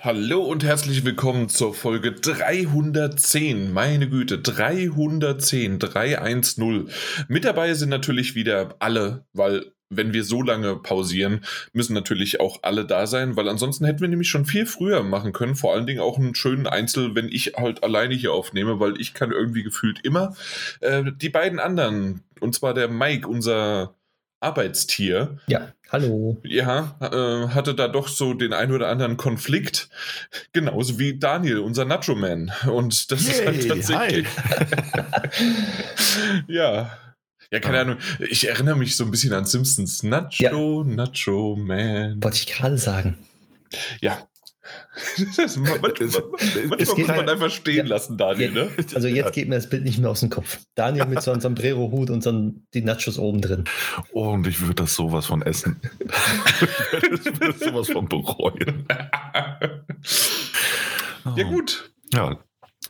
Hallo und herzlich willkommen zur Folge 310. Meine Güte, 310, 310. Mit dabei sind natürlich wieder alle, weil wenn wir so lange pausieren, müssen natürlich auch alle da sein, weil ansonsten hätten wir nämlich schon viel früher machen können. Vor allen Dingen auch einen schönen Einzel, wenn ich halt alleine hier aufnehme, weil ich kann irgendwie gefühlt immer äh, die beiden anderen, und zwar der Mike, unser Arbeitstier. Ja, hallo. Ja, äh, hatte da doch so den ein oder anderen Konflikt. Genauso wie Daniel, unser Nacho Man. Und das Yay, ist halt tatsächlich. ja. Ja, keine Ahnung. Ich erinnere mich so ein bisschen an Simpsons. Nacho, ja. Nacho Man. Wollte ich gerade sagen. Ja, das, manchmal, manchmal muss man einfach stehen ja, lassen, Daniel. Ne? Also jetzt geht mir das Bild nicht mehr aus dem Kopf. Daniel mit so einem Sombrero-Hut und so die Nachos oben drin. Oh, und ich würde das sowas von essen. ich würde sowas von bereuen. ja gut. Ja,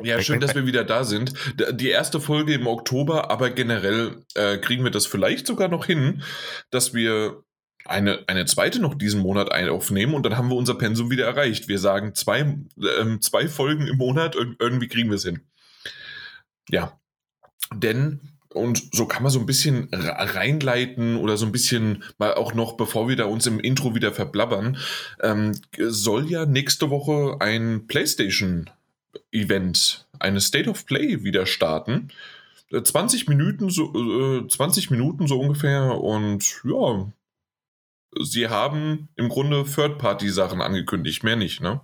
ja, schön, dass wir wieder da sind. Die erste Folge im Oktober, aber generell äh, kriegen wir das vielleicht sogar noch hin, dass wir eine, eine zweite noch diesen Monat aufnehmen und dann haben wir unser Pensum wieder erreicht. Wir sagen zwei, ähm, zwei Folgen im Monat, irgendwie kriegen wir es hin. Ja, denn, und so kann man so ein bisschen reinleiten oder so ein bisschen mal auch noch, bevor wir da uns im Intro wieder verblabbern, ähm, soll ja nächste Woche ein PlayStation-Event, eine State of Play wieder starten. 20 äh, Minuten so, äh, 20 Minuten so ungefähr und ja, sie haben im Grunde Third-Party-Sachen angekündigt, mehr nicht, ne?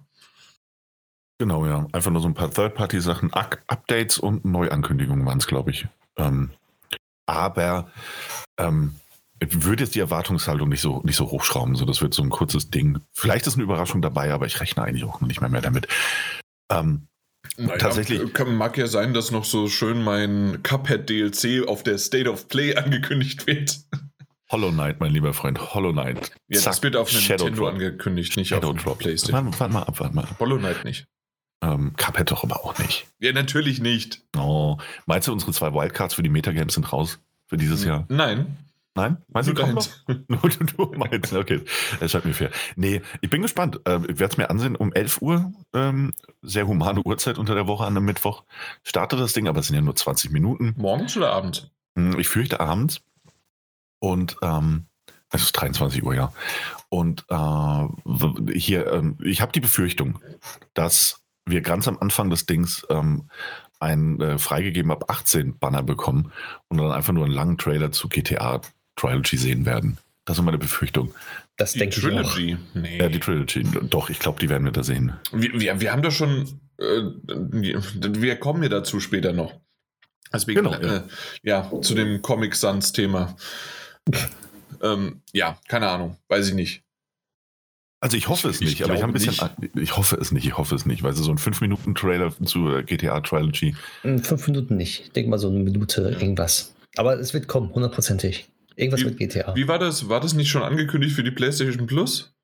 Genau, ja. Einfach nur so ein paar Third-Party-Sachen, Updates und Neuankündigungen waren es, glaube ich. Ähm, aber ähm, ich würde jetzt die Erwartungshaltung nicht so, nicht so hochschrauben. So, das wird so ein kurzes Ding. Vielleicht ist eine Überraschung dabei, aber ich rechne eigentlich auch nicht mehr, mehr damit. Ähm, naja, tatsächlich. Kann, mag ja sein, dass noch so schön mein Cuphead DLC auf der State of Play angekündigt wird. Hollow Knight, mein lieber Freund, Hollow Knight. Ja, Zack, das wird auf Shadow Nintendo Drop. angekündigt, nicht Shadow auf Drop. PlayStation. Warte, warte, mal ab, warte mal Hollow Knight nicht. Ähm, Cuphead doch aber auch nicht. Ja, natürlich nicht. Oh, meinst du, unsere zwei Wildcards für die Metagames sind raus für dieses Jahr? Nein. Nein? Meinst du, kommt noch? du meinst, okay. Das scheint mir fair. Nee, ich bin gespannt. Ähm, ich werde es mir ansehen. Um 11 Uhr, ähm, sehr humane Uhrzeit unter der Woche an einem Mittwoch, startet das Ding, aber es sind ja nur 20 Minuten. Morgens oder abends? Hm, ich fürchte abends. Und ähm, es ist 23 Uhr, ja. Und äh, hier, ähm, ich habe die Befürchtung, dass wir ganz am Anfang des Dings ähm, ein äh, freigegeben ab 18 Banner bekommen und dann einfach nur einen langen Trailer zu GTA Trilogy sehen werden. Das ist meine Befürchtung. Das die denke Trilogy. ich auch. Nee. Ja, die Trilogy. Doch, ich glaube, die werden wir da sehen. Wir, wir, wir haben doch schon, äh, wir kommen ja dazu später noch. Deswegen, genau, ja. Äh, ja, zu dem Comic Sans Thema. Ähm, ja, keine Ahnung, weiß ich nicht. Also ich hoffe es nicht, ich aber ich habe ein bisschen, nicht. ich hoffe es nicht, ich hoffe es nicht, weil so ein 5-Minuten-Trailer zu GTA Trilogy. 5 Minuten nicht, ich denke mal so eine Minute irgendwas. Aber es wird kommen, hundertprozentig. Irgendwas wie, mit GTA. Wie war das? War das nicht schon angekündigt für die PlayStation Plus?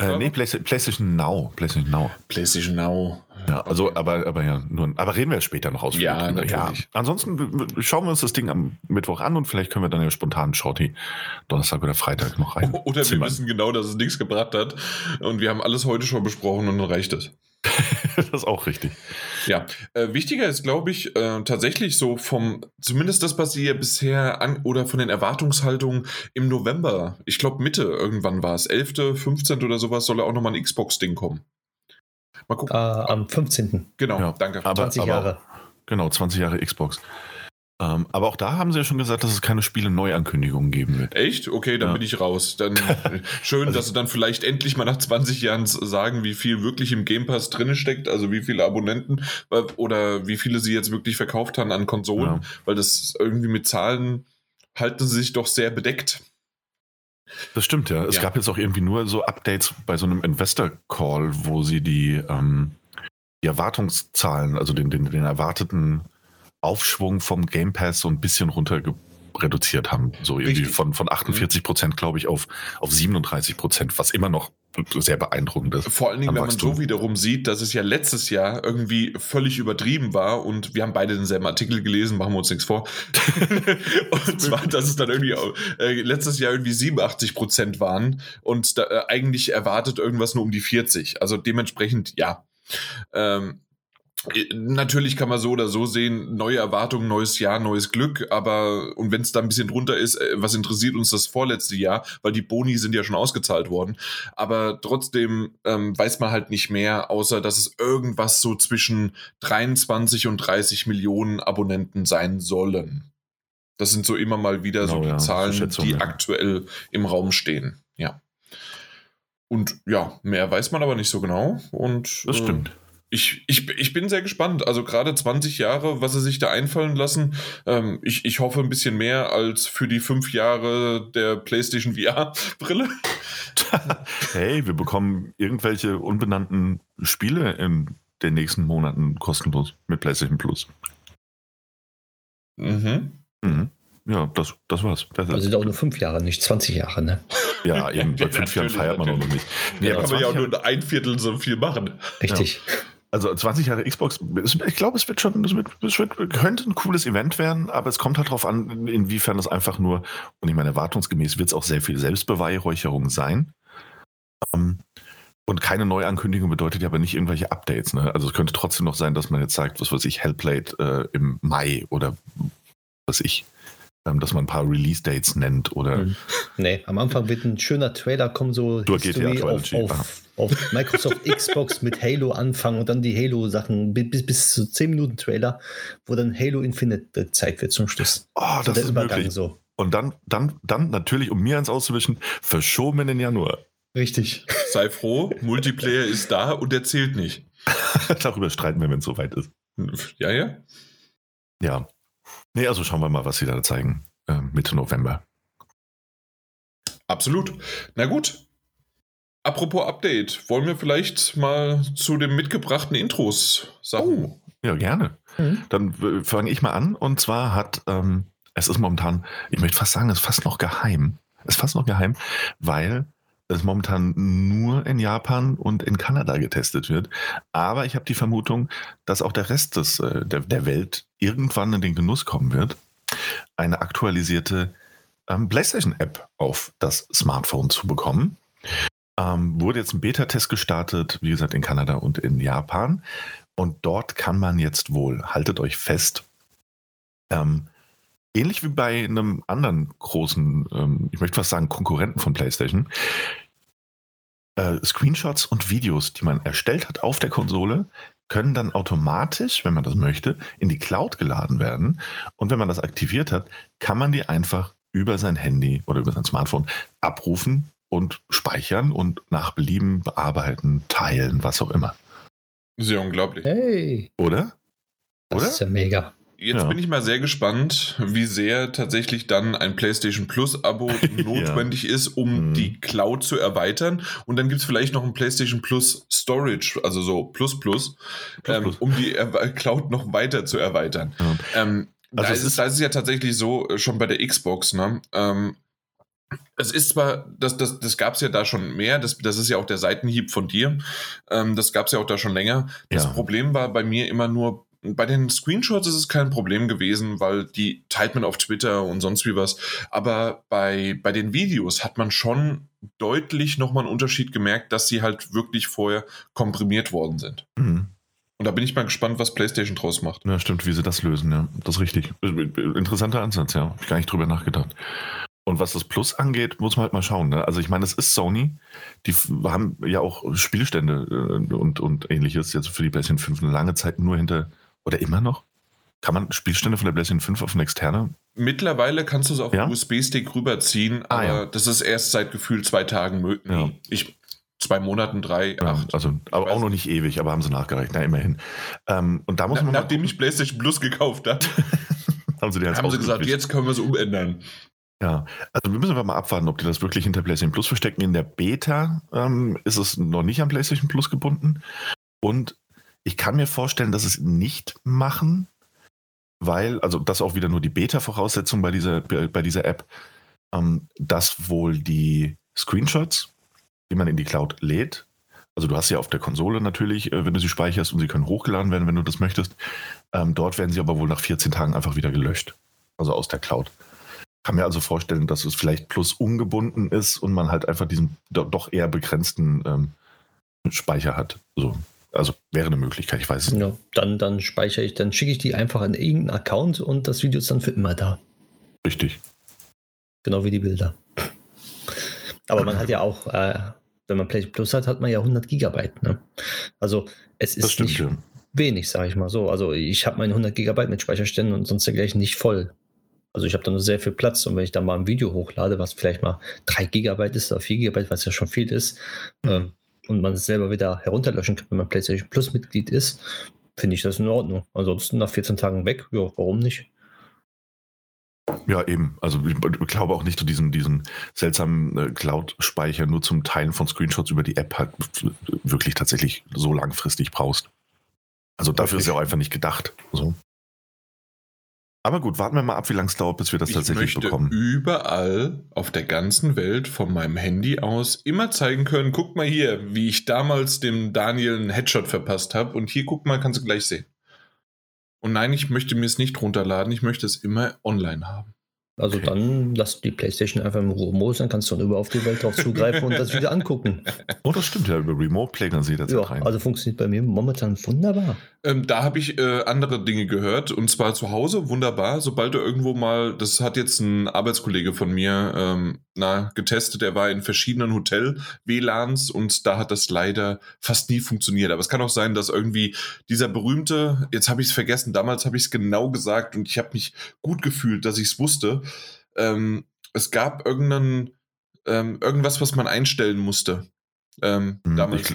Äh, nee, PlayStation Now. PlayStation Now. PlayStation Now. Ja, also, okay. aber, aber ja, nur, aber reden wir später noch aus. Ja, natürlich. Ja. Ansonsten schauen wir uns das Ding am Mittwoch an und vielleicht können wir dann ja spontan Shorty Donnerstag oder Freitag noch rein. Oder zimmern. wir wissen genau, dass es nichts gebracht hat und wir haben alles heute schon besprochen und dann reicht es. das ist auch richtig. Ja, äh, wichtiger ist, glaube ich, äh, tatsächlich so vom, zumindest das, was ihr bisher an oder von den Erwartungshaltungen im November, ich glaube Mitte irgendwann war es, 11., 15. oder sowas, soll ja auch nochmal ein Xbox-Ding kommen. Mal gucken. Äh, am 15. Genau, ja, danke. Aber, 20 Jahre. Aber, genau, 20 Jahre Xbox. Ähm, aber auch da haben sie ja schon gesagt, dass es keine Spiele-Neuankündigungen geben wird. Echt? Okay, dann ja. bin ich raus. Dann schön, also, dass sie dann vielleicht endlich mal nach 20 Jahren sagen, wie viel wirklich im Game Pass drin steckt, also wie viele Abonnenten oder wie viele sie jetzt wirklich verkauft haben an Konsolen, ja. weil das irgendwie mit Zahlen halten sie sich doch sehr bedeckt. Das stimmt, ja. Es ja. gab jetzt auch irgendwie nur so Updates bei so einem Investor-Call, wo sie die, ähm, die Erwartungszahlen, also den, den, den erwarteten Aufschwung vom Game Pass so ein bisschen runter reduziert haben. So irgendwie von, von 48 Prozent, glaube ich, auf, auf 37 Prozent, was immer noch sehr beeindruckend ist. Vor allen Dingen, wenn man so wiederum sieht, dass es ja letztes Jahr irgendwie völlig übertrieben war und wir haben beide denselben Artikel gelesen, machen wir uns nichts vor. und zwar, dass es dann irgendwie äh, letztes Jahr irgendwie 87 Prozent waren und da, äh, eigentlich erwartet irgendwas nur um die 40. Also dementsprechend, ja. Ähm, Natürlich kann man so oder so sehen, neue Erwartungen, neues Jahr, neues Glück, aber und wenn es da ein bisschen drunter ist, äh, was interessiert uns das vorletzte Jahr, weil die Boni sind ja schon ausgezahlt worden. Aber trotzdem ähm, weiß man halt nicht mehr, außer dass es irgendwas so zwischen 23 und 30 Millionen Abonnenten sein sollen. Das sind so immer mal wieder genau, so die ja, Zahlen, die ja. aktuell im Raum stehen. Ja. Und ja, mehr weiß man aber nicht so genau. Und das stimmt. Äh, ich, ich, ich bin sehr gespannt. Also gerade 20 Jahre, was sie sich da einfallen lassen. Ähm, ich, ich hoffe ein bisschen mehr als für die fünf Jahre der PlayStation VR-Brille. hey, wir bekommen irgendwelche unbenannten Spiele in den nächsten Monaten kostenlos mit PlayStation Plus. Mhm. mhm. Ja, das, das war's. Das also sind auch nur fünf Jahre, nicht 20 Jahre, ne? Ja, eben. Bei fünf Jahren feiert man auch noch nicht. Nee, ja, kann man ja auch nur ein Viertel so viel machen. Richtig. Ja also 20 Jahre Xbox, ich glaube, es wird schon, es, wird, es wird, könnte ein cooles Event werden, aber es kommt halt darauf an, inwiefern es einfach nur, und ich meine, erwartungsgemäß wird es auch sehr viel Selbstbeweihräucherung sein. Ähm, und keine Neuankündigung bedeutet ja aber nicht irgendwelche Updates. Ne? Also es könnte trotzdem noch sein, dass man jetzt sagt, was weiß ich, Hellblade äh, im Mai oder was ich, ähm, dass man ein paar Release-Dates nennt oder. Hm. Nee, am Anfang wird ein schöner Trailer kommen, so History auf, auf, auf, Microsoft Xbox mit Halo anfangen und dann die Halo-Sachen bis, bis zu 10 Minuten Trailer, wo dann Halo Infinite gezeigt wird zum Schluss. Oh, das so ist Übergang möglich. so. Und dann, dann, dann natürlich, um mir eins auszuwischen, verschoben in den Januar. Richtig. Sei froh, Multiplayer ist da und er zählt nicht. Darüber streiten wir, wenn es soweit ist. Ja, ja. Ja, Nee, also schauen wir mal, was sie da zeigen. Äh, Mitte November. Absolut. Na gut. Apropos Update, wollen wir vielleicht mal zu den mitgebrachten Intros sagen? Oh, ja, gerne. Mhm. Dann fange ich mal an. Und zwar hat, ähm, es ist momentan, ich möchte fast sagen, es ist fast noch geheim. Es ist fast noch geheim, weil es momentan nur in Japan und in Kanada getestet wird. Aber ich habe die Vermutung, dass auch der Rest des, äh, der, der Welt irgendwann in den Genuss kommen wird, eine aktualisierte ähm, PlayStation-App auf das Smartphone zu bekommen. Ähm, wurde jetzt ein Beta-Test gestartet, wie gesagt, in Kanada und in Japan. Und dort kann man jetzt wohl, haltet euch fest, ähm, ähnlich wie bei einem anderen großen, ähm, ich möchte fast sagen, Konkurrenten von PlayStation, äh, Screenshots und Videos, die man erstellt hat auf der Konsole, können dann automatisch, wenn man das möchte, in die Cloud geladen werden. Und wenn man das aktiviert hat, kann man die einfach über sein Handy oder über sein Smartphone abrufen und speichern und nach Belieben bearbeiten, teilen, was auch immer. Sehr unglaublich. Hey. Oder? Das ist ja mega. Jetzt ja. bin ich mal sehr gespannt, wie sehr tatsächlich dann ein PlayStation Plus Abo notwendig ja. ist, um mhm. die Cloud zu erweitern. Und dann gibt es vielleicht noch ein PlayStation Plus Storage, also so Plus Plus, Plus, ähm, Plus. um die er Cloud noch weiter zu erweitern. Ja. Ähm, also da, ist, ist, da ist es ja tatsächlich so, äh, schon bei der Xbox, ne? Ähm, es ist zwar, das, das, das gab es ja da schon mehr, das, das ist ja auch der Seitenhieb von dir, ähm, das gab es ja auch da schon länger. Das Problem war bei mir immer nur bei den Screenshots ist es kein Problem gewesen, weil die teilt man auf Twitter und sonst wie was. Aber bei, bei den Videos hat man schon deutlich nochmal einen Unterschied gemerkt, dass sie halt wirklich vorher komprimiert worden sind. Mhm. Und da bin ich mal gespannt, was PlayStation draus macht. Ja, stimmt, wie sie das lösen, ja. Das ist richtig. Interessanter Ansatz, ja. Hab ich gar nicht drüber nachgedacht. Und was das Plus angeht, muss man halt mal schauen. Ne? Also ich meine, es ist Sony, die haben ja auch Spielstände äh, und, und ähnliches jetzt für die PlayStation 5 eine lange Zeit nur hinter oder immer noch? Kann man Spielstände von der PlayStation 5 auf eine externe? Mittlerweile kannst du es auf ja? USB-Stick rüberziehen, ah, aber ja. das ist erst seit gefühlt zwei Tagen möglich. Ja. Ich, zwei Monaten, drei, ja, acht. Also, aber auch noch nicht ewig, aber haben sie nachgereicht, na immerhin. Ähm, und da muss Na, man nachdem ich PlayStation Plus gekauft habe, haben sie, haben sie gesagt, jetzt können wir es umändern. Ja, also wir müssen mal abwarten, ob die das wirklich hinter PlayStation Plus verstecken. In der Beta ähm, ist es noch nicht an PlayStation Plus gebunden. Und ich kann mir vorstellen, dass es nicht machen, weil, also das auch wieder nur die Beta-Voraussetzung bei dieser, bei dieser App, ähm, dass wohl die Screenshots, die man in die Cloud lädt. Also du hast sie auf der Konsole natürlich, äh, wenn du sie speicherst und sie können hochgeladen werden, wenn du das möchtest. Ähm, dort werden sie aber wohl nach 14 Tagen einfach wieder gelöscht. Also aus der Cloud. Kann mir also vorstellen, dass es vielleicht plus ungebunden ist und man halt einfach diesen doch eher begrenzten ähm, Speicher hat. So. Also wäre eine Möglichkeit, ich weiß es nicht. Ja, dann, dann speichere ich, dann schicke ich die einfach in irgendeinen Account und das Video ist dann für immer da. Richtig. Genau wie die Bilder. Aber man hat ja auch, äh, wenn man PlayStation Plus hat, hat man ja 100 Gigabyte. Ne? Also es ist stimmt, nicht ja. wenig, sage ich mal so. Also ich habe meine 100 Gigabyte mit Speicherständen und sonst dergleichen nicht voll. Also ich habe da nur sehr viel Platz und wenn ich da mal ein Video hochlade, was vielleicht mal 3 Gigabyte ist oder 4 Gigabyte, was ja schon viel ist, ähm, und man es selber wieder herunterlöschen kann, wenn man PlayStation Plus Mitglied ist, finde ich das in Ordnung. Ansonsten nach 14 Tagen weg, ja, warum nicht? Ja, eben. Also ich glaube auch nicht zu diesem, diesen seltsamen äh, Cloud-Speicher nur zum Teilen von Screenshots über die App halt wirklich tatsächlich so langfristig brauchst. Also dafür okay. ist ja auch einfach nicht gedacht. So. Aber gut, warten wir mal ab, wie lange es dauert, bis wir das ich tatsächlich möchte bekommen. Überall auf der ganzen Welt von meinem Handy aus immer zeigen können, guck mal hier, wie ich damals dem Daniel einen Headshot verpasst habe. Und hier, guck mal, kannst du gleich sehen. Und nein, ich möchte mir es nicht runterladen, ich möchte es immer online haben. Also okay. dann lass die Playstation einfach im Ruhemodus, dann kannst du dann über auf die Welt drauf zugreifen und das wieder angucken. Oh, das stimmt ja, über Remote Play dann sieht das ja, rein. Also funktioniert bei mir momentan wunderbar. Ähm, da habe ich äh, andere Dinge gehört und zwar zu Hause wunderbar. Sobald du irgendwo mal, das hat jetzt ein Arbeitskollege von mir ähm, na, getestet, er war in verschiedenen Hotel-WLANs und da hat das leider fast nie funktioniert. Aber es kann auch sein, dass irgendwie dieser berühmte, jetzt habe ich es vergessen, damals habe ich es genau gesagt und ich habe mich gut gefühlt, dass ich es wusste. Ähm, es gab irgendeinen, ähm, irgendwas, was man einstellen musste. Ähm, hm, ich,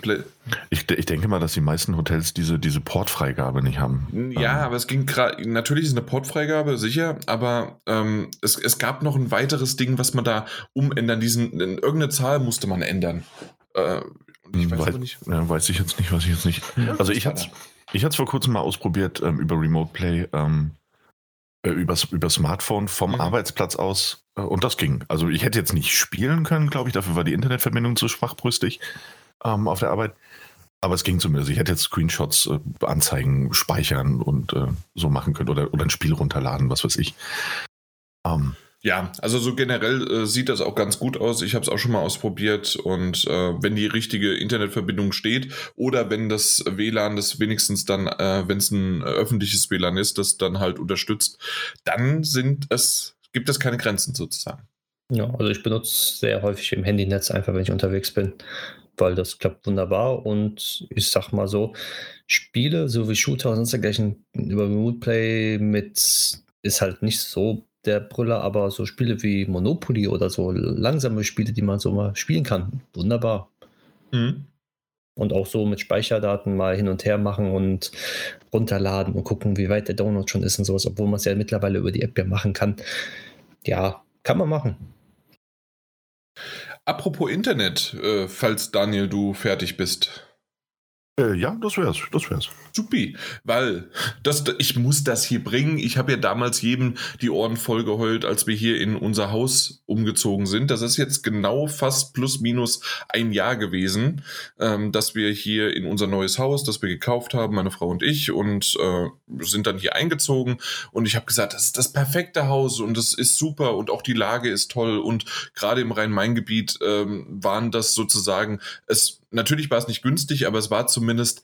ich, ich, denke mal, dass die meisten Hotels diese, diese Portfreigabe nicht haben. Ja, ähm. aber es ging gerade, natürlich ist eine Portfreigabe, sicher, aber ähm, es, es gab noch ein weiteres Ding, was man da umändern, diesen, irgendeine Zahl musste man ändern. Äh, ich hm, weiß, weiß, nicht. Ja, weiß ich jetzt nicht, weiß ich jetzt nicht. Also ich hatte es vor kurzem mal ausprobiert ähm, über Remote Play. Ähm, äh, übers, über Smartphone vom mhm. Arbeitsplatz aus äh, und das ging. Also ich hätte jetzt nicht spielen können, glaube ich, dafür war die Internetverbindung zu schwachbrüstig ähm, auf der Arbeit. Aber es ging zumindest. Ich hätte jetzt Screenshots äh, anzeigen, speichern und äh, so machen können oder, oder ein Spiel runterladen, was weiß ich. Ähm, ja, also so generell äh, sieht das auch ganz gut aus. Ich habe es auch schon mal ausprobiert und äh, wenn die richtige Internetverbindung steht oder wenn das WLAN das wenigstens dann, äh, wenn es ein öffentliches WLAN ist, das dann halt unterstützt, dann sind es, gibt es keine Grenzen sozusagen. Ja, also ich benutze sehr häufig im Handynetz einfach, wenn ich unterwegs bin, weil das klappt wunderbar und ich sag mal so, Spiele, so wie Shooter und sonst dergleichen über Remote Play mit ist halt nicht so der Brüller, aber so Spiele wie Monopoly oder so langsame Spiele, die man so mal spielen kann, wunderbar. Mhm. Und auch so mit Speicherdaten mal hin und her machen und runterladen und gucken, wie weit der Download schon ist und sowas, obwohl man es ja mittlerweile über die App ja machen kann. Ja, kann man machen. Apropos Internet, äh, falls Daniel du fertig bist. Äh, ja, das wär's, das wär's. Supi, weil das, ich muss das hier bringen. Ich habe ja damals jedem die Ohren voll geheult, als wir hier in unser Haus umgezogen sind. Das ist jetzt genau fast plus minus ein Jahr gewesen, ähm, dass wir hier in unser neues Haus, das wir gekauft haben, meine Frau und ich, und äh, sind dann hier eingezogen. Und ich habe gesagt, das ist das perfekte Haus und das ist super und auch die Lage ist toll. Und gerade im Rhein-Main-Gebiet ähm, waren das sozusagen, es natürlich war es nicht günstig, aber es war zumindest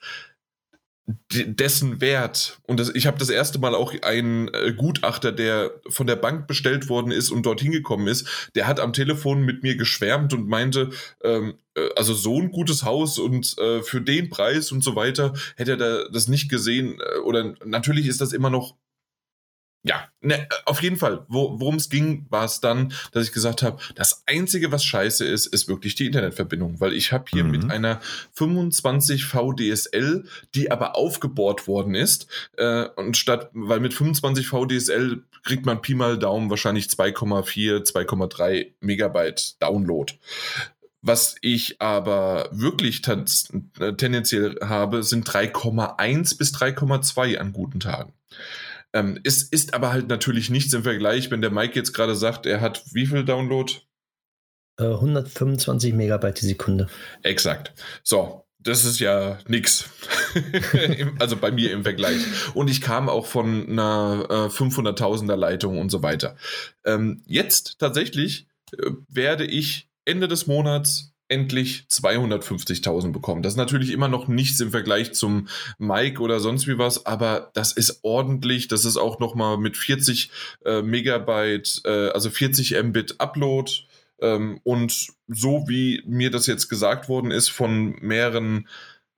dessen Wert. Und das, ich habe das erste Mal auch einen äh, Gutachter, der von der Bank bestellt worden ist und dorthin gekommen ist, der hat am Telefon mit mir geschwärmt und meinte, ähm, äh, also so ein gutes Haus und äh, für den Preis und so weiter hätte er da das nicht gesehen. Äh, oder natürlich ist das immer noch ja, ne, auf jeden Fall. Wo, worum es ging, war es dann, dass ich gesagt habe, das Einzige, was scheiße ist, ist wirklich die Internetverbindung, weil ich habe hier mhm. mit einer 25 VDSL, die aber aufgebohrt worden ist, äh, und statt, weil mit 25 VDSL kriegt man Pi mal Daumen wahrscheinlich 2,4, 2,3 Megabyte Download. Was ich aber wirklich äh, tendenziell habe, sind 3,1 bis 3,2 an guten Tagen. Ähm, es ist aber halt natürlich nichts im Vergleich, wenn der Mike jetzt gerade sagt, er hat wie viel Download? 125 Megabyte die Sekunde. Exakt. So, das ist ja nix. also bei mir im Vergleich. Und ich kam auch von einer äh, 500.000er Leitung und so weiter. Ähm, jetzt tatsächlich äh, werde ich Ende des Monats endlich 250.000 bekommen. Das ist natürlich immer noch nichts im Vergleich zum Mike oder sonst wie was, aber das ist ordentlich. Das ist auch nochmal mit 40 äh, Megabyte, äh, also 40 Mbit Upload. Ähm, und so wie mir das jetzt gesagt worden ist von mehreren,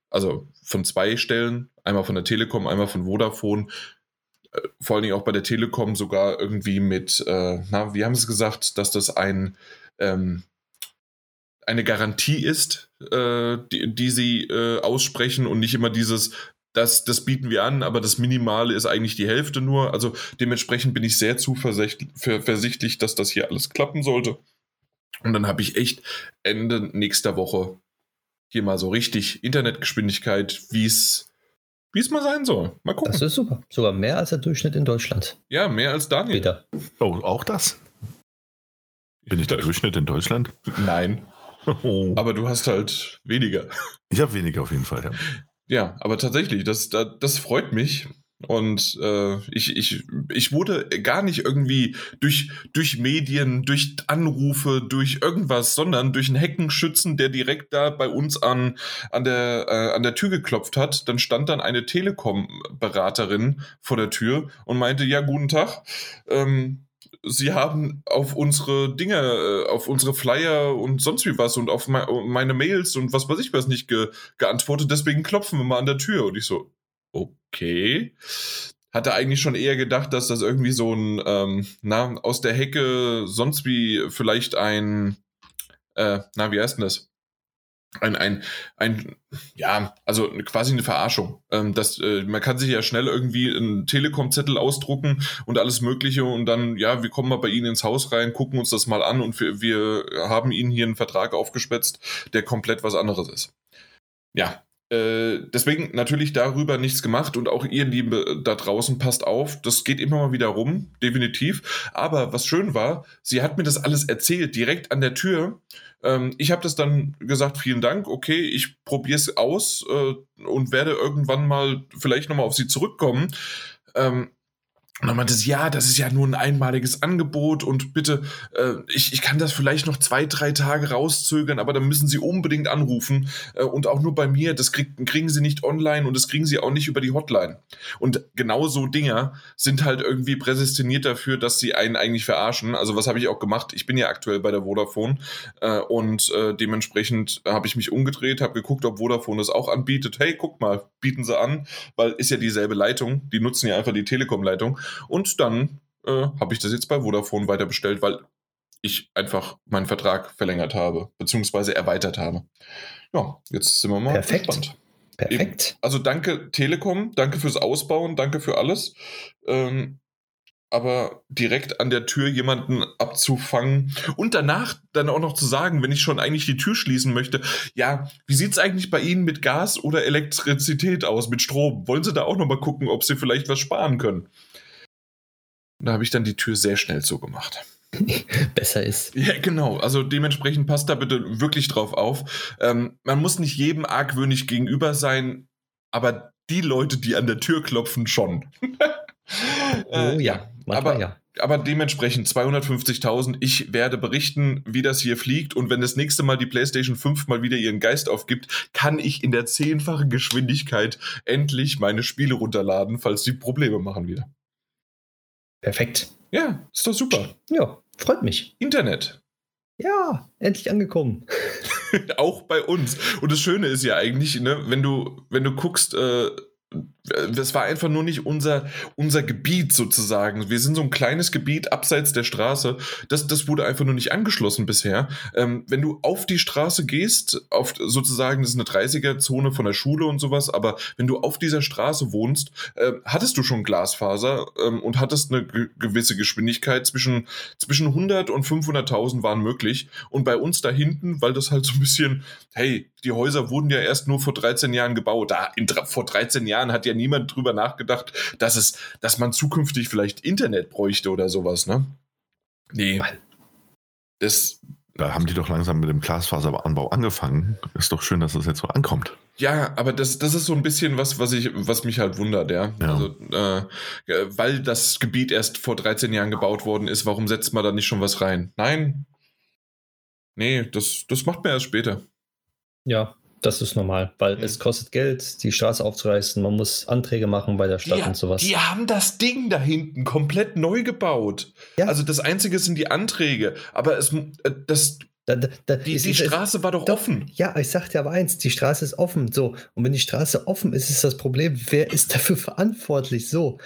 also von zwei Stellen, einmal von der Telekom, einmal von Vodafone, äh, vor allen Dingen auch bei der Telekom sogar irgendwie mit, äh, na, wie haben sie es gesagt, dass das ein ähm, eine Garantie ist, äh, die, die, sie äh, aussprechen und nicht immer dieses, das, das bieten wir an, aber das Minimale ist eigentlich die Hälfte nur. Also dementsprechend bin ich sehr zuversichtlich, dass das hier alles klappen sollte. Und dann habe ich echt Ende nächster Woche hier mal so richtig Internetgeschwindigkeit, wie es wie es mal sein soll. Mal gucken. Das ist super. Sogar mehr als der Durchschnitt in Deutschland. Ja, mehr als Daniel. Wieder. Oh, auch das? Bin ich der Durchschnitt in Deutschland? Nein. Oh. Aber du hast halt weniger. Ich habe weniger auf jeden Fall, ja. Ja, aber tatsächlich, das, das, das freut mich. Und äh, ich, ich, ich wurde gar nicht irgendwie durch, durch Medien, durch Anrufe, durch irgendwas, sondern durch einen Heckenschützen, der direkt da bei uns an, an, der, äh, an der Tür geklopft hat. Dann stand dann eine Telekom-Beraterin vor der Tür und meinte, ja, guten Tag. Ähm, sie haben auf unsere Dinge, äh, auf unsere Flyer und sonst wie was und auf meine Mails und was weiß ich was nicht ge geantwortet, deswegen klopfen wir mal an der Tür. Und ich so, okay. Hatte eigentlich schon eher gedacht, dass das irgendwie so ein, ähm, na, aus der Hecke sonst wie vielleicht ein, äh, na, wie heißt denn das? Ein, ein, ein, ja, also quasi eine Verarschung. Ähm, das, äh, man kann sich ja schnell irgendwie einen Telekom-Zettel ausdrucken und alles Mögliche und dann, ja, wir kommen mal bei Ihnen ins Haus rein, gucken uns das mal an und wir, wir haben Ihnen hier einen Vertrag aufgespetzt, der komplett was anderes ist. Ja, deswegen natürlich darüber nichts gemacht und auch ihr Liebe da draußen passt auf. Das geht immer mal wieder rum, definitiv. Aber was schön war, sie hat mir das alles erzählt, direkt an der Tür. Ähm, ich habe das dann gesagt, vielen Dank, okay, ich probiere es aus äh, und werde irgendwann mal vielleicht nochmal auf sie zurückkommen. Ähm, und dann meinte sie, ja, das ist ja nur ein einmaliges Angebot und bitte, äh, ich, ich kann das vielleicht noch zwei, drei Tage rauszögern, aber dann müssen Sie unbedingt anrufen äh, und auch nur bei mir, das krieg, kriegen Sie nicht online und das kriegen Sie auch nicht über die Hotline. Und genau so Dinger sind halt irgendwie präsentiert dafür, dass sie einen eigentlich verarschen. Also was habe ich auch gemacht? Ich bin ja aktuell bei der Vodafone äh, und äh, dementsprechend habe ich mich umgedreht, habe geguckt, ob Vodafone das auch anbietet. Hey, guck mal, bieten Sie an, weil ist ja dieselbe Leitung, die nutzen ja einfach die Telekom-Leitung. Und dann äh, habe ich das jetzt bei Vodafone weiter bestellt, weil ich einfach meinen Vertrag verlängert habe, beziehungsweise erweitert habe. Ja, jetzt sind wir mal Perfekt. gespannt. Perfekt. Also danke Telekom, danke fürs Ausbauen, danke für alles. Ähm, aber direkt an der Tür jemanden abzufangen und danach dann auch noch zu sagen, wenn ich schon eigentlich die Tür schließen möchte, ja, wie sieht es eigentlich bei Ihnen mit Gas oder Elektrizität aus, mit Strom? Wollen Sie da auch noch mal gucken, ob Sie vielleicht was sparen können? Da habe ich dann die Tür sehr schnell zugemacht. Besser ist. Ja, genau. Also dementsprechend passt da bitte wirklich drauf auf. Ähm, man muss nicht jedem argwöhnig gegenüber sein, aber die Leute, die an der Tür klopfen, schon. äh, oh ja, aber, ja. aber dementsprechend 250.000. Ich werde berichten, wie das hier fliegt. Und wenn das nächste Mal die PlayStation 5 mal wieder ihren Geist aufgibt, kann ich in der zehnfachen Geschwindigkeit endlich meine Spiele runterladen, falls die Probleme machen wieder. Perfekt. Ja, ist doch super. Ja, freut mich. Internet. Ja, endlich angekommen. Auch bei uns. Und das Schöne ist ja eigentlich, ne, wenn du, wenn du guckst, äh, das war einfach nur nicht unser, unser Gebiet sozusagen. Wir sind so ein kleines Gebiet abseits der Straße. Das, das wurde einfach nur nicht angeschlossen bisher. Ähm, wenn du auf die Straße gehst, auf sozusagen, das ist eine 30er-Zone von der Schule und sowas, aber wenn du auf dieser Straße wohnst, äh, hattest du schon Glasfaser ähm, und hattest eine gewisse Geschwindigkeit. Zwischen, zwischen 100 und 500.000 waren möglich. Und bei uns da hinten, weil das halt so ein bisschen, hey, die Häuser wurden ja erst nur vor 13 Jahren gebaut. Da, in, vor 13 Jahren hat ja niemand drüber nachgedacht, dass es, dass man zukünftig vielleicht Internet bräuchte oder sowas, ne? Nee. Das, Da haben die doch langsam mit dem Glasfaseranbau angefangen. Ist doch schön, dass das jetzt so ankommt. Ja, aber das, das ist so ein bisschen was, was ich, was mich halt wundert, ja. ja. Also, äh, weil das Gebiet erst vor 13 Jahren gebaut worden ist, warum setzt man da nicht schon was rein? Nein. Nee, das, das macht man erst später. Ja, das ist normal, weil mhm. es kostet Geld, die Straße aufzureißen, man muss Anträge machen bei der Stadt die, und sowas. Die haben das Ding da hinten komplett neu gebaut. Ja. Also das Einzige sind die Anträge, aber es, äh, das, da, da, da, die, die Straße war doch, doch, offen. Ja, ich sagte aber eins, die Straße ist offen. So. Und wenn die Straße offen ist, ist das Problem, wer ist dafür verantwortlich? So.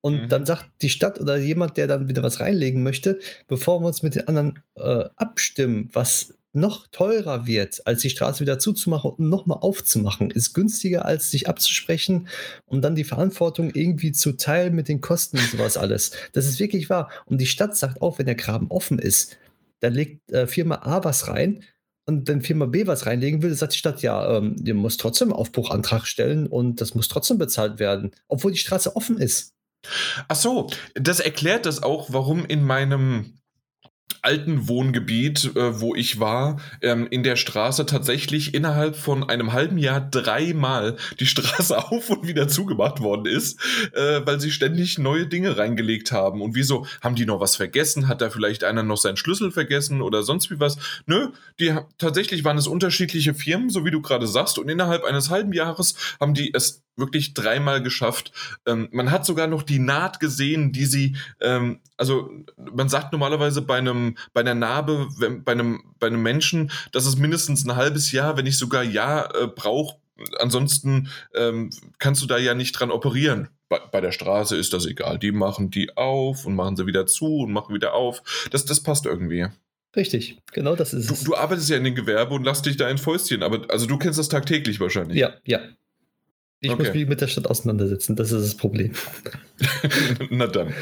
Und mhm. dann sagt die Stadt oder jemand, der dann wieder was reinlegen möchte, bevor wir uns mit den anderen äh, abstimmen, was noch teurer wird, als die Straße wieder zuzumachen und nochmal aufzumachen, ist günstiger, als sich abzusprechen und dann die Verantwortung irgendwie zu teilen mit den Kosten und sowas alles. Das ist wirklich wahr. Und die Stadt sagt auch, wenn der Graben offen ist, dann legt äh, Firma A was rein und wenn Firma B was reinlegen will, sagt die Stadt, ja, ähm, ihr müsst trotzdem Aufbruchantrag stellen und das muss trotzdem bezahlt werden, obwohl die Straße offen ist. Ach so, das erklärt das auch, warum in meinem alten Wohngebiet, äh, wo ich war, ähm, in der Straße tatsächlich innerhalb von einem halben Jahr dreimal die Straße auf und wieder zugemacht worden ist, äh, weil sie ständig neue Dinge reingelegt haben. Und wieso? Haben die noch was vergessen? Hat da vielleicht einer noch seinen Schlüssel vergessen oder sonst wie was? Nö, die tatsächlich waren es unterschiedliche Firmen, so wie du gerade sagst, und innerhalb eines halben Jahres haben die es wirklich dreimal geschafft. Ähm, man hat sogar noch die Naht gesehen, die sie, ähm, also man sagt normalerweise bei einem, bei einer Narbe, wenn, bei einem, bei einem Menschen, dass es mindestens ein halbes Jahr, wenn nicht sogar Jahr äh, braucht. Ansonsten ähm, kannst du da ja nicht dran operieren. Bei, bei, der Straße ist das egal. Die machen die auf und machen sie wieder zu und machen wieder auf. Das, das passt irgendwie. Richtig, genau das ist du, es. Du arbeitest ja in den Gewerbe und lass dich da ein Fäustchen, aber also du kennst das tagtäglich wahrscheinlich. Ja, ja, ich okay. muss mich mit der Stadt auseinandersetzen, das ist das Problem. Na dann.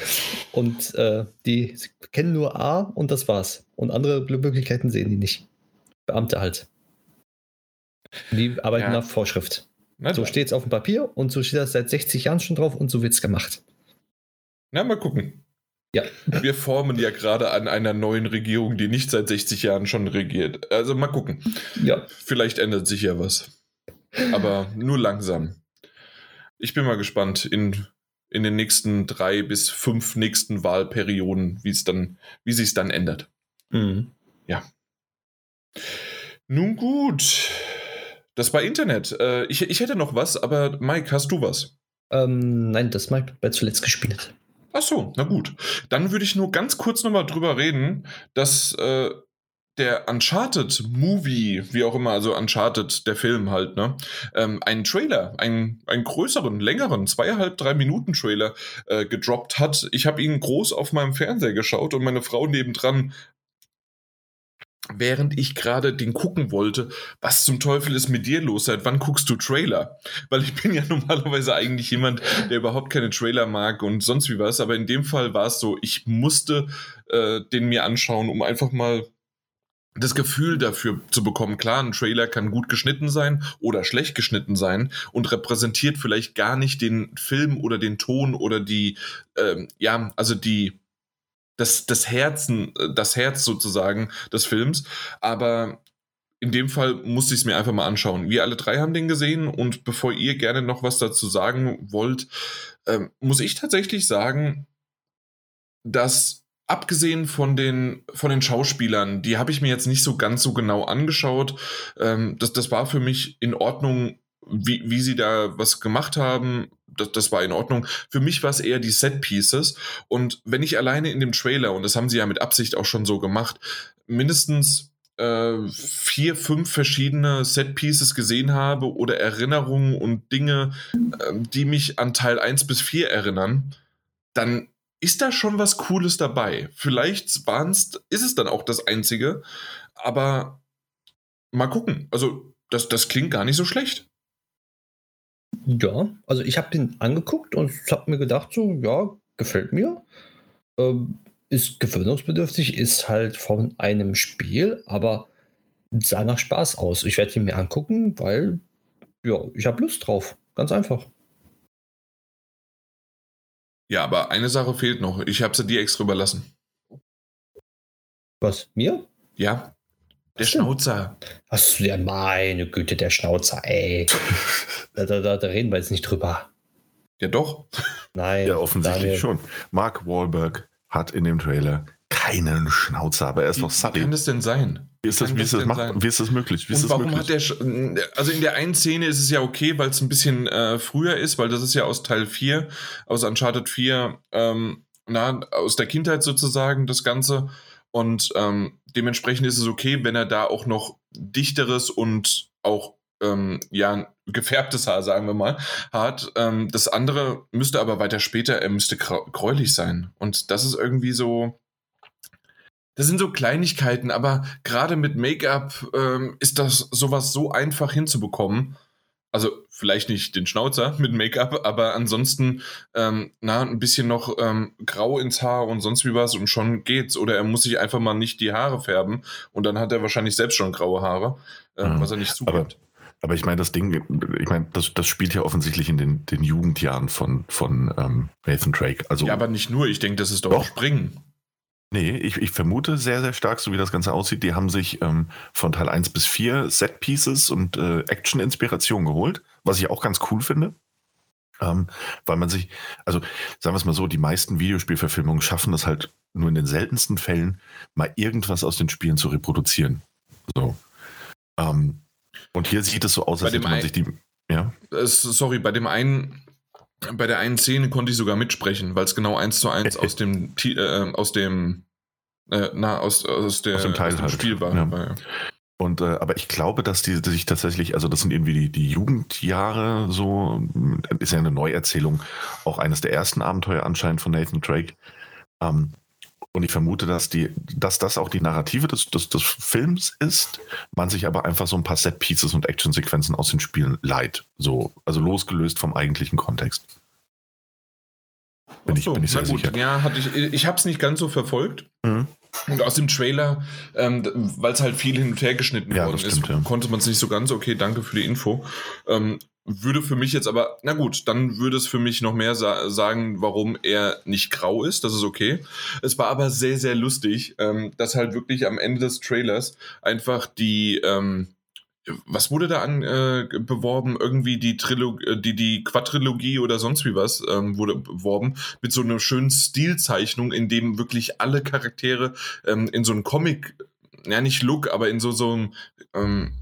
Und äh, die kennen nur A und das war's. Und andere Möglichkeiten sehen die nicht. Beamte halt. Die arbeiten ja. nach Vorschrift. Na so steht es auf dem Papier und so steht das seit 60 Jahren schon drauf und so wird es gemacht. Na, mal gucken. Ja. Wir formen ja gerade an einer neuen Regierung, die nicht seit 60 Jahren schon regiert. Also mal gucken. Ja. Vielleicht ändert sich ja was. Aber nur langsam ich bin mal gespannt in, in den nächsten drei bis fünf nächsten Wahlperioden, wie es dann, wie sich es dann ändert. Mhm. Ja. Nun gut. Das war Internet. Äh, ich, ich hätte noch was, aber Mike, hast du was? Ähm, nein, das Mike hat zuletzt gespielt. Ach so, na gut. Dann würde ich nur ganz kurz nochmal drüber reden, dass äh, der Uncharted Movie, wie auch immer, also Uncharted, der Film halt, ne, ähm, einen Trailer, einen, einen größeren, längeren, zweieinhalb, drei Minuten Trailer äh, gedroppt hat. Ich habe ihn groß auf meinem Fernseher geschaut und meine Frau nebendran, während ich gerade den gucken wollte, was zum Teufel ist mit dir los? Seit wann guckst du Trailer? Weil ich bin ja normalerweise eigentlich jemand, der überhaupt keine Trailer mag und sonst wie was, aber in dem Fall war es so, ich musste äh, den mir anschauen, um einfach mal das Gefühl dafür zu bekommen, klar, ein Trailer kann gut geschnitten sein oder schlecht geschnitten sein und repräsentiert vielleicht gar nicht den Film oder den Ton oder die, ähm, ja, also die, das, das Herzen, äh, das Herz sozusagen des Films. Aber in dem Fall musste ich es mir einfach mal anschauen. Wir alle drei haben den gesehen und bevor ihr gerne noch was dazu sagen wollt, ähm, muss ich tatsächlich sagen, dass abgesehen von den, von den Schauspielern, die habe ich mir jetzt nicht so ganz so genau angeschaut. Ähm, das, das war für mich in Ordnung, wie, wie sie da was gemacht haben. Das, das war in Ordnung. Für mich war es eher die Set Pieces. Und wenn ich alleine in dem Trailer, und das haben sie ja mit Absicht auch schon so gemacht, mindestens äh, vier, fünf verschiedene Set Pieces gesehen habe oder Erinnerungen und Dinge, äh, die mich an Teil 1 bis 4 erinnern, dann ist da schon was Cooles dabei. Vielleicht waren's, ist es dann auch das Einzige, aber mal gucken. Also, das, das klingt gar nicht so schlecht. Ja, also ich habe den angeguckt und habe mir gedacht, so, ja, gefällt mir. Ähm, ist gewöhnungsbedürftig, ist halt von einem Spiel, aber sah nach Spaß aus. Ich werde ihn mir angucken, weil, ja, ich habe Lust drauf. Ganz einfach. Ja, aber eine Sache fehlt noch. Ich habe sie dir extra überlassen. Was? Mir? Ja. Der Schnauzer. Achso, ja, meine Güte, der Schnauzer, ey. da, da, da, da, reden wir jetzt nicht drüber. Ja, doch. Nein. Ja, offensichtlich Daniel. schon. Mark Wahlberg hat in dem Trailer keinen Schnauzer, aber er ist wie, noch Sully. Wie kann das denn sein? Wie ist das, wie ist das, macht, wie ist das möglich? Wie und warum möglich? hat der, also in der einen Szene ist es ja okay, weil es ein bisschen äh, früher ist, weil das ist ja aus Teil 4, aus Uncharted 4, ähm, na, aus der Kindheit sozusagen das Ganze. Und ähm, dementsprechend ist es okay, wenn er da auch noch dichteres und auch ähm, ja, gefärbtes Haar, sagen wir mal, hat. Ähm, das andere müsste aber weiter später, er müsste gräulich sein. Und das ist irgendwie so. Das sind so Kleinigkeiten, aber gerade mit Make-up ähm, ist das sowas so einfach hinzubekommen. Also vielleicht nicht den Schnauzer mit Make-up, aber ansonsten ähm, na, ein bisschen noch ähm, grau ins Haar und sonst wie was und schon geht's. Oder er muss sich einfach mal nicht die Haare färben und dann hat er wahrscheinlich selbst schon graue Haare, äh, mhm. was er nicht zugibt. Aber, aber ich meine, das Ding, ich meine, das, das spielt ja offensichtlich in den, den Jugendjahren von, von ähm, Nathan Drake. Also, ja, aber nicht nur, ich denke, das ist doch, doch. Springen. Nee, ich, ich vermute sehr, sehr stark, so wie das Ganze aussieht. Die haben sich ähm, von Teil 1 bis 4 Set-Pieces und äh, Action-Inspiration geholt, was ich auch ganz cool finde. Ähm, weil man sich, also sagen wir es mal so, die meisten Videospielverfilmungen schaffen das halt nur in den seltensten Fällen, mal irgendwas aus den Spielen zu reproduzieren. So. Ähm, und hier sieht es so aus, als hätte man sich die. Ja? Sorry, bei dem einen bei der einen Szene konnte ich sogar mitsprechen, weil es genau eins zu eins aus dem äh, aus dem äh, na aus, aus, der, aus dem, Teil aus dem halt. Spiel war. Ja. Und äh, aber ich glaube, dass die sich tatsächlich, also das sind irgendwie die, die Jugendjahre, so ist ja eine Neuerzählung, auch eines der ersten Abenteuer anscheinend von Nathan Drake. Ähm, und ich vermute, dass, die, dass das auch die Narrative des, des, des Films ist, man sich aber einfach so ein paar Set-Pieces und Actionsequenzen aus den Spielen leiht. So, also losgelöst vom eigentlichen Kontext. Bin, so, ich, bin ich sehr gut. sicher. Ja, hatte ich, ich habe es nicht ganz so verfolgt. Mhm. Und aus dem Trailer, ähm, weil es halt viel hin und her geschnitten ja, worden stimmt, ist, ja. konnte man es nicht so ganz. Okay, danke für die Info. Ähm, würde für mich jetzt aber, na gut, dann würde es für mich noch mehr sa sagen, warum er nicht grau ist. Das ist okay. Es war aber sehr, sehr lustig, ähm, dass halt wirklich am Ende des Trailers einfach die, ähm, was wurde da an äh, beworben? Irgendwie die Trilogie, äh, die, die Quadrilogie oder sonst wie was ähm, wurde beworben mit so einer schönen Stilzeichnung, in dem wirklich alle Charaktere ähm, in so einem Comic, ja nicht Look, aber in so so einem ähm,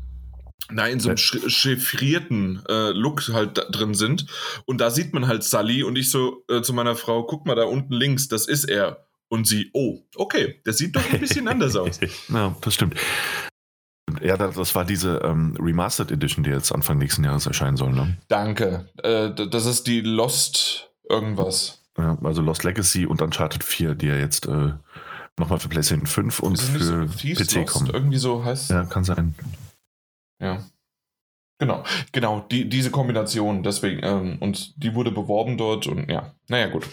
Nein, in so einem chiffrierten äh, Look halt drin sind. Und da sieht man halt Sully und ich so äh, zu meiner Frau, guck mal da unten links, das ist er. Und sie, oh, okay, das sieht doch ein bisschen anders aus. Ja, das stimmt. Ja, das war diese ähm, Remastered Edition, die jetzt Anfang nächsten Jahres erscheinen soll, ne? Danke. Äh, das ist die Lost irgendwas. Ja, also Lost Legacy und Uncharted 4, die ja jetzt äh, nochmal für PlayStation 5 und für so PC Lost? kommen. Irgendwie so heißt Ja, kann sein. Ja. Genau, genau, die, diese Kombination, deswegen, ähm, und die wurde beworben dort und ja, naja, gut.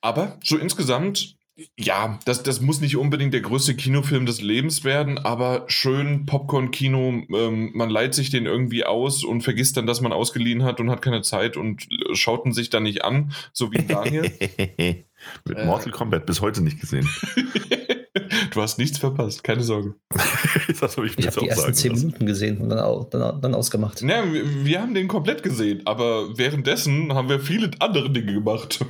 Aber so insgesamt, ja, das, das muss nicht unbedingt der größte Kinofilm des Lebens werden, aber schön Popcorn-Kino, ähm, man leiht sich den irgendwie aus und vergisst dann, dass man ausgeliehen hat und hat keine Zeit und schaut ihn sich dann nicht an, so wie Daniel. Mit Mortal äh. Kombat bis heute nicht gesehen. Du hast nichts verpasst, keine Sorge. das habe ich ich habe die ersten zehn Minuten gesehen und dann, dann, dann ausgemacht. Ja, wir, wir, haben den komplett gesehen, aber währenddessen haben wir viele andere Dinge gemacht.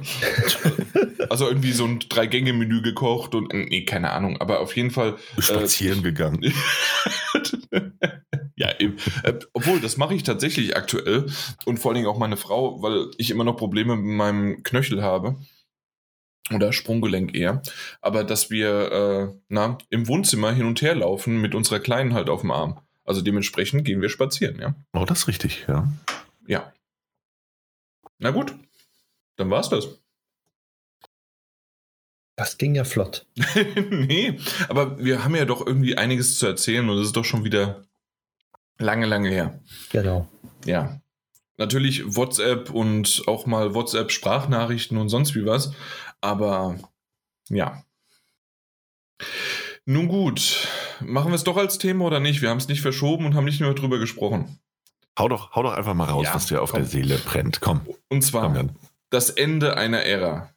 also irgendwie so ein Drei-Gänge-Menü gekocht und, nee, keine Ahnung, aber auf jeden Fall. Äh, Spazieren äh, gegangen. ja, eben. Äh, obwohl, das mache ich tatsächlich aktuell und vor allen Dingen auch meine Frau, weil ich immer noch Probleme mit meinem Knöchel habe oder Sprunggelenk eher, aber dass wir äh, na, im Wohnzimmer hin und her laufen mit unserer Kleinen halt auf dem Arm. Also dementsprechend gehen wir spazieren, ja. Oh, das ist richtig, ja. Ja. Na gut, dann war's das. Das ging ja flott. nee, aber wir haben ja doch irgendwie einiges zu erzählen und es ist doch schon wieder lange, lange her. Genau. Ja. Natürlich WhatsApp und auch mal WhatsApp-Sprachnachrichten und sonst wie was. Aber ja. Nun gut, machen wir es doch als Thema oder nicht? Wir haben es nicht verschoben und haben nicht mehr drüber gesprochen. Hau doch, hau doch einfach mal raus, ja, was dir auf komm. der Seele brennt. Komm. Und zwar komm, das Ende einer Ära.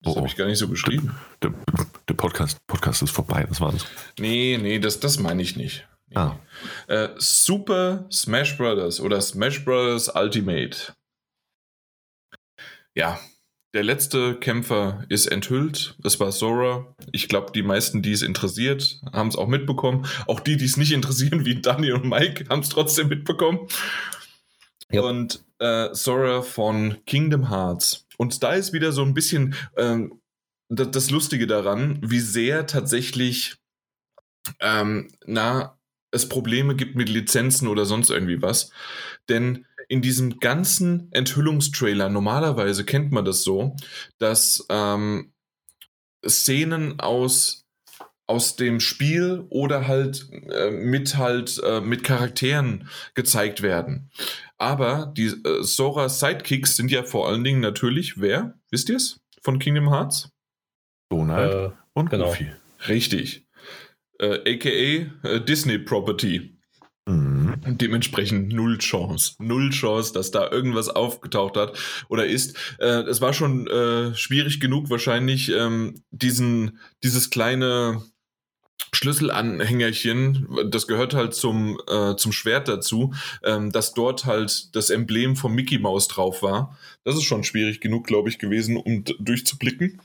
Das oh, habe ich gar nicht so beschrieben. Der, der, der, Podcast, Podcast ist vorbei, das war das. Nee, nee, das, das meine ich nicht. Nee. Ah. Äh, Super Smash Bros. oder Smash Bros. Ultimate. Ja, der letzte Kämpfer ist enthüllt. Das war Sora. Ich glaube, die meisten, die es interessiert, haben es auch mitbekommen. Auch die, die es nicht interessieren, wie Daniel und Mike, haben es trotzdem mitbekommen. Ja. Und äh, Sora von Kingdom Hearts. Und da ist wieder so ein bisschen ähm, das, das, Lustige daran, wie sehr tatsächlich ähm, na, es Probleme gibt mit Lizenzen oder sonst irgendwie was. Denn in diesem ganzen Enthüllungstrailer, normalerweise kennt man das so, dass ähm, Szenen aus aus dem Spiel oder halt äh, mit halt äh, mit Charakteren gezeigt werden. Aber die äh, Sora Sidekicks sind ja vor allen Dingen natürlich wer? Wisst ihr es? Von Kingdom Hearts? Donald äh, und genau. Goofy. Richtig. Äh, AKA äh, Disney Property. Mhm. Und dementsprechend null Chance. Null Chance, dass da irgendwas aufgetaucht hat oder ist. Äh, es war schon äh, schwierig genug, wahrscheinlich ähm, diesen, dieses kleine Schlüsselanhängerchen, das gehört halt zum, äh, zum Schwert dazu, ähm, dass dort halt das Emblem vom Mickey Mouse drauf war. Das ist schon schwierig genug, glaube ich, gewesen, um durchzublicken.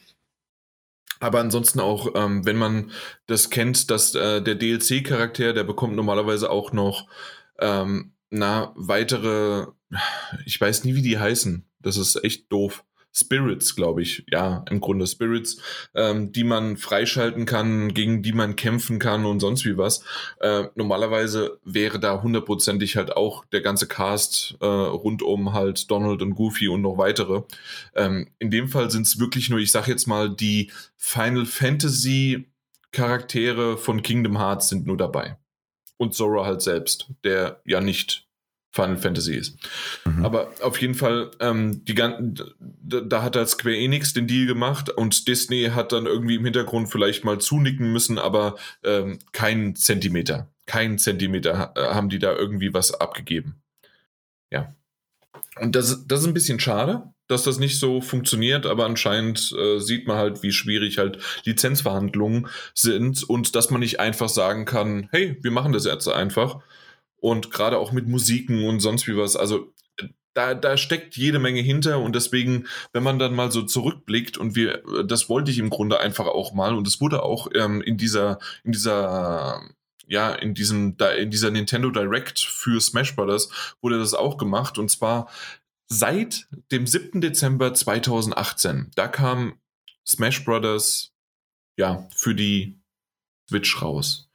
Aber ansonsten auch, ähm, wenn man das kennt, dass äh, der DLC-Charakter, der bekommt normalerweise auch noch ähm, na, weitere, ich weiß nie, wie die heißen. Das ist echt doof. Spirits, glaube ich, ja, im Grunde Spirits, ähm, die man freischalten kann, gegen die man kämpfen kann und sonst wie was. Äh, normalerweise wäre da hundertprozentig halt auch der ganze Cast äh, rund um halt Donald und Goofy und noch weitere. Ähm, in dem Fall sind es wirklich nur, ich sag jetzt mal, die Final Fantasy Charaktere von Kingdom Hearts sind nur dabei. Und Zora halt selbst, der ja nicht Final Fantasy ist. Mhm. Aber auf jeden Fall, ähm, die ganzen, da, da hat halt Square Enix den Deal gemacht und Disney hat dann irgendwie im Hintergrund vielleicht mal zunicken müssen, aber ähm, keinen Zentimeter, keinen Zentimeter äh, haben die da irgendwie was abgegeben. Ja. Und das, das ist ein bisschen schade, dass das nicht so funktioniert, aber anscheinend äh, sieht man halt, wie schwierig halt Lizenzverhandlungen sind und dass man nicht einfach sagen kann, hey, wir machen das jetzt einfach und gerade auch mit Musiken und sonst wie was. Also da, da steckt jede Menge hinter und deswegen, wenn man dann mal so zurückblickt und wir, das wollte ich im Grunde einfach auch mal und es wurde auch ähm, in dieser, in dieser, ja, in diesem, in dieser Nintendo Direct für Smash Brothers wurde das auch gemacht und zwar seit dem 7. Dezember 2018. Da kam Smash Brothers, ja, für die Switch raus.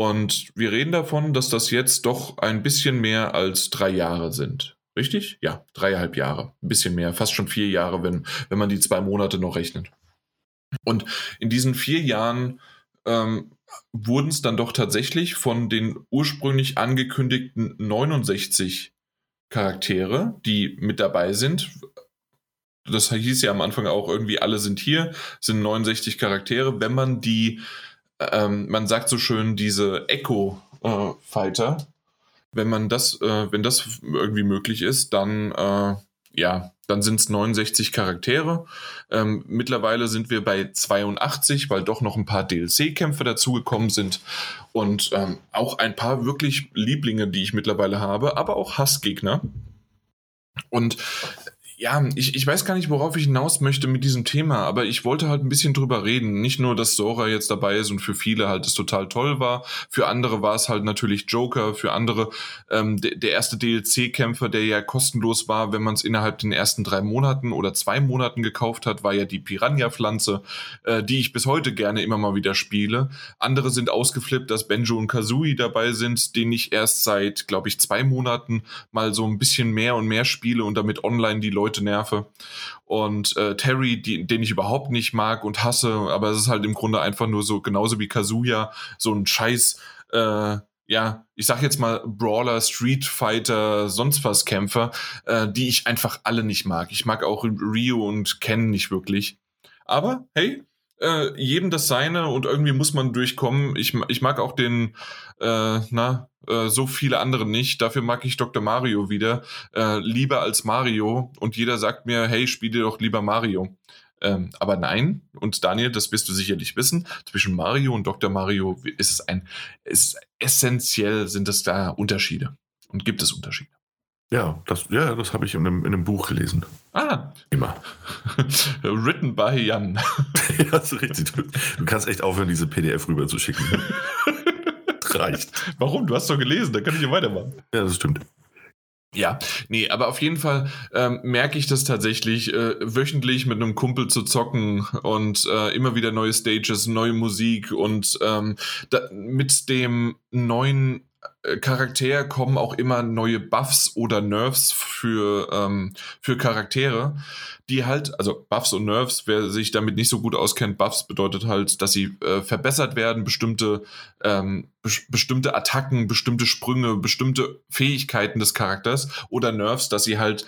Und wir reden davon, dass das jetzt doch ein bisschen mehr als drei Jahre sind. Richtig? Ja, dreieinhalb Jahre. Ein bisschen mehr, fast schon vier Jahre, wenn, wenn man die zwei Monate noch rechnet. Und in diesen vier Jahren ähm, wurden es dann doch tatsächlich von den ursprünglich angekündigten 69 Charaktere, die mit dabei sind. Das hieß ja am Anfang auch irgendwie, alle sind hier, sind 69 Charaktere. Wenn man die ähm, man sagt so schön, diese Echo-Fighter, äh, wenn man das, äh, wenn das irgendwie möglich ist, dann äh, ja, dann sind es 69 Charaktere. Ähm, mittlerweile sind wir bei 82, weil doch noch ein paar DLC-Kämpfe dazugekommen sind und ähm, auch ein paar wirklich Lieblinge, die ich mittlerweile habe, aber auch Hassgegner. Und ja, ich, ich weiß gar nicht, worauf ich hinaus möchte mit diesem Thema, aber ich wollte halt ein bisschen drüber reden. Nicht nur, dass Sora jetzt dabei ist und für viele halt es total toll war. Für andere war es halt natürlich Joker, für andere ähm, der, der erste DLC-Kämpfer, der ja kostenlos war, wenn man es innerhalb den ersten drei Monaten oder zwei Monaten gekauft hat, war ja die Piranha-Pflanze, äh, die ich bis heute gerne immer mal wieder spiele. Andere sind ausgeflippt, dass Benjo und Kazooie dabei sind, den ich erst seit, glaube ich, zwei Monaten mal so ein bisschen mehr und mehr spiele und damit online die Leute Leute nerve. Und äh, Terry, die, den ich überhaupt nicht mag und hasse, aber es ist halt im Grunde einfach nur so, genauso wie Kazuya, so ein Scheiß, äh, ja, ich sag jetzt mal Brawler, Street Fighter, sonst was Kämpfer, äh, die ich einfach alle nicht mag. Ich mag auch Rio und Ken nicht wirklich. Aber hey, äh, jedem das seine und irgendwie muss man durchkommen. Ich, ich mag auch den, äh, na, äh, so viele andere nicht. Dafür mag ich Dr. Mario wieder äh, lieber als Mario und jeder sagt mir, hey, spiele doch lieber Mario. Ähm, aber nein, und Daniel, das wirst du sicherlich wissen, zwischen Mario und Dr. Mario ist es ein, ist essentiell sind es da Unterschiede. Und gibt es Unterschiede. Ja, das, ja, das habe ich in einem, in einem Buch gelesen. Ah. Immer. Written by Jan. ja, das ist richtig. Du, du kannst echt aufhören, diese PDF rüberzuschicken. Reicht. Warum? Du hast doch gelesen, da kann ich ja weitermachen. Ja, das stimmt. Ja, nee, aber auf jeden Fall ähm, merke ich das tatsächlich, äh, wöchentlich mit einem Kumpel zu zocken und äh, immer wieder neue Stages, neue Musik und ähm, da, mit dem neuen Charakter kommen auch immer neue Buffs oder Nerfs für, ähm, für Charaktere, die halt, also Buffs und Nerfs, wer sich damit nicht so gut auskennt, Buffs bedeutet halt, dass sie äh, verbessert werden, bestimmte, ähm, be bestimmte Attacken, bestimmte Sprünge, bestimmte Fähigkeiten des Charakters oder Nerfs, dass sie halt,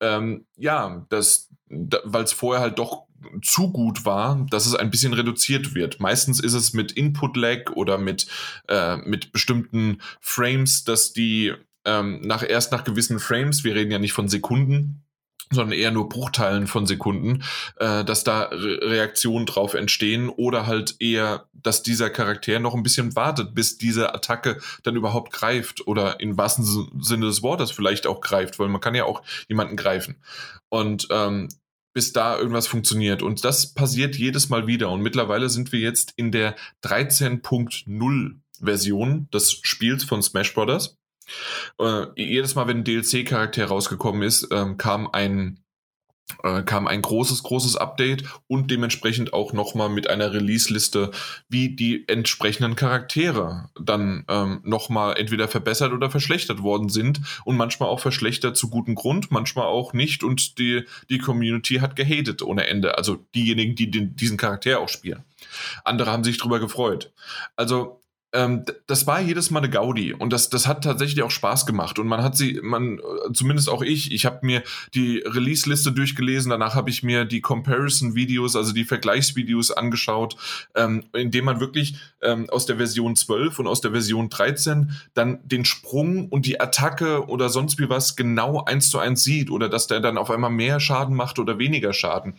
ähm, ja, das, da, weil es vorher halt doch zu gut war, dass es ein bisschen reduziert wird. Meistens ist es mit Input-Lag oder mit, äh, mit bestimmten Frames, dass die ähm, nach, erst nach gewissen Frames, wir reden ja nicht von Sekunden, sondern eher nur Bruchteilen von Sekunden, äh, dass da Re Reaktionen drauf entstehen oder halt eher, dass dieser Charakter noch ein bisschen wartet, bis diese Attacke dann überhaupt greift oder in wahrsten Sinne des Wortes vielleicht auch greift, weil man kann ja auch jemanden greifen. Und ähm, bis da irgendwas funktioniert. Und das passiert jedes Mal wieder. Und mittlerweile sind wir jetzt in der 13.0 Version des Spiels von Smash Bros. Äh, jedes Mal, wenn ein DLC-Charakter rausgekommen ist, ähm, kam ein äh, kam ein großes, großes Update und dementsprechend auch nochmal mit einer Release-Liste, wie die entsprechenden Charaktere dann ähm, nochmal entweder verbessert oder verschlechtert worden sind und manchmal auch verschlechtert zu gutem Grund, manchmal auch nicht und die, die Community hat gehatet ohne Ende, also diejenigen, die den, diesen Charakter auch spielen. Andere haben sich drüber gefreut. Also ähm, das war jedes Mal eine Gaudi und das, das hat tatsächlich auch Spaß gemacht und man hat sie, man, zumindest auch ich, ich habe mir die Release-Liste durchgelesen, danach habe ich mir die Comparison-Videos, also die Vergleichsvideos angeschaut, ähm, indem man wirklich ähm, aus der Version 12 und aus der Version 13 dann den Sprung und die Attacke oder sonst wie was genau eins zu eins sieht oder dass der dann auf einmal mehr Schaden macht oder weniger Schaden.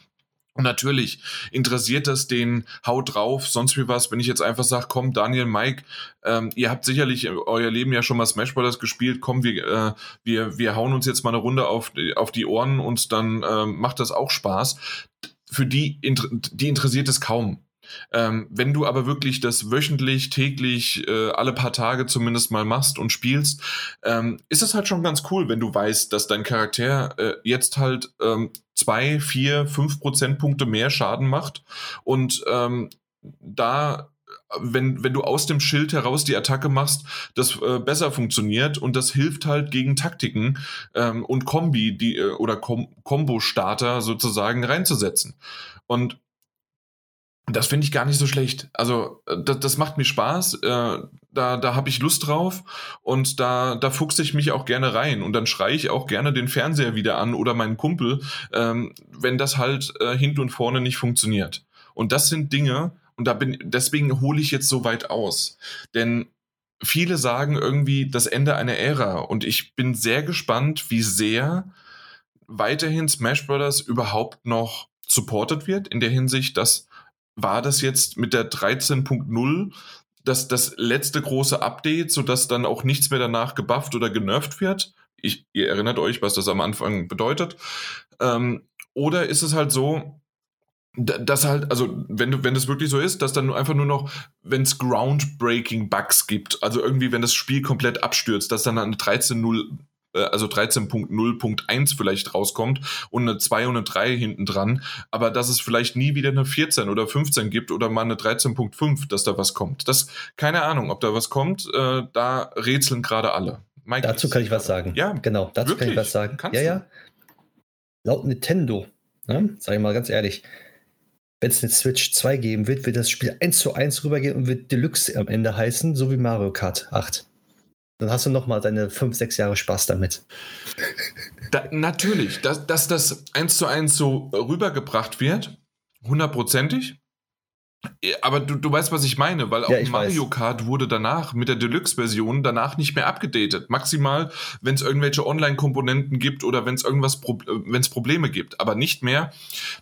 Natürlich interessiert das den Haut drauf, sonst wie was, wenn ich jetzt einfach sage, komm, Daniel, Mike, ähm, ihr habt sicherlich euer Leben ja schon mal Smash Bros. gespielt, komm, wir, äh, wir, wir hauen uns jetzt mal eine Runde auf, auf die Ohren und dann äh, macht das auch Spaß. Für die, die interessiert es kaum. Ähm, wenn du aber wirklich das wöchentlich, täglich, äh, alle paar Tage zumindest mal machst und spielst, ähm, ist es halt schon ganz cool, wenn du weißt, dass dein Charakter äh, jetzt halt ähm, zwei, vier, fünf Prozentpunkte mehr Schaden macht und ähm, da wenn, wenn du aus dem Schild heraus die Attacke machst, das äh, besser funktioniert und das hilft halt gegen Taktiken ähm, und Kombi die, äh, oder Kom Combo-Starter sozusagen reinzusetzen. Und das finde ich gar nicht so schlecht. Also äh, das, das macht mir Spaß. Äh, da da habe ich Lust drauf und da, da fuchse ich mich auch gerne rein. Und dann schreie ich auch gerne den Fernseher wieder an oder meinen Kumpel, ähm, wenn das halt äh, hinten und vorne nicht funktioniert. Und das sind Dinge, und da bin, deswegen hole ich jetzt so weit aus. Denn viele sagen irgendwie das Ende einer Ära. Und ich bin sehr gespannt, wie sehr weiterhin Smash Brothers überhaupt noch supported wird, in der Hinsicht, dass war das jetzt mit der 13.0 das, das letzte große Update, sodass dann auch nichts mehr danach gebufft oder genervt wird? Ich, ihr erinnert euch, was das am Anfang bedeutet. Ähm, oder ist es halt so, dass halt, also wenn du, wenn das wirklich so ist, dass dann einfach nur noch, wenn es groundbreaking Bugs gibt, also irgendwie, wenn das Spiel komplett abstürzt, dass dann eine 13.0 äh, also 13.0.1 vielleicht rauskommt und eine 2 und eine 3 hinten dran, aber dass es vielleicht nie wieder eine 14 oder 15 gibt oder mal eine 13.5, dass da was kommt. Das, keine Ahnung, ob da was kommt, äh, da rätseln gerade alle. Mike dazu kann ich was sagen. Ja, genau, dazu wirklich? kann ich was sagen. Kannst ja, ja. Laut Nintendo, ne, sag ich mal ganz ehrlich, wenn es eine Switch 2 geben wird, wird das Spiel 1 zu 1 rübergehen und wird Deluxe am Ende heißen, so wie Mario Kart 8. Dann hast du noch mal deine fünf, sechs Jahre Spaß damit. Da, natürlich, dass, dass das eins zu eins so rübergebracht wird, hundertprozentig. Aber du, du weißt, was ich meine, weil auch ja, Mario weiß. Kart wurde danach mit der Deluxe-Version danach nicht mehr abgedatet. Maximal, wenn es irgendwelche Online-Komponenten gibt oder wenn es irgendwas, wenn es Probleme gibt. Aber nicht mehr,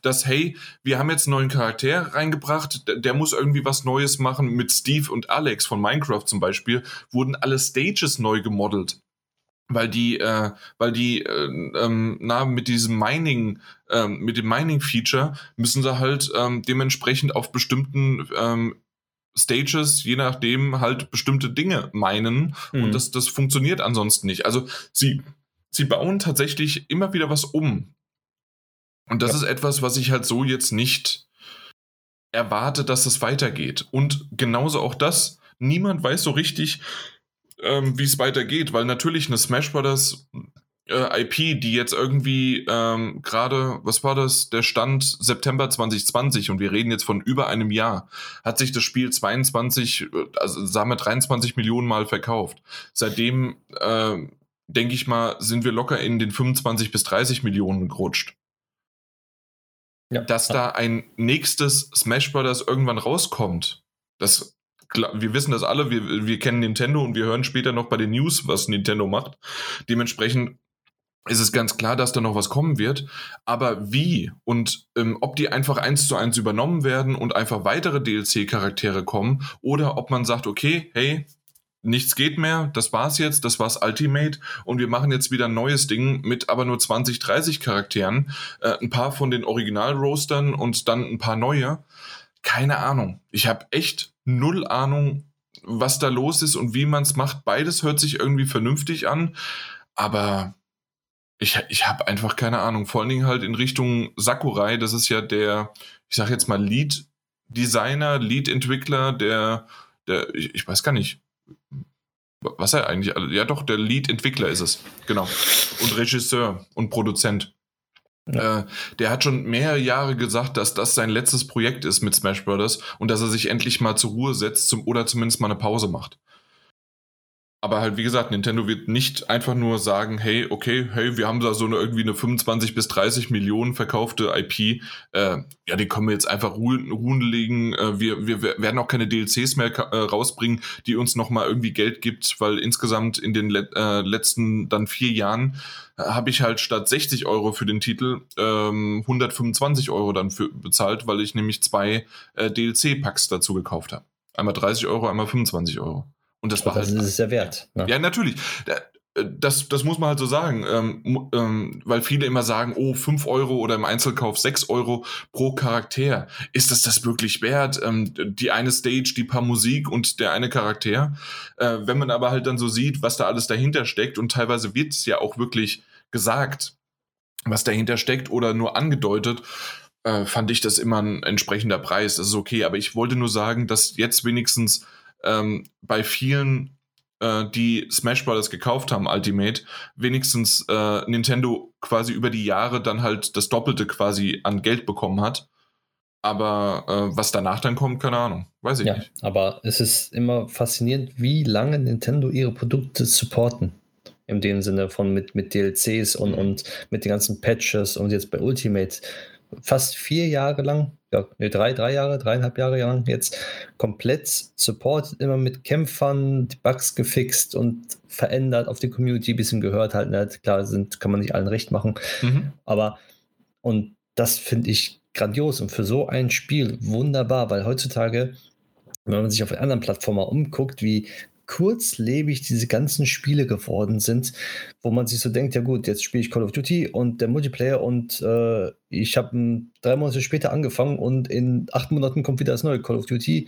dass, hey, wir haben jetzt einen neuen Charakter reingebracht, der, der muss irgendwie was Neues machen. Mit Steve und Alex von Minecraft zum Beispiel wurden alle Stages neu gemodelt weil die, äh, weil die, äh, ähm, na, mit diesem Mining, ähm, mit dem Mining-Feature müssen sie halt ähm, dementsprechend auf bestimmten ähm, Stages, je nachdem, halt bestimmte Dinge meinen mhm. und das, das funktioniert ansonsten nicht. Also sie, sie bauen tatsächlich immer wieder was um. Und das ja. ist etwas, was ich halt so jetzt nicht erwarte, dass es weitergeht. Und genauso auch das, niemand weiß so richtig, ähm, wie es weitergeht, weil natürlich eine Smash Brothers äh, IP, die jetzt irgendwie ähm, gerade, was war das, der Stand September 2020 und wir reden jetzt von über einem Jahr, hat sich das Spiel 22, äh, also sagen wir 23 Millionen Mal verkauft. Seitdem, äh, denke ich mal, sind wir locker in den 25 bis 30 Millionen gerutscht. Ja. Dass da ein nächstes Smash Brothers irgendwann rauskommt, das wir wissen das alle, wir, wir kennen Nintendo und wir hören später noch bei den News, was Nintendo macht. Dementsprechend ist es ganz klar, dass da noch was kommen wird. Aber wie und ähm, ob die einfach eins zu eins übernommen werden und einfach weitere DLC-Charaktere kommen oder ob man sagt, okay, hey, nichts geht mehr, das war's jetzt, das war's Ultimate und wir machen jetzt wieder ein neues Ding mit aber nur 20, 30 Charakteren, äh, ein paar von den Original-Roastern und dann ein paar neue. Keine Ahnung. Ich habe echt null Ahnung, was da los ist und wie man es macht. Beides hört sich irgendwie vernünftig an, aber ich, ich habe einfach keine Ahnung. Vor allen Dingen halt in Richtung Sakurai, das ist ja der, ich sag jetzt mal, Lead-Designer, Lead-Entwickler, der, der, ich, ich weiß gar nicht, was er eigentlich, ja doch, der Lead-Entwickler ist es, genau. Und Regisseur und Produzent. Ja. Äh, der hat schon mehrere Jahre gesagt, dass das sein letztes Projekt ist mit Smash Brothers und dass er sich endlich mal zur Ruhe setzt zum, oder zumindest mal eine Pause macht. Aber halt, wie gesagt, Nintendo wird nicht einfach nur sagen, hey, okay, hey, wir haben da so eine irgendwie eine 25 bis 30 Millionen verkaufte IP. Äh, ja, die können wir jetzt einfach ruhen, ruhen legen. Äh, wir, wir werden auch keine DLCs mehr äh, rausbringen, die uns nochmal irgendwie Geld gibt, weil insgesamt in den le äh, letzten dann vier Jahren äh, habe ich halt statt 60 Euro für den Titel ähm, 125 Euro dann für bezahlt, weil ich nämlich zwei äh, DLC-Packs dazu gekauft habe. Einmal 30 Euro, einmal 25 Euro. Und das war halt. Das ist ja wert. Ne? Ja, natürlich. Äh, das, das muss man halt so sagen, ähm, ähm, weil viele immer sagen, oh, 5 Euro oder im Einzelkauf 6 Euro pro Charakter. Ist das das wirklich wert? Ähm, die eine Stage, die paar Musik und der eine Charakter. Äh, wenn man aber halt dann so sieht, was da alles dahinter steckt und teilweise wird es ja auch wirklich gesagt, was dahinter steckt oder nur angedeutet, äh, fand ich das immer ein entsprechender Preis. Das ist okay, aber ich wollte nur sagen, dass jetzt wenigstens ähm, bei vielen, äh, die Smash Bros. gekauft haben, Ultimate, wenigstens äh, Nintendo quasi über die Jahre dann halt das Doppelte quasi an Geld bekommen hat. Aber äh, was danach dann kommt, keine Ahnung. Weiß ich ja, nicht. Aber es ist immer faszinierend, wie lange Nintendo ihre Produkte supporten. In dem Sinne von mit, mit DLCs und, mhm. und mit den ganzen Patches und jetzt bei Ultimate fast vier Jahre lang, ja, nee, drei, drei Jahre, dreieinhalb Jahre lang jetzt komplett supported, immer mit Kämpfern, die Bugs gefixt und verändert, auf die Community ein bisschen gehört halt. Ne? Klar, sind, kann man nicht allen recht machen. Mhm. Aber, und das finde ich grandios und für so ein Spiel wunderbar, weil heutzutage, wenn man sich auf anderen Plattformen umguckt, wie kurzlebig diese ganzen Spiele geworden sind, wo man sich so denkt, ja gut, jetzt spiele ich Call of Duty und der Multiplayer und äh, ich habe drei Monate später angefangen und in acht Monaten kommt wieder das neue Call of Duty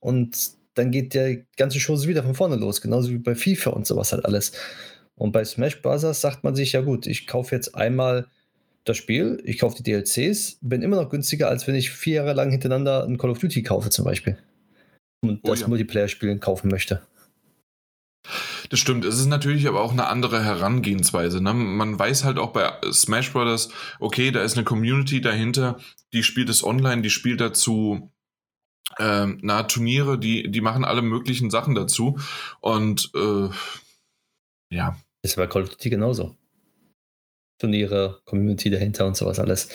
und dann geht der ganze Show wieder von vorne los, genauso wie bei FIFA und sowas halt alles. Und bei Smash Bros. sagt man sich, ja gut, ich kaufe jetzt einmal das Spiel, ich kaufe die DLCs, bin immer noch günstiger, als wenn ich vier Jahre lang hintereinander ein Call of Duty kaufe zum Beispiel. Und oh, das ja. Multiplayer-Spiel kaufen möchte. Das stimmt. Es ist natürlich aber auch eine andere Herangehensweise. Ne? Man weiß halt auch bei Smash Brothers, okay, da ist eine Community dahinter, die spielt es online, die spielt dazu ähm, na, Turniere, die, die machen alle möglichen Sachen dazu. Und äh, ja. Ist bei Call of Duty genauso. Turniere, Community dahinter und sowas alles.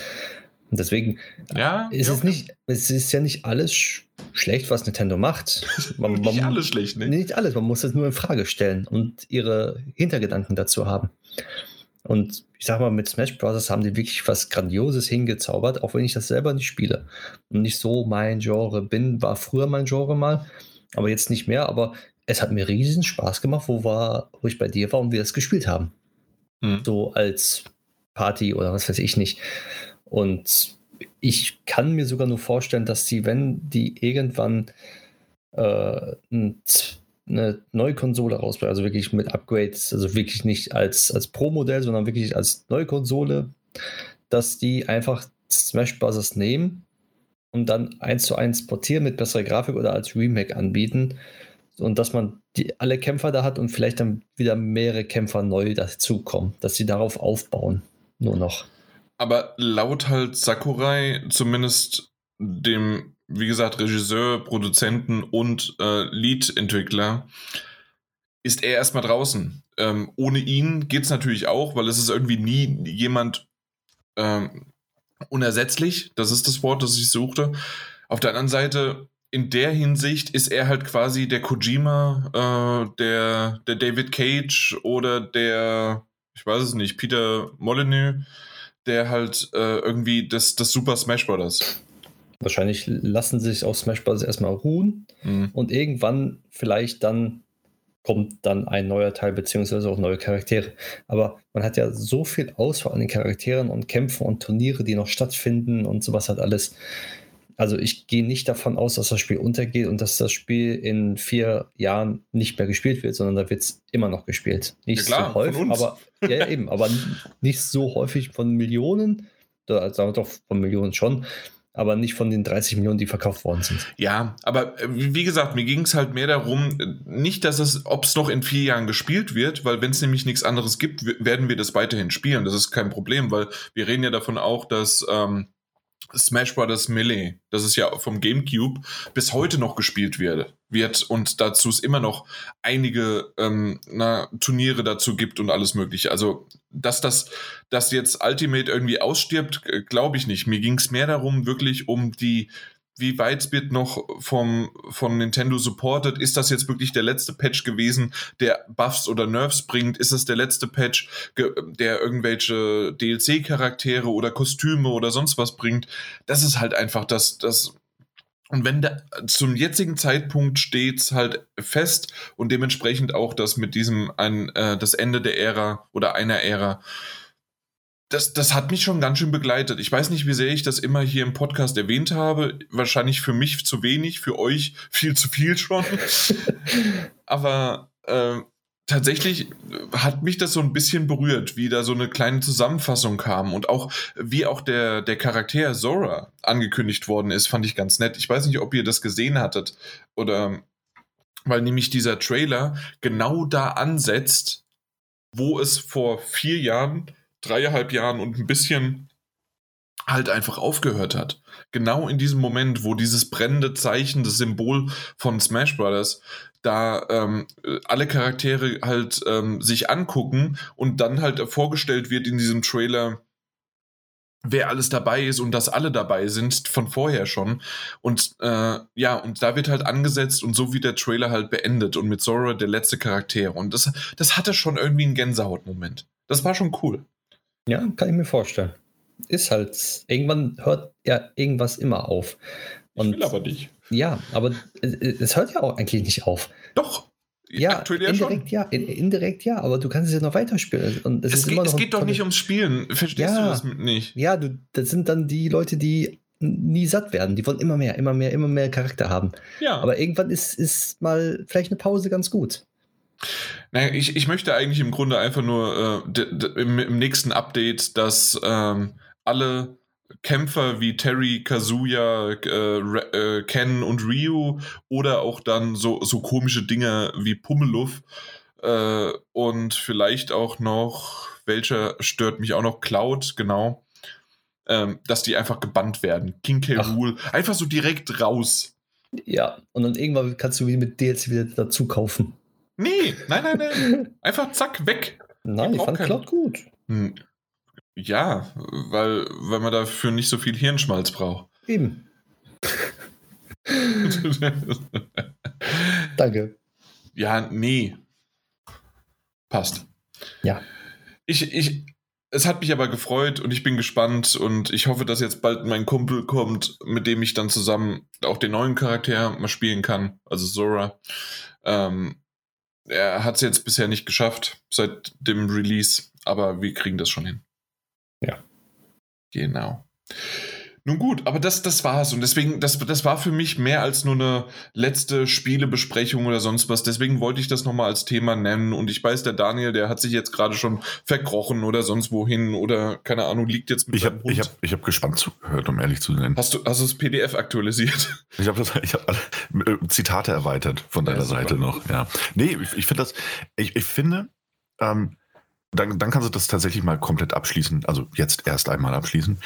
Und deswegen ja, ist ja, es nicht, es ist ja nicht alles schlecht, was Nintendo macht. Man, nicht man, alles schlecht, ne? Nicht alles, man muss es nur in Frage stellen und ihre Hintergedanken dazu haben. Und ich sag mal, mit Smash Bros. haben die wirklich was Grandioses hingezaubert, auch wenn ich das selber nicht spiele und nicht so mein Genre bin. War früher mein Genre mal, aber jetzt nicht mehr. Aber es hat mir riesen Spaß gemacht, wo, war, wo ich bei dir war und wir das gespielt haben. Hm. So als Party oder was weiß ich nicht. Und ich kann mir sogar nur vorstellen, dass sie, wenn die irgendwann äh, eine neue Konsole rausbringen, also wirklich mit Upgrades, also wirklich nicht als, als Pro-Modell, sondern wirklich als neue Konsole, dass die einfach Smash Bros. nehmen und dann eins zu eins portieren mit besserer Grafik oder als Remake anbieten und dass man die, alle Kämpfer da hat und vielleicht dann wieder mehrere Kämpfer neu dazukommen, dass sie darauf aufbauen. Nur noch. Aber laut halt Sakurai, zumindest dem, wie gesagt, Regisseur, Produzenten und äh, Lead-Entwickler, ist er erstmal draußen. Ähm, ohne ihn geht es natürlich auch, weil es ist irgendwie nie jemand ähm, unersetzlich. Das ist das Wort, das ich suchte. Auf der anderen Seite in der Hinsicht ist er halt quasi der Kojima, äh, der, der David Cage oder der, ich weiß es nicht, Peter Molyneux, der halt äh, irgendwie das, das Super Smash Bros. Wahrscheinlich lassen sie sich auf Smash Bros. erstmal ruhen mhm. und irgendwann vielleicht dann kommt dann ein neuer Teil, beziehungsweise auch neue Charaktere. Aber man hat ja so viel Auswahl an den Charakteren und Kämpfen und Turniere, die noch stattfinden und sowas hat alles. Also ich gehe nicht davon aus, dass das Spiel untergeht und dass das Spiel in vier Jahren nicht mehr gespielt wird, sondern da wird es immer noch gespielt. Nicht ja, klar, so häufig, aber ja, eben, aber nicht so häufig von Millionen, da sagen wir doch von Millionen schon, aber nicht von den 30 Millionen, die verkauft worden sind. Ja, aber äh, wie gesagt, mir ging es halt mehr darum, nicht, dass es, ob es noch in vier Jahren gespielt wird, weil wenn es nämlich nichts anderes gibt, werden wir das weiterhin spielen. Das ist kein Problem, weil wir reden ja davon auch, dass ähm, Smash Bros. Melee, das ist ja vom GameCube, bis heute noch gespielt wird, wird und dazu es immer noch einige ähm, na, Turniere dazu gibt und alles mögliche. Also, dass das dass jetzt Ultimate irgendwie ausstirbt, glaube ich nicht. Mir ging es mehr darum, wirklich um die wie weit wird noch vom, von Nintendo supported? Ist das jetzt wirklich der letzte Patch gewesen, der Buffs oder Nerfs bringt? Ist es der letzte Patch, der irgendwelche DLC-Charaktere oder Kostüme oder sonst was bringt? Das ist halt einfach das, das und wenn da, zum jetzigen Zeitpunkt steht's halt fest und dementsprechend auch das mit diesem ein, äh, das Ende der Ära oder einer Ära das, das hat mich schon ganz schön begleitet. Ich weiß nicht, wie sehr ich das immer hier im Podcast erwähnt habe. Wahrscheinlich für mich zu wenig, für euch viel zu viel schon. Aber äh, tatsächlich hat mich das so ein bisschen berührt, wie da so eine kleine Zusammenfassung kam und auch wie auch der, der Charakter Zora angekündigt worden ist, fand ich ganz nett. Ich weiß nicht, ob ihr das gesehen hattet oder weil nämlich dieser Trailer genau da ansetzt, wo es vor vier Jahren dreieinhalb Jahren und ein bisschen halt einfach aufgehört hat. Genau in diesem Moment, wo dieses brennende Zeichen, das Symbol von Smash Brothers, da ähm, alle Charaktere halt ähm, sich angucken und dann halt vorgestellt wird in diesem Trailer, wer alles dabei ist und dass alle dabei sind von vorher schon. Und äh, ja, und da wird halt angesetzt und so wie der Trailer halt beendet und mit Zora der letzte Charakter. Und das, das hatte schon irgendwie einen Gänsehautmoment. Das war schon cool. Ja, kann ich mir vorstellen. Ist halt, irgendwann hört ja irgendwas immer auf. Und, ich will aber nicht. Ja, aber es hört ja auch eigentlich nicht auf. Doch. Ja, indirekt ja, indirekt ja, aber du kannst es ja noch weiterspielen. Und es, es, geht, es geht doch nicht ums Spielen. Verstehst ja, du das nicht? Ja, du, das sind dann die Leute, die nie satt werden. Die wollen immer mehr, immer mehr, immer mehr Charakter haben. Ja. Aber irgendwann ist, ist mal vielleicht eine Pause ganz gut. Naja, ich, ich möchte eigentlich im Grunde einfach nur äh, im, im, nächsten Update, dass ähm, alle Kämpfer wie Terry, Kazuya, äh, äh, Ken und Ryu oder auch dann so, so komische Dinge wie Pummeluff äh, und vielleicht auch noch, welcher stört mich auch noch, Cloud, genau, ähm, dass die einfach gebannt werden. King K. Rule, einfach so direkt raus. Ja, und dann irgendwann kannst du wie mit DLC wieder dazu kaufen. Nee, nein, nein, nein. Einfach zack, weg. Nein, ich, ich fand keinen. Cloud gut. Hm. Ja, weil, weil man dafür nicht so viel Hirnschmalz braucht. Eben. Danke. Ja, nee. Passt. Ja. Ich, ich, es hat mich aber gefreut und ich bin gespannt und ich hoffe, dass jetzt bald mein Kumpel kommt, mit dem ich dann zusammen auch den neuen Charakter mal spielen kann, also Zora. Ähm, er hat es jetzt bisher nicht geschafft seit dem Release, aber wir kriegen das schon hin. Ja. Genau. Nun gut, aber das, das war's. Und deswegen, das, das war für mich mehr als nur eine letzte Spielebesprechung oder sonst was. Deswegen wollte ich das nochmal als Thema nennen. Und ich weiß, der Daniel, der hat sich jetzt gerade schon verkrochen oder sonst wohin oder keine Ahnung, liegt jetzt mit Ich habe ich hab, ich hab gespannt zugehört, um ehrlich zu sein. Hast du, hast du das PDF aktualisiert? Ich habe hab alle äh, Zitate erweitert von deiner ja, Seite noch. Ja. Nee, ich, ich finde das, ich, ich finde, ähm, dann, dann kannst du das tatsächlich mal komplett abschließen. Also jetzt erst einmal abschließen.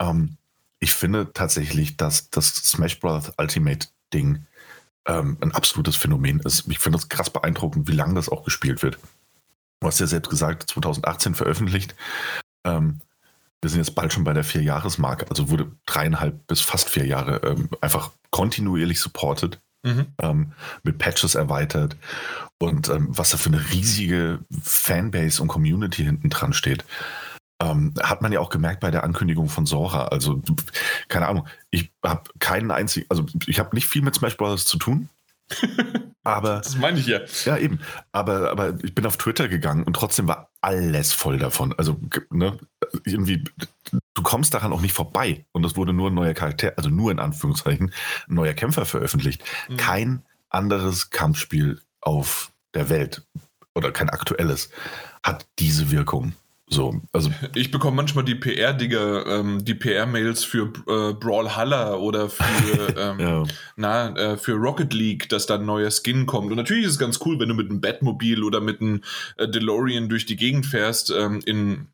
Ähm, ich finde tatsächlich, dass das Smash Bros. Ultimate Ding ähm, ein absolutes Phänomen ist. Ich finde das krass beeindruckend, wie lange das auch gespielt wird. Du hast ja selbst gesagt, 2018 veröffentlicht. Ähm, wir sind jetzt bald schon bei der Vier-Jahres-Marke, also wurde dreieinhalb bis fast vier Jahre ähm, einfach kontinuierlich supported, mhm. ähm, mit Patches erweitert und ähm, was da für eine riesige Fanbase und Community hinten dran steht. Ähm, hat man ja auch gemerkt bei der Ankündigung von Sora. Also, keine Ahnung, ich habe keinen einzigen, also ich habe nicht viel mit Smash Bros. zu tun. aber. Das meine ich ja. Ja, eben. Aber, aber ich bin auf Twitter gegangen und trotzdem war alles voll davon. Also, ne, irgendwie, du kommst daran auch nicht vorbei. Und es wurde nur ein neuer Charakter, also nur in Anführungszeichen, ein neuer Kämpfer veröffentlicht. Mhm. Kein anderes Kampfspiel auf der Welt oder kein aktuelles hat diese Wirkung. So, also ich bekomme manchmal die PR-Digger, ähm, die PR-Mails für äh, Brawlhalla oder für, ähm, ja. na, äh, für Rocket League, dass da ein neuer Skin kommt. Und natürlich ist es ganz cool, wenn du mit einem Batmobil oder mit einem äh, DeLorean durch die Gegend fährst ähm, in,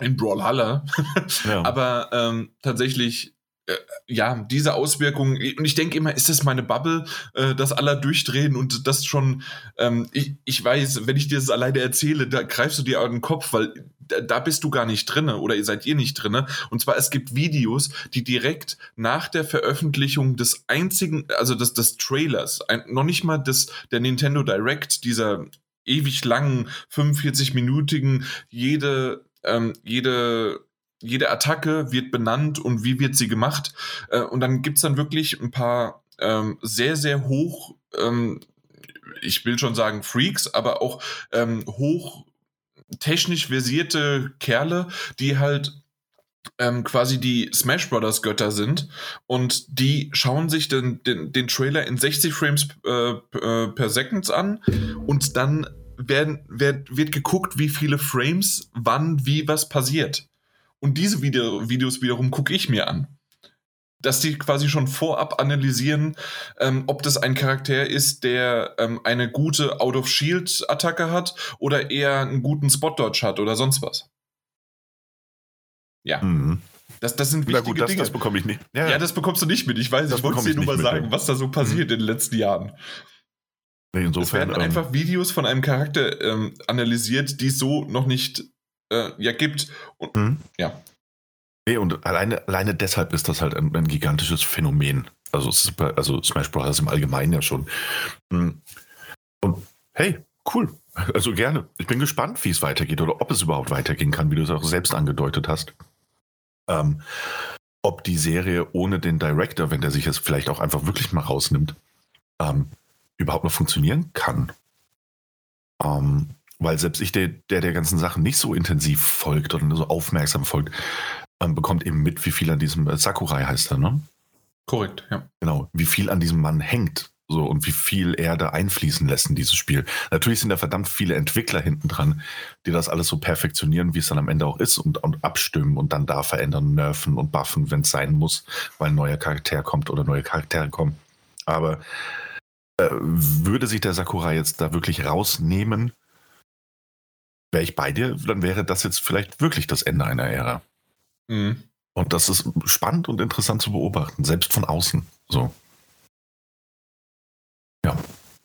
in Brawlhalla. ja. Aber ähm, tatsächlich ja, diese Auswirkungen, und ich denke immer, ist das meine Bubble, äh, dass alle durchdrehen und das schon, ähm, ich, ich weiß, wenn ich dir das alleine erzähle, da greifst du dir an den Kopf, weil da, da bist du gar nicht drinne oder ihr seid ihr nicht drinne. Und zwar, es gibt Videos, die direkt nach der Veröffentlichung des einzigen, also des, des Trailers, ein, noch nicht mal des, der Nintendo Direct, dieser ewig langen, 45-minütigen, jede, ähm, jede jede Attacke wird benannt und wie wird sie gemacht. Äh, und dann gibt's dann wirklich ein paar ähm, sehr, sehr hoch, ähm, ich will schon sagen Freaks, aber auch ähm, hoch technisch versierte Kerle, die halt ähm, quasi die Smash Brothers Götter sind und die schauen sich den, den, den Trailer in 60 Frames äh, äh, per Second an und dann werden, wird, wird geguckt, wie viele Frames, wann, wie was passiert. Und diese Video Videos wiederum gucke ich mir an. Dass die quasi schon vorab analysieren, ähm, ob das ein Charakter ist, der ähm, eine gute Out-of-Shield-Attacke hat oder eher einen guten Spot-Dodge hat oder sonst was. Ja. Mhm. Das, das sind wichtige gut, das, Dinge. Das bekomme ich nicht. Ja, ja, das bekommst du nicht mit. Ich weiß, das ich wollte dir nur mal sagen, mit. was da so passiert mhm. in den letzten Jahren. Nee, insofern, es werden ähm, einfach Videos von einem Charakter ähm, analysiert, die es so noch nicht äh, ja gibt. Und, mhm. Ja. Nee, und alleine, alleine deshalb ist das halt ein, ein gigantisches Phänomen. Also, Super, also Smash Bros. im Allgemeinen ja schon. Mhm. Und hey, cool. Also gerne. Ich bin gespannt, wie es weitergeht oder ob es überhaupt weitergehen kann, wie du es auch selbst angedeutet hast. Ähm, ob die Serie ohne den Director, wenn der sich jetzt vielleicht auch einfach wirklich mal rausnimmt, ähm, überhaupt noch funktionieren kann. Ähm, weil selbst ich, der, der der ganzen Sachen nicht so intensiv folgt oder so aufmerksam folgt, ähm, bekommt eben mit, wie viel an diesem äh, Sakurai heißt er, ne? Korrekt, ja. Genau, wie viel an diesem Mann hängt. So, und wie viel er da einfließen lässt in dieses Spiel. Natürlich sind da verdammt viele Entwickler hinten dran, die das alles so perfektionieren, wie es dann am Ende auch ist und, und abstimmen und dann da verändern, nerven und buffen, wenn es sein muss, weil ein neuer Charakter kommt oder neue Charaktere kommen. Aber äh, würde sich der Sakurai jetzt da wirklich rausnehmen, wäre ich bei dir, dann wäre das jetzt vielleicht wirklich das Ende einer Ära. Mhm. Und das ist spannend und interessant zu beobachten, selbst von außen. So. Ja.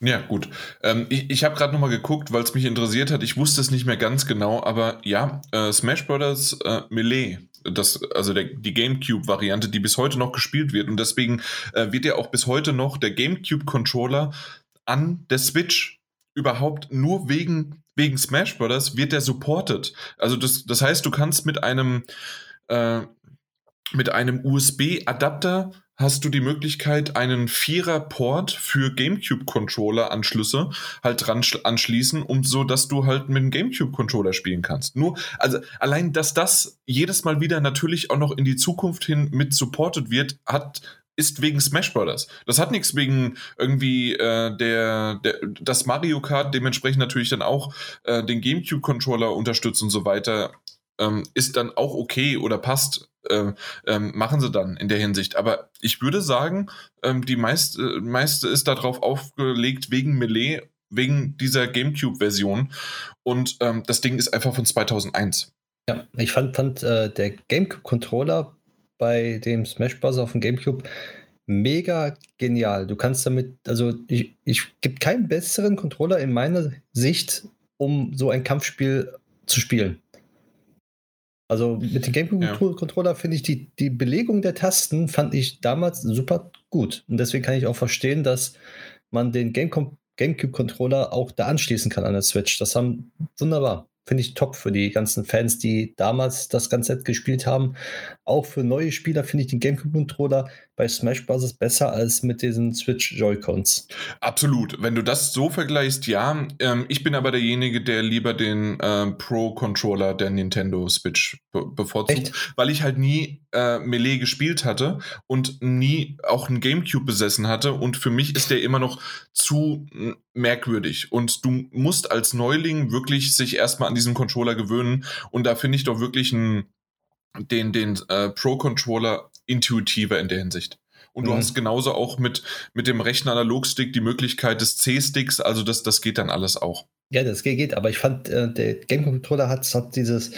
Ja, gut. Ähm, ich ich habe gerade nochmal geguckt, weil es mich interessiert hat. Ich wusste es nicht mehr ganz genau, aber ja, äh, Smash Bros. Äh, Melee, das, also der, die GameCube-Variante, die bis heute noch gespielt wird. Und deswegen äh, wird ja auch bis heute noch der GameCube-Controller an der Switch überhaupt nur wegen, wegen Smash Bros. wird der supported. Also das, das heißt, du kannst mit einem, äh, mit einem USB-Adapter hast du die Möglichkeit, einen Vierer-Port für GameCube-Controller-Anschlüsse halt dran anschließen, um so, dass du halt mit dem GameCube-Controller spielen kannst. Nur, also allein, dass das jedes Mal wieder natürlich auch noch in die Zukunft hin mit supported wird, hat ist wegen Smash Brothers. Das hat nichts wegen irgendwie äh, der, der das Mario Kart dementsprechend natürlich dann auch äh, den GameCube Controller unterstützt und so weiter ähm, ist dann auch okay oder passt, äh, ähm, machen sie dann in der Hinsicht. Aber ich würde sagen, ähm, die meiste, äh, meiste ist darauf aufgelegt wegen Melee, wegen dieser GameCube-Version. Und ähm, das Ding ist einfach von 2001. Ja, ich fand, fand äh, der GameCube-Controller bei dem Smash Bros. auf dem GameCube mega genial. Du kannst damit, also ich, ich gibt keinen besseren Controller in meiner Sicht, um so ein Kampfspiel zu spielen. Also mit dem GameCube-Controller ja. finde ich die, die Belegung der Tasten fand ich damals super gut. Und deswegen kann ich auch verstehen, dass man den GameCube-Controller auch da anschließen kann an der Switch. Das haben wunderbar finde ich top für die ganzen Fans, die damals das ganze Set gespielt haben. Auch für neue Spieler finde ich den GameCube-Controller bei Smash Bros. besser als mit diesen Switch Joy-Cons. Absolut. Wenn du das so vergleichst, ja. Ähm, ich bin aber derjenige, der lieber den ähm, Pro-Controller der Nintendo Switch be bevorzugt, Echt? weil ich halt nie äh, Melee gespielt hatte und nie auch einen GameCube besessen hatte. Und für mich ist der immer noch zu merkwürdig. Und du musst als Neuling wirklich sich erstmal an diesen Controller gewöhnen. Und da finde ich doch wirklich einen den, den äh, Pro-Controller intuitiver in der Hinsicht. Und du mhm. hast genauso auch mit, mit dem rechten Analogstick die Möglichkeit des C-Sticks, also das, das geht dann alles auch. Ja, das geht, aber ich fand, äh, der Game-Controller hat, hat dieses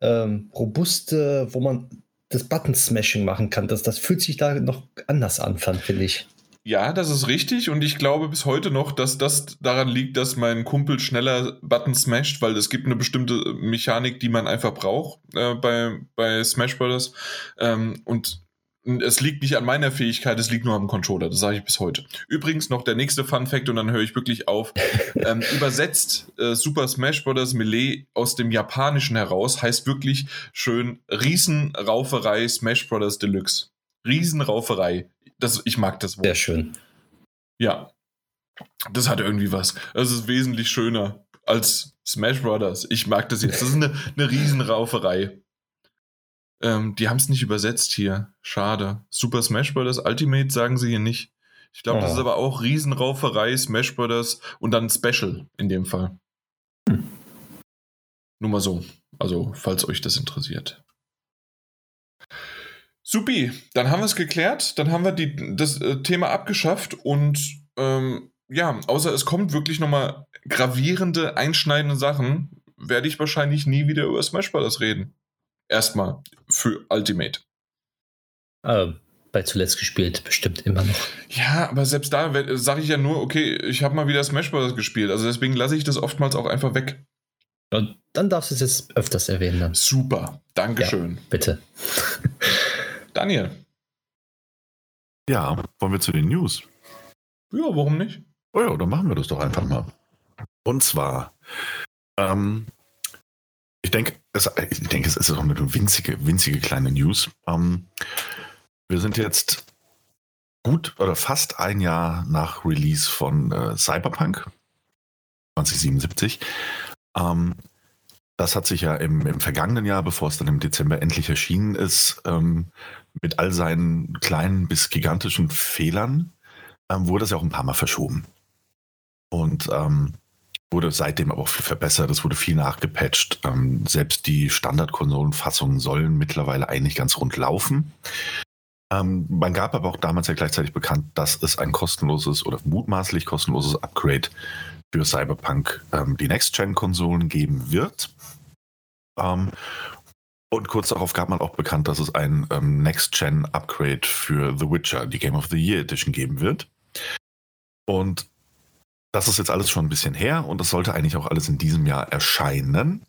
ähm, robuste, wo man das Button-Smashing machen kann. Das, das fühlt sich da noch anders an, fand, finde ich. Ja, das ist richtig und ich glaube bis heute noch, dass das daran liegt, dass mein Kumpel schneller Button smasht, weil es gibt eine bestimmte Mechanik, die man einfach braucht äh, bei, bei Smash Brothers. Ähm, und es liegt nicht an meiner Fähigkeit, es liegt nur am Controller. Das sage ich bis heute. Übrigens noch der nächste Fun Fact und dann höre ich wirklich auf. ähm, übersetzt äh, Super Smash Bros. Melee aus dem Japanischen heraus heißt wirklich schön Riesenrauferei Smash Bros. Deluxe. Riesenrauferei. Das, ich mag das Wort. Sehr schön. Ja. Das hat irgendwie was. Das ist wesentlich schöner als Smash Brothers. Ich mag das jetzt. Das ist eine, eine Riesenrauferei. Ähm, die haben es nicht übersetzt hier. Schade. Super Smash Brothers Ultimate sagen sie hier nicht. Ich glaube, oh. das ist aber auch Riesenrauferei, Smash Brothers und dann Special in dem Fall. Hm. Nur mal so. Also, falls euch das interessiert. Supi, dann haben wir es geklärt, dann haben wir die, das äh, Thema abgeschafft und ähm, ja, außer es kommt wirklich nochmal gravierende, einschneidende Sachen, werde ich wahrscheinlich nie wieder über Smash Bros. reden. Erstmal für Ultimate. Äh, bei zuletzt gespielt, bestimmt immer noch. Ja, aber selbst da sage ich ja nur, okay, ich habe mal wieder Smash Bros. gespielt. Also deswegen lasse ich das oftmals auch einfach weg. Und dann darfst du es jetzt öfters erwähnen. Dann. Super, Dankeschön. Ja, bitte. Daniel. Ja, wollen wir zu den News? Ja, warum nicht? Oh ja, dann machen wir das doch einfach mal. Und zwar, ähm, ich denke, es, ich denke, es ist auch eine winzige, winzige kleine News. Ähm, wir sind jetzt gut oder fast ein Jahr nach Release von äh, Cyberpunk 2077. Ähm, das hat sich ja im, im, vergangenen Jahr, bevor es dann im Dezember endlich erschienen ist, ähm, mit all seinen kleinen bis gigantischen Fehlern, ähm, wurde es ja auch ein paar Mal verschoben. Und ähm, wurde seitdem aber auch viel verbessert, es wurde viel nachgepatcht. Ähm, selbst die Standardkonsolenfassungen sollen mittlerweile eigentlich ganz rund laufen. Ähm, man gab aber auch damals ja gleichzeitig bekannt, dass es ein kostenloses oder mutmaßlich kostenloses Upgrade für Cyberpunk ähm, die Next-Gen-Konsolen geben wird. Ähm, und kurz darauf gab man auch bekannt, dass es ein ähm, Next-Gen-Upgrade für The Witcher, die Game of the Year Edition, geben wird. Und das ist jetzt alles schon ein bisschen her und das sollte eigentlich auch alles in diesem Jahr erscheinen.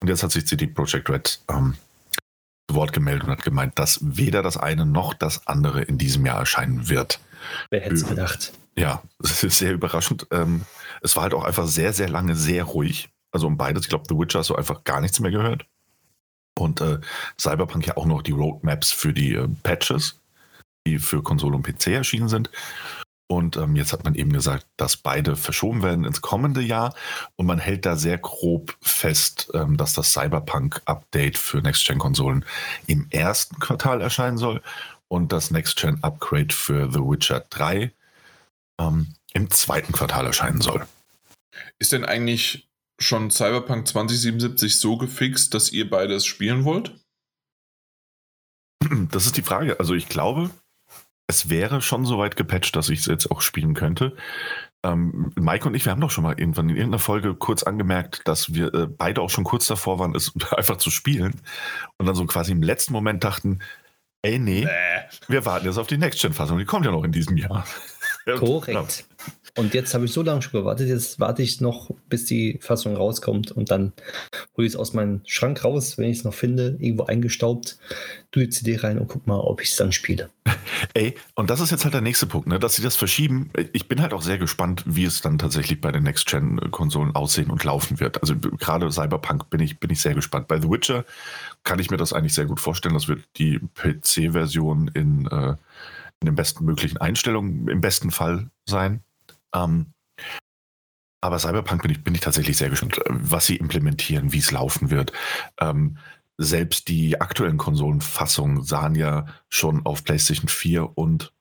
Und jetzt hat sich CD Projekt Red ähm, zu Wort gemeldet und hat gemeint, dass weder das eine noch das andere in diesem Jahr erscheinen wird. Wer hätte es gedacht? Ja, es ist sehr überraschend. Ähm, es war halt auch einfach sehr, sehr lange sehr ruhig. Also um beides. Ich glaube, The Witcher hast du einfach gar nichts mehr gehört. Und äh, Cyberpunk ja auch noch die Roadmaps für die äh, Patches, die für Konsole und PC erschienen sind. Und ähm, jetzt hat man eben gesagt, dass beide verschoben werden ins kommende Jahr. Und man hält da sehr grob fest, ähm, dass das Cyberpunk-Update für Next-Gen-Konsolen im ersten Quartal erscheinen soll und das Next-Gen-Upgrade für The Witcher 3 ähm, im zweiten Quartal erscheinen soll. Ist denn eigentlich schon Cyberpunk 2077 so gefixt, dass ihr beides spielen wollt? Das ist die Frage. Also ich glaube, es wäre schon so weit gepatcht, dass ich es jetzt auch spielen könnte. Ähm, Mike und ich, wir haben doch schon mal irgendwann in irgendeiner Folge kurz angemerkt, dass wir äh, beide auch schon kurz davor waren, es einfach zu spielen. Und dann so quasi im letzten Moment dachten, ey, nee, nee. wir warten jetzt auf die Next-Gen-Fassung. Die kommt ja noch in diesem Jahr. Korrekt. Und jetzt habe ich so lange schon gewartet, jetzt warte ich noch, bis die Fassung rauskommt und dann hole ich es aus meinem Schrank raus, wenn ich es noch finde, irgendwo eingestaubt, tue die CD rein und guck mal, ob ich es dann spiele. Ey, und das ist jetzt halt der nächste Punkt, ne, dass sie das verschieben. Ich bin halt auch sehr gespannt, wie es dann tatsächlich bei den Next-Gen-Konsolen aussehen und laufen wird. Also gerade Cyberpunk bin ich, bin ich sehr gespannt. Bei The Witcher kann ich mir das eigentlich sehr gut vorstellen. Das wird die PC-Version in, äh, in den besten möglichen Einstellungen im besten Fall sein. Ähm, aber Cyberpunk bin ich, bin ich tatsächlich sehr gespannt, was sie implementieren, wie es laufen wird. Ähm, selbst die aktuellen Konsolenfassungen sahen ja schon auf PlayStation 4 und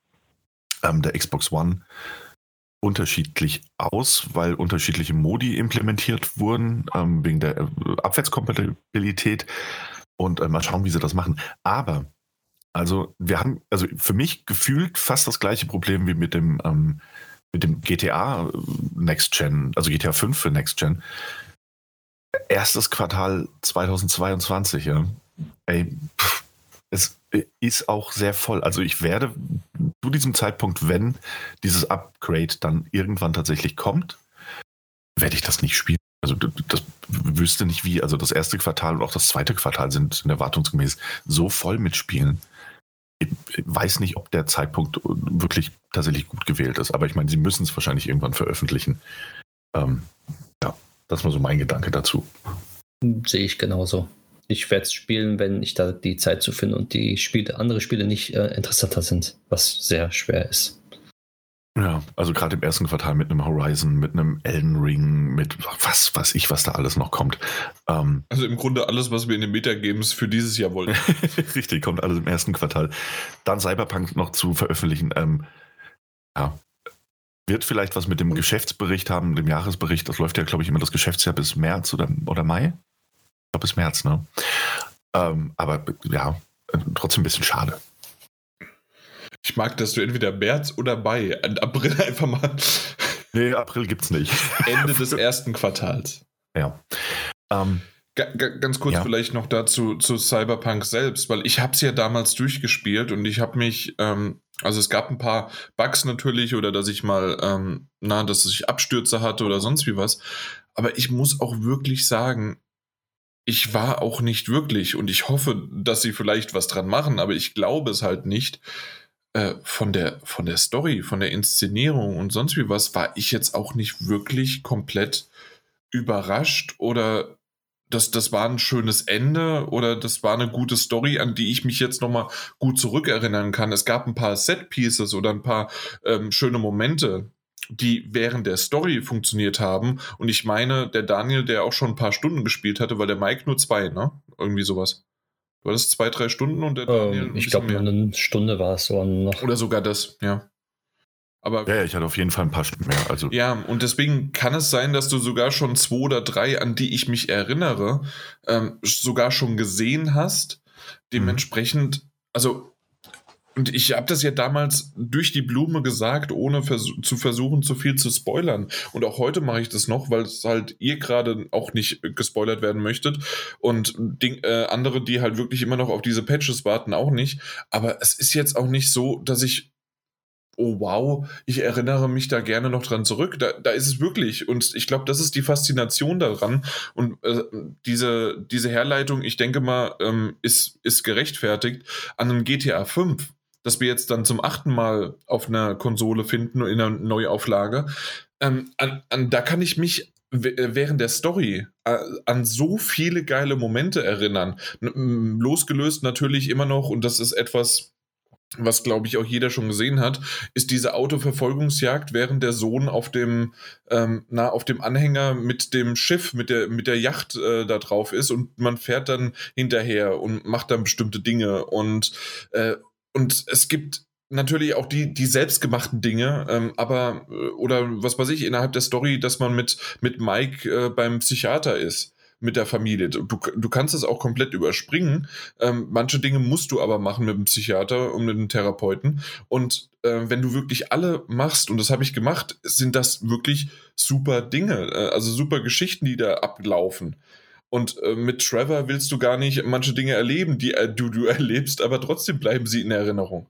ähm, der Xbox One unterschiedlich aus, weil unterschiedliche Modi implementiert wurden, ähm, wegen der äh, Abwärtskompatibilität. Und äh, mal schauen, wie sie das machen. Aber, also, wir haben, also für mich gefühlt fast das gleiche Problem wie mit dem ähm, mit dem GTA äh, Next Gen, also GTA 5 für Next Gen, erstes Quartal 2022, ja. Ey, pff, es ist auch sehr voll. Also ich werde zu diesem Zeitpunkt, wenn dieses Upgrade dann irgendwann tatsächlich kommt, werde ich das nicht spielen. Also das wüsste nicht wie. Also das erste Quartal und auch das zweite Quartal sind erwartungsgemäß so voll mit Spielen ich weiß nicht, ob der Zeitpunkt wirklich tatsächlich gut gewählt ist, aber ich meine, sie müssen es wahrscheinlich irgendwann veröffentlichen. Ähm, ja, das war so mein Gedanke dazu. Sehe ich genauso. Ich werde es spielen, wenn ich da die Zeit zu finde und die Spiele, andere Spiele nicht äh, interessanter sind, was sehr schwer ist. Ja, also gerade im ersten Quartal mit einem Horizon, mit einem Elden Ring, mit was weiß ich, was da alles noch kommt. Ähm, also im Grunde alles, was wir in den Metagames für dieses Jahr wollten. Richtig, kommt alles im ersten Quartal. Dann Cyberpunk noch zu veröffentlichen. Ähm, ja, wird vielleicht was mit dem Geschäftsbericht haben, dem Jahresbericht. Das läuft ja, glaube ich, immer das Geschäftsjahr bis März oder, oder Mai. Ich glaube bis März, ne? Ähm, aber ja, trotzdem ein bisschen schade. Ich mag, dass du entweder März oder Mai, April einfach mal. Nee, April gibt's nicht. Ende des ersten Quartals. Ja. Ähm, ganz kurz ja. vielleicht noch dazu zu Cyberpunk selbst, weil ich habe es ja damals durchgespielt und ich habe mich, ähm, also es gab ein paar Bugs natürlich oder dass ich mal, ähm, na, dass ich Abstürze hatte oder sonst wie was. Aber ich muss auch wirklich sagen, ich war auch nicht wirklich und ich hoffe, dass sie vielleicht was dran machen, aber ich glaube es halt nicht äh, von, der, von der Story, von der Inszenierung und sonst wie was, war ich jetzt auch nicht wirklich komplett überrascht oder das, das war ein schönes Ende oder das war eine gute Story, an die ich mich jetzt nochmal gut zurückerinnern kann. Es gab ein paar Set-Pieces oder ein paar ähm, schöne Momente, die während der Story funktioniert haben. Und ich meine, der Daniel, der auch schon ein paar Stunden gespielt hatte, weil der Mike nur zwei, ne? Irgendwie sowas. War das zwei, drei Stunden und der Daniel? Ähm, ich glaube, eine Stunde war es so noch. Oder sogar das, ja. Aber, ja, ich hatte auf jeden Fall ein paar Stunden mehr. Also. Ja, und deswegen kann es sein, dass du sogar schon zwei oder drei, an die ich mich erinnere, ähm, sogar schon gesehen hast. Dementsprechend, mhm. also und ich habe das ja damals durch die Blume gesagt, ohne vers zu versuchen, zu viel zu spoilern. Und auch heute mache ich das noch, weil es halt ihr gerade auch nicht gespoilert werden möchtet. Und Ding, äh, andere, die halt wirklich immer noch auf diese Patches warten, auch nicht. Aber es ist jetzt auch nicht so, dass ich oh wow, ich erinnere mich da gerne noch dran zurück. Da, da ist es wirklich. Und ich glaube, das ist die Faszination daran. Und äh, diese, diese Herleitung, ich denke mal, ähm, ist, ist gerechtfertigt an einem GTA 5 das wir jetzt dann zum achten Mal auf einer Konsole finden, in einer Neuauflage. Ähm, an, an, da kann ich mich während der Story äh, an so viele geile Momente erinnern. Losgelöst natürlich immer noch, und das ist etwas, was glaube ich auch jeder schon gesehen hat, ist diese Autoverfolgungsjagd, während der Sohn auf dem, ähm, na, auf dem Anhänger mit dem Schiff, mit der, mit der Yacht äh, da drauf ist und man fährt dann hinterher und macht dann bestimmte Dinge und, äh, und es gibt natürlich auch die, die selbstgemachten Dinge, ähm, aber, äh, oder was weiß ich, innerhalb der Story, dass man mit, mit Mike äh, beim Psychiater ist mit der Familie. Du, du kannst es auch komplett überspringen. Ähm, manche Dinge musst du aber machen mit dem Psychiater und mit dem Therapeuten. Und äh, wenn du wirklich alle machst, und das habe ich gemacht, sind das wirklich super Dinge, äh, also super Geschichten, die da ablaufen. Und äh, mit Trevor willst du gar nicht manche Dinge erleben, die äh, du, du erlebst, aber trotzdem bleiben sie in Erinnerung.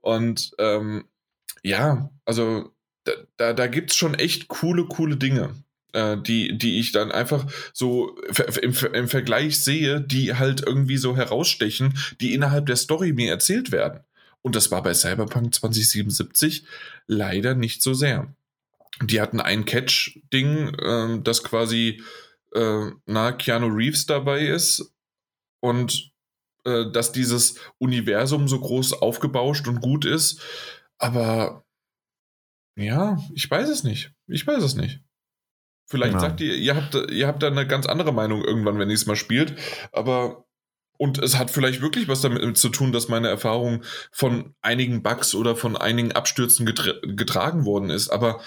Und ähm, ja, also da, da, da gibt es schon echt coole, coole Dinge, äh, die, die ich dann einfach so im, im Vergleich sehe, die halt irgendwie so herausstechen, die innerhalb der Story mir erzählt werden. Und das war bei Cyberpunk 2077 leider nicht so sehr. Die hatten ein Catch-Ding, äh, das quasi äh, na, Keanu Reeves dabei ist und äh, dass dieses Universum so groß aufgebauscht und gut ist. Aber ja, ich weiß es nicht. Ich weiß es nicht. Vielleicht ja. sagt ihr, ihr habt, ihr habt da eine ganz andere Meinung irgendwann, wenn ihr es mal spielt. Aber und es hat vielleicht wirklich was damit zu tun, dass meine Erfahrung von einigen Bugs oder von einigen Abstürzen getra getragen worden ist. Aber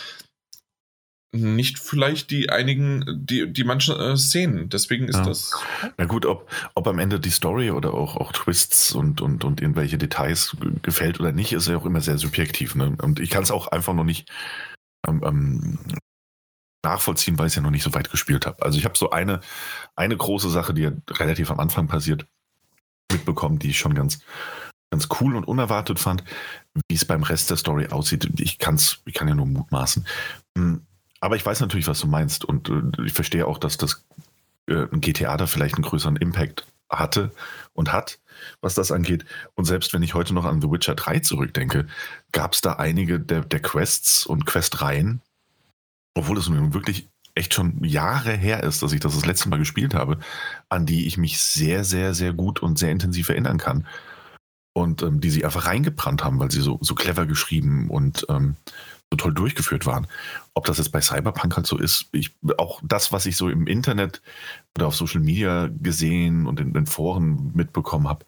nicht vielleicht die einigen, die, die manchen äh, Szenen. Deswegen ist ja. das. Na gut, ob, ob am Ende die Story oder auch, auch Twists und, und, und irgendwelche Details gefällt oder nicht, ist ja auch immer sehr subjektiv. Ne? Und ich kann es auch einfach noch nicht ähm, ähm, nachvollziehen, weil ich es ja noch nicht so weit gespielt habe. Also ich habe so eine, eine große Sache, die ja relativ am Anfang passiert, mitbekommen, die ich schon ganz, ganz cool und unerwartet fand. Wie es beim Rest der Story aussieht, ich, kann's, ich kann ja nur mutmaßen. Hm, aber ich weiß natürlich, was du meinst und äh, ich verstehe auch, dass das äh, GTA da vielleicht einen größeren Impact hatte und hat, was das angeht. Und selbst wenn ich heute noch an The Witcher 3 zurückdenke, gab es da einige der, der Quests und Questreihen, obwohl es nun wirklich echt schon Jahre her ist, dass ich das das letzte Mal gespielt habe, an die ich mich sehr, sehr, sehr gut und sehr intensiv erinnern kann. Und ähm, die sie einfach reingebrannt haben, weil sie so, so clever geschrieben und ähm, so toll durchgeführt waren. Ob das jetzt bei Cyberpunk halt so ist, ich, auch das, was ich so im Internet oder auf Social Media gesehen und in den Foren mitbekommen habe,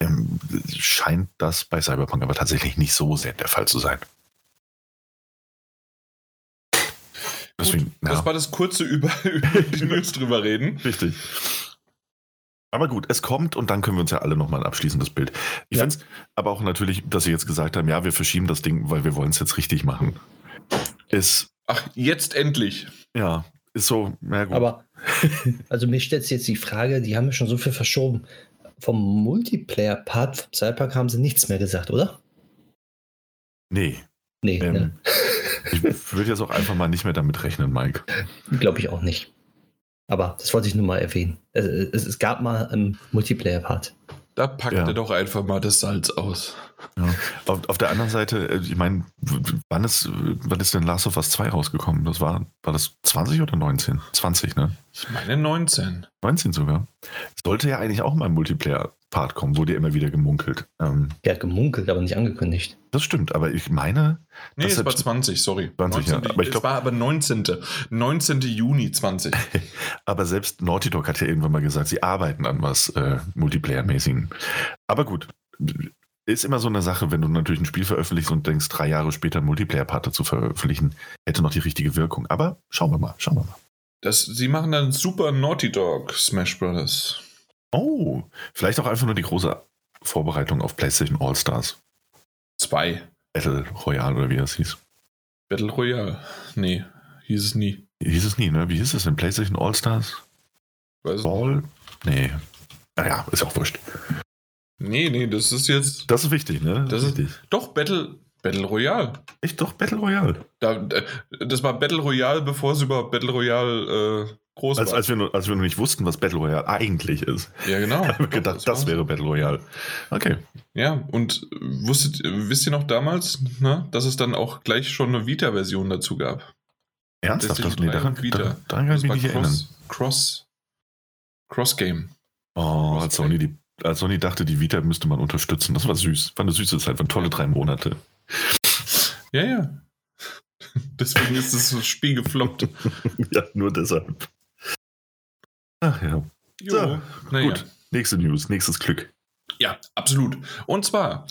ähm, scheint das bei Cyberpunk aber tatsächlich nicht so sehr der Fall zu sein. Deswegen, Gut, ja. Das war das kurze über, über die News drüber reden. Richtig. Aber gut, es kommt und dann können wir uns ja alle nochmal ein abschließendes Bild. Ich ja. finde es aber auch natürlich, dass Sie jetzt gesagt haben, ja, wir verschieben das Ding, weil wir wollen es jetzt richtig machen. Ist. Ach, jetzt endlich. Ja, ist so, ja gut. Aber, also mir stellt sich jetzt die Frage, die haben ja schon so viel verschoben. Vom Multiplayer-Part vom Cyberpunk haben sie nichts mehr gesagt, oder? Nee. Nee. Ähm, ne? ich würde jetzt auch einfach mal nicht mehr damit rechnen, Mike. Glaube ich auch nicht. Aber das wollte ich nur mal erwähnen. Es, es, es gab mal einen Multiplayer-Part. Da packt ja. er doch einfach mal das Salz aus. Ja. Auf, auf, der anderen Seite, äh, ich meine, wann ist, wann ist denn Last of Us 2 rausgekommen? Das war, war das 20 oder 19? 20, ne? Ich meine 19. 19 sogar. Sollte ja eigentlich auch mal ein Multiplayer-Part kommen, wurde ja immer wieder gemunkelt. Ähm, Der hat gemunkelt, aber nicht angekündigt. Das stimmt, aber ich meine. Nee, es war 20, sorry. 20, 19, ja. Aber ich glaub, es war aber 19. 19. Juni 20. aber selbst Naughty Dog hat ja irgendwann mal gesagt, sie arbeiten an was äh, Multiplayer-mäßigen. Aber gut, ist immer so eine Sache, wenn du natürlich ein Spiel veröffentlichst und denkst, drei Jahre später einen Multiplayer-Part zu veröffentlichen, hätte noch die richtige Wirkung. Aber schauen wir mal, schauen wir mal. Das, sie machen dann super Naughty Dog Smash Brothers. Oh, vielleicht auch einfach nur die große Vorbereitung auf PlayStation All-Stars. Zwei. Battle Royale oder wie das hieß. Battle Royale. Nee, hieß es nie. Hieß es nie, ne? Wie hieß es denn? PlayStation All-Stars? Ball? Nee. Naja, ist auch wurscht. Nee, nee, das ist jetzt. Das ist wichtig, ne? Das, das ist wichtig. Doch, Battle. Battle Royale. Echt doch Battle Royale. Da, das war Battle Royale, bevor es über Battle Royale äh, groß als, war. Als wir, noch, als wir noch nicht wussten, was Battle Royale eigentlich ist. Ja, genau. haben wir gedacht, das, das wäre Battle Royale. Okay. Ja, und wusstet, wisst ihr noch damals, ne, dass es dann auch gleich schon eine Vita-Version dazu gab? Ernsthaft? Das, nee, daran, Vita. daran kann ich mich nicht Cross, erinnern. Cross, Cross Game. Oh, als Sony, die, als Sony dachte, die Vita müsste man unterstützen. Das war süß. War eine süße Zeit, waren tolle drei Monate. Ja, ja. Deswegen ist das Spiel gefloppt. ja, nur deshalb. Ach ja. Jo, so, naja. gut. Nächste News, nächstes Glück. Ja, absolut. Und zwar,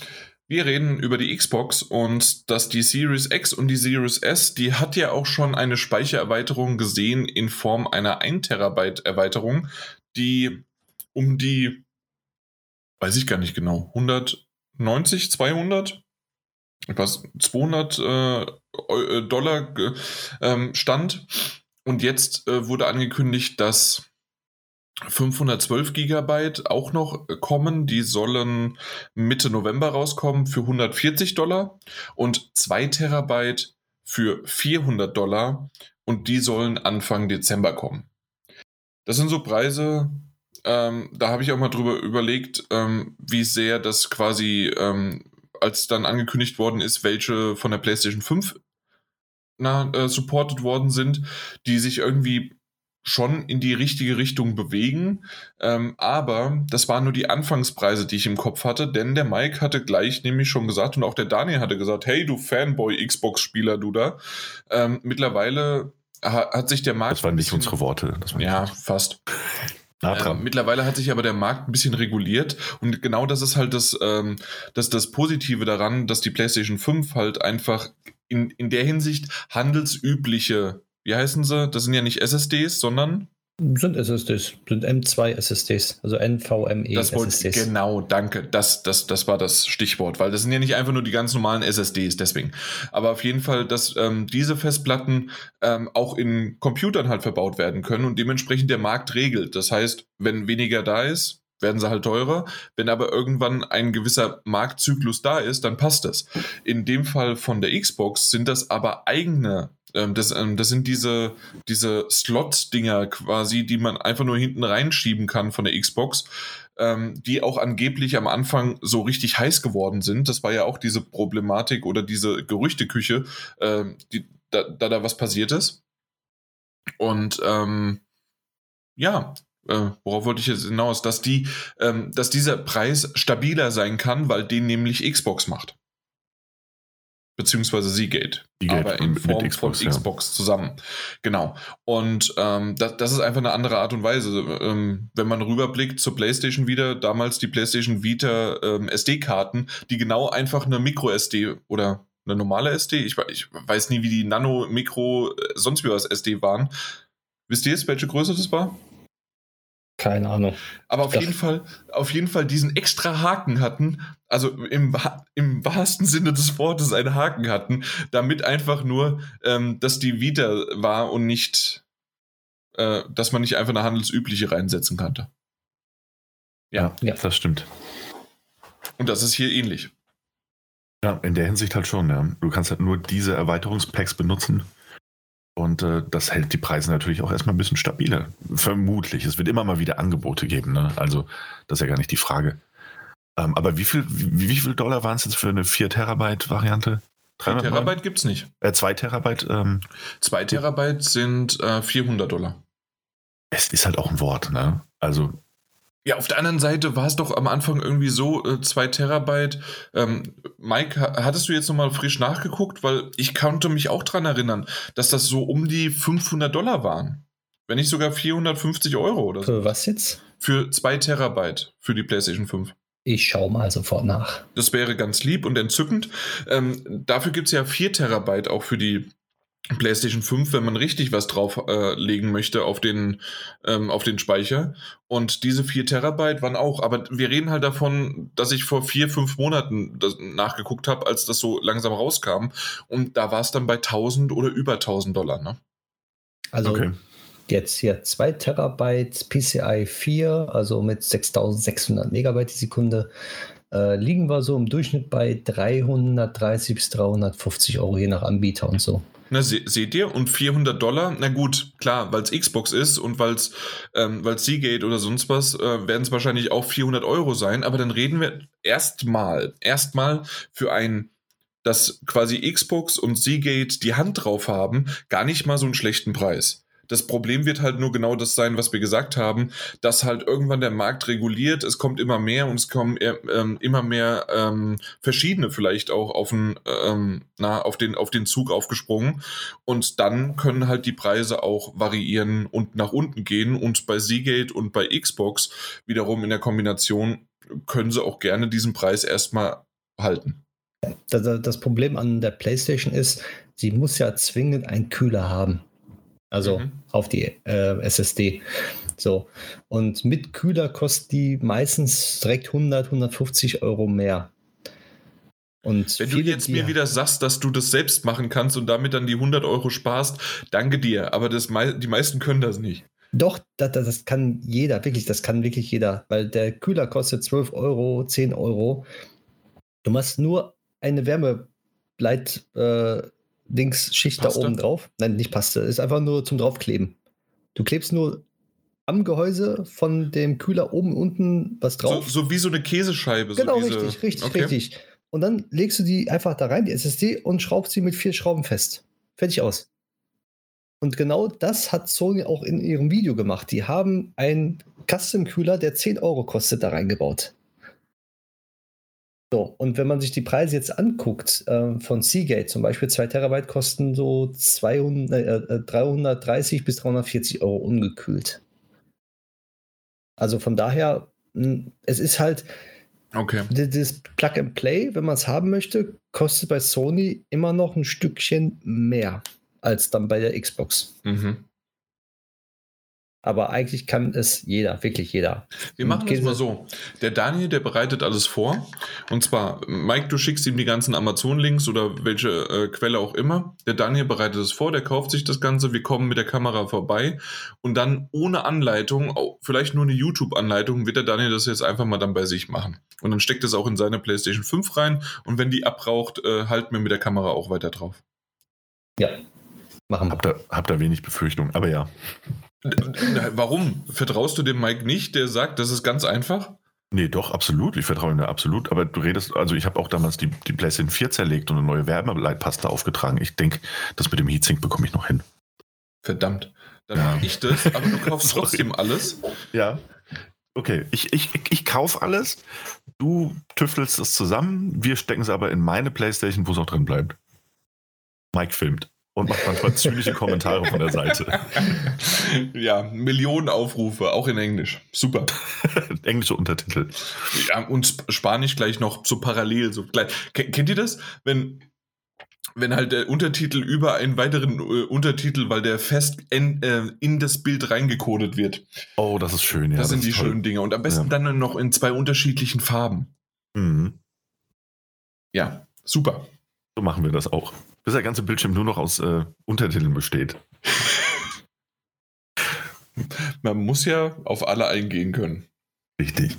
wir reden über die Xbox und dass die Series X und die Series S, die hat ja auch schon eine Speichererweiterung gesehen in Form einer 1 Terabyte Erweiterung, die um die, weiß ich gar nicht genau, 190, 200, was 200 äh, Dollar äh, stand. Und jetzt äh, wurde angekündigt, dass 512 Gigabyte auch noch kommen. Die sollen Mitte November rauskommen für 140 Dollar und 2 Terabyte für 400 Dollar und die sollen Anfang Dezember kommen. Das sind so Preise, ähm, da habe ich auch mal drüber überlegt, ähm, wie sehr das quasi, ähm, als dann angekündigt worden ist, welche von der PlayStation 5 na, äh, supported worden sind, die sich irgendwie schon in die richtige Richtung bewegen. Ähm, aber das waren nur die Anfangspreise, die ich im Kopf hatte, denn der Mike hatte gleich nämlich schon gesagt und auch der Daniel hatte gesagt, hey du Fanboy Xbox-Spieler, du da. Ähm, mittlerweile ha hat sich der Markt... Das waren nicht unsere Worte. ja, fast. Äh, mittlerweile hat sich aber der Markt ein bisschen reguliert und genau das ist halt das, ähm, das, das Positive daran, dass die PlayStation 5 halt einfach in, in der Hinsicht handelsübliche wie heißen sie? Das sind ja nicht SSDs, sondern. Sind SSDs, sind M2 SSDs, also NVMe das wollte, SSDs. Genau, danke. Das, das, das war das Stichwort, weil das sind ja nicht einfach nur die ganz normalen SSDs, deswegen. Aber auf jeden Fall, dass ähm, diese Festplatten ähm, auch in Computern halt verbaut werden können und dementsprechend der Markt regelt. Das heißt, wenn weniger da ist, werden sie halt teurer. Wenn aber irgendwann ein gewisser Marktzyklus da ist, dann passt das. In dem Fall von der Xbox sind das aber eigene das, ähm, das sind diese, diese Slot-Dinger quasi, die man einfach nur hinten reinschieben kann von der Xbox, ähm, die auch angeblich am Anfang so richtig heiß geworden sind. Das war ja auch diese Problematik oder diese Gerüchteküche, ähm, die, da, da, da was passiert ist. Und ähm, ja, äh, worauf wollte ich jetzt hinaus, dass die, ähm, dass dieser Preis stabiler sein kann, weil den nämlich Xbox macht beziehungsweise Seagate, Seagate aber in Form Xbox, von Xbox ja. zusammen. Genau. Und ähm, das, das, ist einfach eine andere Art und Weise. Ähm, wenn man rüberblickt zur PlayStation wieder, damals die PlayStation Vita ähm, SD-Karten, die genau einfach eine Micro-SD oder eine normale SD, ich, ich, weiß nie, wie die Nano, Mikro, äh, sonst wie was SD waren. Wisst ihr jetzt, welche Größe das war? Keine Ahnung. Aber auf jeden Fall, auf jeden Fall diesen extra Haken hatten, also im, im wahrsten Sinne des Wortes einen Haken hatten, damit einfach nur, ähm, dass die Vita war und nicht, äh, dass man nicht einfach eine handelsübliche reinsetzen konnte. Ja, ja, das stimmt. Und das ist hier ähnlich. Ja, in der Hinsicht halt schon, ja. Du kannst halt nur diese Erweiterungspacks benutzen und äh, das hält die Preise natürlich auch erstmal ein bisschen stabiler. Vermutlich. Es wird immer mal wieder Angebote geben. Ne? Also, das ist ja gar nicht die Frage. Ähm, aber wie viel, wie, wie viel Dollar waren es jetzt für eine 4 Terabyte Variante? 4 Terabyte gibt es nicht. Äh, 2 Terabyte? Ähm, 2 Terabyte sind äh, 400 Dollar. Es ist halt auch ein Wort, ne? Also, ja, auf der anderen Seite war es doch am Anfang irgendwie so, äh, zwei Terabyte. Ähm, Mike, hattest du jetzt nochmal frisch nachgeguckt? Weil ich konnte mich auch dran erinnern, dass das so um die 500 Dollar waren. Wenn nicht sogar 450 Euro oder so. Für was jetzt? Für zwei Terabyte für die PlayStation 5. Ich schaue mal sofort nach. Das wäre ganz lieb und entzückend. Ähm, dafür gibt es ja 4 Terabyte auch für die PlayStation 5, wenn man richtig was drauflegen äh, möchte auf den, ähm, auf den Speicher. Und diese 4 Terabyte waren auch, aber wir reden halt davon, dass ich vor vier, fünf Monaten nachgeguckt habe, als das so langsam rauskam. Und da war es dann bei 1000 oder über 1000 Dollar. Ne? Also okay. jetzt hier 2 Terabyte PCI 4, also mit 6600 Megabyte die Sekunde, äh, liegen wir so im Durchschnitt bei 330 bis 350 Euro, je nach Anbieter und so. Na, se seht ihr? Und 400 Dollar, na gut, klar, weil es Xbox ist und weil es ähm, Seagate oder sonst was, äh, werden es wahrscheinlich auch 400 Euro sein. Aber dann reden wir erstmal, erstmal für ein, dass quasi Xbox und Seagate die Hand drauf haben, gar nicht mal so einen schlechten Preis. Das Problem wird halt nur genau das sein, was wir gesagt haben, dass halt irgendwann der Markt reguliert, es kommt immer mehr und es kommen ähm, immer mehr ähm, verschiedene vielleicht auch auf den, ähm, na, auf, den, auf den Zug aufgesprungen und dann können halt die Preise auch variieren und nach unten gehen und bei Seagate und bei Xbox wiederum in der Kombination können sie auch gerne diesen Preis erstmal halten. Das, Problem an der PlayStation ist, sie muss ja zwingend einen Kühler haben. Also mhm. auf die äh, SSD. So. Und mit Kühler kostet die meistens direkt 100, 150 Euro mehr. Und Wenn du jetzt mir wieder sagst, dass du das selbst machen kannst und damit dann die 100 Euro sparst, danke dir. Aber das, die meisten können das nicht. Doch, das, das kann jeder, wirklich, das kann wirklich jeder. Weil der Kühler kostet 12 Euro, 10 Euro. Du machst nur eine Wärmeleit. Äh, Dings-Schicht da oben drauf. Nein, nicht Paste, ist einfach nur zum draufkleben. Du klebst nur am Gehäuse von dem Kühler oben und unten was drauf. So, so wie so eine Käsescheibe. Genau, so diese... richtig, richtig, okay. richtig. Und dann legst du die einfach da rein, die SSD, und schraubst sie mit vier Schrauben fest. Fertig aus. Und genau das hat Sony auch in ihrem Video gemacht. Die haben einen Custom-Kühler, der 10 Euro kostet, da reingebaut. So, und wenn man sich die Preise jetzt anguckt, äh, von Seagate zum Beispiel, 2 Terabyte kosten so 200, äh, 330 äh, bis 340 Euro ungekühlt. Also von daher, hm, es ist halt, okay. das Plug and Play, wenn man es haben möchte, kostet bei Sony immer noch ein Stückchen mehr als dann bei der Xbox. Mhm. Aber eigentlich kann es jeder, wirklich jeder. Wir machen es mal so. Der Daniel, der bereitet alles vor. Und zwar, Mike, du schickst ihm die ganzen Amazon-Links oder welche äh, Quelle auch immer. Der Daniel bereitet es vor, der kauft sich das Ganze. Wir kommen mit der Kamera vorbei. Und dann ohne Anleitung, vielleicht nur eine YouTube-Anleitung, wird der Daniel das jetzt einfach mal dann bei sich machen. Und dann steckt es auch in seine PlayStation 5 rein. Und wenn die abraucht, äh, halten wir mit der Kamera auch weiter drauf. Ja, machen wir. Habt ihr, habt ihr wenig Befürchtung, aber ja. Warum? Vertraust du dem Mike nicht, der sagt, das ist ganz einfach? Nee, doch, absolut. Ich vertraue ihm da absolut. Aber du redest, also ich habe auch damals die, die PlayStation 4 zerlegt und eine neue Wärmeleitpaste aufgetragen. Ich denke, das mit dem Heatsink bekomme ich noch hin. Verdammt. Dann ja. mache ich das, aber du kaufst trotzdem alles. Ja. Okay, ich, ich, ich kaufe alles. Du tüftelst es zusammen. Wir stecken es aber in meine PlayStation, wo es auch drin bleibt. Mike filmt und macht manchmal zynische Kommentare von der Seite. Ja, Millionen Aufrufe, auch in Englisch. Super. Englische Untertitel. Ja, und Spanisch gleich noch so parallel. So gleich. Kennt ihr das? Wenn, wenn halt der Untertitel über einen weiteren äh, Untertitel, weil der fest in, äh, in, das Bild reingekodet wird. Oh, das ist schön, ja. Das, das sind die toll. schönen Dinge. Und am besten ja. dann noch in zwei unterschiedlichen Farben. Mhm. Ja, super. So machen wir das auch bis der ganze Bildschirm nur noch aus äh, Untertiteln besteht. Man muss ja auf alle eingehen können. Richtig.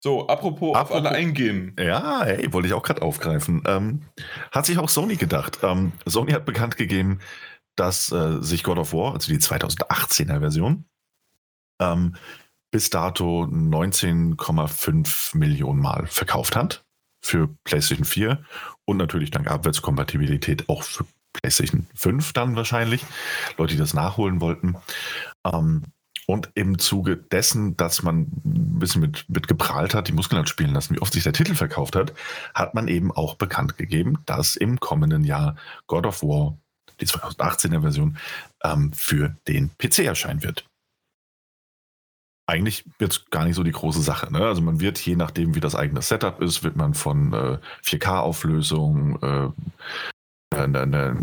So, apropos, apropos auf alle eingehen. Ja, hey, wollte ich auch gerade aufgreifen. Ähm, hat sich auch Sony gedacht. Ähm, Sony hat bekannt gegeben, dass äh, sich God of War, also die 2018er Version, ähm, bis dato 19,5 Millionen Mal verkauft hat für PlayStation 4 und natürlich dank Abwärtskompatibilität auch für PlayStation 5 dann wahrscheinlich. Leute, die das nachholen wollten. Ähm, und im Zuge dessen, dass man ein bisschen mit, mit geprahlt hat, die Muskeln hat spielen lassen, wie oft sich der Titel verkauft hat, hat man eben auch bekannt gegeben, dass im kommenden Jahr God of War, die 2018er Version, ähm, für den PC erscheinen wird eigentlich jetzt gar nicht so die große Sache. Ne? Also man wird, je nachdem, wie das eigene Setup ist, wird man von äh, 4K-Auflösung, äh, einer, einer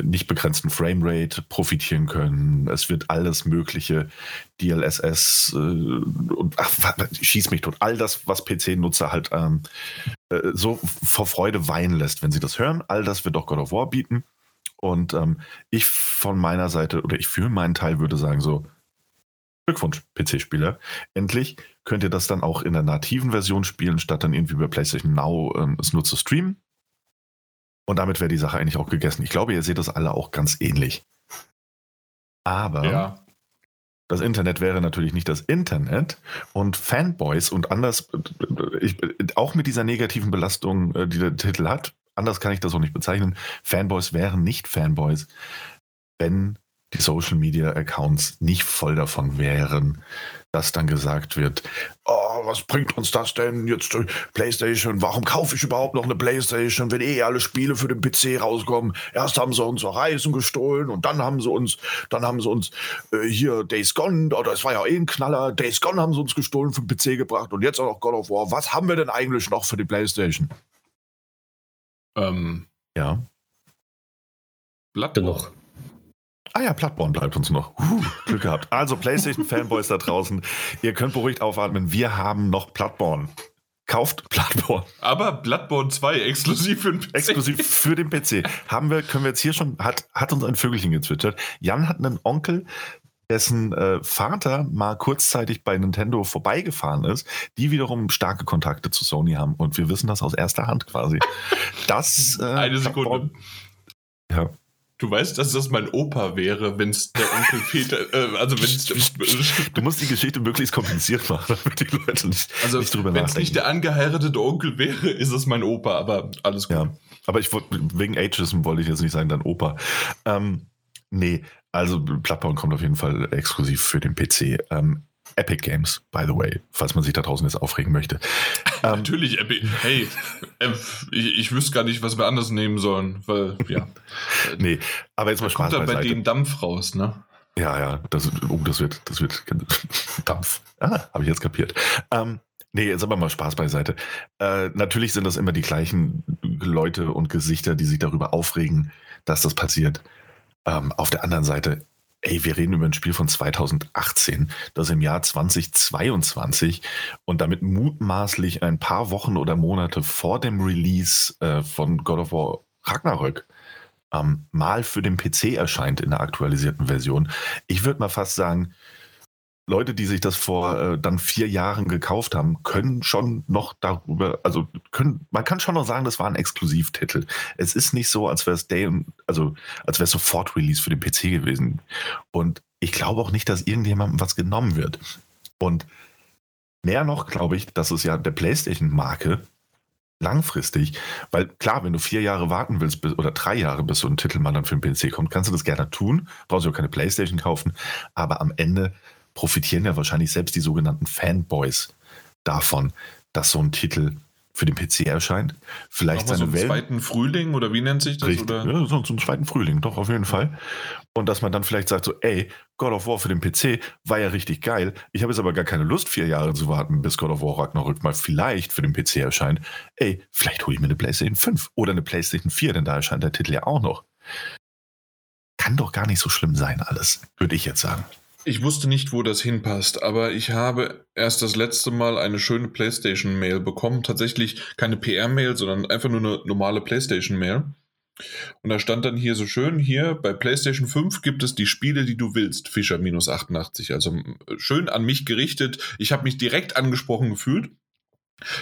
nicht begrenzten Framerate profitieren können. Es wird alles mögliche DLSS äh, und ach, schieß mich tot. All das, was PC-Nutzer halt ähm, äh, so vor Freude weinen lässt, wenn sie das hören. All das wird auch God of War bieten. Und ähm, ich von meiner Seite oder ich für meinen Teil würde sagen so, Glückwunsch, PC-Spieler. Endlich könnt ihr das dann auch in der nativen Version spielen, statt dann irgendwie bei PlayStation Now ähm, es nur zu streamen. Und damit wäre die Sache eigentlich auch gegessen. Ich glaube, ihr seht das alle auch ganz ähnlich. Aber ja. das Internet wäre natürlich nicht das Internet und Fanboys und anders, ich, auch mit dieser negativen Belastung, äh, die der Titel hat, anders kann ich das auch nicht bezeichnen. Fanboys wären nicht Fanboys, wenn Social Media Accounts nicht voll davon wären, dass dann gesagt wird, oh, was bringt uns das denn jetzt PlayStation? Warum kaufe ich überhaupt noch eine PlayStation, wenn eh alle Spiele für den PC rauskommen? Erst haben sie uns Reisen gestohlen und dann haben sie uns, dann haben sie uns äh, hier Days Gone, oder es war ja eh ein Knaller, Days Gone haben sie uns gestohlen für den PC gebracht und jetzt auch noch God of War. Was haben wir denn eigentlich noch für die PlayStation? Ähm, ja. Blatt noch. Ah ja, Plattborn bleibt uns noch. Uh, Glück gehabt. Also PlayStation-Fanboys da draußen, ihr könnt beruhigt aufatmen. Wir haben noch Plattborn. Kauft Bloodborne. Aber Bloodborne 2 exklusiv für den PC. Exklusiv für den PC. Haben wir, können wir jetzt hier schon, hat, hat uns ein Vögelchen gezwitschert. Jan hat einen Onkel, dessen äh, Vater mal kurzzeitig bei Nintendo vorbeigefahren ist, die wiederum starke Kontakte zu Sony haben. Und wir wissen das aus erster Hand quasi. Das, äh, Eine Sekunde. Ja. Du weißt, dass das mein Opa wäre, wenn es der Onkel Peter, äh, also wenn es Du musst die Geschichte möglichst kompliziert machen, damit die Leute nicht, also, nicht drüber nachdenken. Wenn es nicht der angeheiratete Onkel wäre, ist es mein Opa, aber alles gut. Ja, aber ich wegen Ageism wollte ich jetzt nicht sagen, dein Opa. Ähm, nee, also Plattform kommt auf jeden Fall exklusiv für den PC. Ähm, Epic Games, by the way, falls man sich da draußen jetzt aufregen möchte. Ähm, Natürlich, Epic. Hey, äh, ich, ich wüsste gar nicht, was wir anders nehmen sollen, weil, ja. nee, aber jetzt mal Spaß kommt da bei denen Dampf raus, ne? Ja, ja, das, oh, das wird, das wird Dampf. Ah, habe ich jetzt kapiert. Ähm, nee, jetzt aber mal Spaß beiseite. Äh, natürlich sind das immer die gleichen Leute und Gesichter, die sich darüber aufregen, dass das passiert. Ähm, auf der anderen Seite, ey, wir reden über ein Spiel von 2018, das im Jahr 2022 und damit mutmaßlich ein paar Wochen oder Monate vor dem Release äh, von God of War Ragnarök ähm, mal für den PC erscheint in der aktualisierten Version. Ich würde mal fast sagen, Leute, die sich das vor äh, dann vier Jahren gekauft haben, können schon noch darüber, also können, man kann schon noch sagen, das war ein Exklusivtitel. Es ist nicht so, als wäre es Day, also als wäre es sofort Release für den PC gewesen. Und ich glaube auch nicht, dass irgendjemandem was genommen wird. Und mehr noch glaube ich, dass es ja der PlayStation-Marke langfristig, weil klar, wenn du vier Jahre warten willst bis, oder drei Jahre, bis so ein Titel mal dann für den PC kommt, kannst du das gerne tun, brauchst du auch keine Playstation kaufen, aber am Ende profitieren ja wahrscheinlich selbst die sogenannten Fanboys davon, dass so ein Titel für den PC erscheint. Vielleicht seine so Welt. zweiten Frühling oder wie nennt sich das? Richtig, oder? Ja, so, einen zweiten Frühling, doch, auf jeden Fall. Und dass man dann vielleicht sagt so, ey, God of War für den PC war ja richtig geil. Ich habe jetzt aber gar keine Lust, vier Jahre zu warten, bis God of War Ragnarök mal vielleicht für den PC erscheint. Ey, vielleicht hole ich mir eine PlayStation 5 oder eine PlayStation 4, denn da erscheint der Titel ja auch noch. Kann doch gar nicht so schlimm sein alles, würde ich jetzt sagen. Ich wusste nicht, wo das hinpasst, aber ich habe erst das letzte Mal eine schöne PlayStation-Mail bekommen. Tatsächlich keine PR-Mail, sondern einfach nur eine normale PlayStation-Mail. Und da stand dann hier so schön, hier bei PlayStation 5 gibt es die Spiele, die du willst, Fischer minus 88. Also schön an mich gerichtet. Ich habe mich direkt angesprochen gefühlt.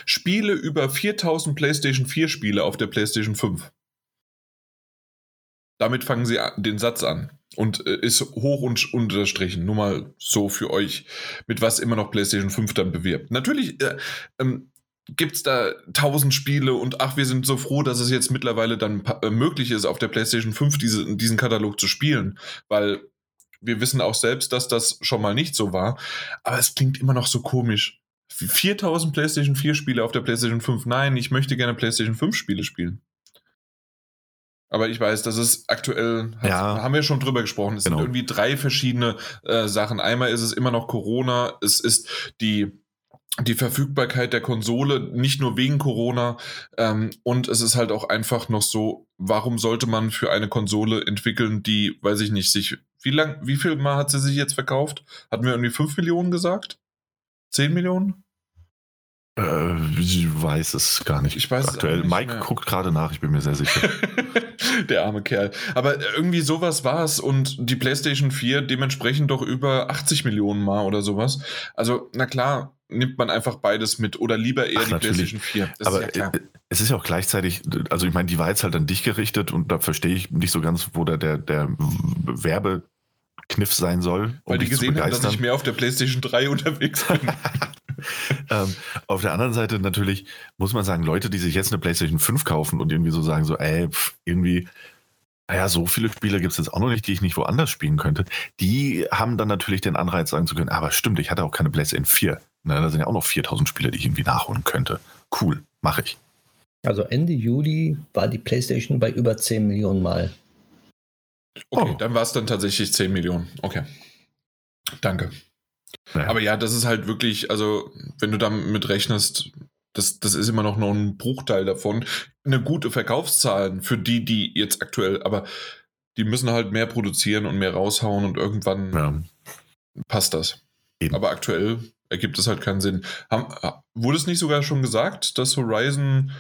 Spiele über 4000 PlayStation 4 Spiele auf der PlayStation 5. Damit fangen sie den Satz an und äh, ist hoch und unterstrichen. Nur mal so für euch, mit was immer noch PlayStation 5 dann bewirbt. Natürlich äh, ähm, gibt es da tausend Spiele und ach, wir sind so froh, dass es jetzt mittlerweile dann äh, möglich ist, auf der PlayStation 5 diese, diesen Katalog zu spielen, weil wir wissen auch selbst, dass das schon mal nicht so war. Aber es klingt immer noch so komisch. 4000 PlayStation 4 Spiele auf der PlayStation 5. Nein, ich möchte gerne PlayStation 5 Spiele spielen. Aber ich weiß, das ist aktuell, ja, haben wir schon drüber gesprochen. Es genau. sind irgendwie drei verschiedene äh, Sachen. Einmal ist es immer noch Corona, es ist die, die Verfügbarkeit der Konsole, nicht nur wegen Corona. Ähm, und es ist halt auch einfach noch so, warum sollte man für eine Konsole entwickeln, die, weiß ich nicht, sich, wie lang, wie viel Mal hat sie sich jetzt verkauft? Hatten wir irgendwie 5 Millionen gesagt? 10 Millionen? Äh, ich weiß es gar nicht. Ich weiß aktuell. nicht Mike mehr. guckt gerade nach, ich bin mir sehr sicher. Der arme Kerl. Aber irgendwie sowas war es und die PlayStation 4 dementsprechend doch über 80 Millionen Mal oder sowas. Also, na klar, nimmt man einfach beides mit oder lieber eher Ach, die natürlich. PlayStation 4. Das Aber ist ja äh, es ist ja auch gleichzeitig, also ich meine, die war jetzt halt an dich gerichtet und da verstehe ich nicht so ganz, wo da der, der Werbekniff sein soll, um Weil die gesehen haben, dass ich mehr auf der PlayStation 3 unterwegs bin. ähm, auf der anderen Seite natürlich muss man sagen, Leute, die sich jetzt eine PlayStation 5 kaufen und irgendwie so sagen, so, ey, pff, irgendwie, naja, so viele Spiele gibt es jetzt auch noch nicht, die ich nicht woanders spielen könnte, die haben dann natürlich den Anreiz, sagen zu können, aber stimmt, ich hatte auch keine PlayStation 4. Na, da sind ja auch noch 4000 Spiele, die ich irgendwie nachholen könnte. Cool, mache ich. Also Ende Juli war die PlayStation bei über 10 Millionen Mal. Okay, Oh. dann war es dann tatsächlich 10 Millionen. Okay. Danke. Naja. Aber ja, das ist halt wirklich, also, wenn du damit rechnest, das, das ist immer noch nur ein Bruchteil davon. Eine gute Verkaufszahlen für die, die jetzt aktuell, aber die müssen halt mehr produzieren und mehr raushauen und irgendwann ja. passt das. Eben. Aber aktuell ergibt es halt keinen Sinn. Haben, wurde es nicht sogar schon gesagt, dass Horizon,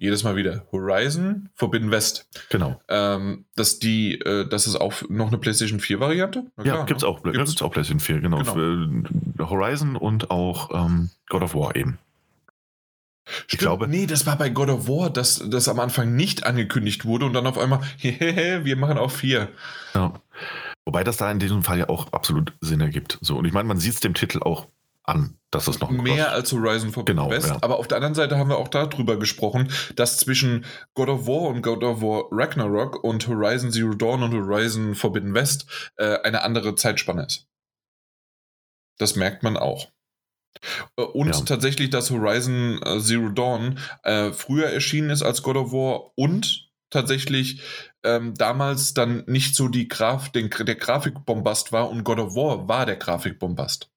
jedes Mal wieder, Horizon Forbidden West, Genau. ähm, dass die, äh, dass es auch noch eine PlayStation 4 Variante? Na Ja, klar, gibt's ne? auch, ja, Gibt's. gibt's auch PlayStation 4, genau. Genau. Für Horizon und auch ähm, God of War eben. Stimmt, glaube- nee, das war bei God of War, dass das am Anfang nicht angekündigt wurde und dann auf einmal, hehehe, wir machen auch vier. Ja. Wobei das da in diesem Fall ja auch absolut Sinn ergibt. So, und ich meine, man sieht es dem Titel auch an, dass es noch Mehr Cross- als Horizon Forbidden Genau, West. ja. Aber auf der anderen Seite haben wir auch darüber gesprochen, dass zwischen God of War und God of War Ragnarok und Horizon Zero Dawn und Horizon Forbidden West äh, eine andere Zeitspanne ist. Das merkt man auch. Äh, Und Ja. tatsächlich, dass Horizon äh, Zero Dawn äh, früher erschienen ist als God of War und tatsächlich ähm, damals dann nicht so die Graf den, der Grafikbombast war und God of War war der Grafikbombast.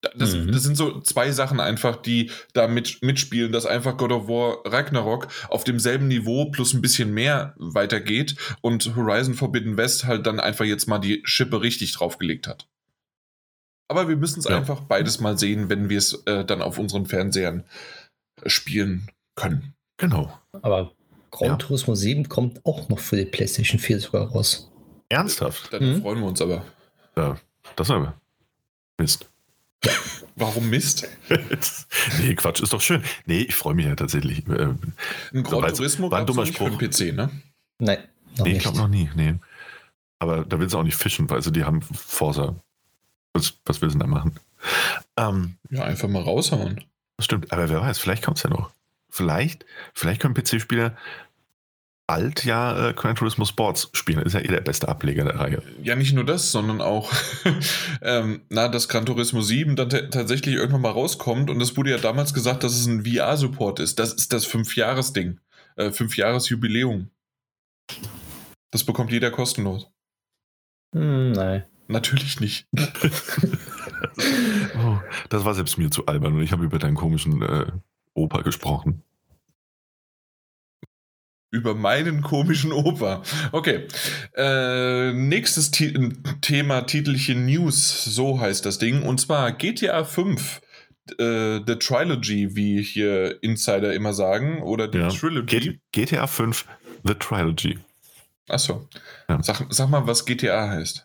Da- Das, Mhm. das sind so zwei Sachen einfach, die da mit, mitspielen, dass einfach God of War Ragnarok auf demselben Niveau plus ein bisschen mehr weitergeht und Horizon Forbidden West halt dann einfach jetzt mal die Schippe richtig draufgelegt hat. Aber wir müssen es Ja. einfach beides mal sehen, wenn wir es äh, dann auf unseren Fernsehern spielen können. Genau. Aber Gran Ja. Turismo 7 kommt auch noch für die PlayStation 4 sogar raus. Ernsthaft? Dann Mhm. freuen wir uns aber. Ja, das ist aber Mist. Warum Mist? nee, Quatsch, ist doch schön. Nee, ich freue mich ja tatsächlich. Äh, Ein Gran Turismo war ein dummer nicht für den Spruch. PC, ne? Nein, nee, ich glaube noch nie. Nee. Aber da will sie auch nicht fischen, weil sie die haben Forsa. Was, was will sie da machen? Ähm, Ja, einfach mal raushauen. das stimmt, aber wer weiß, vielleicht kommt es ja noch. Vielleicht, vielleicht können PC-Spieler bald ja äh, Gran Turismo Sports spielen. Ist ja eh der beste Ableger der Reihe. Ja, nicht nur das, sondern auch, ähm, na, dass Gran Turismo 7 dann ta- tatsächlich irgendwann mal rauskommt und es wurde ja damals gesagt, dass es ein VR-Support ist. Das ist das Fünf-Jahres-Ding. Äh, Fünf-Jahres-Jubiläum. Das bekommt jeder kostenlos. Hm, nein. Natürlich nicht. Oh, das war selbst mir zu albern und ich habe über deinen komischen äh, Opa gesprochen. Über meinen komischen Opa. Okay. Äh, nächstes Ti Thema, Titelchen News, so heißt das Ding. Und zwar GTA 5, äh, The Trilogy, wie hier Insider immer sagen. Oder die Ja. Trilogy. G GTA 5 The Trilogy. Achso. Ja. Sag, sag mal, was GTA heißt.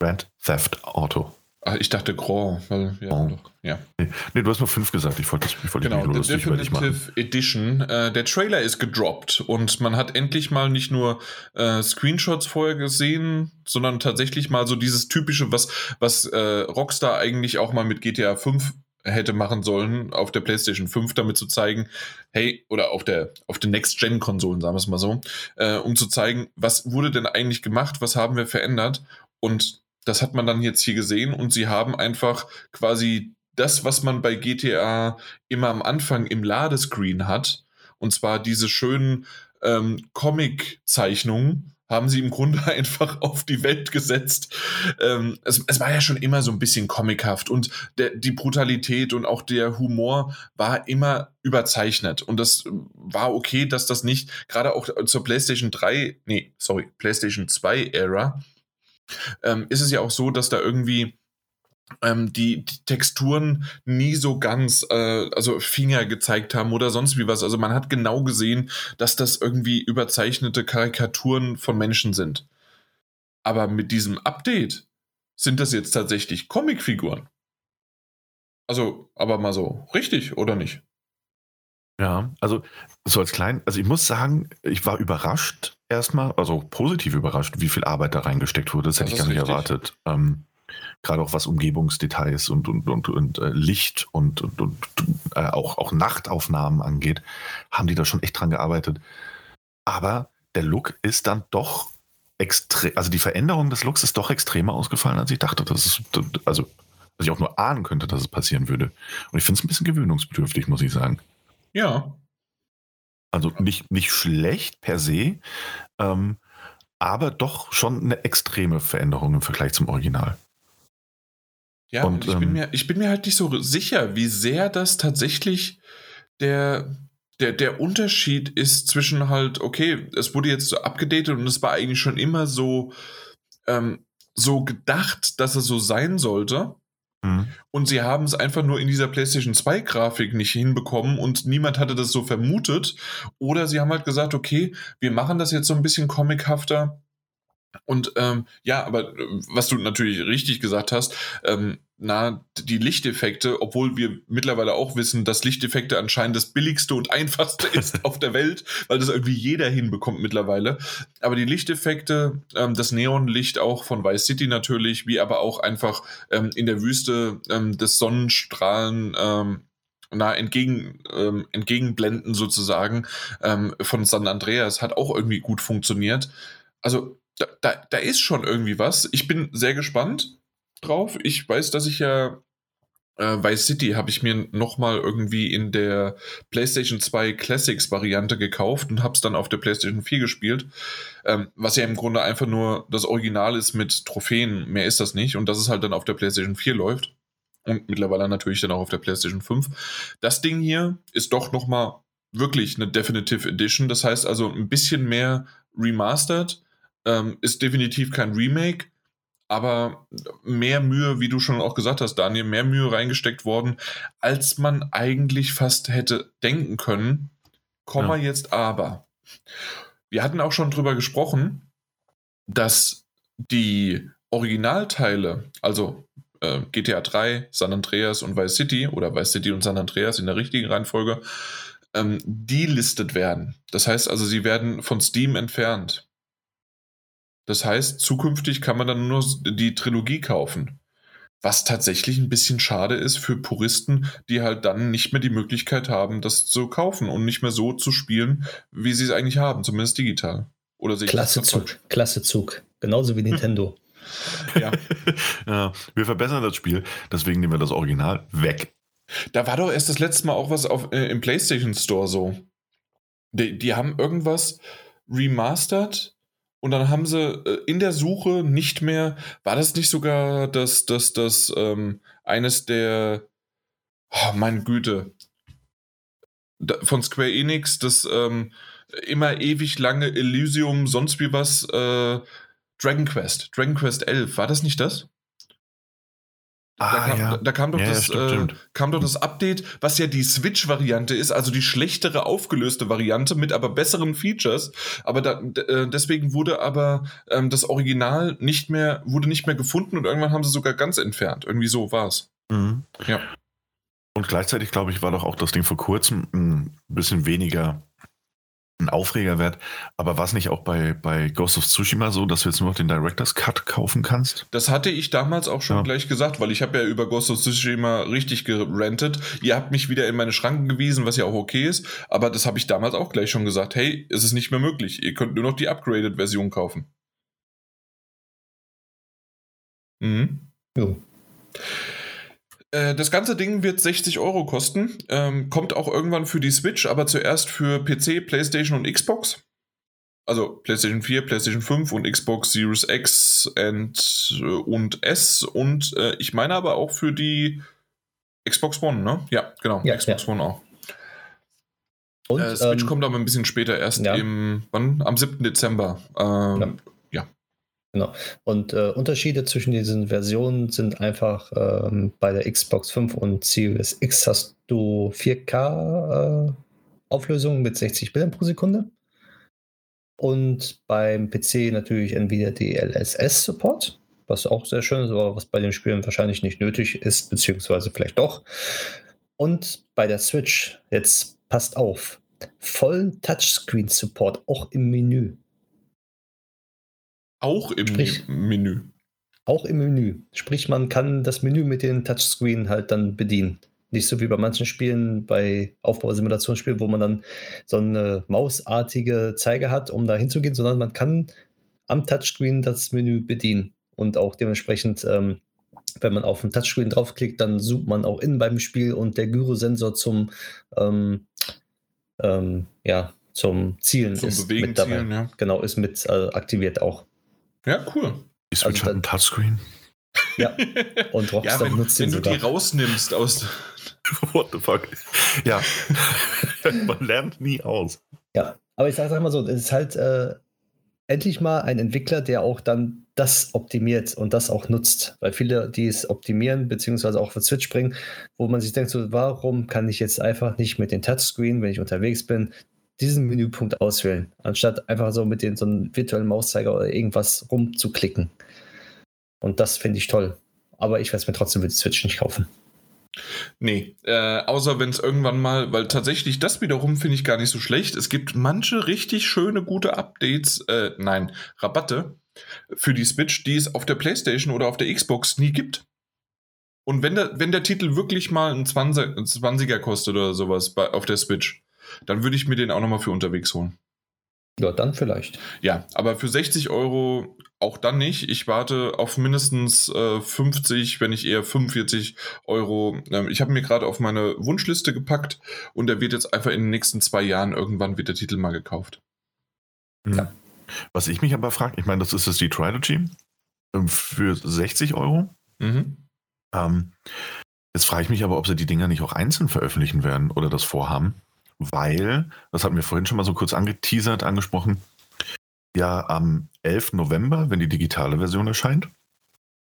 Grand Theft Auto. Ach, ich dachte Grand, weil, ja, Oh. doch, ja. Nee, du hast nur 5 gesagt. Ich wollte das ich wollte dich Genau, nicht. Definitive Edition. Äh, der Trailer ist gedroppt und man hat endlich mal nicht nur äh, Screenshots vorher gesehen, sondern tatsächlich mal so dieses typische, was, was äh, Rockstar eigentlich auch mal mit GTA 5 hätte machen sollen auf der PlayStation 5, damit zu zeigen, hey, oder auf der auf den Next-Gen-Konsolen, sagen wir es mal so, äh, um zu zeigen, was wurde denn eigentlich gemacht, was haben wir verändert und das hat man dann jetzt hier gesehen und sie haben einfach quasi das, was man bei GTA immer am Anfang im Ladescreen hat, und zwar diese schönen ähm, Comic-Zeichnungen, haben sie im Grunde einfach auf die Welt gesetzt. Ähm, es, es war ja schon immer so ein bisschen comichaft und der, die Brutalität und auch der Humor war immer überzeichnet. Und das war okay, dass das nicht, gerade auch zur PlayStation 3, nee, sorry, PlayStation 2 Ära, ähm, ist es ja auch so, dass da irgendwie ähm, die, die, Texturen nie so ganz, äh, also Finger gezeigt haben oder sonst wie was. Also man hat genau gesehen, dass das irgendwie überzeichnete Karikaturen von Menschen sind. Aber mit diesem Update sind das jetzt tatsächlich Comicfiguren. Also, aber mal so, richtig oder nicht? Ja, also so als klein, also ich muss sagen, ich war überrascht erstmal, also positiv überrascht, wie viel Arbeit da reingesteckt wurde. Das, das hätte ich gar nicht richtig. erwartet. Ähm, Gerade auch was Umgebungsdetails und, und, und, und äh, Licht und, und, und äh, auch, auch Nachtaufnahmen angeht, haben die da schon echt dran gearbeitet. Aber der Look ist dann doch extrem, also die Veränderung des Looks ist doch extremer ausgefallen, als ich dachte. Das ist, also, dass ich auch nur ahnen könnte, dass es passieren würde. Und ich finde es ein bisschen gewöhnungsbedürftig, muss ich sagen. Ja. Also nicht, nicht schlecht per se, ähm, aber doch schon eine extreme Veränderung im Vergleich zum Original. Ja, und, ich, ähm, bin mir, ich bin mir halt nicht so sicher, wie sehr das tatsächlich der, der, der Unterschied ist zwischen halt, okay, es wurde jetzt so abgedatet und es war eigentlich schon immer so, ähm, so gedacht, dass es so sein sollte. Mhm. Und sie haben es einfach nur in dieser PlayStation 2 Grafik nicht hinbekommen und niemand hatte das so vermutet. Oder sie haben halt gesagt, okay, wir machen das jetzt so ein bisschen comichafter. Und ähm, ja, aber äh, was du natürlich richtig gesagt hast, ähm, na, die Lichteffekte, obwohl wir mittlerweile auch wissen, dass Lichteffekte anscheinend das billigste und einfachste ist auf der Welt, weil das irgendwie jeder hinbekommt mittlerweile. Aber die Lichteffekte, ähm, das Neonlicht auch von Vice City natürlich, wie aber auch einfach ähm, in der Wüste ähm, des Sonnenstrahlen ähm, na, entgegen, ähm, entgegenblenden sozusagen ähm, von San Andreas hat auch irgendwie gut funktioniert. Also da, da, da ist schon irgendwie was. Ich bin sehr gespannt drauf. Ich weiß, dass ich ja äh, Vice City habe ich mir nochmal irgendwie in der PlayStation 2 Classics Variante gekauft und habe es dann auf der PlayStation 4 gespielt. Ähm, was ja im Grunde einfach nur das Original ist mit Trophäen. Mehr ist das nicht. Und dass es halt dann auf der PlayStation 4 läuft. Und mittlerweile natürlich dann auch auf der PlayStation 5. Das Ding hier ist doch nochmal wirklich eine Definitive Edition. Das heißt also ein bisschen mehr remastered. Ähm, ist definitiv kein Remake aber mehr Mühe, wie du schon auch gesagt hast, Daniel, mehr Mühe reingesteckt worden, als man eigentlich fast hätte denken können. Komma ja. jetzt aber. Wir hatten auch schon drüber gesprochen, dass die Originalteile, also äh, GTA 3, San Andreas und Vice City oder Vice City und San Andreas in der richtigen Reihenfolge, ähm, delistet werden. Das heißt also, sie werden von Steam entfernt. Das heißt, zukünftig kann man dann nur die Trilogie kaufen. Was tatsächlich ein bisschen schade ist für Puristen, die halt dann nicht mehr die Möglichkeit haben, das zu kaufen und nicht mehr so zu spielen, wie sie es eigentlich haben, zumindest digital. Oder Klasse Zug, klasse Zug. Genauso wie Nintendo. ja. ja. Wir verbessern das Spiel, deswegen nehmen wir das Original weg. Da war doch erst das letzte Mal auch was auf, äh, im PlayStation Store so. Die, die haben irgendwas remastered und dann haben sie äh, in der Suche nicht mehr, war das nicht sogar das, das, das, ähm, eines der, oh, meine Güte, von Square Enix, das ähm, immer ewig lange Elysium, sonst wie was, äh, Dragon Quest, Dragon Quest 11, war das nicht das? Ah, da, kam, ja. da, kam, doch ja, das, stimmt, äh, kam doch das Update, was ja die Switch-Variante ist, also die schlechtere aufgelöste Variante mit aber besseren Features. Aber da, äh, deswegen wurde aber ähm, das Original nicht mehr, wurde nicht mehr gefunden und irgendwann haben sie sogar ganz entfernt. Irgendwie so war es. Mhm. Ja. Und gleichzeitig, glaube ich, war doch auch das Ding vor kurzem ein bisschen weniger ein Aufregerwert. Aber war es nicht auch bei, bei Ghost of Tsushima so, dass du jetzt nur noch den Director's Cut kaufen kannst? Das hatte ich damals auch schon ja. gleich gesagt, weil ich habe ja über Ghost of Tsushima richtig gerantet. Ihr habt mich wieder in meine Schranken gewiesen, was ja auch okay ist. Aber das habe ich damals auch gleich schon gesagt. Hey, es ist nicht mehr möglich. Ihr könnt nur noch die Upgraded-Version kaufen. Mhm. Ja. Äh, das ganze Ding wird 60 Euro kosten. Ähm, kommt auch irgendwann für die Switch, aber zuerst für PC, PlayStation und Xbox. Also PlayStation 4, PlayStation 5 und Xbox Series X and, äh, und S. Und äh, ich meine aber auch für die Xbox One, ne? Ja, genau. Ja, Xbox ja. One auch. Und, äh, Switch ähm, kommt aber ein bisschen später, erst ja. im, wann? Am 7. Dezember. Ja. Genau. Und äh, Unterschiede zwischen diesen Versionen sind einfach ähm, bei der Xbox 5 und Series X hast du 4K äh, Auflösung mit 60 Bildern pro Sekunde. Und beim PC natürlich Nvidia DLSS Support, was auch sehr schön ist, aber was bei den Spielen wahrscheinlich nicht nötig ist, beziehungsweise vielleicht doch. Und bei der Switch, jetzt passt auf, vollen Touchscreen Support auch im Menü. Auch im Sprich, Menü. Auch im Menü. Sprich, man kann das Menü mit dem Touchscreen halt dann bedienen. Nicht so wie bei manchen Spielen, bei Aufbausimulationsspielen, wo man dann so eine mausartige Zeige hat, um da hinzugehen, sondern man kann am Touchscreen das Menü bedienen. Und auch dementsprechend, ähm, wenn man auf den Touchscreen draufklickt, dann zoomt man auch in beim Spiel und der Gyrosensor zum, ähm, ähm, ja, zum Zielen zum ist Bewegen mit dabei. Zielen, ja. Genau, ist mit äh, aktiviert auch. Ja, cool. Die Switch also hat ein Touchscreen. Ja, und Rockstar ja, wenn, benutzt wenn du sogar. die rausnimmst aus. What the fuck? Ja, man lernt nie aus. Ja, aber ich sage mal so, es ist halt äh, endlich mal ein Entwickler, der auch dann das optimiert und das auch nutzt. Weil viele, die es optimieren, beziehungsweise auch für Switch bringen, wo man sich denkt, so, warum kann ich jetzt einfach nicht mit dem Touchscreen, wenn ich unterwegs bin, diesen Menüpunkt auswählen, anstatt einfach so mit den, so einem virtuellen Mauszeiger oder irgendwas rumzuklicken. Und das finde ich toll. Aber ich es mir trotzdem für die Switch nicht kaufen. Nee, äh, außer wenn es irgendwann mal, weil tatsächlich das wiederum finde ich gar nicht so schlecht. Es gibt manche richtig schöne, gute Updates, äh, nein, Rabatte für die Switch, die es auf der PlayStation oder auf der Xbox nie gibt. Und wenn der, wenn der Titel wirklich mal ein 20, 20er kostet oder sowas bei, auf der Switch, dann würde ich mir den auch nochmal für unterwegs holen. Ja, dann vielleicht. Ja, aber für 60 Euro auch dann nicht. Ich warte auf mindestens äh, 50, wenn nicht eher 45 Euro. Ähm, ich habe mir gerade auf meine Wunschliste gepackt und der wird jetzt einfach in den nächsten zwei Jahren irgendwann wird der Titel mal gekauft. Mhm. Ja. Was ich mich aber frage, ich meine, das ist jetzt die Trilogy für 60 Euro. Mhm. Ähm, jetzt frage ich mich aber, ob sie die Dinger nicht auch einzeln veröffentlichen werden oder das vorhaben weil, das hatten wir vorhin schon mal so kurz angeteasert, angesprochen, ja am 11. November, wenn die digitale Version erscheint,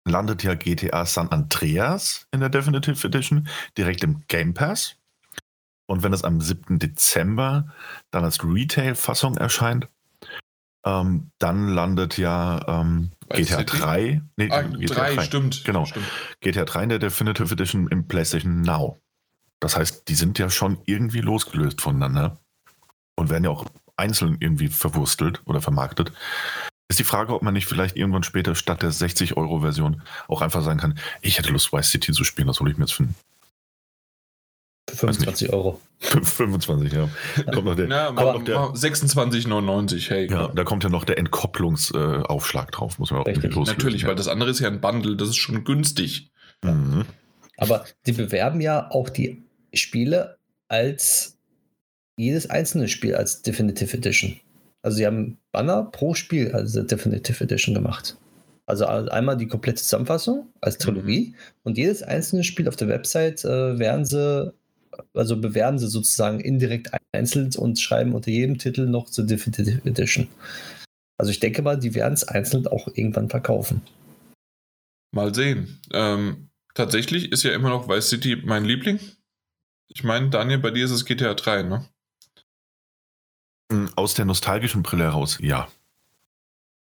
landet ja GTA San Andreas in der Definitive Edition direkt im Game Pass. Und wenn es am 7. Dezember dann als Retail-Fassung erscheint, ähm, dann landet ja ähm, GTA 3. Nee, ah, GTA 3, 3, stimmt. Genau. Stimmt. GTA 3 in der Definitive Edition im PlayStation Now. Das heißt, die sind ja schon irgendwie losgelöst voneinander und werden ja auch einzeln irgendwie verwurstelt oder vermarktet. Ist die Frage, ob man nicht vielleicht irgendwann später statt der 60-Euro-Version auch einfach sagen kann, ich hätte Lust, Vice City zu spielen, das hole ich mir jetzt für, für 25 Euro. 25, ja. Kommt noch der, Na, kommt noch der 26,99, hey. Ja, da kommt ja noch der Entkopplungsaufschlag drauf, muss man auch irgendwie loslösen. Natürlich, ja. weil das andere ist ja ein Bundle, das ist schon günstig. Mhm. Aber die bewerben ja auch die Spiele als jedes einzelne Spiel als Definitive Edition. Also sie haben Banner pro Spiel als Definitive Edition gemacht. Also einmal die komplette Zusammenfassung als Trilogie mhm. und jedes einzelne Spiel auf der Website äh, werden sie, also bewerben sie sozusagen indirekt einzeln und schreiben unter jedem Titel noch zur Definitive Edition. Also ich denke mal, die werden es einzeln auch irgendwann verkaufen. Mal sehen. Ähm, tatsächlich ist ja immer noch Vice City mein Liebling. Ich meine, Daniel, bei dir ist es GTA 3, ne? Hm, aus der nostalgischen Brille heraus, ja.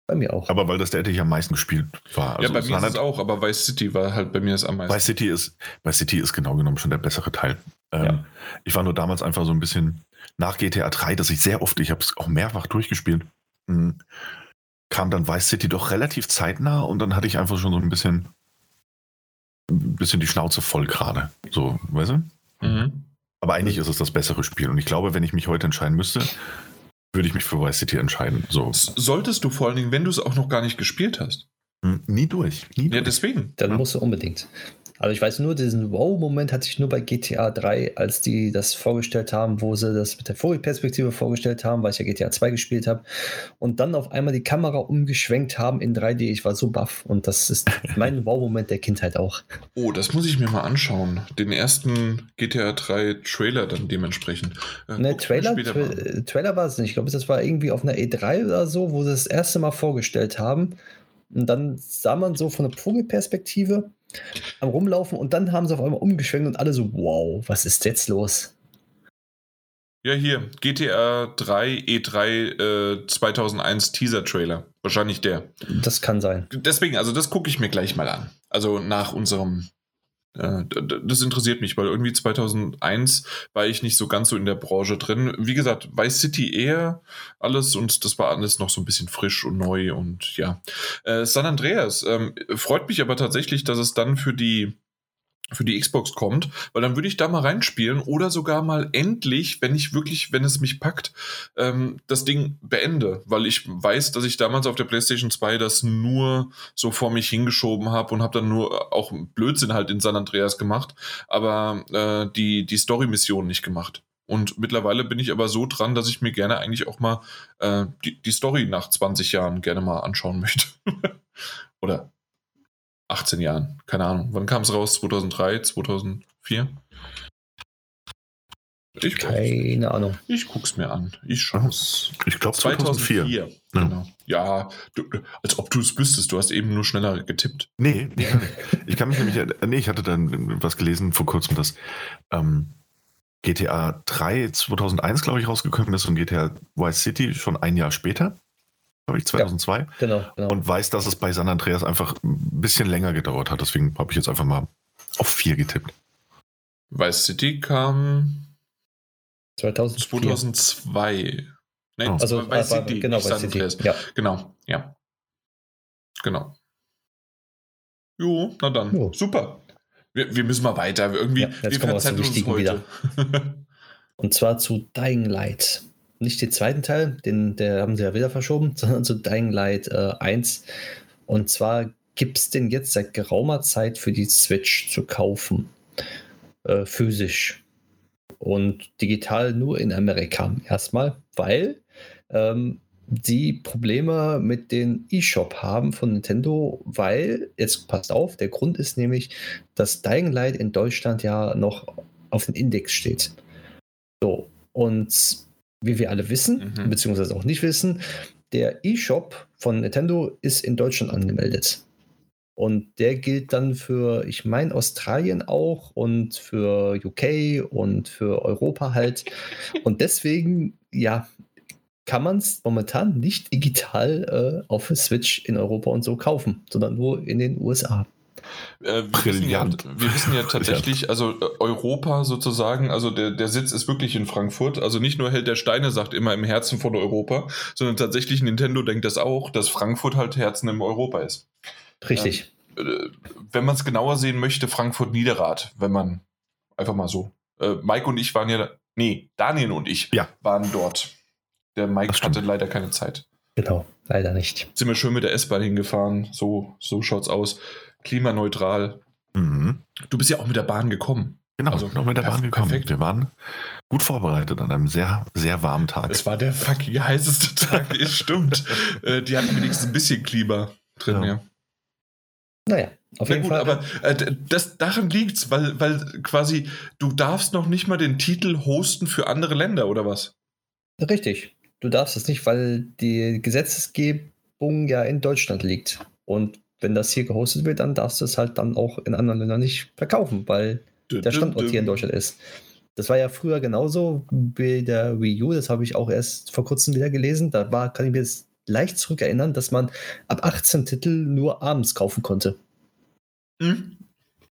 Bei mir auch. Aber weil das der, der ich am meisten gespielt war. Also ja, bei mir ist es auch, aber Vice City war halt bei mir das am meisten. Vice City ist, Vice City ist genau genommen schon der bessere Teil. Ähm, ja. Ich war nur damals einfach so ein bisschen nach GTA 3, dass ich sehr oft, ich habe es auch mehrfach durchgespielt, hm, kam dann Vice City doch relativ zeitnah und dann hatte ich einfach schon so ein bisschen, ein bisschen die Schnauze voll gerade. So, weißt du? Mhm. Aber eigentlich ist es das bessere Spiel. Und ich glaube, wenn ich mich heute entscheiden müsste, würde ich mich für Vice City entscheiden. So. Solltest du vor allen Dingen, wenn du es auch noch gar nicht gespielt hast. Hm, nie durch. Nie ja, durch. deswegen. Dann ja. musst du unbedingt. Also ich weiß nur, diesen Wow-Moment hatte ich nur bei GTA 3, als die das vorgestellt haben, wo sie das mit der Vogelperspektive vorgestellt haben, weil ich ja GTA 2 gespielt habe. Und dann auf einmal die Kamera umgeschwenkt haben in 3D. Ich war so baff. Und das ist mein Wow-Moment der Kindheit auch. Oh, das muss ich mir mal anschauen. Den ersten GTA 3 Trailer dann dementsprechend. Äh, ne, Trailer, Tra Trailer war es nicht. Ich glaube, das war irgendwie auf einer E3 oder so, wo sie das erste Mal vorgestellt haben. Und dann sah man so von der Vogelperspektive am Rumlaufen und dann haben sie auf einmal umgeschwenkt und alle so, wow, was ist jetzt los? Ja, hier, GTA 3 E3 äh, 2001 Teaser-Trailer. Wahrscheinlich der. Das kann sein. Deswegen, also das gucke ich mir gleich mal an. Also nach unserem das interessiert mich, weil irgendwie 2001 war ich nicht so ganz so in der Branche drin. Wie gesagt, Vice City eher alles und das war alles noch so ein bisschen frisch und neu und ja. Äh, San Andreas ähm, freut mich aber tatsächlich, dass es dann für die für die Xbox kommt, weil dann würde ich da mal reinspielen oder sogar mal endlich, wenn ich wirklich, wenn es mich packt, ähm, das Ding beende, weil ich weiß, dass ich damals auf der PlayStation 2 das nur so vor mich hingeschoben habe und habe dann nur auch Blödsinn halt in San Andreas gemacht, aber äh, die, die Story-Mission nicht gemacht. Und mittlerweile bin ich aber so dran, dass ich mir gerne eigentlich auch mal äh, die, die Story nach 20 Jahren gerne mal anschauen möchte. oder 18 Jahren. Keine Ahnung. Wann kam es raus? 2003, 2004? Ich Keine Ahnung. Ich guck's mir an. Ich schaue Ich glaube 2004. 2004. Ja. Genau. Ja, du, als ob du es wüsstest. Du hast eben nur schneller getippt. Nee, nee. ich kann mich nämlich. Nee, ich hatte dann was gelesen vor kurzem, dass ähm, GTA 3 2001, glaube ich, rausgekommen ist und GTA Vice City schon ein Jahr später glaube ich, 2002. Ja, genau, genau, Und weiß, dass es bei San Andreas einfach ein bisschen länger gedauert hat. Deswegen habe ich jetzt einfach mal auf 4 getippt. Vice City kam 2004. 2002. Nein, oh. also Vice City, genau, Vice City. Ja. Genau, ja. Genau. Jo, na dann. Jo. Super. Wir, wir, müssen mal weiter. Irgendwie, ja, jetzt wir kommen wir zum Wichtigen wieder. Und zwar zu Dying Light nicht den zweiten Teil, den der haben sie ja wieder verschoben, sondern zu Dying Light äh, 1. Und zwar gibt es den jetzt seit geraumer Zeit für die Switch zu kaufen. Äh, physisch. Und digital nur in Amerika erstmal, weil ähm, die Probleme mit dem E-Shop haben von Nintendo, weil, jetzt passt auf, der Grund ist nämlich, dass Dying Light in Deutschland ja noch auf dem Index steht. So, und wie wir alle wissen, mhm. beziehungsweise auch nicht wissen, der eShop von Nintendo ist in Deutschland angemeldet. Und der gilt dann für, ich meine, Australien auch und für UK und für Europa halt. Und deswegen, ja, kann man es momentan nicht digital äh, auf Switch in Europa und so kaufen, sondern nur in den USA. Äh, wir, wissen ja, wir wissen ja tatsächlich, also äh, Europa sozusagen, also der, der Sitz ist wirklich in Frankfurt. Also nicht nur Held der Steine sagt immer im Herzen von Europa, sondern tatsächlich Nintendo denkt das auch, dass Frankfurt halt Herzen im Europa ist. Richtig. Ähm, wenn man es genauer sehen möchte, Frankfurt Niederrad, wenn man einfach mal so. Äh, Mike und ich waren ja, nee, Daniel und ich ja. waren dort. Der Mike hatte leider keine Zeit. Genau, leider nicht. Sind wir schön mit der S-Bahn hingefahren, so, so schaut's aus klimaneutral. Mhm. Du bist ja auch mit der Bahn gekommen. Genau, also, noch mit der Bahn gekommen. Perfekt. Wir waren gut vorbereitet an einem sehr, sehr warmen Tag. Es war der fucking heißeste Tag, es stimmt. Äh, die hatten wenigstens ein bisschen Klima drin, ja. ja. Naja, auf Na jeden gut, Fall. Aber äh, das, daran liegt es, weil, weil quasi du darfst noch nicht mal den Titel hosten für andere Länder, oder was? Richtig. Du darfst es nicht, weil die Gesetzgebung ja in Deutschland liegt. Und wenn das hier gehostet wird, dann darfst du es halt dann auch in anderen Ländern nicht verkaufen, weil der Standort hier in Deutschland ist. Das war ja früher genauso bei der Wii U, das habe ich auch erst vor kurzem wieder gelesen. Da war, kann ich mir jetzt leicht zurückerinnern, dass man ab 18 Titel nur abends kaufen konnte. Mhm.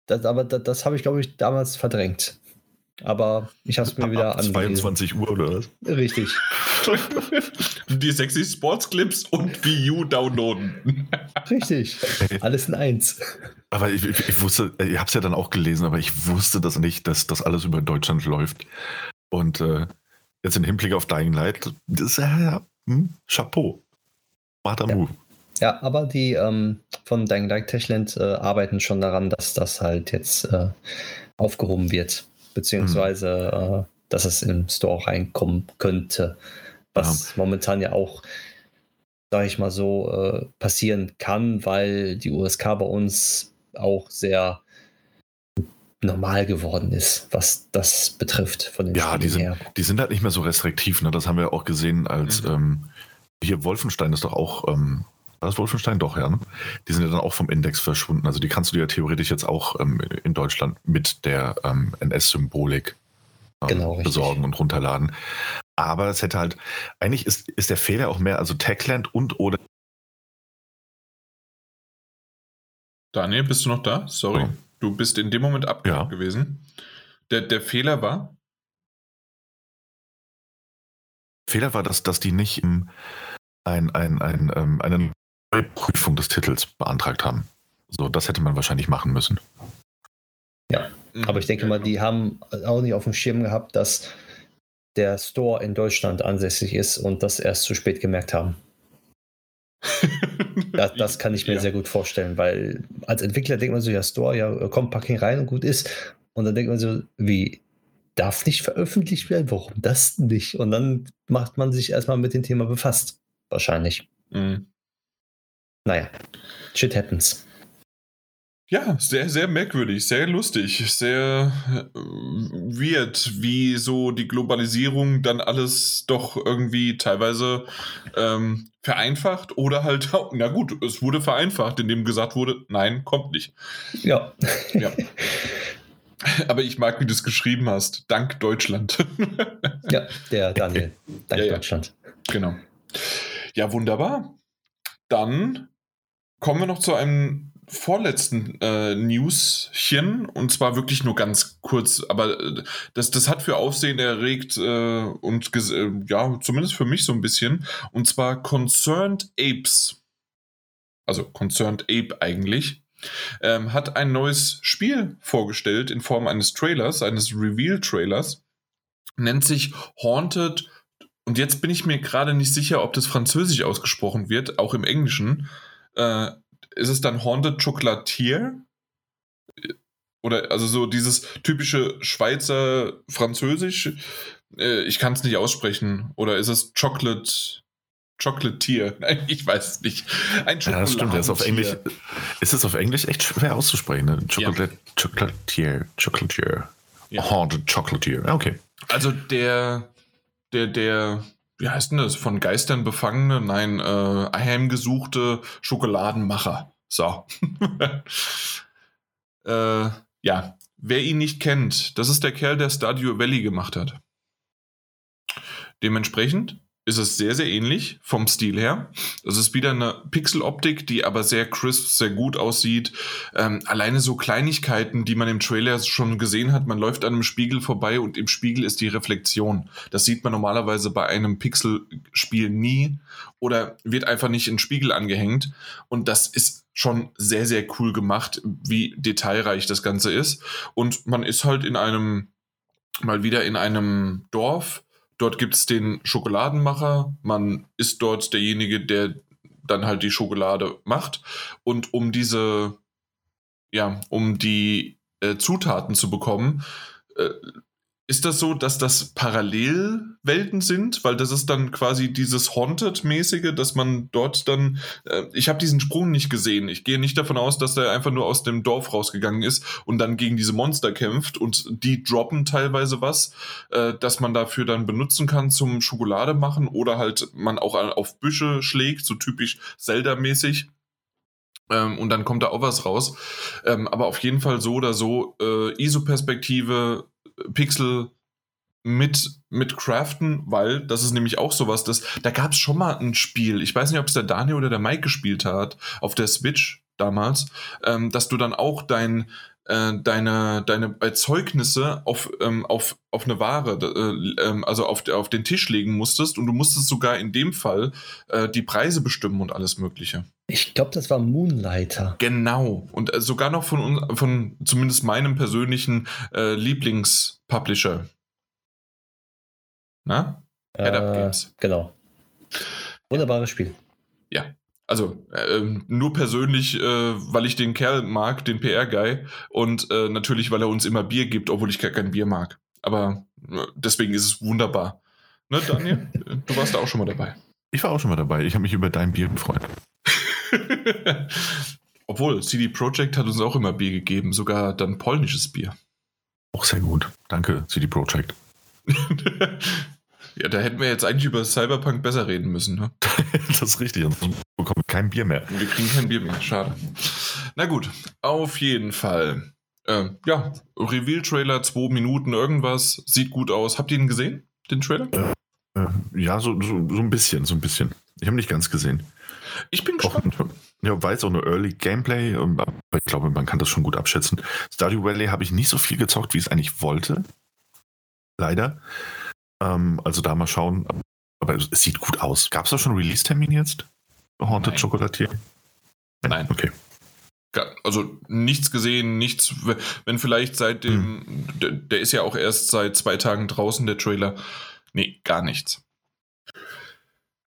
Das, aber das, das habe ich, glaube ich, damals verdrängt. Aber ich habe es mir wieder an. 22 Uhr oder was? Richtig. Die sexy Sportsclips und Wii U downloaden. Richtig. Alles in eins. Aber ich, ich, ich wusste, ich habe es ja dann auch gelesen, aber ich wusste das nicht, dass das alles über Deutschland läuft. Und äh, jetzt im Hinblick auf Dying Light, das ist ja, hm, Chapeau. Smarter ja. Move. Ja, aber die ähm, von Dying Light Techland äh, arbeiten schon daran, dass das halt jetzt äh, aufgehoben wird beziehungsweise mhm. äh, dass es im Store reinkommen könnte, was ja. momentan ja auch, sage ich mal so, äh, passieren kann, weil die USK bei uns auch sehr normal geworden ist, was das betrifft von den Ja, die sind, die sind halt nicht mehr so restriktiv. Ne? Das haben wir auch gesehen, als mhm. ähm, hier Wolfenstein ist doch auch ähm, Das Wolfenstein doch, ja. Ne? Die sind ja dann auch vom Index verschwunden. Also die kannst du dir ja theoretisch jetzt auch ähm, in Deutschland mit der ähm, NS-Symbolik ähm, genau, besorgen und runterladen. Aber es hätte halt, eigentlich ist, ist der Fehler auch mehr, also Techland und oder. Daniel, bist du noch da? Sorry. Oh. Du bist in dem Moment abgehakt ja. gewesen. Der, der Fehler war? Fehler war, dass, dass die nicht ein, ein, ein, ein, ähm, eine Prüfung des Titels beantragt haben. So, das hätte man wahrscheinlich machen müssen. Ja, mhm. aber ich denke mal, die haben auch nicht auf dem Schirm gehabt, dass der Store in Deutschland ansässig ist und das erst zu spät gemerkt haben. das, das, kann ich mir ja. sehr gut vorstellen, weil als Entwickler denkt man so, ja, Store, ja, kommt Packing rein und gut ist. Und dann denkt man so, wie, darf nicht veröffentlicht werden? Warum das nicht? Und dann macht man sich erstmal mit dem Thema befasst. Wahrscheinlich. Mhm. Naja, shit happens. Ja, sehr, sehr merkwürdig, sehr lustig, sehr äh, weird, wie so die Globalisierung dann alles doch irgendwie teilweise ähm, vereinfacht oder halt, na gut, es wurde vereinfacht, indem gesagt wurde, nein, kommt nicht. Ja. ja. Aber ich mag, wie du es geschrieben hast. Dank Deutschland. ja, der Daniel. Dank ja, Deutschland. Genau. Ja, wunderbar. Dann kommen wir noch zu einem vorletzten äh, Newschen. Und zwar wirklich nur ganz kurz, aber äh, das, das hat für Aufsehen erregt äh, und äh, ja, zumindest für mich so ein bisschen. Und zwar Concerned Apes, also Concerned Ape eigentlich, ähm, hat ein neues Spiel vorgestellt in Form eines Trailers, eines Reveal-Trailers, nennt sich Haunted und jetzt bin ich mir gerade nicht sicher, ob das französisch ausgesprochen wird, auch im Englischen. Äh, ist es dann Haunted Chocolatier? Oder also so dieses typische Schweizer Französisch? Äh, ich kann es nicht aussprechen. Oder ist es Chocolate Chocolatier? Nein, ich weiß es nicht. Ein Ja, das stimmt. Das ist, auf Englisch, ist es auf Englisch echt schwer auszusprechen. Ne? Chocolate, ja. Chocolatier. Chocolatier. Ja. Haunted Chocolatier. Okay. Also der, der, der wie heißt denn das, von Geistern befangene, nein, äh, heimgesuchte Schokoladenmacher. So. äh, ja, wer ihn nicht kennt, das ist der Kerl, der Stadio Valley gemacht hat. Dementsprechend ist es sehr, sehr ähnlich vom Stil her. Das ist wieder eine Pixel-Optik, die aber sehr crisp, sehr gut aussieht. Ähm, alleine so Kleinigkeiten, die man im Trailer schon gesehen hat. Man läuft an einem Spiegel vorbei und im Spiegel ist die Reflexion. Das sieht man normalerweise bei einem Pixel-Spiel nie oder wird einfach nicht in Spiegel angehängt. Und das ist schon sehr, sehr cool gemacht, wie detailreich das Ganze ist. Und man ist halt in einem, mal wieder in einem Dorf, Dort gibt es den Schokoladenmacher. Man ist dort derjenige, der dann halt die Schokolade macht. Und um diese, ja, um die äh, Zutaten zu bekommen, äh, ist das so, dass das Parallelwelten sind? Weil das ist dann quasi dieses Haunted-mäßige, dass man dort dann. Äh, ich habe diesen Sprung nicht gesehen. Ich gehe nicht davon aus, dass er einfach nur aus dem Dorf rausgegangen ist und dann gegen diese Monster kämpft und die droppen teilweise was, äh, dass man dafür dann benutzen kann zum Schokolade machen oder halt man auch auf Büsche schlägt, so typisch Zelda-mäßig. Ähm, und dann kommt da auch was raus. Ähm, aber auf jeden Fall so oder so, äh, ISO-Perspektive, Pixel mit, mit Craften, weil das ist nämlich auch sowas, das, da gab es schon mal ein Spiel, ich weiß nicht, ob es der Daniel oder der Mike gespielt hat, auf der Switch damals, ähm, dass du dann auch dein, äh, deine, deine Erzeugnisse auf, ähm, auf, auf eine Ware, äh, äh, also auf, auf den Tisch legen musstest und du musstest sogar in dem Fall äh, die Preise bestimmen und alles Mögliche. Ich glaube, das war Moonlighter. Genau. Und äh, sogar noch von, von zumindest meinem persönlichen Lieblingspublisher. Na? Head Up Games. Genau. Wunderbares Spiel. Ja. Also äh, nur persönlich, äh, weil ich den Kerl mag, den PR-Guy, und äh, natürlich, weil er uns immer Bier gibt, obwohl ich gar kein Bier mag. Aber äh, deswegen ist es wunderbar. Ne, Daniel? du warst da auch schon mal dabei. Ich war auch schon mal dabei. Ich habe mich über dein Bier gefreut. Obwohl, CD Projekt hat uns auch immer Bier gegeben, sogar dann polnisches Bier. Auch sehr gut. Danke, CD Projekt. Ja, da hätten wir jetzt eigentlich über Cyberpunk besser reden müssen. Ne? das ist richtig. Wir bekommen kein Bier mehr. Wir kriegen kein Bier mehr. Schade. Na gut, auf jeden Fall. Äh, ja, Reveal-Trailer, zwei Minuten, irgendwas. Sieht gut aus. Habt ihr ihn gesehen, den Trailer? Äh, ja, so, so, so ein bisschen, so ein bisschen. Ich habe nicht ganz gesehen. Ich bin gespannt. Auch, ja, weiß auch eine Early Gameplay, aber ich glaube, man kann das schon gut abschätzen. Stardew Valley habe ich nicht so viel gezockt, wie ich es eigentlich wollte. Leider. Ähm, also da mal schauen. Aber es sieht gut aus. Gab es da schon Release-Termin jetzt? Haunted Nein. Chocolatier? Nein. Okay. Also nichts gesehen, nichts, wenn vielleicht seit dem, hm. der, der, ist ja auch erst seit zwei Tagen draußen, der Trailer. Nee, gar nichts.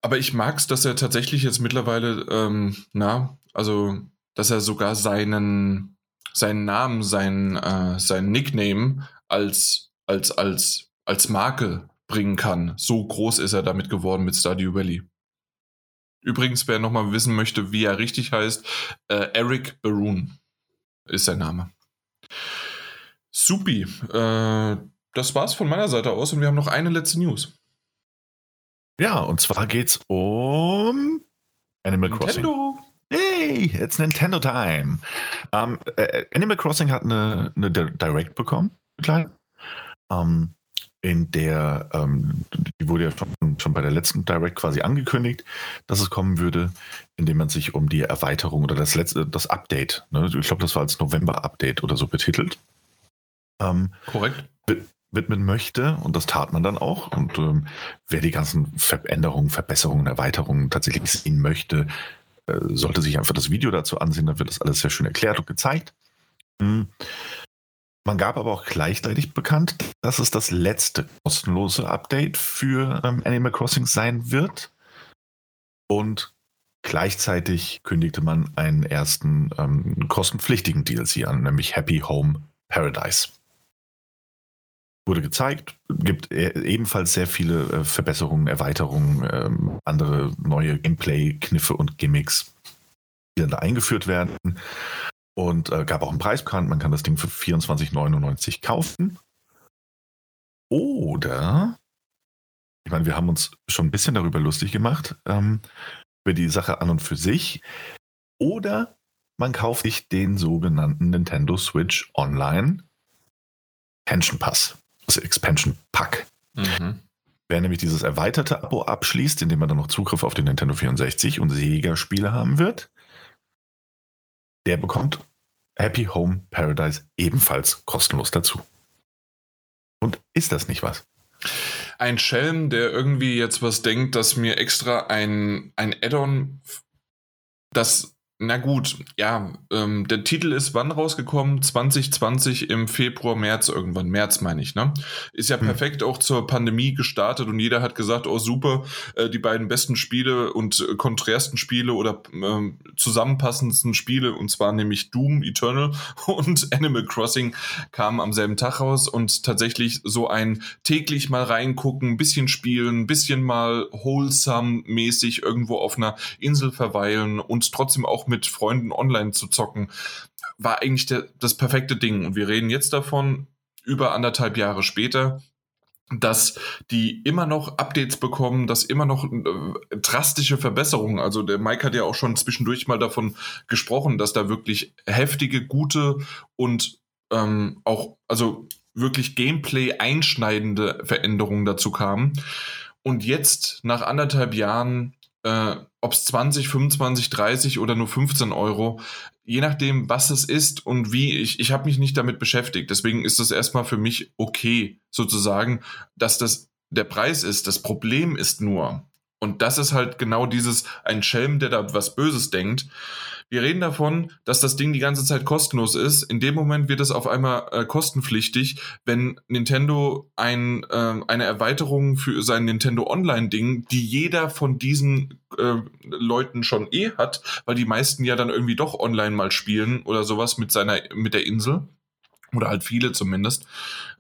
Aber ich mag es, dass er tatsächlich jetzt mittlerweile, ähm, na, also, dass er sogar seinen, seinen Namen, sein, äh, sein Nickname als, als, als, als Marke bringen kann. So groß ist er damit geworden mit Stardew Valley. Übrigens, wer nochmal wissen möchte, wie er richtig heißt, äh, Eric Baroon ist sein Name. Supi. Äh, das war's von meiner Seite aus und wir haben noch eine letzte News. Ja, und zwar geht's um Animal Nintendo. Crossing. Hey, it's Nintendo Time. Um, ähm, äh, Animal Crossing hat eine, eine Direct bekommen, klein. Um, in der, ähm, die wurde ja schon, schon, bei der letzten Direct quasi angekündigt, dass es kommen würde, indem man sich um die Erweiterung oder das letzte, das Update, ne, ich glaube, das war als November-Update oder so betitelt. Ähm, Korrekt widmen möchte. Und das tat man dann auch. Und ähm, wer die ganzen Veränderungen, Verbesserungen, Erweiterungen tatsächlich sehen möchte, äh, sollte sich einfach das Video dazu ansehen. Da wird das alles sehr schön erklärt und gezeigt. Mhm. Man gab aber auch gleichzeitig bekannt, dass es das letzte kostenlose Update für ähm, Animal Crossing sein wird. Und gleichzeitig kündigte man einen ersten ähm, kostenpflichtigen DLC an, nämlich Happy Home Paradise wurde gezeigt, gibt e-, ebenfalls sehr viele äh, Verbesserungen, Erweiterungen, ähm, andere neue Gameplay-Kniffe und Gimmicks, die dann da eingeführt werden. Und äh, gab auch einen Preis bekannt, man kann das Ding für 24,99 kaufen. Oder, ich meine, wir haben uns schon ein bisschen darüber lustig gemacht, ähm, über die Sache an und für sich. Oder man kauft sich den sogenannten Nintendo Switch Online Pension Pass das Expansion Pack. Mhm. Wer nämlich dieses erweiterte Abo abschließt, indem man dann noch Zugriff auf den Nintendo 64 und Sega-Spiele haben wird, der bekommt Happy Home Paradise ebenfalls kostenlos dazu. Und ist das nicht was? Ein Schelm, der irgendwie jetzt was denkt, dass mir extra ein, ein Add-on, das na gut, ja, ähm, der Titel ist wann rausgekommen? 2020 im Februar, März irgendwann. März meine ich, ne? Ist ja hm. perfekt auch zur Pandemie gestartet und jeder hat gesagt, oh super, äh, die beiden besten Spiele und äh, konträrsten Spiele oder äh, zusammenpassendsten Spiele, und zwar nämlich Doom Eternal und Animal Crossing kamen am selben Tag raus und tatsächlich so ein täglich mal reingucken, ein bisschen spielen, ein bisschen mal wholesome mäßig irgendwo auf einer Insel verweilen und trotzdem auch mit Freunden online zu zocken, war eigentlich der, das perfekte Ding. Und wir reden jetzt davon, über anderthalb Jahre später, dass die immer noch Updates bekommen, dass immer noch äh, drastische Verbesserungen, also der Mike hat ja auch schon zwischendurch mal davon gesprochen, dass da wirklich heftige, gute und ähm, auch, also wirklich Gameplay einschneidende Veränderungen dazu kamen. Und jetzt, nach anderthalb Jahren, äh, ob es 20, 25, 30 oder nur 15 Euro, je nachdem, was es ist und wie. Ich, ich habe mich nicht damit beschäftigt. Deswegen ist das erstmal für mich okay, sozusagen, dass das der Preis ist. Das Problem ist nur, und das ist halt genau dieses, ein Schelm, der da was Böses denkt. Wir reden davon, dass das Ding die ganze Zeit kostenlos ist. In dem Moment wird es auf einmal äh, kostenpflichtig, wenn Nintendo ein, äh, eine Erweiterung für sein Nintendo Online-Ding, die jeder von diesen äh, Leuten schon eh hat, weil die meisten ja dann irgendwie doch online mal spielen oder sowas mit seiner, mit der Insel oder halt viele zumindest,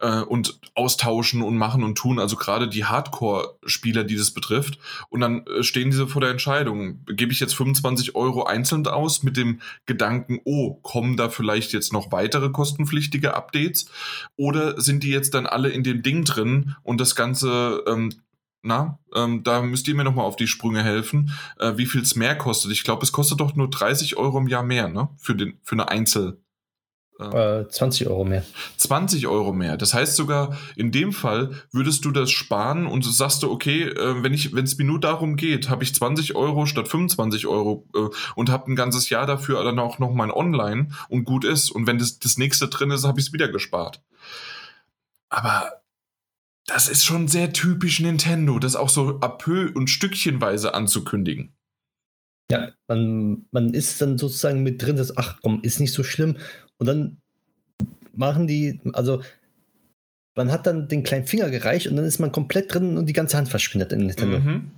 äh, und austauschen und machen und tun, also gerade die Hardcore-Spieler, die das betrifft. Und dann äh, stehen diese vor der Entscheidung, gebe ich jetzt 25 Euro einzeln aus mit dem Gedanken, oh, kommen da vielleicht jetzt noch weitere kostenpflichtige Updates? Oder sind die jetzt dann alle in dem Ding drin und das Ganze ähm, na, ähm, da müsst ihr mir nochmal auf die Sprünge helfen, äh, wie viel es mehr kostet. Ich glaube, es kostet doch nur 30 Euro im Jahr mehr, ne? Für, den, für eine Einzel. Äh, 20 Euro mehr. 20 Euro mehr. Das heißt sogar, in dem Fall würdest du das sparen und sagst du, okay, äh, wenn ich, wenn es mir nur darum geht, habe ich 20 Euro statt 25 Euro äh, und habe ein ganzes Jahr dafür dann auch noch mein Online und gut ist. Und wenn das, das nächste drin ist, habe ich es wieder gespart. Aber das ist schon sehr typisch Nintendo, das auch so apö und stückchenweise anzukündigen. Ja, man, man ist dann sozusagen mit drin, dass, ach komm, ist nicht so schlimm. Und dann machen die, also man hat dann den kleinen Finger gereicht und dann ist man komplett drin und die ganze Hand verschwindet in Nintendo. Mhm.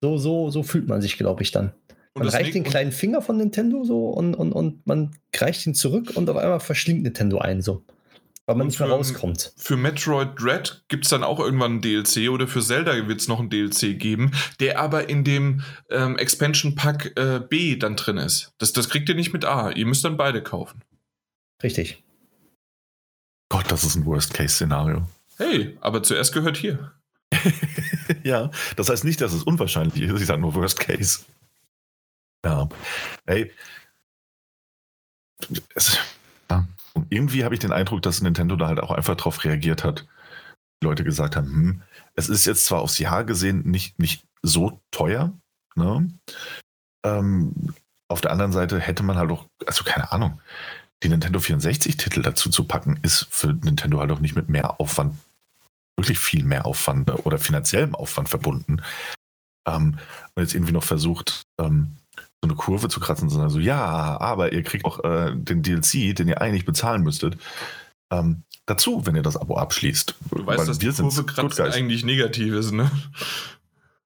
So, so, so fühlt man sich, glaube ich, dann. Man reicht den kleinen Finger von Nintendo so und, und, und man reicht ihn zurück und auf einmal verschlingt Nintendo einen so. Weil man und nicht mehr rauskommt. Für Metroid Dread gibt es dann auch irgendwann ein DLC oder für Zelda wird es noch ein DLC geben, der aber in dem ähm, Expansion Pack äh, B dann drin ist. Das, das kriegt ihr nicht mit A. Ihr müsst dann beide kaufen. Richtig. Gott, das ist ein Worst-Case-Szenario. Hey, aber zuerst gehört hier. ja, das heißt nicht, dass es unwahrscheinlich ist. Ich sage nur Worst-Case. Ja. Hey. Es, ja. Und irgendwie habe ich den Eindruck, dass Nintendo da halt auch einfach drauf reagiert hat. Die Leute gesagt haben, hm, es ist jetzt zwar aufs Jahr gesehen nicht, nicht so teuer, ne? Ähm, auf der anderen Seite hätte man halt auch, also keine Ahnung, die Nintendo 64-Titel dazu zu packen, ist für Nintendo halt auch nicht mit mehr Aufwand, wirklich viel mehr Aufwand oder finanziellem Aufwand verbunden. Ähm, und jetzt irgendwie noch versucht, ähm, so eine Kurve zu kratzen sagen so, ja, aber ihr kriegt auch äh, den DLC, den ihr eigentlich bezahlen müsstet, ähm, dazu, wenn ihr das Abo abschließt. Du weißt, Weil dass die Kurve kratzen eigentlich negativ ist, ne?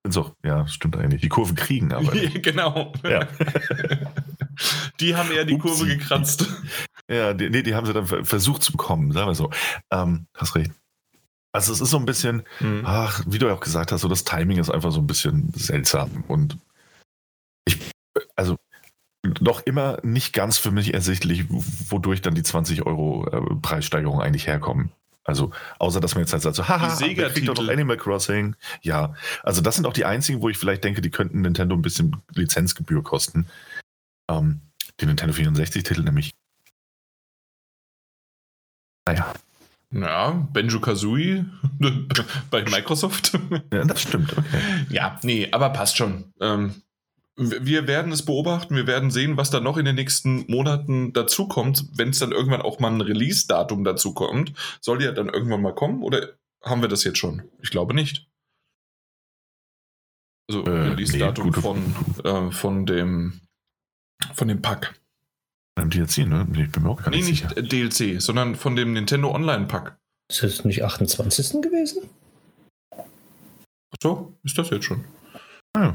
So, ja, stimmt eigentlich. Die Kurve kriegen aber. genau. Ja. die haben eher die Upsi. Kurve gekratzt. Ja, die, nee, die haben sie dann versucht zu bekommen, sagen wir so. Ähm, hast recht. Also es ist so ein bisschen, mhm. ach, wie du ja auch gesagt hast, so das Timing ist einfach so ein bisschen seltsam. Und ich, also noch immer nicht ganz für mich ersichtlich, wodurch dann die 20 Euro äh, Preissteigerung eigentlich herkommen. Also, außer dass man jetzt halt sagt, so, haha, die kriegt doch noch Animal Crossing. Ja, also das sind auch die einzigen, wo ich vielleicht denke, die könnten Nintendo ein bisschen Lizenzgebühr kosten. Ähm, die Nintendo 64-Titel nämlich. Naja. Ja, Benjo Kazooie bei Microsoft. ja, das stimmt, okay. Ja, nee, aber passt schon. Ähm, wir werden es beobachten, wir werden sehen, was da noch in den nächsten Monaten dazukommt, wenn es dann irgendwann auch mal ein Release-Datum dazu kommt. Soll ja dann irgendwann mal kommen oder haben wir das jetzt schon? Ich glaube nicht. Also äh, Release-Datum nee, von, äh, von dem von dem Pack. Beim DLC, ne? Ich bin mir auch gar nicht nee, nicht sicher. DLC, sondern von dem Nintendo Online-Pack. Ist das nicht 28. gewesen? Ach so, ist das jetzt schon? Ah,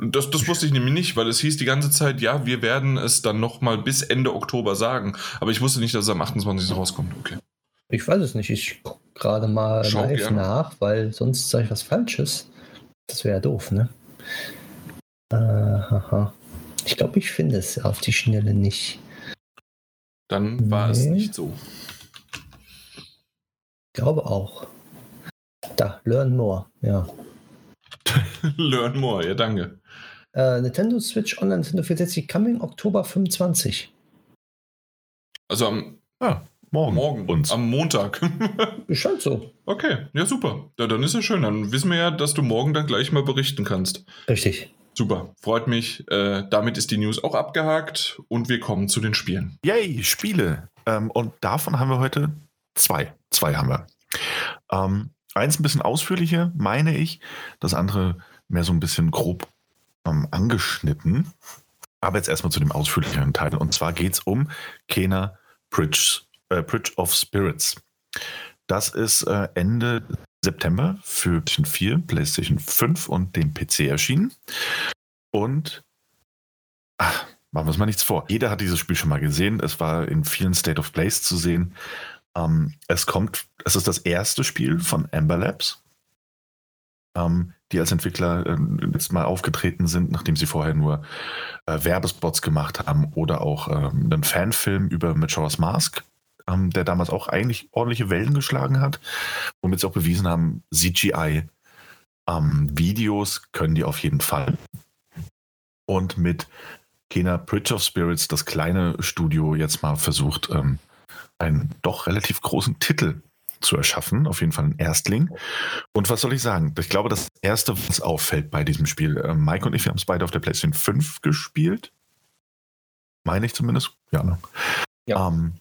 das, das wusste ich nämlich nicht, weil es hieß die ganze Zeit, ja, wir werden es dann nochmal bis Ende Oktober sagen. Aber ich wusste nicht, dass es am 28. rauskommt. Okay. Ich weiß es nicht. Ich gucke gerade mal Schau live gerne. nach, weil sonst sage ich was Falsches. Das wäre ja doof, ne? Äh, ich glaube, ich finde es auf die Schnelle nicht. Dann war nee. es nicht so. Ich glaube auch. Da, Learn More, ja. Learn More, ja, danke. Äh, Nintendo Switch Online Nintendo 64 coming Oktober 25. Also am ah, morgen. Morgen. Uns. Am Montag. halt so. Okay, ja, super. Ja, dann ist ja schön. Dann wissen wir ja, dass du morgen dann gleich mal berichten kannst. Richtig. Super, freut mich. Äh, damit ist die News auch abgehakt und wir kommen zu den Spielen. Yay, Spiele. Ähm, und davon haben wir heute zwei. Zwei haben wir. Ähm, eins ein bisschen ausführlicher, meine ich. Das andere mehr so ein bisschen grob ähm, angeschnitten. Aber jetzt erstmal zu dem ausführlicheren Teil. Und zwar geht es um Kena Bridge, äh, Bridge of Spirits. Das ist äh, Ende September für PlayStation 4, PlayStation 5 und den PC erschienen. Und ach, machen wir uns mal nichts vor. Jeder hat dieses Spiel schon mal gesehen. Es war in vielen State of Plays zu sehen. Ähm, es kommt, es ist das erste Spiel von Amber Labs ähm, die als Entwickler äh, jetzt mal aufgetreten sind, nachdem sie vorher nur äh, Werbespots gemacht haben oder auch ähm, einen Fanfilm über Majora's Mask, ähm, der damals auch eigentlich ordentliche Wellen geschlagen hat, womit sie auch bewiesen haben, CGI ähm, Videos können die auf jeden Fall. Und mit Kena Bridge of Spirits, das kleine Studio, jetzt mal versucht, ähm, einen doch relativ großen Titel zu erschaffen. Auf jeden Fall ein Erstling. Und was soll ich sagen? Ich glaube, das Erste, was auffällt bei diesem Spiel, äh, Mike und ich, wir haben es beide auf der PlayStation 5 gespielt. Meine ich zumindest. Ja. Ne? ja. Ähm,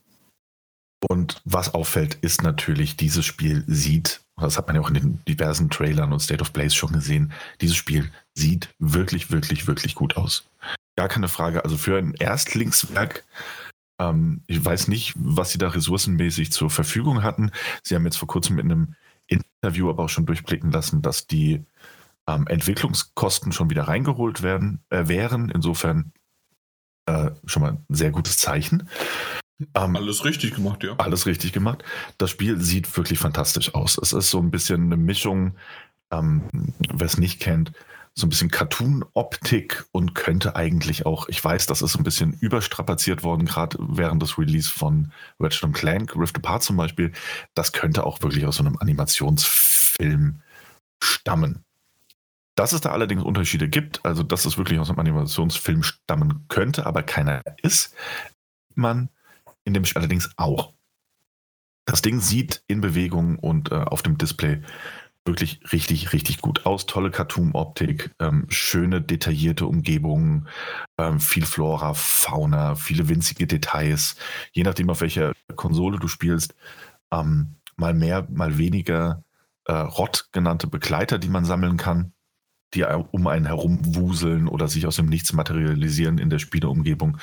und was auffällt, ist natürlich, dieses Spiel sieht, das hat man ja auch in den diversen Trailern und State of Plays schon gesehen, dieses Spiel sieht wirklich, wirklich, wirklich gut aus. Gar keine Frage. Also für ein Erstlingswerk, ähm, ich weiß nicht, was sie da ressourcenmäßig zur Verfügung hatten. Sie haben jetzt vor kurzem in einem Interview aber auch schon durchblicken lassen, dass die ähm, Entwicklungskosten schon wieder reingeholt werden, äh, wären. Insofern äh, schon mal ein sehr gutes Zeichen. Ähm, alles richtig gemacht, ja. Alles richtig gemacht. Das Spiel sieht wirklich fantastisch aus. Es ist so ein bisschen eine Mischung, ähm, wer es nicht kennt, so ein bisschen Cartoon-Optik und könnte eigentlich auch, ich weiß, das ist ein bisschen überstrapaziert worden, gerade während des Release von Ratchet Clank, Rift Apart zum Beispiel. Das könnte auch wirklich aus so einem Animationsfilm stammen. Dass es da allerdings Unterschiede gibt, also dass es wirklich aus einem Animationsfilm stammen könnte, aber keiner ist, man in dem Spiel allerdings auch. Das Ding sieht in Bewegung und äh, auf dem Display wirklich richtig, richtig gut aus. Tolle Cartoon-Optik, ähm, schöne, detaillierte Umgebungen, ähm, viel Flora, Fauna, viele winzige Details. Je nachdem, auf welcher Konsole du spielst, ähm, mal mehr, mal weniger äh, Rott genannte Begleiter, die man sammeln kann, die um einen herum wuseln oder sich aus dem Nichts materialisieren in der Spieleumgebung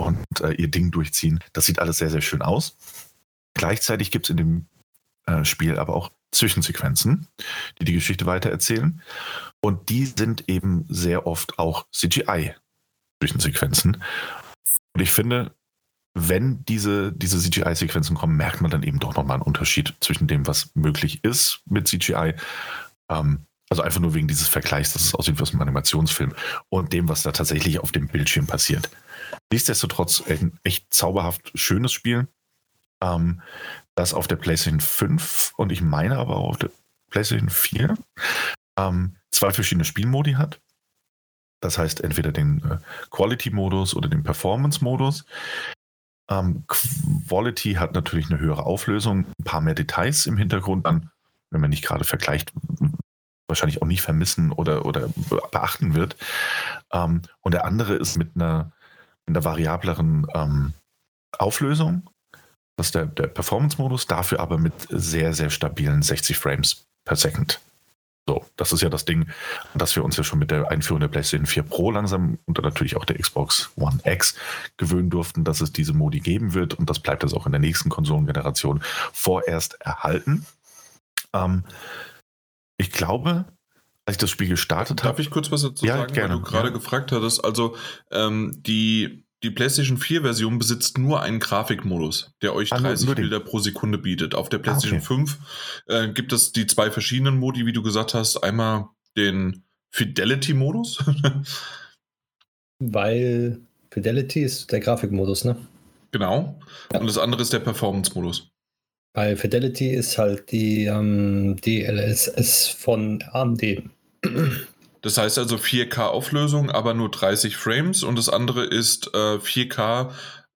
und äh, ihr Ding durchziehen. Das sieht alles sehr, sehr schön aus. Gleichzeitig gibt es in dem äh, Spiel aber auch Zwischensequenzen, die die Geschichte weitererzählen. Und die sind eben sehr oft auch CGI-Zwischensequenzen. Und ich finde, wenn diese, diese CGI-Sequenzen kommen, merkt man dann eben doch nochmal einen Unterschied zwischen dem, was möglich ist mit CGI. Ähm, also einfach nur wegen dieses Vergleichs, dass es aussieht wie aus einem Animationsfilm und dem, was da tatsächlich auf dem Bildschirm passiert. Nichtsdestotrotz ein echt zauberhaft schönes Spiel ähm, das auf der PlayStation 5 und ich meine aber auch auf der PlayStation 4 ähm, zwei verschiedene Spielmodi hat. Das heißt entweder den äh, Quality-Modus oder den Performance-Modus. Ähm, Quality hat natürlich eine höhere Auflösung, ein paar mehr Details im Hintergrund dann, wenn man nicht gerade vergleicht, wahrscheinlich auch nicht vermissen oder, oder beachten wird. Ähm, und der andere ist mit einer, mit einer variableren ähm, Auflösung das ist der, der Performance-Modus, dafür aber mit sehr, sehr stabilen 60 Frames per Second. So, das ist ja das Ding, das wir uns ja schon mit der Einführung der PlayStation 4 Pro langsam und natürlich auch der Xbox One X gewöhnen durften, dass es diese Modi geben wird und das bleibt jetzt auch in der nächsten Konsolengeneration vorerst erhalten. Ähm, ich glaube, als ich das Spiel gestartet habe. Darf ich kurz was dazu ja, sagen, gerne, weil du gerade ja. gefragt hattest? Also ähm, die die PlayStation 4-Version besitzt nur einen Grafikmodus, der euch 30 ah, Bilder pro Sekunde bietet. Auf der PlayStation ah, okay. 5 äh, gibt es die zwei verschiedenen Modi, wie du gesagt hast. Einmal den Fidelity-Modus. Weil Fidelity ist der Grafikmodus, ne? Genau. Ja. Und das andere ist der Performance-Modus. Bei Fidelity ist halt die ähm, DLSS von AMD. Das heißt also 4K Auflösung, aber nur 30 Frames und das andere ist äh, 4K,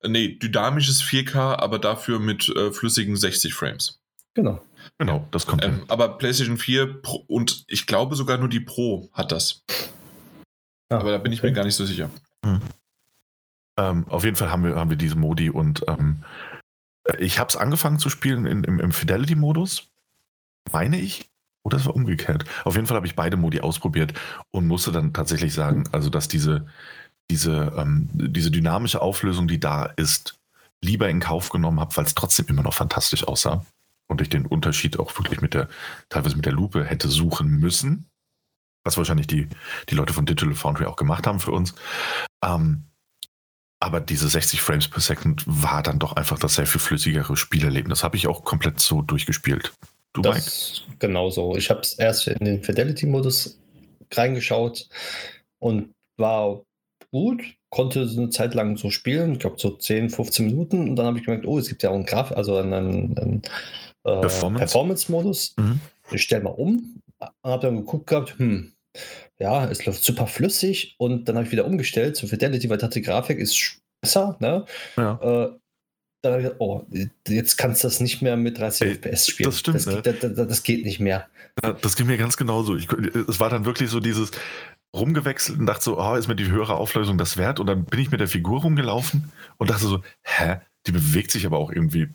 nee, dynamisches 4K, aber dafür mit äh, flüssigen 60 Frames. Genau. Genau, das kommt. Ähm, aber PlayStation 4 Pro, und ich glaube sogar nur die Pro hat das. Ah, aber da bin ich mir gar nicht so sicher. Hm. Ähm, auf jeden Fall haben wir, haben wir diese Modi und ähm, ich habe es angefangen zu spielen in, im, im Fidelity-Modus, meine ich. Oder es war umgekehrt. Auf jeden Fall habe ich beide Modi ausprobiert und musste dann tatsächlich sagen, also dass diese, diese, ähm, diese dynamische Auflösung, die da ist, lieber in Kauf genommen habe, weil es trotzdem immer noch fantastisch aussah. Und ich den Unterschied auch wirklich mit der, teilweise mit der Lupe hätte suchen müssen. Was wahrscheinlich die, die Leute von Digital Foundry auch gemacht haben für uns. Ähm, aber diese 60 Frames per Second war dann doch einfach das sehr viel flüssigere Spielerlebnis. Habe ich auch komplett so durchgespielt. Du das Mike? Genauso. Ich habe es erst in den Fidelity-Modus reingeschaut und war gut, konnte eine Zeit lang so spielen, ich glaube so 10, 15 Minuten und dann habe ich gemerkt, oh, es gibt ja auch einen Graf, also einen, einen äh, Performance-Modus. Mhm. Ich stelle mal um, und habe dann geguckt gehabt, hm, ja, es läuft super flüssig und dann habe ich wieder umgestellt zu Fidelity, weil die Grafik ist besser, ne? Ja. Äh, dann habe ich gedacht, oh, jetzt kannst du das nicht mehr mit 30 Ey, FPS spielen. das stimmt, Das, ne? das, das, das geht nicht mehr. Das ging mir ganz genauso. Ich, es war dann wirklich so dieses rumgewechselt und dachte so, oh, ist mir die höhere Auflösung das wert? Und dann bin ich mit der Figur rumgelaufen und dachte so, hä, die bewegt sich aber auch irgendwie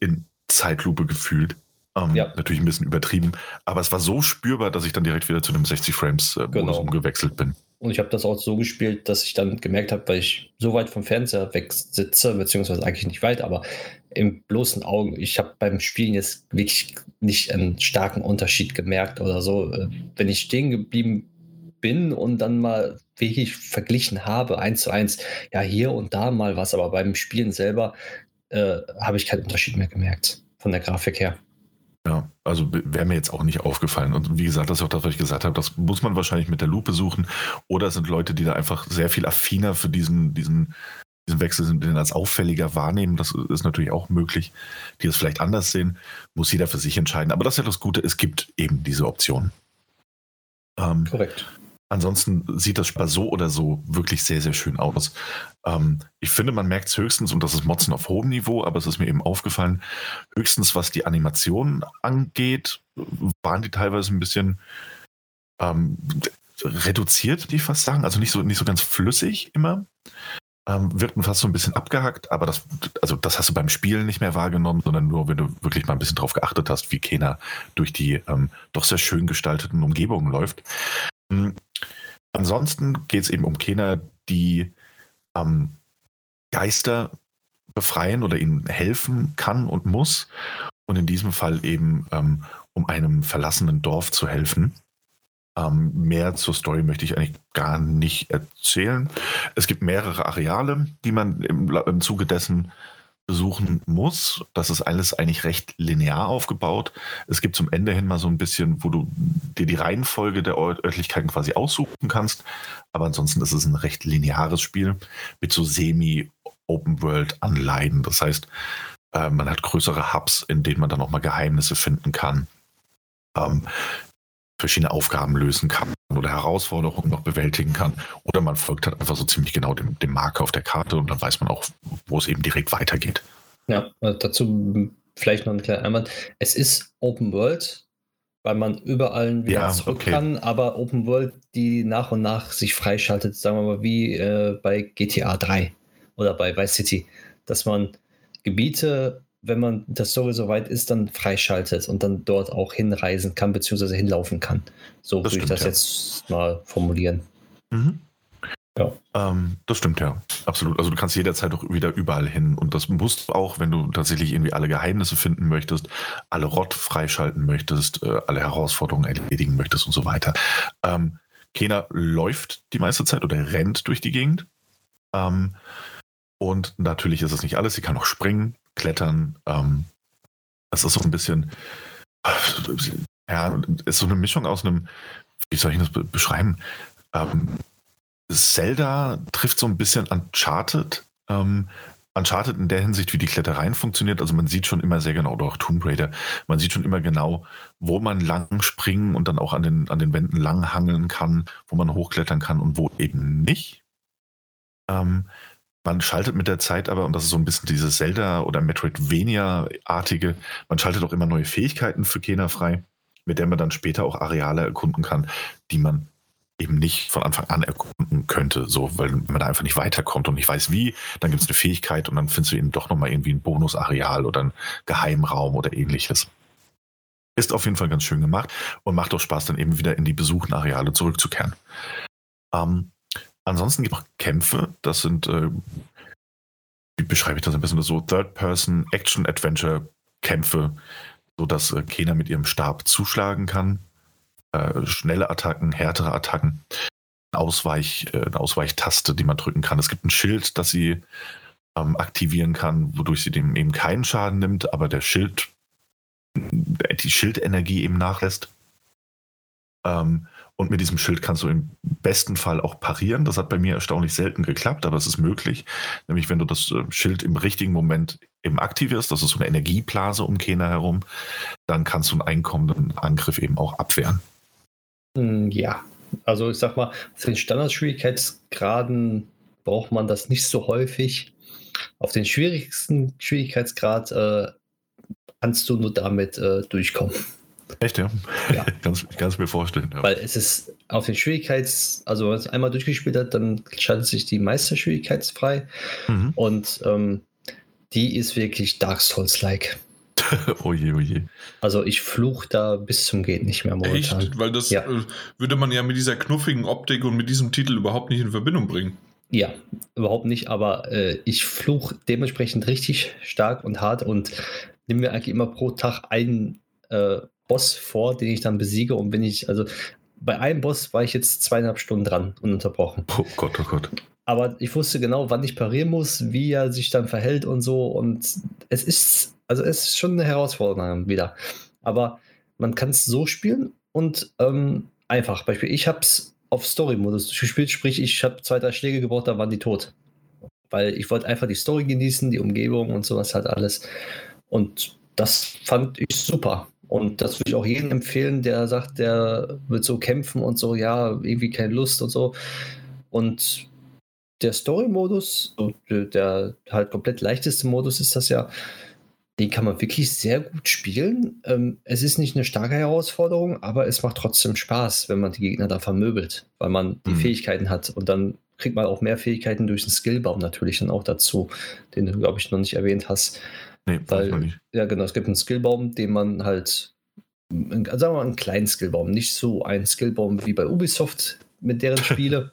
in Zeitlupe gefühlt. Ähm, Ja. Natürlich ein bisschen übertrieben, aber es war so spürbar, dass ich dann direkt wieder zu einem 60 Frames äh, Modus Genau. umgewechselt bin. Und ich habe das auch so gespielt, dass ich dann gemerkt habe, weil ich so weit vom Fernseher weg sitze, beziehungsweise eigentlich nicht weit, aber im bloßen Augen, ich habe beim Spielen jetzt wirklich nicht einen starken Unterschied gemerkt oder so. Äh, Wenn ich stehen geblieben bin und dann mal wirklich verglichen habe, eins zu eins, ja, hier und da mal was, aber beim Spielen selber äh, habe ich keinen Unterschied mehr gemerkt von der Grafik her. Ja, also wäre mir jetzt auch nicht aufgefallen. Und wie gesagt, das ist auch das, was ich gesagt habe. Das muss man wahrscheinlich mit der Lupe suchen. Oder es sind Leute, die da einfach sehr viel affiner für diesen, diesen, diesen Wechsel sind, den als auffälliger wahrnehmen. Das ist natürlich auch möglich, die es vielleicht anders sehen. Muss jeder für sich entscheiden. Aber das ist ja das Gute, es gibt eben diese Option. Ähm, Korrekt. Ansonsten sieht das so oder so wirklich sehr, sehr schön aus. Ähm, ich finde, man merkt es höchstens, und das ist Motzen auf hohem Niveau, aber es ist mir eben aufgefallen, höchstens was die Animationen angeht, waren die teilweise ein bisschen ähm, reduziert, würde ich fast sagen. Also nicht so, nicht so ganz flüssig immer. Ähm, wirkten fast so ein bisschen abgehackt, aber das, also das hast du beim Spielen nicht mehr wahrgenommen, sondern nur, wenn du wirklich mal ein bisschen drauf geachtet hast, wie Kena durch die ähm, doch sehr schön gestalteten Umgebungen läuft. Ähm, ansonsten geht es eben um Kena, die ähm, Geister befreien oder ihnen helfen kann und muss. Und in diesem Fall eben, ähm, um einem verlassenen Dorf zu helfen. Ähm, mehr zur Story möchte ich eigentlich gar nicht erzählen. Es gibt mehrere Areale, die man im, im Zuge dessen besuchen muss. Das ist alles eigentlich recht linear aufgebaut. Es gibt zum Ende hin mal so ein bisschen, wo du dir die Reihenfolge der Örtlichkeiten quasi aussuchen kannst. Aber ansonsten ist es ein recht lineares Spiel mit so semi-Open-World-Anleihen. Das heißt, äh, man hat größere Hubs, in denen man dann auch mal Geheimnisse finden kann. Ähm, verschiedene Aufgaben lösen kann oder Herausforderungen noch bewältigen kann. Oder man folgt halt einfach so ziemlich genau dem, dem Marker auf der Karte und dann weiß man auch, wo es eben direkt weitergeht. Ja, äh, dazu vielleicht noch ein kleiner Einwand. Es ist Open World, weil man überall wieder Ja, zurück okay. kann, aber Open World, die nach und nach sich freischaltet, sagen wir mal wie äh, bei GTA 3 oder bei Vice City, dass man Gebiete, wenn man das Story so weit ist, dann freischaltet und dann dort auch hinreisen kann, beziehungsweise hinlaufen kann. So Das würde ich das ja. jetzt mal formulieren. Mhm. Ja. Ähm, das stimmt ja, absolut. Also du kannst jederzeit auch wieder überall hin und das musst du auch, wenn du tatsächlich irgendwie alle Geheimnisse finden möchtest, alle Rott freischalten möchtest, äh, alle Herausforderungen erledigen möchtest und so weiter. Ähm, Kena läuft die meiste Zeit oder rennt durch die Gegend. Ähm, und natürlich ist es nicht alles. Sie kann auch springen, klettern. Ähm, das ist so ein bisschen, ja, ist so eine Mischung aus einem, wie soll ich das be beschreiben? Ähm, Zelda trifft so ein bisschen Uncharted. Ähm, Uncharted in der Hinsicht, wie die Klettereien funktioniert. Also man sieht schon immer sehr genau, oder auch Tomb Raider, man sieht schon immer genau, wo man lang springen und dann auch an den, an den Wänden lang hangeln kann, wo man hochklettern kann und wo eben nicht. Ähm, man schaltet mit der Zeit aber, und das ist so ein bisschen dieses Zelda- oder Metroidvania-artige, man schaltet auch immer neue Fähigkeiten für Kena frei, mit der man dann später auch Areale erkunden kann, die man eben nicht von Anfang an erkunden könnte, so, weil man da einfach nicht weiterkommt und nicht weiß wie, dann gibt es eine Fähigkeit und dann findest du eben doch nochmal irgendwie ein Bonusareal oder einen Geheimraum oder ähnliches. Ist auf jeden Fall ganz schön gemacht und macht auch Spaß, dann eben wieder in die besuchten Areale zurückzukehren. Ähm, ansonsten gibt es Kämpfe, das sind, äh, wie beschreibe ich das ein bisschen, so Third-Person-Action-Adventure-Kämpfe, sodass äh, Kena mit ihrem Stab zuschlagen kann äh, schnelle Attacken, härtere Attacken, Ausweich, äh, eine Ausweichtaste, die man drücken kann. Es gibt ein Schild, das sie ähm, aktivieren kann, wodurch sie dem eben keinen Schaden nimmt, aber der Schild, die Schildenergie eben nachlässt. Ähm, und mit diesem Schild kannst du im besten Fall auch parieren. Das hat bei mir erstaunlich selten geklappt, aber es ist möglich. Nämlich, wenn du das äh, Schild im richtigen Moment eben aktivierst, das ist so eine Energieblase um Kena herum, dann kannst du einen einkommenden Angriff eben auch abwehren. Hm, ja, also ich sag mal, auf den Standardschwierigkeitsgraden braucht man das nicht so häufig. Auf den schwierigsten Schwierigkeitsgrad äh, kannst du nur damit äh, durchkommen. Echt, ja? Ja. ganz, ganz mir vorstellen. Ja. Weil es ist auf den Schwierigkeits-, also wenn man es einmal durchgespielt hat, dann schaltet sich die Meisterschwierigkeit frei. Mhm. Und ähm, die ist wirklich Dark Souls-like. oje, oje. Also ich fluch da bis zum geht nicht mehr momentan. Echt? Weil das ja. äh, würde man ja mit dieser knuffigen Optik und mit diesem Titel überhaupt nicht in Verbindung bringen. Ja, überhaupt nicht, aber äh, ich fluch dementsprechend richtig stark und hart und nehme mir eigentlich immer pro Tag einen äh, Boss vor, den ich dann besiege und bin ich, also bei einem Boss war ich jetzt zweieinhalb Stunden dran, ununterbrochen. Oh Gott, oh Gott. Aber ich wusste genau, wann ich parieren muss, wie er sich dann verhält und so. Und es ist, also es ist schon eine Herausforderung wieder. Aber man kann es so spielen und ähm, einfach. Beispiel, ich habe es auf Story-Modus gespielt, sprich, ich habe zwei, drei Schläge gebraucht, dann waren die tot. Weil ich wollte einfach die Story genießen, die Umgebung und sowas halt alles. Und das fand ich super. Und das würde ich auch jedem empfehlen, der sagt, der wird so kämpfen und so, ja, irgendwie keine Lust und so. Und der Story-Modus, der halt komplett leichteste Modus ist das ja, den kann man wirklich sehr gut spielen. Ähm, es ist nicht eine starke Herausforderung, aber es macht trotzdem Spaß, wenn man die Gegner da vermöbelt, weil man die mhm. Fähigkeiten hat. Und dann kriegt man auch mehr Fähigkeiten durch den Skillbaum natürlich dann auch dazu, den du, glaube ich, noch nicht erwähnt hast. Nee, weil, nicht. Ja, genau, es gibt einen Skillbaum, den man halt, sagen wir mal, einen kleinen Skillbaum, nicht so ein Skillbaum wie bei Ubisoft mit deren Spiele,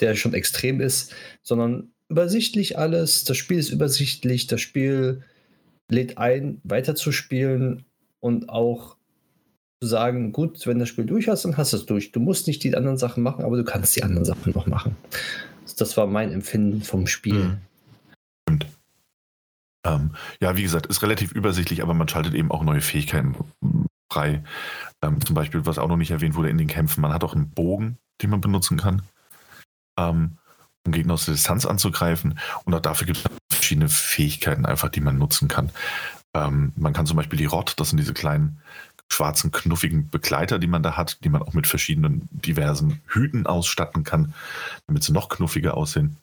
der schon extrem ist, sondern übersichtlich alles. Das Spiel ist übersichtlich, das Spiel lädt ein, weiterzuspielen und auch zu sagen, gut, wenn das Spiel durch hast, dann hast du es durch. Du musst nicht die anderen Sachen machen, aber du kannst die anderen Sachen noch machen. Das war mein Empfinden vom Spiel. Mhm. Ähm, ja, wie gesagt, ist relativ übersichtlich, aber man schaltet eben auch neue Fähigkeiten frei. Ähm, zum Beispiel, was auch noch nicht erwähnt wurde in den Kämpfen, man hat auch einen Bogen, den man benutzen kann. Ähm, um Gegner aus der Distanz anzugreifen. Und auch dafür gibt es verschiedene Fähigkeiten einfach, die man nutzen kann. Ähm, man kann zum Beispiel die Rot, das sind diese kleinen schwarzen, knuffigen Begleiter, die man da hat, die man auch mit verschiedenen diversen Hüten ausstatten kann, damit sie noch knuffiger aussehen.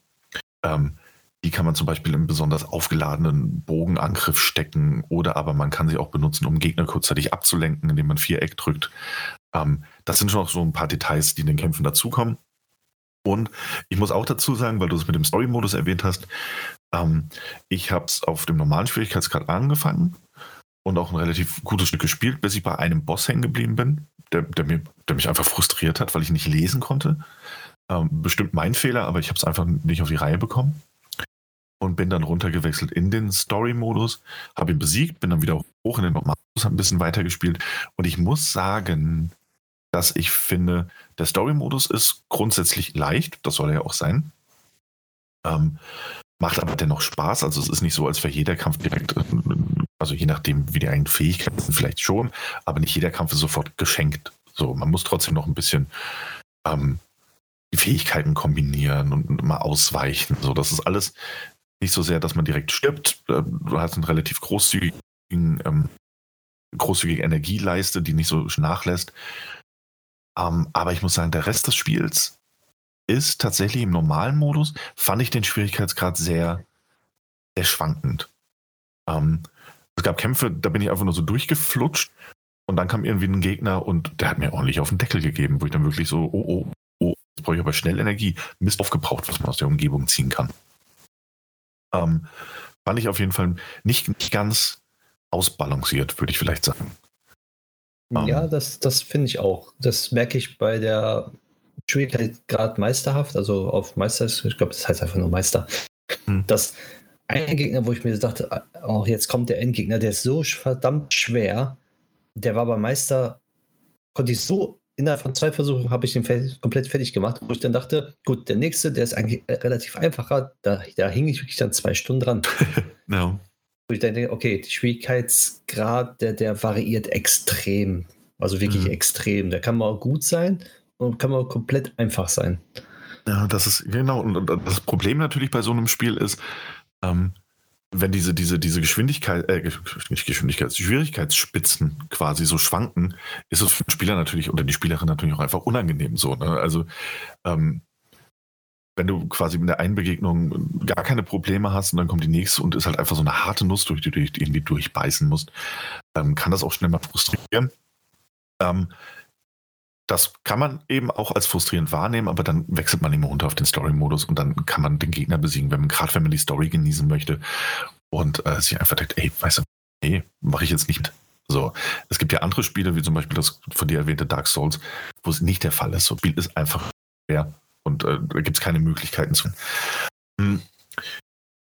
Ähm, die kann man zum Beispiel im besonders aufgeladenen Bogenangriff stecken oder aber man kann sie auch benutzen, um Gegner kurzzeitig abzulenken, indem man Viereck drückt. Ähm, das sind schon noch so ein paar Details, die in den Kämpfen dazukommen. Und ich muss auch dazu sagen, weil du es mit dem Story-Modus erwähnt hast, ähm, ich habe es auf dem normalen Schwierigkeitsgrad angefangen und auch ein relativ gutes Stück gespielt, bis ich bei einem Boss hängen geblieben bin, der, der, mir, der mich einfach frustriert hat, weil ich nicht lesen konnte. Ähm, bestimmt mein Fehler, aber ich habe es einfach nicht auf die Reihe bekommen. Und bin dann runtergewechselt in den Story-Modus, habe ihn besiegt, bin dann wieder hoch in den normalen Modus, habe ein bisschen weitergespielt. Und ich muss sagen, dass ich finde, der Story-Modus ist grundsätzlich leicht, das soll er ja auch sein. Ähm, macht aber dennoch Spaß. Also es ist nicht so, als wäre jeder Kampf direkt, also je nachdem, wie die eigenen Fähigkeiten sind, vielleicht schon, aber nicht jeder Kampf ist sofort geschenkt. So, man muss trotzdem noch ein bisschen ähm, die Fähigkeiten kombinieren und mal ausweichen. So, das ist alles nicht so sehr, dass man direkt stirbt. Äh, du hast einen relativ großzügigen, ähm, großzügige Energieleiste, die nicht so nachlässt. Ähm, aber ich muss sagen, der Rest des Spiels ist tatsächlich im normalen Modus, fand ich den Schwierigkeitsgrad sehr, sehr schwankend. Ähm, es gab Kämpfe, da bin ich einfach nur so durchgeflutscht und dann kam irgendwie ein Gegner und der hat mir ordentlich auf den Deckel gegeben, wo ich dann wirklich so, oh, oh, oh, jetzt brauche ich aber schnell Energie. Mist aufgebraucht, was man aus der Umgebung ziehen kann. Ähm, fand ich auf jeden Fall nicht, nicht ganz ausbalanciert, würde ich vielleicht sagen. Ja, das, das finde ich auch. Das merke ich bei der Schwierigkeitsgrad meisterhaft, also auf Meister, ich glaube, das heißt einfach nur Meister. Hm. Dass ein Gegner, wo ich mir dachte, auch oh, jetzt kommt der Endgegner, der ist so verdammt schwer. Der war beim Meister, konnte ich so innerhalb von zwei Versuchen habe ich den komplett fertig gemacht, wo ich dann dachte, gut, der nächste, der ist eigentlich relativ einfacher, da, da hing ich wirklich dann zwei Stunden dran. no. Wo ich dann denke, okay, der Schwierigkeitsgrad, der, der variiert extrem. Also wirklich mhm. extrem. Der kann mal gut sein und kann mal komplett einfach sein. Ja, das ist genau. Und das Problem natürlich bei so einem Spiel ist, ähm, wenn diese, diese, diese Geschwindigkeit, äh, nicht Geschwindigkeit, Schwierigkeitsspitzen quasi so schwanken, ist es für den Spieler natürlich oder die Spielerin natürlich auch einfach unangenehm so. Ne? Also ähm, wenn du quasi mit der einen Begegnung gar keine Probleme hast und dann kommt die nächste und ist halt einfach so eine harte Nuss, durch die du irgendwie durchbeißen musst, ähm, kann das auch schnell mal frustrieren. Ähm, das kann man eben auch als frustrierend wahrnehmen, aber dann wechselt man immer runter auf den Story-Modus und dann kann man den Gegner besiegen, wenn man, gerade wenn man die Story genießen möchte und äh, sich einfach denkt, ey, weißt du, nee, mache ich jetzt nicht. So, es gibt ja andere Spiele, wie zum Beispiel das von dir erwähnte Dark Souls, wo es nicht der Fall ist. So, Spiel ist einfach schwer und äh, da gibt es keine Möglichkeiten zu. Hm.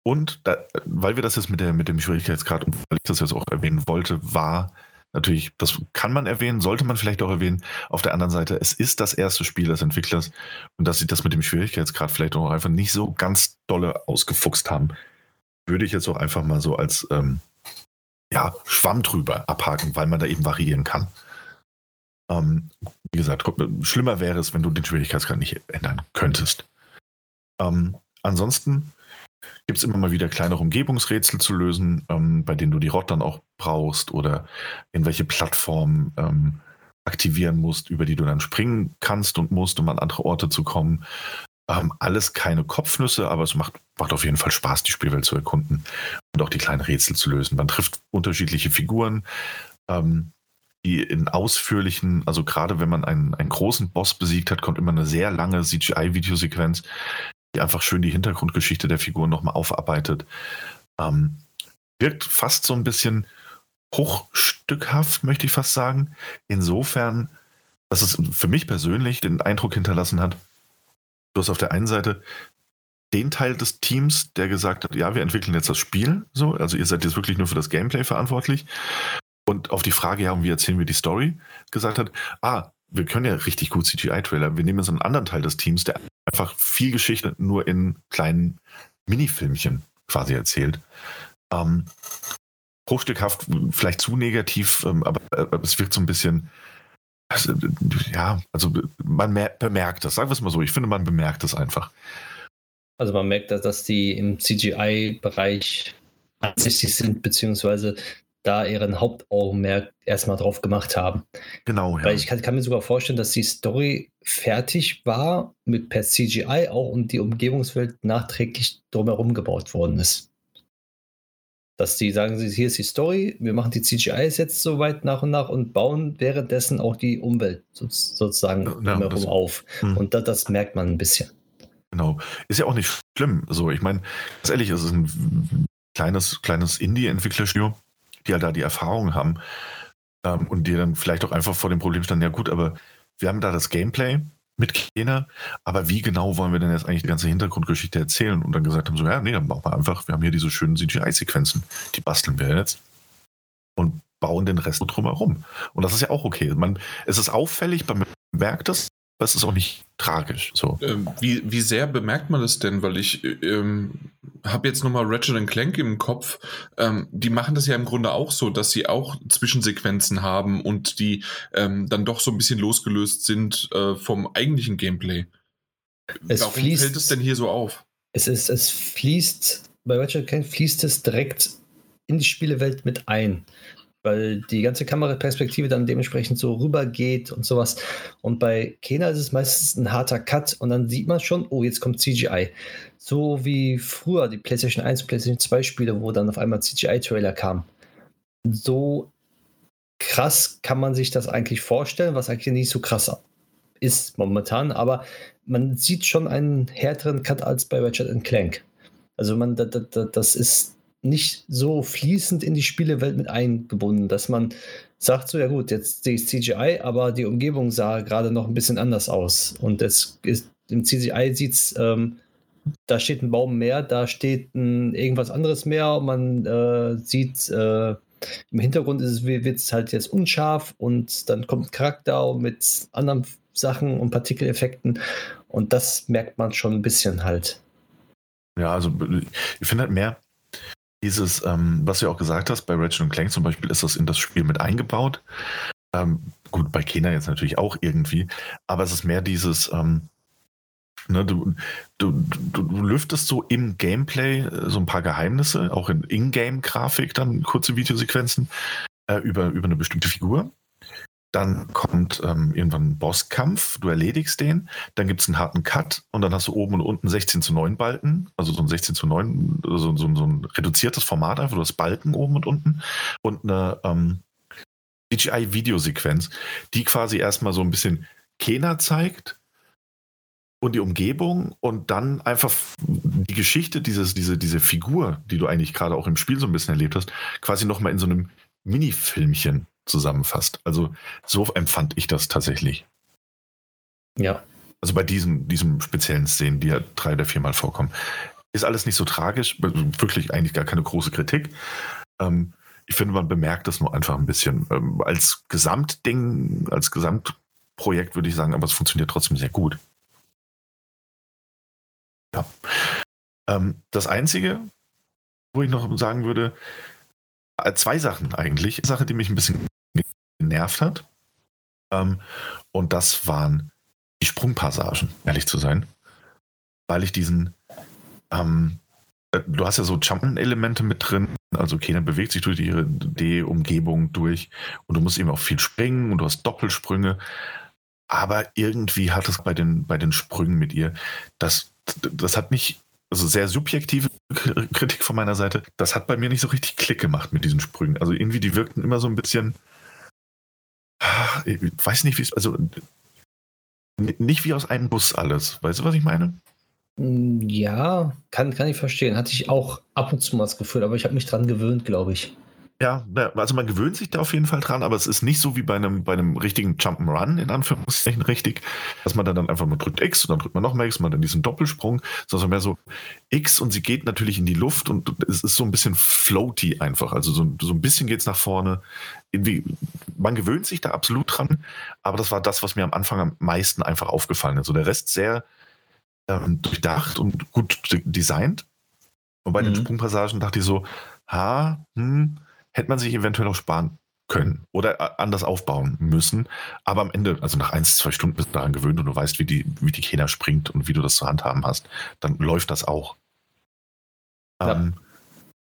Und da, weil wir das jetzt mit, der, mit dem Schwierigkeitsgrad und weil ich das jetzt auch erwähnen wollte, war Natürlich, das kann man erwähnen, sollte man vielleicht auch erwähnen. Auf der anderen Seite, es ist das erste Spiel des Entwicklers und dass sie das mit dem Schwierigkeitsgrad vielleicht auch einfach nicht so ganz dolle ausgefuchst haben, würde ich jetzt auch einfach mal so als ähm, ja, Schwamm drüber abhaken, weil man da eben variieren kann. Ähm, wie gesagt, schlimmer wäre es, wenn du den Schwierigkeitsgrad nicht ändern könntest. Ähm, ansonsten gibt es immer mal wieder kleinere Umgebungsrätsel zu lösen, ähm, bei denen du die Rot dann auch brauchst oder in welche Plattform ähm, aktivieren musst, über die du dann springen kannst und musst, um an andere Orte zu kommen. Ähm, alles keine Kopfnüsse, aber es macht, macht auf jeden Fall Spaß, die Spielwelt zu erkunden und auch die kleinen Rätsel zu lösen. Man trifft unterschiedliche Figuren, ähm, die in ausführlichen, also gerade wenn man einen, einen großen Boss besiegt hat, kommt immer eine sehr lange CGI-Videosequenz, die einfach schön die Hintergrundgeschichte der Figuren nochmal aufarbeitet. Ähm, wirkt fast so ein bisschen bruchstückhaft, möchte ich fast sagen. Insofern, dass es für mich persönlich den Eindruck hinterlassen hat, du hast auf der einen Seite den Teil des Teams, der gesagt hat, ja, wir entwickeln jetzt das Spiel, so, also ihr seid jetzt wirklich nur für das Gameplay verantwortlich. Und auf die Frage, ja, und wie erzählen wir die Story, gesagt hat, ah, wir können ja richtig gut CGI-Trailer. Wir nehmen so einen anderen Teil des Teams, der einfach viel Geschichte nur in kleinen Minifilmchen quasi erzählt. Ähm, bruchstückhaft, vielleicht zu negativ, ähm, aber äh, es wirkt so ein bisschen, also, ja, also man bemerkt das, sagen wir es mal so, ich finde, man bemerkt das einfach. Also man merkt, dass, dass die im CGI-Bereich ansichtig sind, beziehungsweise da ihren Hauptaugenmerk erstmal drauf gemacht haben. Genau, ja. Weil ich kann, kann, mir sogar vorstellen, dass die Story fertig war mit per CGI auch und die Umgebungswelt nachträglich drumherum gebaut worden ist. Dass die sagen, hier ist die Story, wir machen die CGIs jetzt soweit nach und nach und bauen währenddessen auch die Umwelt sozusagen ja, drumherum das, auf. Mh. Und das, das merkt man ein bisschen. Genau. Ist ja auch nicht schlimm. So, ich meine, ganz ehrlich, es ist ein kleines, kleines Indie-Entwicklerstudio die halt da die Erfahrung haben ähm, und die dann vielleicht auch einfach vor dem Problem standen, ja gut, aber wir haben da das Gameplay mit Kena, aber wie genau wollen wir denn jetzt eigentlich die ganze Hintergrundgeschichte erzählen? Und dann gesagt haben so, ja, nee, dann machen wir einfach, wir haben hier diese schönen CGI-Sequenzen, die basteln wir jetzt und bauen den Rest drumherum. Und das ist ja auch okay. Man, es ist auffällig, man merkt das, aber es ist auch nicht tragisch. So. Ähm, wie, wie sehr bemerkt man das denn? Weil ich ähm, habe jetzt nochmal Ratchet Clank im Kopf. Ähm, die machen das ja im Grunde auch so, dass sie auch Zwischensequenzen haben und die ähm, dann doch so ein bisschen losgelöst sind äh, vom eigentlichen Gameplay. Es Warum fließt, fällt es denn hier so auf? Es, ist, es fließt, bei Ratchet Clank fließt es direkt in die Spielewelt mit ein weil die ganze Kameraperspektive dann dementsprechend so rübergeht und sowas. Und bei Kena ist es meistens ein harter Cut und dann sieht man schon, oh, jetzt kommt CGI. So wie früher die PlayStation 1 und PlayStation 2 Spiele, wo dann auf einmal CGI-Trailer kam. So krass kann man sich das eigentlich vorstellen, was eigentlich nicht so krass ist momentan, aber man sieht schon einen härteren Cut als bei Ratchet Clank. Also man, das ist nicht so fließend in die Spielewelt mit eingebunden, dass man sagt, so ja gut, jetzt sehe ich CGI, aber die Umgebung sah gerade noch ein bisschen anders aus. Und es ist, im CGI sieht es, ähm, da steht ein Baum mehr, da steht ein, irgendwas anderes mehr und man äh, sieht, äh, im Hintergrund wird es halt jetzt unscharf und dann kommt Charakter mit anderen Sachen und Partikeleffekten und das merkt man schon ein bisschen halt. Ja, also ich finde halt mehr, dieses, ähm, was du ja auch gesagt hast, bei Ratchet Clank zum Beispiel ist das in das Spiel mit eingebaut. Ähm, gut, bei Kena jetzt natürlich auch irgendwie, aber es ist mehr dieses, ähm, Ne, du, du, du, du, lüftest so im Gameplay äh, so ein paar Geheimnisse, auch in Ingame-Grafik, dann kurze Videosequenzen äh, über, über eine bestimmte Figur. Dann kommt ähm, irgendwann ein Bosskampf, du erledigst den, dann gibt es einen harten Cut und dann hast du oben und unten 16 zu 9 Balken, also so ein 16 zu 9, so, so, so ein reduziertes Format, einfach du hast Balken oben und unten und eine ähm, CGI-Videosequenz, die quasi erstmal so ein bisschen Kena zeigt und die Umgebung und dann einfach die Geschichte dieses, diese, diese Figur, die du eigentlich gerade auch im Spiel so ein bisschen erlebt hast, quasi nochmal in so einem Mini-Filmchen zusammenfasst. Also so empfand ich das tatsächlich. Ja. Also bei diesem, diesem speziellen Szenen, die ja drei oder viermal vorkommen. Ist alles nicht so tragisch, wirklich eigentlich gar keine große Kritik. Ähm, ich finde, man bemerkt das nur einfach ein bisschen. Ähm, als Gesamtding, als Gesamtprojekt würde ich sagen, aber es funktioniert trotzdem sehr gut. Ja. Ähm, das Einzige, wo ich noch sagen würde, äh, zwei Sachen eigentlich. Eine Sache, die mich ein bisschen genervt hat. Ähm, und das waren die Sprungpassagen, ehrlich zu sein. Weil ich diesen, ähm, äh, du hast ja so Jumpen-Elemente mit drin, also Kena bewegt sich durch die, die Umgebung durch und du musst eben auch viel springen und du hast Doppelsprünge. Aber irgendwie hat es bei den, bei den Sprüngen mit ihr, das, das hat nicht, also sehr subjektive Kritik von meiner Seite, das hat bei mir nicht so richtig Klick gemacht mit diesen Sprüngen. Also irgendwie, die wirkten immer so ein bisschen, ich weiß nicht, wie es, also nicht wie aus einem Bus alles. Weißt du, was ich meine? Hm, ja, kann, kann ich verstehen. Hatte ich auch ab und zu mal das Gefühl, aber ich habe mich dran gewöhnt, glaube ich. Ja, also man gewöhnt sich da auf jeden Fall dran, aber es ist nicht so wie bei einem, bei einem richtigen Jump'n'Run, in Anführungszeichen richtig, dass man dann einfach mal drückt X und dann drückt man noch mehr X, man dann diesen Doppelsprung, sondern mehr so X und sie geht natürlich in die Luft und es ist so ein bisschen floaty einfach. Also so, so ein bisschen geht es nach vorne. Man gewöhnt sich da absolut dran, aber das war das, was mir am Anfang am meisten einfach aufgefallen ist. So der Rest sehr ähm, durchdacht und gut designt. Und bei mhm. den Sprungpassagen dachte ich so, ha, hm, hätte man sich eventuell auch sparen können oder anders aufbauen müssen. Aber am Ende, also nach ein, zwei Stunden bist du daran gewöhnt und du weißt, wie die, wie die Kena springt und wie du das zu handhaben hast, dann läuft das auch. Ja. Ähm,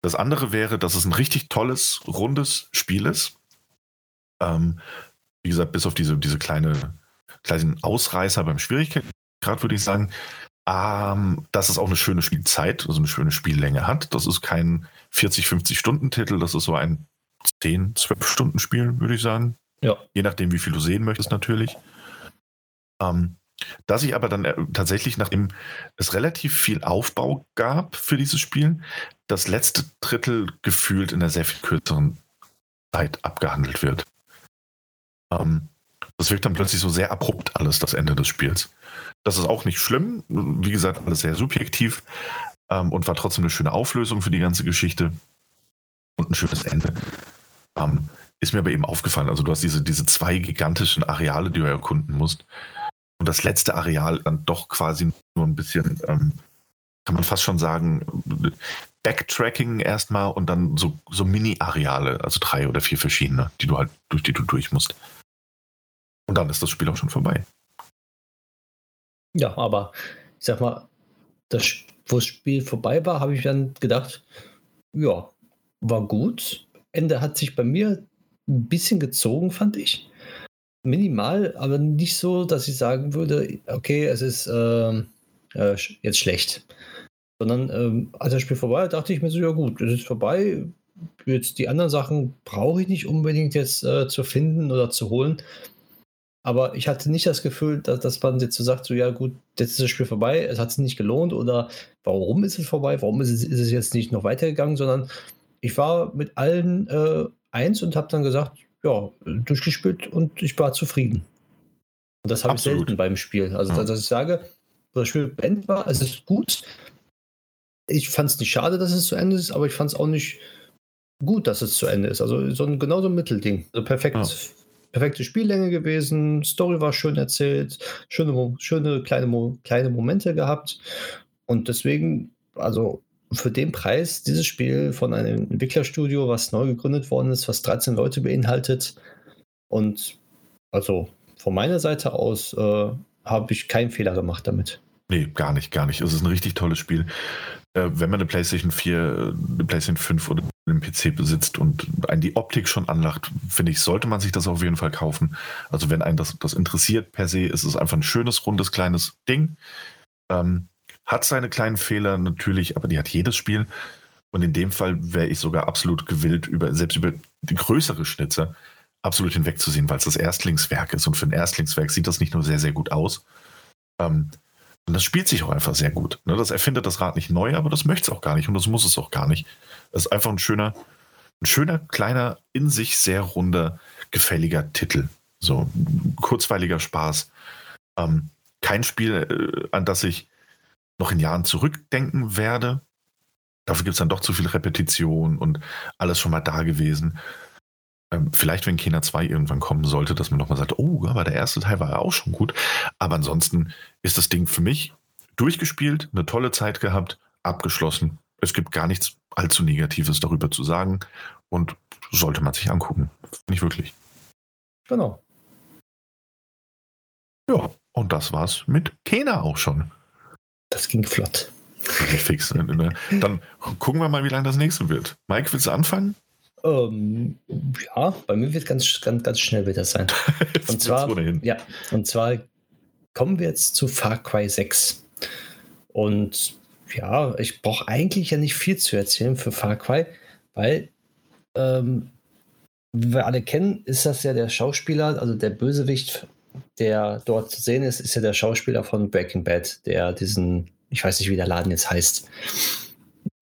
das andere wäre, dass es ein richtig tolles, rundes Spiel ist. Ähm, wie gesagt, bis auf diese, diese kleine, kleinen Ausreißer beim Schwierigkeitsgrad, würde ich sagen, ähm, dass es auch eine schöne Spielzeit, also eine schöne Spiellänge hat. Das ist kein 40, 50 Stunden Titel, das ist so ein 10, 12 Stunden Spiel, würde ich sagen. Ja. Je nachdem, wie viel du sehen möchtest, natürlich. Ähm, dass ich aber dann äh, tatsächlich, nachdem es relativ viel Aufbau gab für dieses Spiel, das letzte Drittel gefühlt in einer sehr viel kürzeren Zeit abgehandelt wird. Ähm, das wirkt dann plötzlich so sehr abrupt alles, das Ende des Spiels. Das ist auch nicht schlimm. Wie gesagt, alles sehr subjektiv ähm, und war trotzdem eine schöne Auflösung für die ganze Geschichte und ein schönes Ende. Ähm, ist mir aber eben aufgefallen. Also du hast diese, diese zwei gigantischen Areale, die du erkunden musst. Und das letzte Areal dann doch quasi nur ein bisschen, ähm, kann man fast schon sagen, Backtracking erstmal und dann so, so Mini-Areale, also drei oder vier verschiedene, die du halt, durch die du durch musst. Und dann ist das Spiel auch schon vorbei. Ja, aber ich sag mal, das, wo das Spiel vorbei war, habe ich dann gedacht, ja, war gut. Ende hat sich bei mir ein bisschen gezogen, fand ich. Minimal, aber nicht so, dass ich sagen würde, okay, es ist äh, äh, jetzt schlecht. Sondern ähm, als das Spiel vorbei war, dachte ich mir so, ja gut, es ist vorbei. Jetzt die anderen Sachen brauche ich nicht unbedingt jetzt äh, zu finden oder zu holen. Aber ich hatte nicht das Gefühl, dass, dass man jetzt so sagt, so ja gut, jetzt ist das Spiel vorbei, es hat sich nicht gelohnt oder warum ist es vorbei, warum ist es, ist es jetzt nicht noch weitergegangen, sondern ich war mit allen äh, eins und habe dann gesagt, ja, durchgespielt und ich war zufrieden. Und das habe ich selten beim Spiel. Also, ja. dass ich sage, das Spiel beendet war, es ist gut. Ich fand es nicht schade, dass es zu Ende ist, aber ich fand es auch nicht gut, dass es zu Ende ist. Also so ein, genau so ein Mittelding. Also perfekt. Ja perfekte Spiellänge gewesen, Story war schön erzählt, schöne, schöne kleine, kleine Momente gehabt. Und deswegen, also für den Preis, dieses Spiel von einem Entwicklerstudio, was neu gegründet worden ist, was 13 Leute beinhaltet. Und also von meiner Seite aus äh, habe ich keinen Fehler gemacht damit. Nee, gar nicht, gar nicht. Es ist ein richtig tolles Spiel. Äh, wenn man eine PlayStation 4, eine PlayStation 5 oder einen PC besitzt und einen die Optik schon anlacht, finde ich, sollte man sich das auf jeden Fall kaufen. Also wenn einen das, das interessiert per se, ist es einfach ein schönes, rundes, kleines Ding. Ähm, hat seine kleinen Fehler natürlich, aber die hat jedes Spiel. Und in dem Fall wäre ich sogar absolut gewillt, über, selbst über die größere Schnitze absolut hinwegzusehen, weil es das Erstlingswerk ist. Und für ein Erstlingswerk sieht das nicht nur sehr, sehr gut aus. Ähm, und das spielt sich auch einfach sehr gut. Ne? Das erfindet das Rad nicht neu, aber das möchte es auch gar nicht und das muss es auch gar nicht. Das ist einfach ein schöner, ein schöner, kleiner, in sich sehr runder, gefälliger Titel. So kurzweiliger Spaß. Ähm, kein Spiel, äh, an das ich noch in Jahren zurückdenken werde. Dafür gibt es dann doch zu viel Repetition und alles schon mal da gewesen. Ähm, vielleicht, wenn Kena 2 irgendwann kommen sollte, dass man nochmal sagt, oh, aber der erste Teil war ja auch schon gut. Aber ansonsten ist das Ding für mich durchgespielt, eine tolle Zeit gehabt, abgeschlossen. Es gibt gar nichts allzu Negatives darüber zu sagen und sollte man sich angucken. Nicht wirklich. Genau. Ja, und das war's mit Kena auch schon. Das ging flott. Fix. Ne? Dann gucken wir mal, wie lange das nächste wird. Mike, willst du anfangen? Ähm, ja, bei mir wird ganz, ganz, ganz schnell wieder sein. und zwar, ja, und zwar kommen wir jetzt zu Far Cry 6. Und ja, ich brauche eigentlich ja nicht viel zu erzählen für Far Cry, weil, ähm, wie wir alle kennen, ist das ja der Schauspieler, also der Bösewicht, der dort zu sehen ist, ist ja der Schauspieler von Breaking Bad, der diesen, ich weiß nicht, wie der Laden jetzt heißt.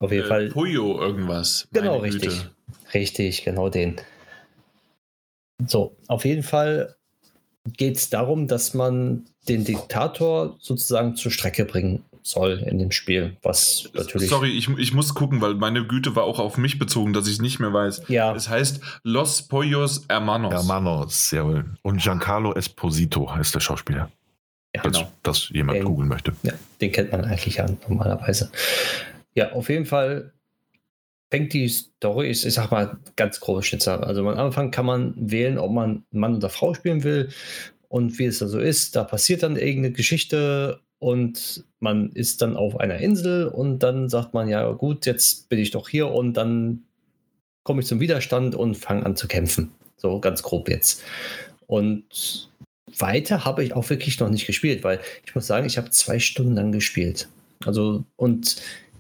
Auf jeden äh, Fall. Puyo irgendwas. Genau, richtig. Güte. Richtig, genau den. So, auf jeden Fall geht es darum, dass man den Diktator sozusagen zur Strecke bringen soll in dem Spiel, was natürlich. Sorry, ich, ich muss gucken, weil meine Güte war auch auf mich bezogen, dass ich es nicht mehr weiß. Ja. Es heißt Los Pollos Hermanos. Hermanos, jawohl. Und Giancarlo Esposito heißt der Schauspieler. Ja, falls genau. das jemand den, googeln möchte. Ja, den kennt man eigentlich ja normalerweise. Ja, auf jeden Fall fängt die Story, ich, ich sag mal ganz grobe Schnitzer. Also am Anfang kann man wählen, ob man Mann oder Frau spielen will und wie es da so ist. Da passiert dann irgendeine Geschichte und man ist dann auf einer Insel und dann sagt man, ja gut, jetzt bin ich doch hier und dann komme ich zum Widerstand und fange an zu kämpfen. So ganz grob jetzt. Und weiter habe ich auch wirklich noch nicht gespielt, weil ich muss sagen, ich habe zwei Stunden lang gespielt. Also und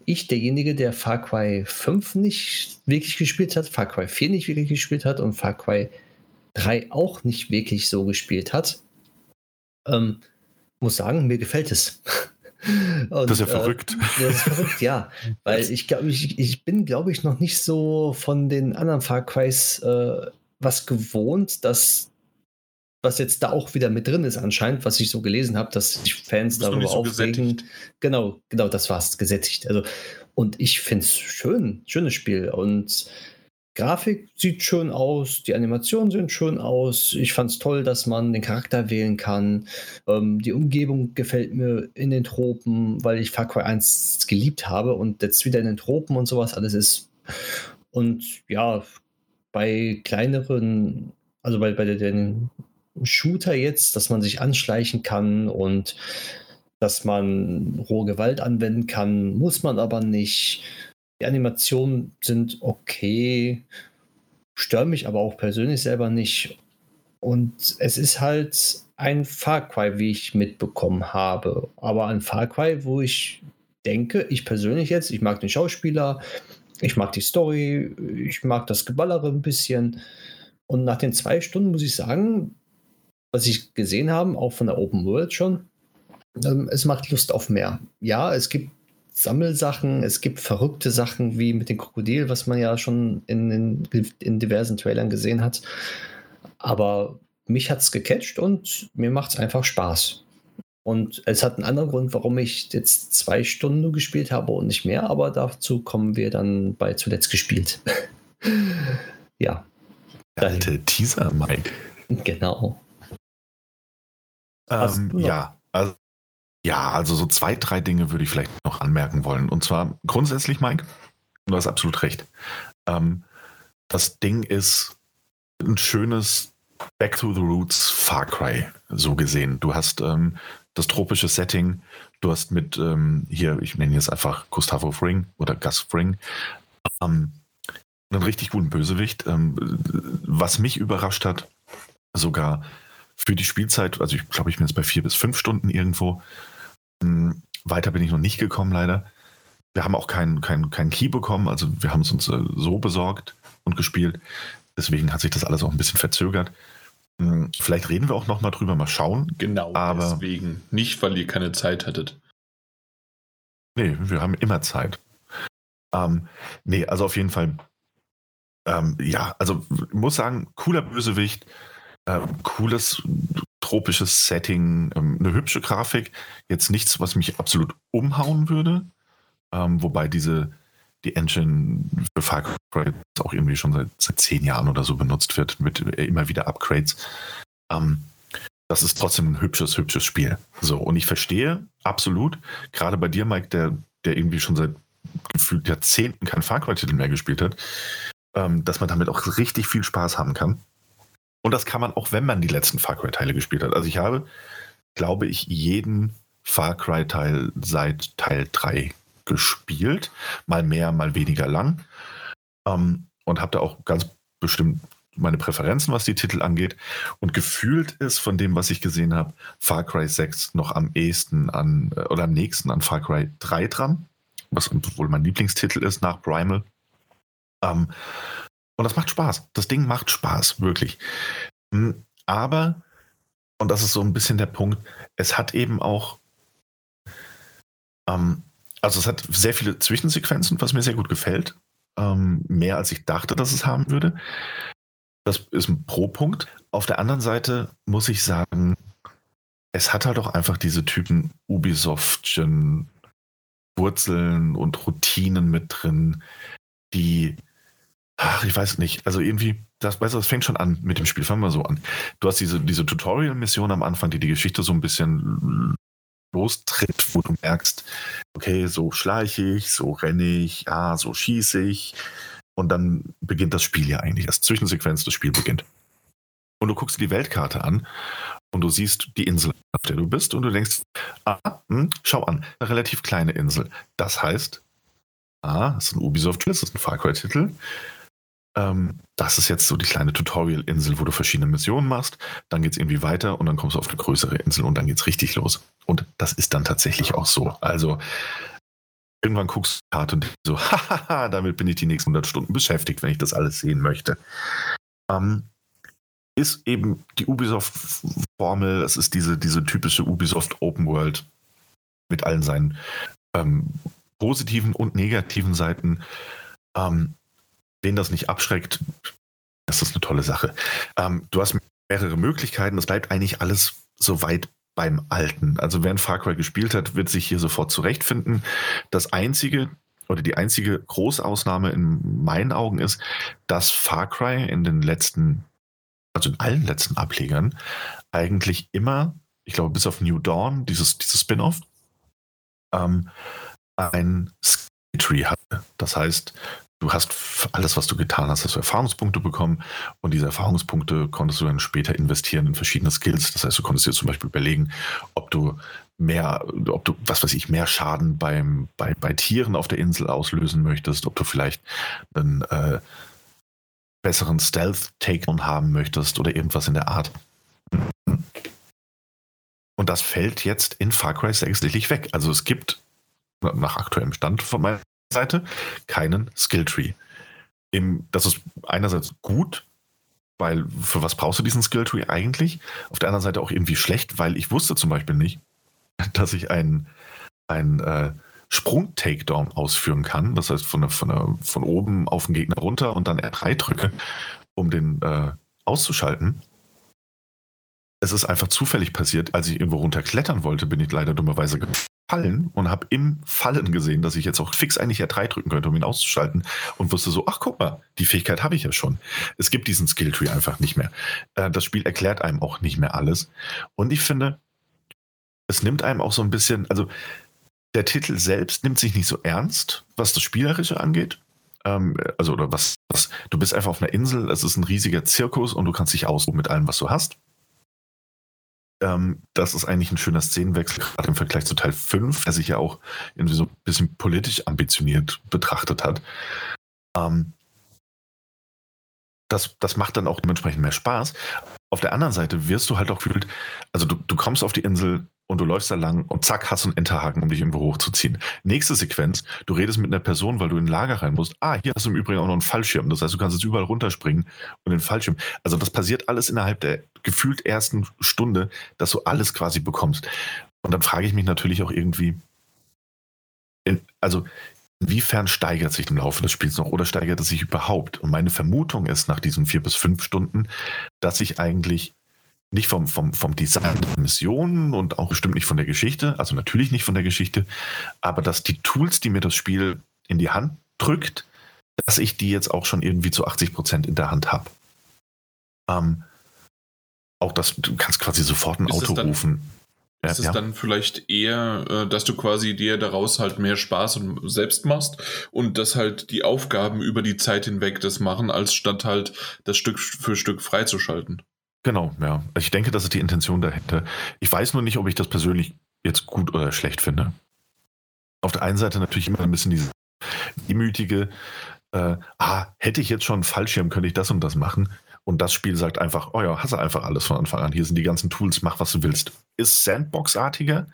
ich derjenige, der Far Cry 5 nicht wirklich gespielt hat, Far Cry 4 nicht wirklich gespielt hat und Far Cry 3 auch nicht wirklich so gespielt hat, ähm, muss sagen, mir gefällt es. Und, das ist ja verrückt. Äh, das ist verrückt, ja. Weil ich glaube, ich, ich bin, glaube ich, noch nicht so von den anderen Far Crys äh, was gewohnt, dass was jetzt da auch wieder mit drin ist anscheinend, was ich so gelesen habe, dass sich Fans darüber so aufregen. Gesättigt. Genau, genau, das war es, gesättigt. Also, und ich finde es schön, schönes Spiel. Und Grafik sieht schön aus, die Animationen sehen schön aus. Ich fand es toll, dass man den Charakter wählen kann. Ähm, die Umgebung gefällt mir in den Tropen, weil ich Far Cry 1 geliebt habe und jetzt wieder in den Tropen und sowas alles ist. Und ja, bei kleineren, also bei, bei den Shooter jetzt, dass man sich anschleichen kann und dass man rohe Gewalt anwenden kann, muss man aber nicht. Die Animationen sind okay, stören mich aber auch persönlich selber nicht. Und es ist halt ein Far Cry, wie ich mitbekommen habe. Aber ein Far Cry, wo ich denke, ich persönlich jetzt, ich mag den Schauspieler, ich mag die Story, ich mag das Geballere ein bisschen. Und nach den zwei Stunden muss ich sagen, was ich gesehen habe, auch von der Open World schon, ähm, es macht Lust auf mehr. Ja, es gibt Sammelsachen, es gibt verrückte Sachen wie mit dem Krokodil, was man ja schon in, in, in diversen Trailern gesehen hat. Aber mich hat es gecatcht und mir macht es einfach Spaß. Und es hat einen anderen Grund, warum ich jetzt zwei Stunden nur gespielt habe und nicht mehr, aber dazu kommen wir dann bei zuletzt gespielt. ja. Alte Teaser, Mike. Genau. Ähm, ja, also, ja, also so zwei, drei Dinge würde ich vielleicht noch anmerken wollen. Und zwar grundsätzlich, Mike, du hast absolut recht. Ähm, das Ding ist ein schönes Back to the Roots Far Cry, so gesehen. Du hast ähm, das tropische Setting. Du hast mit, ähm, hier, ich nenne jetzt einfach Gustavo Fring oder Gus Fring, ähm, einen richtig guten Bösewicht. Ähm, was mich überrascht hat, sogar für die Spielzeit, also ich glaube, ich bin jetzt bei vier bis fünf Stunden irgendwo. Ähm, weiter bin ich noch nicht gekommen, leider. Wir haben auch keinen kein, kein Key bekommen, also wir haben es uns äh, so besorgt und gespielt. Deswegen hat sich das alles auch ein bisschen verzögert. Hm, vielleicht reden wir auch noch mal drüber, mal schauen. Genau, aber deswegen. Nicht, weil ihr keine Zeit hattet. Nee, wir haben immer Zeit. Ähm, nee, also auf jeden Fall. Ähm, ja, also muss sagen, cooler Bösewicht, äh, cooles tropisches Setting, ähm, eine hübsche Grafik. Jetzt nichts, was mich absolut umhauen würde. Ähm, wobei diese die Engine für Far Cry auch irgendwie schon seit, seit zehn Jahren oder so benutzt wird, mit immer wieder Upgrades. Ähm, das ist trotzdem ein hübsches, hübsches Spiel. So, und ich verstehe absolut, gerade bei dir, Mike, der, der irgendwie schon seit gefühlt Jahrzehnten kein Far Cry-Titel mehr gespielt hat, ähm, dass man damit auch richtig viel Spaß haben kann. Und das kann man auch, wenn man die letzten Far Cry-Teile gespielt hat. Also ich habe, glaube ich, jeden Far Cry-Teil seit Teil 3 gespielt. Mal mehr, mal weniger lang. Ähm, und habe da auch ganz bestimmt meine Präferenzen, was die Titel angeht. Und gefühlt ist von dem, was ich gesehen habe, Far Cry 6 noch am ehesten an äh, oder am nächsten an Far Cry 3 dran, was wohl mein Lieblingstitel ist nach Primal. Ähm, und das macht Spaß. Das Ding macht Spaß, wirklich. Hm, aber, und das ist so ein bisschen der Punkt, es hat eben auch ähm, also es hat sehr viele Zwischensequenzen, was mir sehr gut gefällt. Ähm, mehr als ich dachte, dass es haben würde. Das ist ein Pro-Punkt. Auf der anderen Seite muss ich sagen, es hat halt auch einfach diese Typen Ubisoftchen Wurzeln und Routinen mit drin, die, ach, ich weiß nicht, also irgendwie, das, weißt du, das fängt schon an mit dem Spiel. Fangen wir so an. Du hast diese, diese Tutorial-Mission am Anfang, die die Geschichte so ein bisschen lostritt, wo du merkst, okay, so schleiche ich, so renne ich, ah, so schieße ich. Und dann beginnt das Spiel ja eigentlich. Als Zwischensequenz das Spiel beginnt. Und du guckst dir die Weltkarte an und du siehst die Insel, auf der du bist, und du denkst, ah, hm, schau an, eine relativ kleine Insel. Das heißt, ah, das ist ein Ubisoft-Titel, das ist ein Far Cry-Titel. Ähm, das ist jetzt so die kleine Tutorial-Insel, wo du verschiedene Missionen machst. Dann geht es irgendwie weiter und dann kommst du auf eine größere Insel und dann geht es richtig los. Und das ist dann tatsächlich auch so. Also irgendwann guckst du die Karte und so, hahaha, damit bin ich die nächsten 100 Stunden beschäftigt, wenn ich das alles sehen möchte. Ähm, ist eben die Ubisoft-Formel, es ist diese, diese typische Ubisoft Open World mit allen seinen ähm, positiven und negativen Seiten. Ähm, den das nicht abschreckt, das ist eine tolle Sache. Ähm, du hast mehrere Möglichkeiten, es bleibt eigentlich alles so weit beim Alten. Also wer ein Far Cry gespielt hat, wird sich hier sofort zurechtfinden. Das einzige oder die einzige Großausnahme in meinen Augen ist, dass Far Cry in den letzten, also in allen letzten Ablegern, eigentlich immer, ich glaube bis auf New Dawn, dieses, dieses Spin-off, ähm, ein Skill Tree hatte. Das heißt, du hast alles, was du getan hast, hast du Erfahrungspunkte bekommen und diese Erfahrungspunkte konntest du dann später investieren in verschiedene Skills. Das heißt, du konntest dir zum Beispiel überlegen, ob du mehr, ob du, was weiß ich, mehr Schaden beim, bei, bei Tieren auf der Insel auslösen möchtest, ob du vielleicht einen äh, besseren Stealth-Takedown haben möchtest oder irgendwas in der Art. Und das fällt jetzt in Far Cry 6 sicherlich weg. Also es gibt nach aktuellem Stand von meiner Seite keinen Skilltree. das ist einerseits gut, weil für was brauchst du diesen Skilltree eigentlich? Auf der anderen Seite auch irgendwie schlecht, weil ich wusste zum Beispiel nicht, dass ich einen, einen äh, Sprung-Takedown ausführen kann. Das heißt, von, von, von oben auf den Gegner runter und dann R3 drücke, um den äh, auszuschalten. Es ist einfach zufällig passiert, als ich irgendwo runterklettern wollte, bin ich leider dummerweise Fallen und habe im Fallen gesehen, dass ich jetzt auch fix eigentlich R3 drücken könnte, um ihn auszuschalten und wusste so, ach guck mal, die Fähigkeit habe ich ja schon. Es gibt diesen Skilltree einfach nicht mehr. Äh, das Spiel erklärt einem auch nicht mehr alles. Und ich finde, es nimmt einem auch so ein bisschen, also der Titel selbst nimmt sich nicht so ernst, was das Spielerische angeht. Ähm, also, oder was, was, du bist einfach auf einer Insel, es ist ein riesiger Zirkus und du kannst dich ausruhen mit allem, was du hast ähm, das ist eigentlich ein schöner Szenenwechsel, gerade im Vergleich zu Teil 5, der sich ja auch irgendwie so ein bisschen politisch ambitioniert betrachtet hat. Ähm, das, das macht dann auch dementsprechend mehr Spaß. Auf der anderen Seite wirst du halt auch gefühlt, also du, du kommst auf die Insel und du läufst da lang und zack, hast du einen Enterhaken, um dich irgendwo hochzuziehen. Nächste Sequenz, du redest mit einer Person, weil du in ein Lager rein musst. Ah, hier hast du im Übrigen auch noch einen Fallschirm. Das heißt, du kannst jetzt überall runterspringen und den Fallschirm. Also das passiert alles innerhalb der gefühlt ersten Stunde, dass du alles quasi bekommst. Und dann frage ich mich natürlich auch irgendwie, in, also inwiefern steigert sich im Laufe des Spiels noch oder steigert es sich überhaupt? Und meine Vermutung ist nach diesen vier bis fünf Stunden, dass sich eigentlich nicht vom, vom, vom Design der Missionen und auch bestimmt nicht von der Geschichte, also natürlich nicht von der Geschichte, aber dass die Tools, die mir das Spiel in die Hand drückt, dass ich die jetzt auch schon irgendwie zu 80 Prozent in der Hand habe. Ähm, auch das, du kannst quasi sofort ein ist Auto dann, rufen. Ja, ist es ja. dann vielleicht eher, äh, dass du quasi dir daraus halt mehr Spaß und selbst machst und dass halt die Aufgaben über die Zeit hinweg das machen, als statt halt das Stück für Stück freizuschalten? Genau, ja. Ich denke, das ist die Intention dahinter. Ich weiß nur nicht, ob ich das persönlich jetzt gut oder schlecht finde. Auf der einen Seite natürlich immer ein bisschen diese demütige, äh, ah, hätte ich jetzt schon einen Fallschirm, könnte ich das und das machen. Und das Spiel sagt einfach, oh ja, hast du einfach alles von Anfang an. Hier sind die ganzen Tools, mach was du willst. Ist Sandbox-artiger,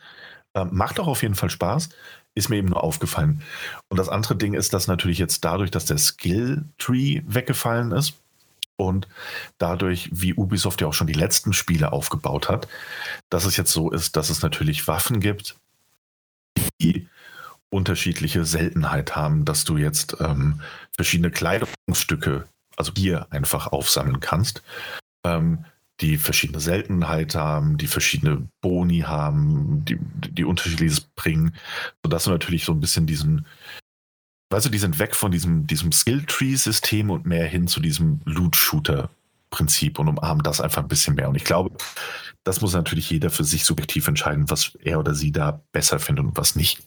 äh, macht auch auf jeden Fall Spaß, ist mir eben nur aufgefallen. Und das andere Ding ist, dass natürlich jetzt dadurch, dass der Skill-Tree weggefallen ist, und dadurch, wie Ubisoft ja auch schon die letzten Spiele aufgebaut hat, dass es jetzt so ist, dass es natürlich Waffen gibt, die unterschiedliche Seltenheit haben, dass du jetzt ähm, verschiedene Kleidungsstücke, also hier einfach aufsammeln kannst, ähm, die verschiedene Seltenheit haben, die verschiedene Boni haben, die, die unterschiedliches bringen, sodass du natürlich so ein bisschen diesen, weißt du, die sind weg von diesem, diesem Skill-Tree-System und mehr hin zu diesem Loot-Shooter-Prinzip und umarmen das einfach ein bisschen mehr. Und ich glaube, das muss natürlich jeder für sich subjektiv entscheiden, was er oder sie da besser findet und was nicht.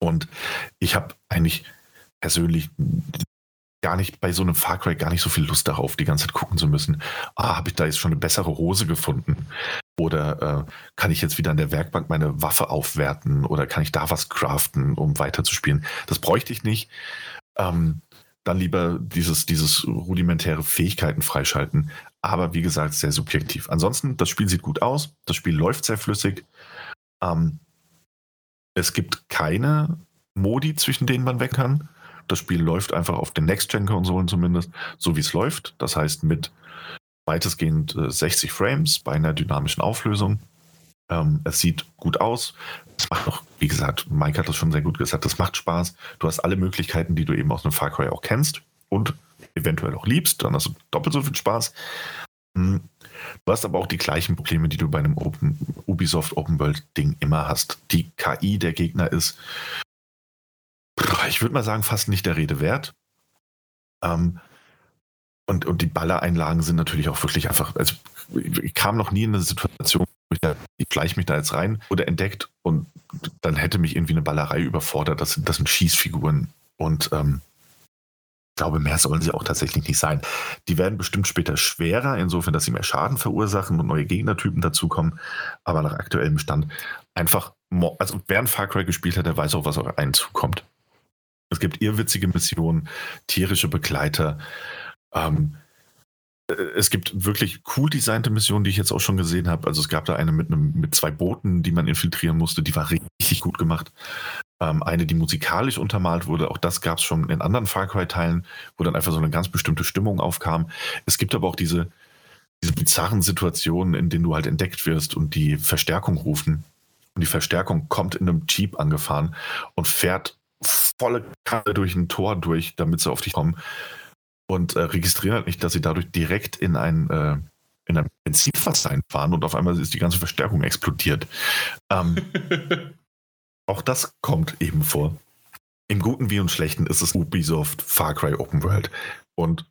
Und ich habe eigentlich persönlich gar nicht bei so einem Far Cry gar nicht so viel Lust darauf, die ganze Zeit gucken zu müssen. Ah, habe ich da jetzt schon eine bessere Hose gefunden? Oder äh, kann ich jetzt wieder an der Werkbank meine Waffe aufwerten? Oder kann ich da was craften, um weiterzuspielen? Das bräuchte ich nicht. Ähm, dann lieber dieses, dieses rudimentäre Fähigkeiten freischalten. Aber wie gesagt, sehr subjektiv. Ansonsten, das Spiel sieht gut aus. Das Spiel läuft sehr flüssig. Ähm, es gibt keine Modi, zwischen denen man weg kann. Das Spiel läuft einfach auf den Next-Gen-Konsolen zumindest, so wie es läuft. Das heißt mit weitestgehend 60 äh, Frames bei einer dynamischen Auflösung. Ähm, es sieht gut aus. Es macht noch, wie gesagt, Mike hat das schon sehr gut gesagt, das macht Spaß. Du hast alle Möglichkeiten, die du eben aus einem Far Cry auch kennst und eventuell auch liebst. Dann hast du doppelt so viel Spaß. Hm. Du hast aber auch die gleichen Probleme, die du bei einem Open, Ubisoft Open World Ding immer hast. Die KI der Gegner ist ich würde mal sagen, fast nicht der Rede wert. Ähm, und, und die Ballereinlagen sind natürlich auch wirklich einfach, also ich kam noch nie in eine Situation, wo ich, da, ich schleiche mich da jetzt rein oder entdeckt und dann hätte mich irgendwie eine Ballerei überfordert. Das, das sind Schießfiguren und ähm, ich glaube, mehr sollen sie auch tatsächlich nicht sein. Die werden bestimmt später schwerer, insofern, dass sie mehr Schaden verursachen und neue Gegnertypen dazukommen. Aber nach aktuellem Stand einfach, also wer ein Far Cry gespielt hat, der weiß auch, was auf einen zukommt. Es gibt irrwitzige Missionen, tierische Begleiter. Ähm, äh, es gibt wirklich cool designte Missionen, die ich jetzt auch schon gesehen habe. Also es gab da eine mit, einem, mit zwei Booten, die man infiltrieren musste, die war richtig gut gemacht. Ähm, eine, die musikalisch untermalt wurde, auch das gab es schon in anderen Far Cry-Teilen, wo dann einfach so eine ganz bestimmte Stimmung aufkam. Es gibt aber auch diese, diese bizarren Situationen, in denen du halt entdeckt wirst und die Verstärkung rufen. Und die Verstärkung kommt in einem Jeep angefahren und fährt volle Kanne durch ein Tor durch, damit sie auf dich kommen. Und äh, registrieren halt nicht, dass sie dadurch direkt in ein, äh, in ein Benzinfass einfahren und auf einmal ist die ganze Verstärkung explodiert. Ähm, auch das kommt eben vor. Im Guten wie im Schlechten ist es Ubisoft Far Cry Open World. Und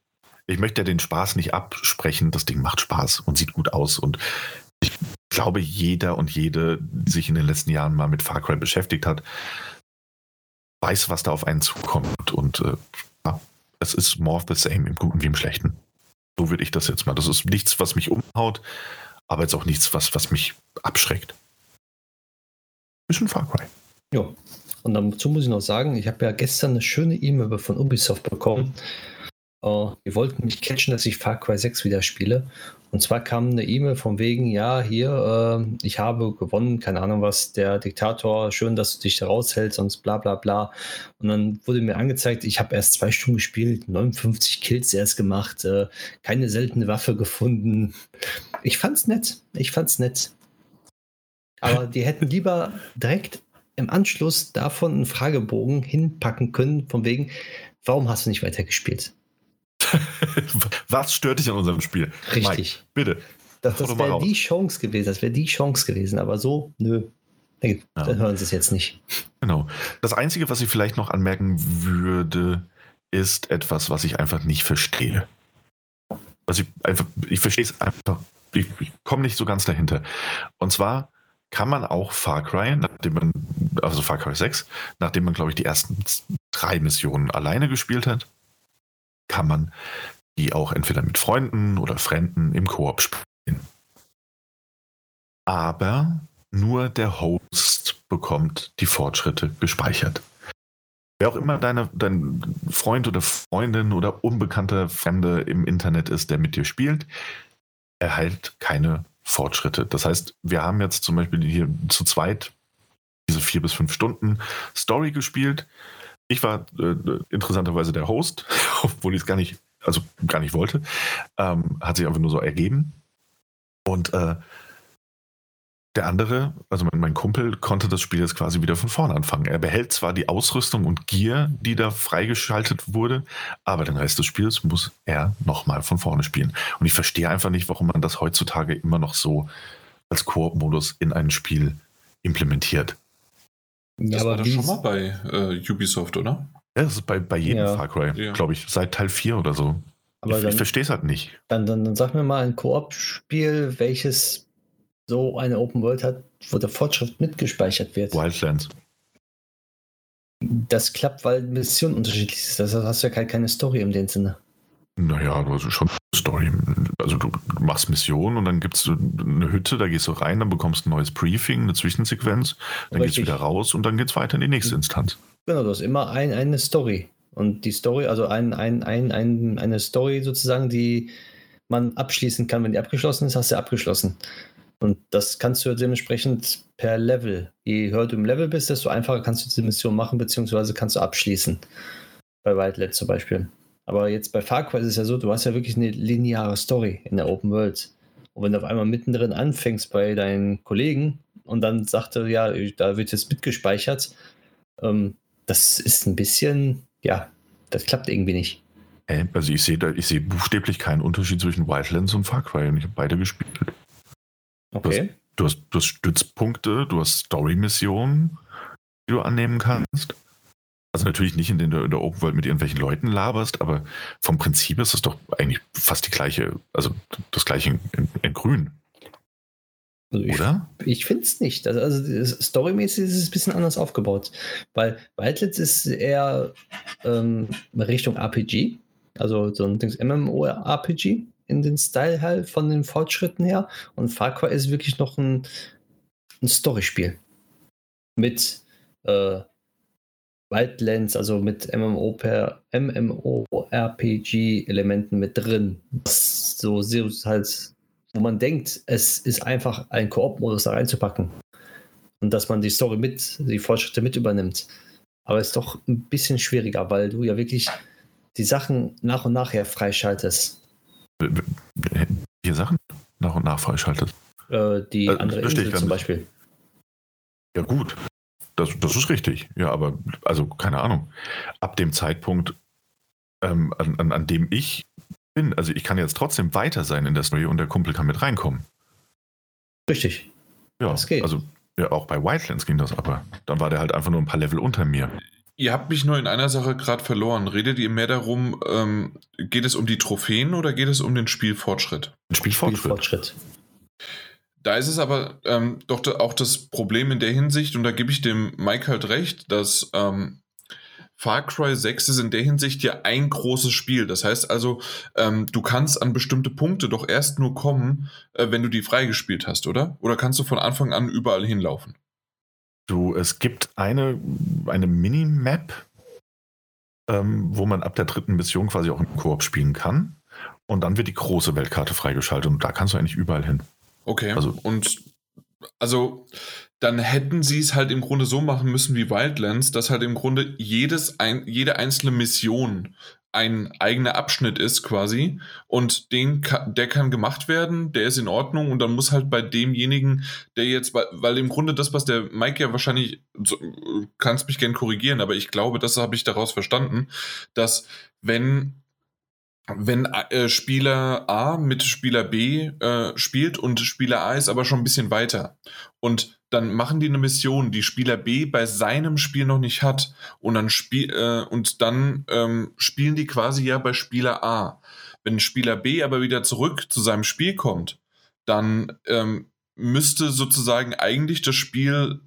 ich möchte ja den Spaß nicht absprechen. Das Ding macht Spaß und sieht gut aus. Und ich glaube, jeder und jede, die sich in den letzten Jahren mal mit Far Cry beschäftigt hat, weiß, was da auf einen zukommt. Und äh, es ist more of the same, im Guten wie im Schlechten. So würde ich das jetzt mal. Das ist nichts, was mich umhaut, aber jetzt auch nichts, was, was mich abschreckt. Bisschen Far Cry. Ja. Und dazu muss ich noch sagen, ich habe ja gestern eine schöne E-Mail von Ubisoft bekommen. Uh, die wollten mich catchen, dass ich Far Cry 6 wieder spiele. Und zwar kam eine E-Mail von wegen, ja, hier, äh, ich habe gewonnen, keine Ahnung was, der Diktator, schön, dass du dich da raushältst, sonst bla bla bla. Und dann wurde mir angezeigt, ich habe erst zwei Stunden gespielt, 59 Kills erst gemacht, äh, keine seltene Waffe gefunden. Ich fand's nett, ich fand's nett. Aber die hätten lieber direkt im Anschluss davon einen Fragebogen hinpacken können, von wegen, warum hast du nicht weitergespielt? Was stört dich an unserem Spiel? Richtig. Mike, bitte. Das, das wäre die Chance gewesen, das wäre die Chance gewesen, aber so, nö. Dann ja. hören sie es jetzt nicht. Genau. Das Einzige, was ich vielleicht noch anmerken würde, ist etwas, was ich einfach nicht verstehe. Was ich einfach, ich verstehe es einfach, ich, ich komme nicht so ganz dahinter. Und zwar kann man auch Far Cry, nachdem man, also Far Cry 6, nachdem man, glaube ich, die ersten drei Missionen alleine gespielt hat, kann man die auch entweder mit Freunden oder Fremden im Koop spielen. Aber nur der Host bekommt die Fortschritte gespeichert. Wer auch immer deine, dein Freund oder Freundin oder unbekannter Fremde im Internet ist, der mit dir spielt, erhält keine Fortschritte. Das heißt, wir haben jetzt zum Beispiel hier zu zweit diese vier bis fünf Stunden Story gespielt. Ich war äh, interessanterweise der Host, obwohl ich es gar nicht, also gar nicht wollte. Ähm, hat sich einfach nur so ergeben. Und äh, der andere, also mein Kumpel, konnte das Spiel jetzt quasi wieder von vorne anfangen. Er behält zwar die Ausrüstung und Gear, die da freigeschaltet wurde, aber den Rest des Spiels muss er nochmal von vorne spielen. Und ich verstehe einfach nicht, warum man das heutzutage immer noch so als Koop-Modus in ein Spiel implementiert. Ja, das war doch schon mal bei äh, Ubisoft, oder? Ja, das ist bei, bei jedem ja. Far Cry, ja. glaube ich, seit Teil 4 oder so. Aber ich, ich verstehe es halt nicht. Dann, dann, dann sag mir mal ein Koop-Spiel, welches so eine Open World hat, wo der Fortschritt mitgespeichert wird. Wildlands. Das klappt, weil Mission unterschiedlich ist. Das hast du ja keine, keine Story in dem Sinne. Naja, du hast schon Story. Also du machst Missionen und dann gibt es eine Hütte, da gehst du rein, dann bekommst du ein neues Briefing, eine Zwischensequenz, dann gehst du wieder raus und dann geht es weiter in die nächste Instanz. Genau, du hast immer ein, eine Story. Und die Story, also ein, ein, ein, ein, eine Story sozusagen, die man abschließen kann. Wenn die abgeschlossen ist, hast du abgeschlossen. Und das kannst du dementsprechend per Level. Je höher du im Level bist, desto einfacher kannst du diese Mission machen, beziehungsweise kannst du abschließen. Bei Wildlet zum Beispiel. Aber jetzt bei Far Cry ist es ja so, du hast ja wirklich eine lineare Story in der Open World. Und wenn du auf einmal mittendrin anfängst bei deinen Kollegen und dann sagt er, ja, da wird jetzt mitgespeichert, ähm, das ist ein bisschen, ja, das klappt irgendwie nicht. Also ich sehe ich sehe buchstäblich keinen Unterschied zwischen Wildlands und Far Cry und ich habe beide gespielt. Okay. Du hast, du hast, Stützpunkte, du hast Story-Missionen, die du annehmen kannst. Also natürlich nicht in, den, in der Open World mit irgendwelchen Leuten laberst, aber vom Prinzip ist es doch eigentlich fast die gleiche, also das gleiche in, in Grün. Also ich, Oder? Ich finde es nicht. Also, also storymäßig ist es ein bisschen anders aufgebaut. Weil Wildlands ist eher ähm, Richtung RPG, also so ein MMO-RPG in den Style halt von den Fortschritten her. Und Far Cry ist wirklich noch ein, ein Storyspiel. Mit äh, Wildlands, also mit MMO MMORPG-Elementen mit drin. Was so halt, wo man denkt, es ist einfach ein Koop-Modus da reinzupacken. Und dass man die Story mit, die Fortschritte mit übernimmt. Aber es ist doch ein bisschen schwieriger, weil du ja wirklich die Sachen nach und nach her freischaltest hier Sachen nach und nach freischaltet. Äh, die also, andere Insel zum Beispiel. Ja, gut. Das, das ist richtig. Ja, aber, also, keine Ahnung. Ab dem Zeitpunkt, ähm, an, an, an dem ich bin, also ich kann jetzt trotzdem weiter sein in der Story und der Kumpel kann mit reinkommen. Richtig. Ja, das geht. also ja, auch bei Wildlands ging das aber. Dann war der halt einfach nur ein paar Level unter mir. Ihr habt mich nur in einer Sache gerade verloren. Redet ihr mehr darum, ähm, geht es um die Trophäen oder geht es um den Spielfortschritt? Spielfortschritt. Spielfortschritt. Da ist es aber ähm, doch auch das Problem in der Hinsicht, und da gebe ich dem Mike halt recht, dass ähm, Far Cry 6 ist in der Hinsicht ja ein großes Spiel. Das heißt also, ähm, du kannst an bestimmte Punkte doch erst nur kommen, äh, wenn du die freigespielt hast, oder? Oder kannst du von Anfang an überall hinlaufen? Du, es gibt eine, eine Minimap, ähm, wo man ab der dritten Mission quasi auch im Koop spielen kann. Und dann wird die große Weltkarte freigeschaltet und da kannst du eigentlich überall hin. Okay. Also, und also dann hätten sie es halt im Grunde so machen müssen wie Wildlands, dass halt im Grunde jedes ein, jede einzelne Mission ein eigener Abschnitt ist quasi und den der kann gemacht werden, der ist in Ordnung und dann muss halt bei demjenigen, der jetzt, weil, im Grunde das, was der Mike ja wahrscheinlich, kannst mich gern korrigieren, aber ich glaube, das habe ich daraus verstanden, dass wenn wenn äh, Spieler A mit Spieler B äh, spielt und Spieler A ist aber schon ein bisschen weiter und dann machen die eine Mission, die Spieler B bei seinem Spiel noch nicht hat und dann spiel äh, und dann ähm, spielen die quasi ja bei Spieler A. Wenn Spieler B aber wieder zurück zu seinem Spiel kommt, dann ähm, müsste sozusagen eigentlich das Spiel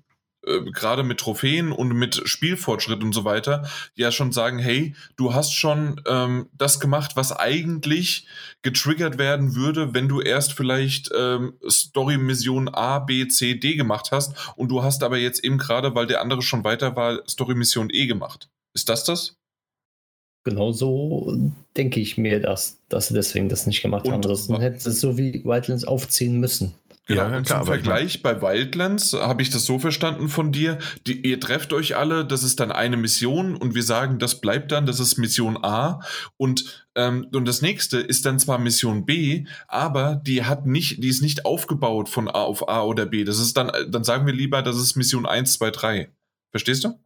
äh, gerade mit Trophäen und mit Spielfortschritt und so weiter, ja schon sagen, hey, du hast schon ähm, das gemacht, was eigentlich getriggert werden würde, wenn du erst vielleicht ähm, Story-Mission A, B, C, D gemacht hast und du hast aber jetzt eben gerade, weil der andere schon weiter war, Story-Mission E gemacht. Ist das das? Genau so denke ich mir das, dass sie deswegen das nicht gemacht und, haben. Das hätte es so wie Wildlands aufziehen müssen. Genau, ja, und klar, zum Vergleich bei Wildlands habe ich das so verstanden von dir, die, ihr trefft euch alle, das ist dann eine Mission und wir sagen, das bleibt dann, das ist Mission A und, ähm, und das nächste ist dann zwar Mission B, aber die hat nicht, die ist nicht aufgebaut von A auf A oder B. Das ist dann, dann sagen wir lieber, das ist Mission 1, 2, 3. Verstehst du?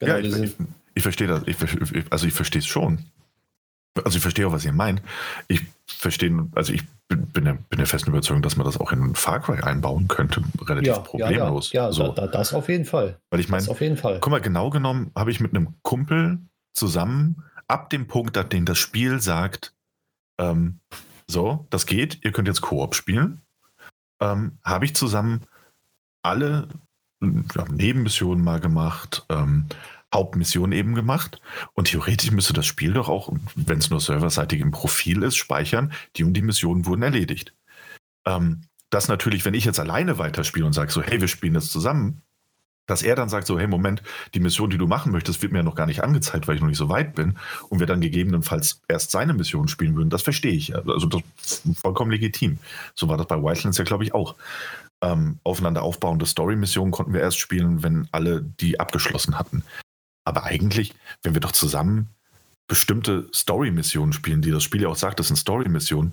Genau, ja, ich, ich, ich verstehe das. Ich, also ich verstehe es schon. Also ich verstehe auch, was ihr meint. Ich verstehe, also ich bin, der, bin der festen Überzeugung, dass man das auch in Far Cry einbauen könnte, relativ ja, problemlos. Ja, ja, ja so. da, das auf jeden Fall. Weil ich meine, auf jeden Fall. Guck mal, genau genommen habe ich mit einem Kumpel zusammen ab dem Punkt, an dem das Spiel sagt, ähm, so, das geht, ihr könnt jetzt Koop spielen, ähm, habe ich zusammen alle ja, Nebenmissionen mal gemacht, ähm, Hauptmission eben gemacht. Und theoretisch müsste das Spiel doch auch, wenn es nur serverseitig im Profil ist, speichern, die und die Missionen wurden erledigt. Ähm, das natürlich, wenn ich jetzt alleine weiterspiele und sage so, hey, wir spielen jetzt zusammen, dass er dann sagt so, hey, Moment, die Mission, die du machen möchtest, wird mir ja noch gar nicht angezeigt, weil ich noch nicht so weit bin und wir dann gegebenenfalls erst seine Mission spielen würden, das verstehe ich. Also das ist vollkommen legitim. So war das bei Wildlands ja, glaube ich, auch. Ähm, aufeinander aufbauende Story-Missionen konnten wir erst spielen, wenn alle die abgeschlossen hatten. Aber eigentlich, wenn wir doch zusammen bestimmte Story-Missionen spielen, die das Spiel ja auch sagt, das sind Story-Missionen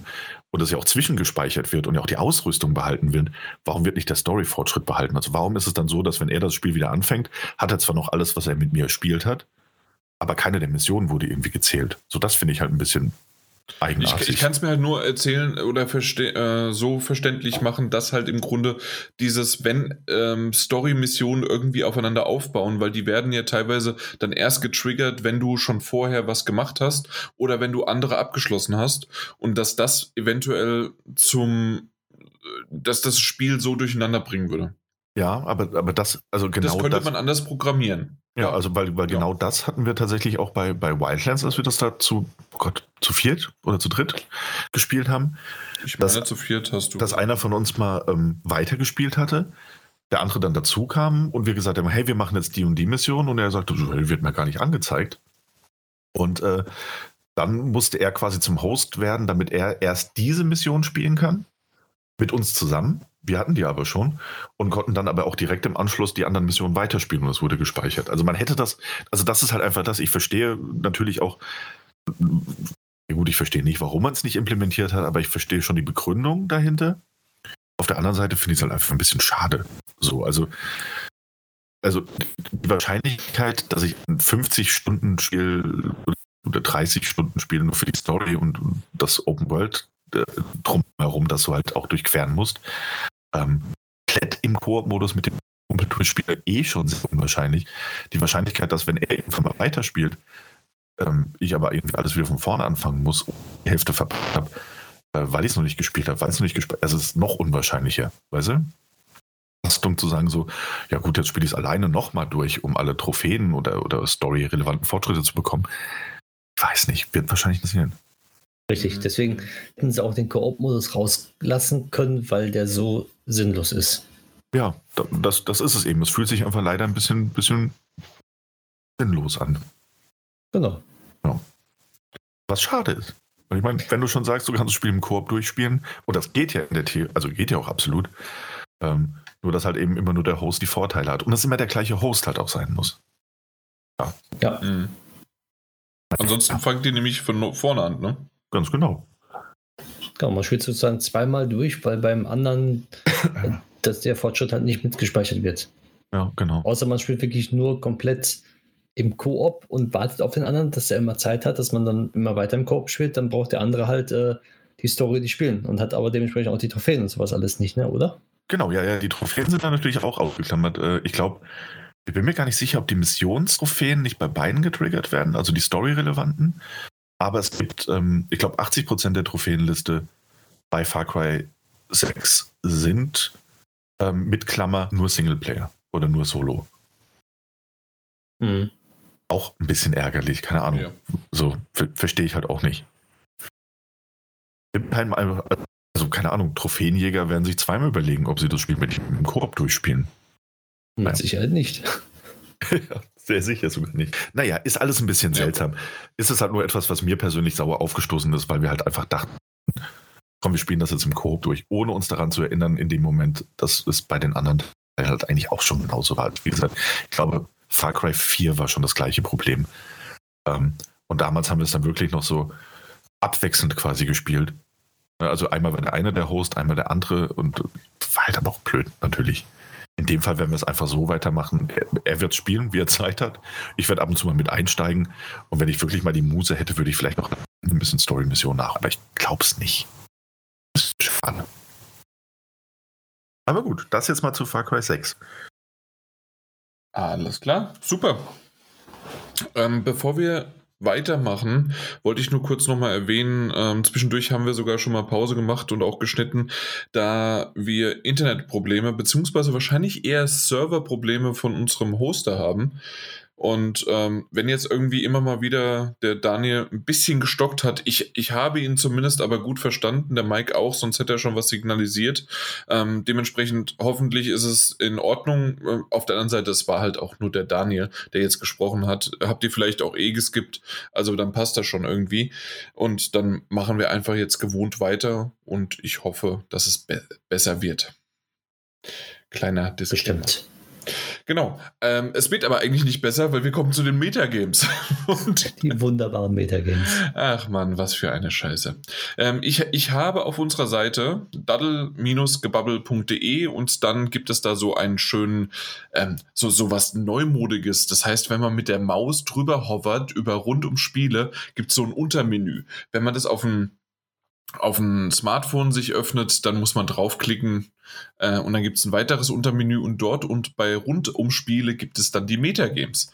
und das ja auch zwischengespeichert wird und ja auch die Ausrüstung behalten wird, warum wird nicht der Story-Fortschritt behalten? Also warum ist es dann so, dass wenn er das Spiel wieder anfängt, hat er zwar noch alles, was er mit mir spielt hat, aber keine der Missionen wurde irgendwie gezählt. So das finde ich halt ein bisschen Eigenartig. Ich, ich kann es mir halt nur erzählen oder äh, so verständlich machen, dass halt im Grunde dieses, wenn ähm, Story-Missionen irgendwie aufeinander aufbauen, weil die werden ja teilweise dann erst getriggert, wenn du schon vorher was gemacht hast oder wenn du andere abgeschlossen hast und dass das eventuell zum, dass das Spiel so durcheinander bringen würde. Ja, aber, aber das, also genau. Das könnte das, man anders programmieren. Ja, also weil, weil ja. genau das hatten wir tatsächlich auch bei, bei Wildlands, als wir das da zu, oh Gott, zu viert oder zu dritt gespielt haben. Ich meine, dass, zu viert hast du. Dass einer von uns mal ähm, weitergespielt hatte, der andere dann dazu kam und wir gesagt haben, hey, wir machen jetzt die und die Mission und er sagte, wird mir gar nicht angezeigt. Und äh, dann musste er quasi zum Host werden, damit er erst diese Mission spielen kann, mit uns zusammen. Wir hatten die aber schon und konnten dann aber auch direkt im Anschluss die anderen Missionen weiterspielen und es wurde gespeichert. Also man hätte das, also das ist halt einfach das. Ich verstehe natürlich auch, ja gut, ich verstehe nicht, warum man es nicht implementiert hat, aber ich verstehe schon die Begründung dahinter. Auf der anderen Seite finde ich es halt einfach ein bisschen schade. So, also, also die Wahrscheinlichkeit, dass ich ein 50 Stunden Spiel oder 30 Stunden Spiel nur für die Story und das Open World äh, drumherum, das du halt auch durchqueren musst, ähm, komplett im Koop-Modus mit dem Kumpel-Spieler eh schon sehr unwahrscheinlich. Die Wahrscheinlichkeit, dass wenn er irgendwann mal weiterspielt, ähm, ich aber irgendwie alles wieder von vorne anfangen muss, die Hälfte verpackt habe, äh, weil ich es noch nicht gespielt habe, weil es noch nicht gespielt also es ist noch unwahrscheinlicher, weißt du? Belastung zu sagen, so, ja gut, jetzt spiele ich es alleine nochmal durch, um alle Trophäen oder, oder story-relevanten Fortschritte zu bekommen. Ich weiß nicht, wird wahrscheinlich passieren. Richtig, deswegen hätten sie auch den Koop-Modus rauslassen können, weil der so sinnlos ist. Ja, das, das ist es eben. Es fühlt sich einfach leider ein bisschen, bisschen sinnlos an. Genau. Ja. Was schade ist. Und ich meine, wenn du schon sagst, du kannst das Spiel im Koop durchspielen, und das geht ja in der Theorie, also geht ja auch absolut, ähm, nur dass halt eben immer nur der Host die Vorteile hat. Und dass immer der gleiche Host halt auch sein muss. Ja. ja. Mhm. Ansonsten ja. fangt ihr nämlich von vorne an, ne? Ganz genau. Genau, man spielt sozusagen zweimal durch, weil beim anderen dass der Fortschritt halt nicht mitgespeichert wird. Ja, genau. Außer man spielt wirklich nur komplett im Koop und wartet auf den anderen, dass er immer Zeit hat, dass man dann immer weiter im Koop spielt, dann braucht der andere halt äh, die Story, die spielen und hat aber dementsprechend auch die Trophäen und sowas alles nicht, ne, oder? Genau, ja, ja, die Trophäen sind dann natürlich auch ausgeklammert. Äh, ich glaube, ich bin mir gar nicht sicher, ob die Missionstrophäen nicht bei beiden getriggert werden, also die Story-relevanten. Aber es gibt, ähm, ich glaube, 80% der Trophäenliste bei Far Cry 6 sind ähm, mit Klammer nur Singleplayer oder nur Solo. Mhm. Auch ein bisschen ärgerlich, keine Ahnung. Ja. So, verstehe ich halt auch nicht. Also, keine Ahnung, Trophäenjäger werden sich zweimal überlegen, ob sie das Spiel mit dem Koop durchspielen. Mit. Sicherheit nicht. ja, sehr sicher sogar nicht. Naja, ist alles ein bisschen seltsam. Ja. Ist es halt nur etwas, was mir persönlich sauer aufgestoßen ist, weil wir halt einfach dachten, komm, wir spielen das jetzt im Koop durch, ohne uns daran zu erinnern, in dem Moment, dass es bei den anderen halt eigentlich auch schon genauso war. Wie gesagt, ich glaube, Far Cry 4 war schon das gleiche Problem. Ähm, und damals haben wir es dann wirklich noch so abwechselnd quasi gespielt. Also einmal war der eine der Host, einmal der andere und war halt dann auch blöd, natürlich. In dem Fall werden wir es einfach so weitermachen. Er, er wird spielen, wie er Zeit hat. Ich werde ab und zu mal mit einsteigen. Und wenn ich wirklich mal die Muse hätte, würde ich vielleicht noch ein bisschen Story-Mission nach. Aber ich glaube es nicht. Das ist schade. Aber gut, das jetzt mal zu Far Cry 6. Alles klar, super. Ähm, bevor wir weitermachen, wollte ich nur kurz nochmal erwähnen, ähm, zwischendurch haben wir sogar schon mal Pause gemacht und auch geschnitten, da wir Internetprobleme, beziehungsweise wahrscheinlich eher Serverprobleme von unserem Hoster haben. Und ähm, wenn jetzt irgendwie immer mal wieder der Daniel ein bisschen gestockt hat, ich, ich habe ihn zumindest aber gut verstanden, der Mike auch, sonst hätte er schon was signalisiert. Ähm, dementsprechend hoffentlich ist es in Ordnung. Ähm, auf der anderen Seite, es war halt auch nur der Daniel, der jetzt gesprochen hat. Habt ihr vielleicht auch eh geskippt? Also dann passt das schon irgendwie. Und dann machen wir einfach jetzt gewohnt weiter und ich hoffe, dass es be besser wird. Kleiner Disclaimer. Bestimmt. Genau. Ähm, es wird aber eigentlich nicht besser, weil wir kommen zu den Metagames. Die wunderbaren Metagames. Ach man, was für eine Scheiße. Ähm, ich, ich habe auf unserer Seite daddle-gebubble.de und dann gibt es da so einen schönen, ähm, so, so was Neumodiges. Das heißt, wenn man mit der Maus drüber hovert, über rund um Spiele, gibt es so ein Untermenü. Wenn man das auf ein auf dem Smartphone sich öffnet, dann muss man draufklicken äh, und dann gibt es ein weiteres Untermenü und dort und bei Rundumspiele gibt es dann die Metagames.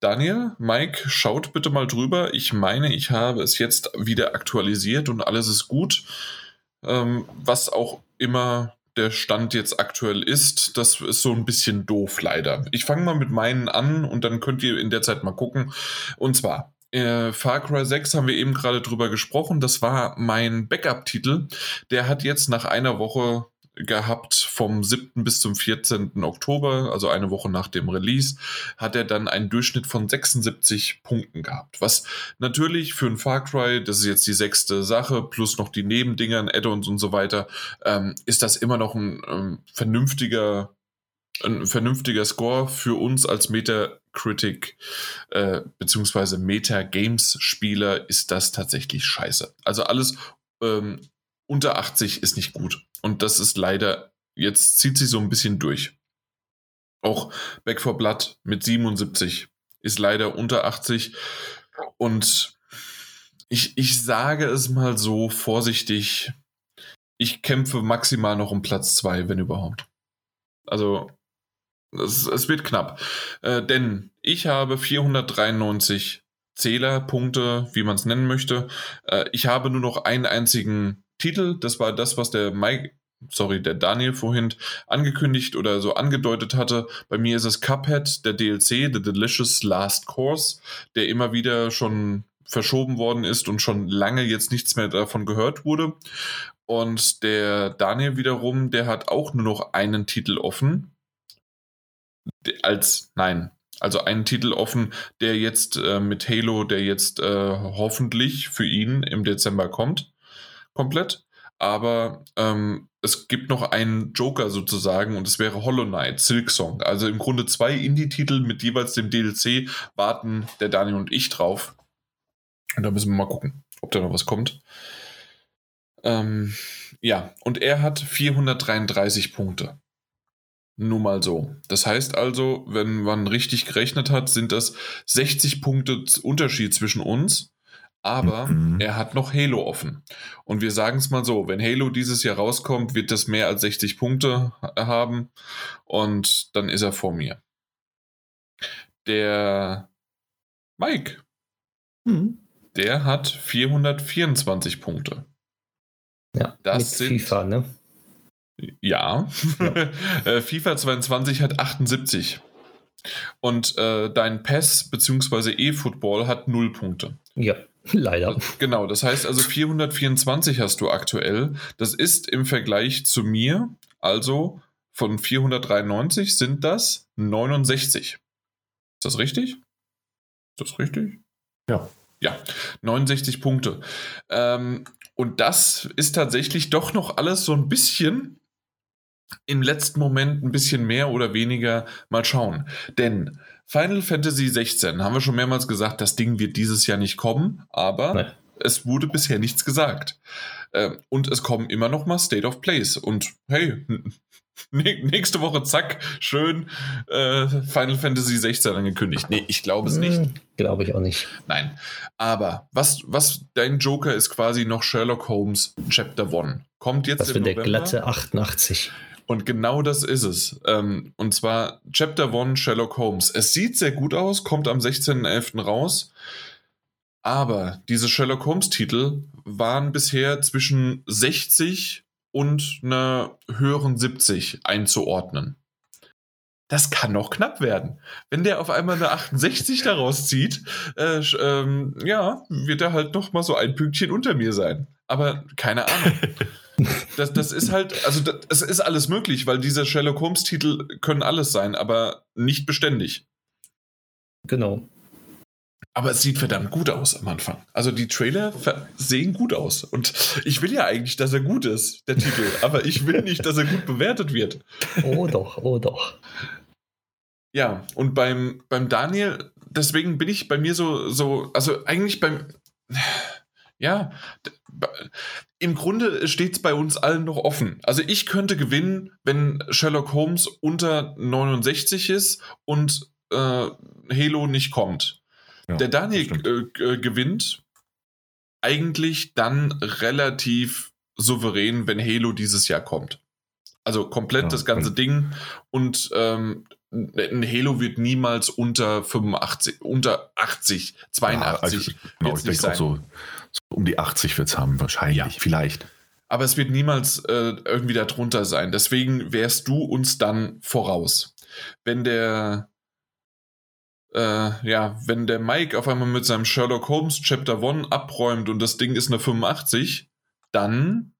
Daniel, Mike, schaut bitte mal drüber. Ich meine, ich habe es jetzt wieder aktualisiert und alles ist gut. Ähm, was auch immer der Stand jetzt aktuell ist, das ist so ein bisschen doof leider. Ich fange mal mit meinen an und dann könnt ihr in der Zeit mal gucken. Und zwar, äh, Far Cry 6 haben wir eben gerade drüber gesprochen. Das war mein Backup-Titel. Der hat jetzt nach einer Woche gehabt, vom 7. bis zum 14. Oktober, also eine Woche nach dem Release, hat er dann einen Durchschnitt von 76 Punkten gehabt. Was natürlich für ein Far Cry, das ist jetzt die sechste Sache, plus noch die Nebendingern, Add-ons und so weiter, ähm, ist das immer noch ein ähm, vernünftiger ein vernünftiger Score für uns als Metacritic äh, beziehungsweise Meta-Games-Spieler ist das tatsächlich scheiße. Also alles ähm, unter 80 ist nicht gut. Und das ist leider, jetzt zieht sich so ein bisschen durch. Auch Back for Blood mit 77 ist leider unter 80. Und ich, ich sage es mal so vorsichtig, ich kämpfe maximal noch um Platz 2, wenn überhaupt. Also es, es wird knapp. Äh, denn ich habe 493 Zählerpunkte, wie man es nennen möchte. Äh, ich habe nur noch einen einzigen Titel. Das war das, was der Mike sorry, der Daniel vorhin angekündigt oder so angedeutet hatte. Bei mir ist es Cuphead, der DLC, The Delicious Last Course, der immer wieder schon verschoben worden ist und schon lange jetzt nichts mehr davon gehört wurde. Und der Daniel wiederum, der hat auch nur noch einen Titel offen. Als, nein, also einen Titel offen, der jetzt äh, mit Halo, der jetzt äh, hoffentlich für ihn im Dezember kommt. Komplett. Aber ähm, es gibt noch einen Joker sozusagen und es wäre Hollow Knight, Silk Song. Also im Grunde zwei Indie-Titel mit jeweils dem DLC warten der Daniel und ich drauf. Und da müssen wir mal gucken, ob da noch was kommt. Ähm, ja, und er hat 433 Punkte. Nur mal so. Das heißt also, wenn man richtig gerechnet hat, sind das 60 Punkte Unterschied zwischen uns. Aber mhm. er hat noch Halo offen. Und wir sagen es mal so, wenn Halo dieses Jahr rauskommt, wird das mehr als 60 Punkte haben. Und dann ist er vor mir. Der Mike. Mhm. Der hat 424 Punkte. Ja, das sind, FIFA, ne? Ja. ja. Äh, FIFA 22 hat 78. Und äh, dein PES bzw. eFootball hat 0 Punkte. Ja, leider. Genau, das heißt also 424 hast du aktuell. Das ist im Vergleich zu mir, also von 493 sind das 69. Ist das richtig? Ist das richtig? Ja. Ja, 69 Punkte. Ähm, und das ist tatsächlich doch noch alles so ein bisschen im letzten Moment ein bisschen mehr oder weniger mal schauen. Denn Final Fantasy 16, haben wir schon mehrmals gesagt, das Ding wird dieses Jahr nicht kommen, aber Nein. es wurde bisher nichts gesagt. Ähm, und es kommen immer noch mal State of Plays. Und hey, nächste Woche, zack, schön äh, Final Fantasy 16 angekündigt. Nee, ich glaube es nicht. Hm, glaube ich auch nicht. Nein. Aber was, was dein Joker ist quasi noch Sherlock Holmes Chapter 1. Kommt jetzt im November. der glatte 88. Und genau das ist es. Ähm, und zwar Chapter 1 Sherlock Holmes. Es sieht sehr gut aus, kommt am 16.11. raus. Aber diese Sherlock Holmes-Titel waren bisher zwischen 60 und einer höheren 70 einzuordnen. Das kann noch knapp werden. Wenn der auf einmal eine 68 daraus zieht, äh, ähm, ja, wird er halt noch mal so ein Pünktchen unter mir sein. Aber keine Ahnung. Das, das ist halt, also es ist alles möglich, weil diese Sherlock Holmes-Titel können alles sein, aber nicht beständig. Genau. Aber es sieht verdammt gut aus am Anfang. Also die Trailer sehen gut aus. Und ich will ja eigentlich, dass er gut ist, der Titel. aber ich will nicht, dass er gut bewertet wird. Oh doch, oh doch. Ja, und beim, beim Daniel, deswegen bin ich bei mir so, so, also eigentlich beim, ja, im Grunde steht es bei uns allen noch offen. Also ich könnte gewinnen, wenn Sherlock Holmes unter 69 ist und äh, Halo nicht kommt. Ja, Der Daniel äh, äh, gewinnt eigentlich dann relativ souverän, wenn Halo dieses Jahr kommt. Also komplett ja, das ganze Ding und ähm, ein Halo wird niemals unter 85, unter 80, 82. Ja, also, genau, ich denke auch so, so, um die 80 wird es haben, wahrscheinlich, ja. vielleicht. Aber es wird niemals äh, irgendwie darunter sein. Deswegen wärst du uns dann voraus. Wenn der, äh, ja, wenn der Mike auf einmal mit seinem Sherlock Holmes Chapter 1 abräumt und das Ding ist eine 85, dann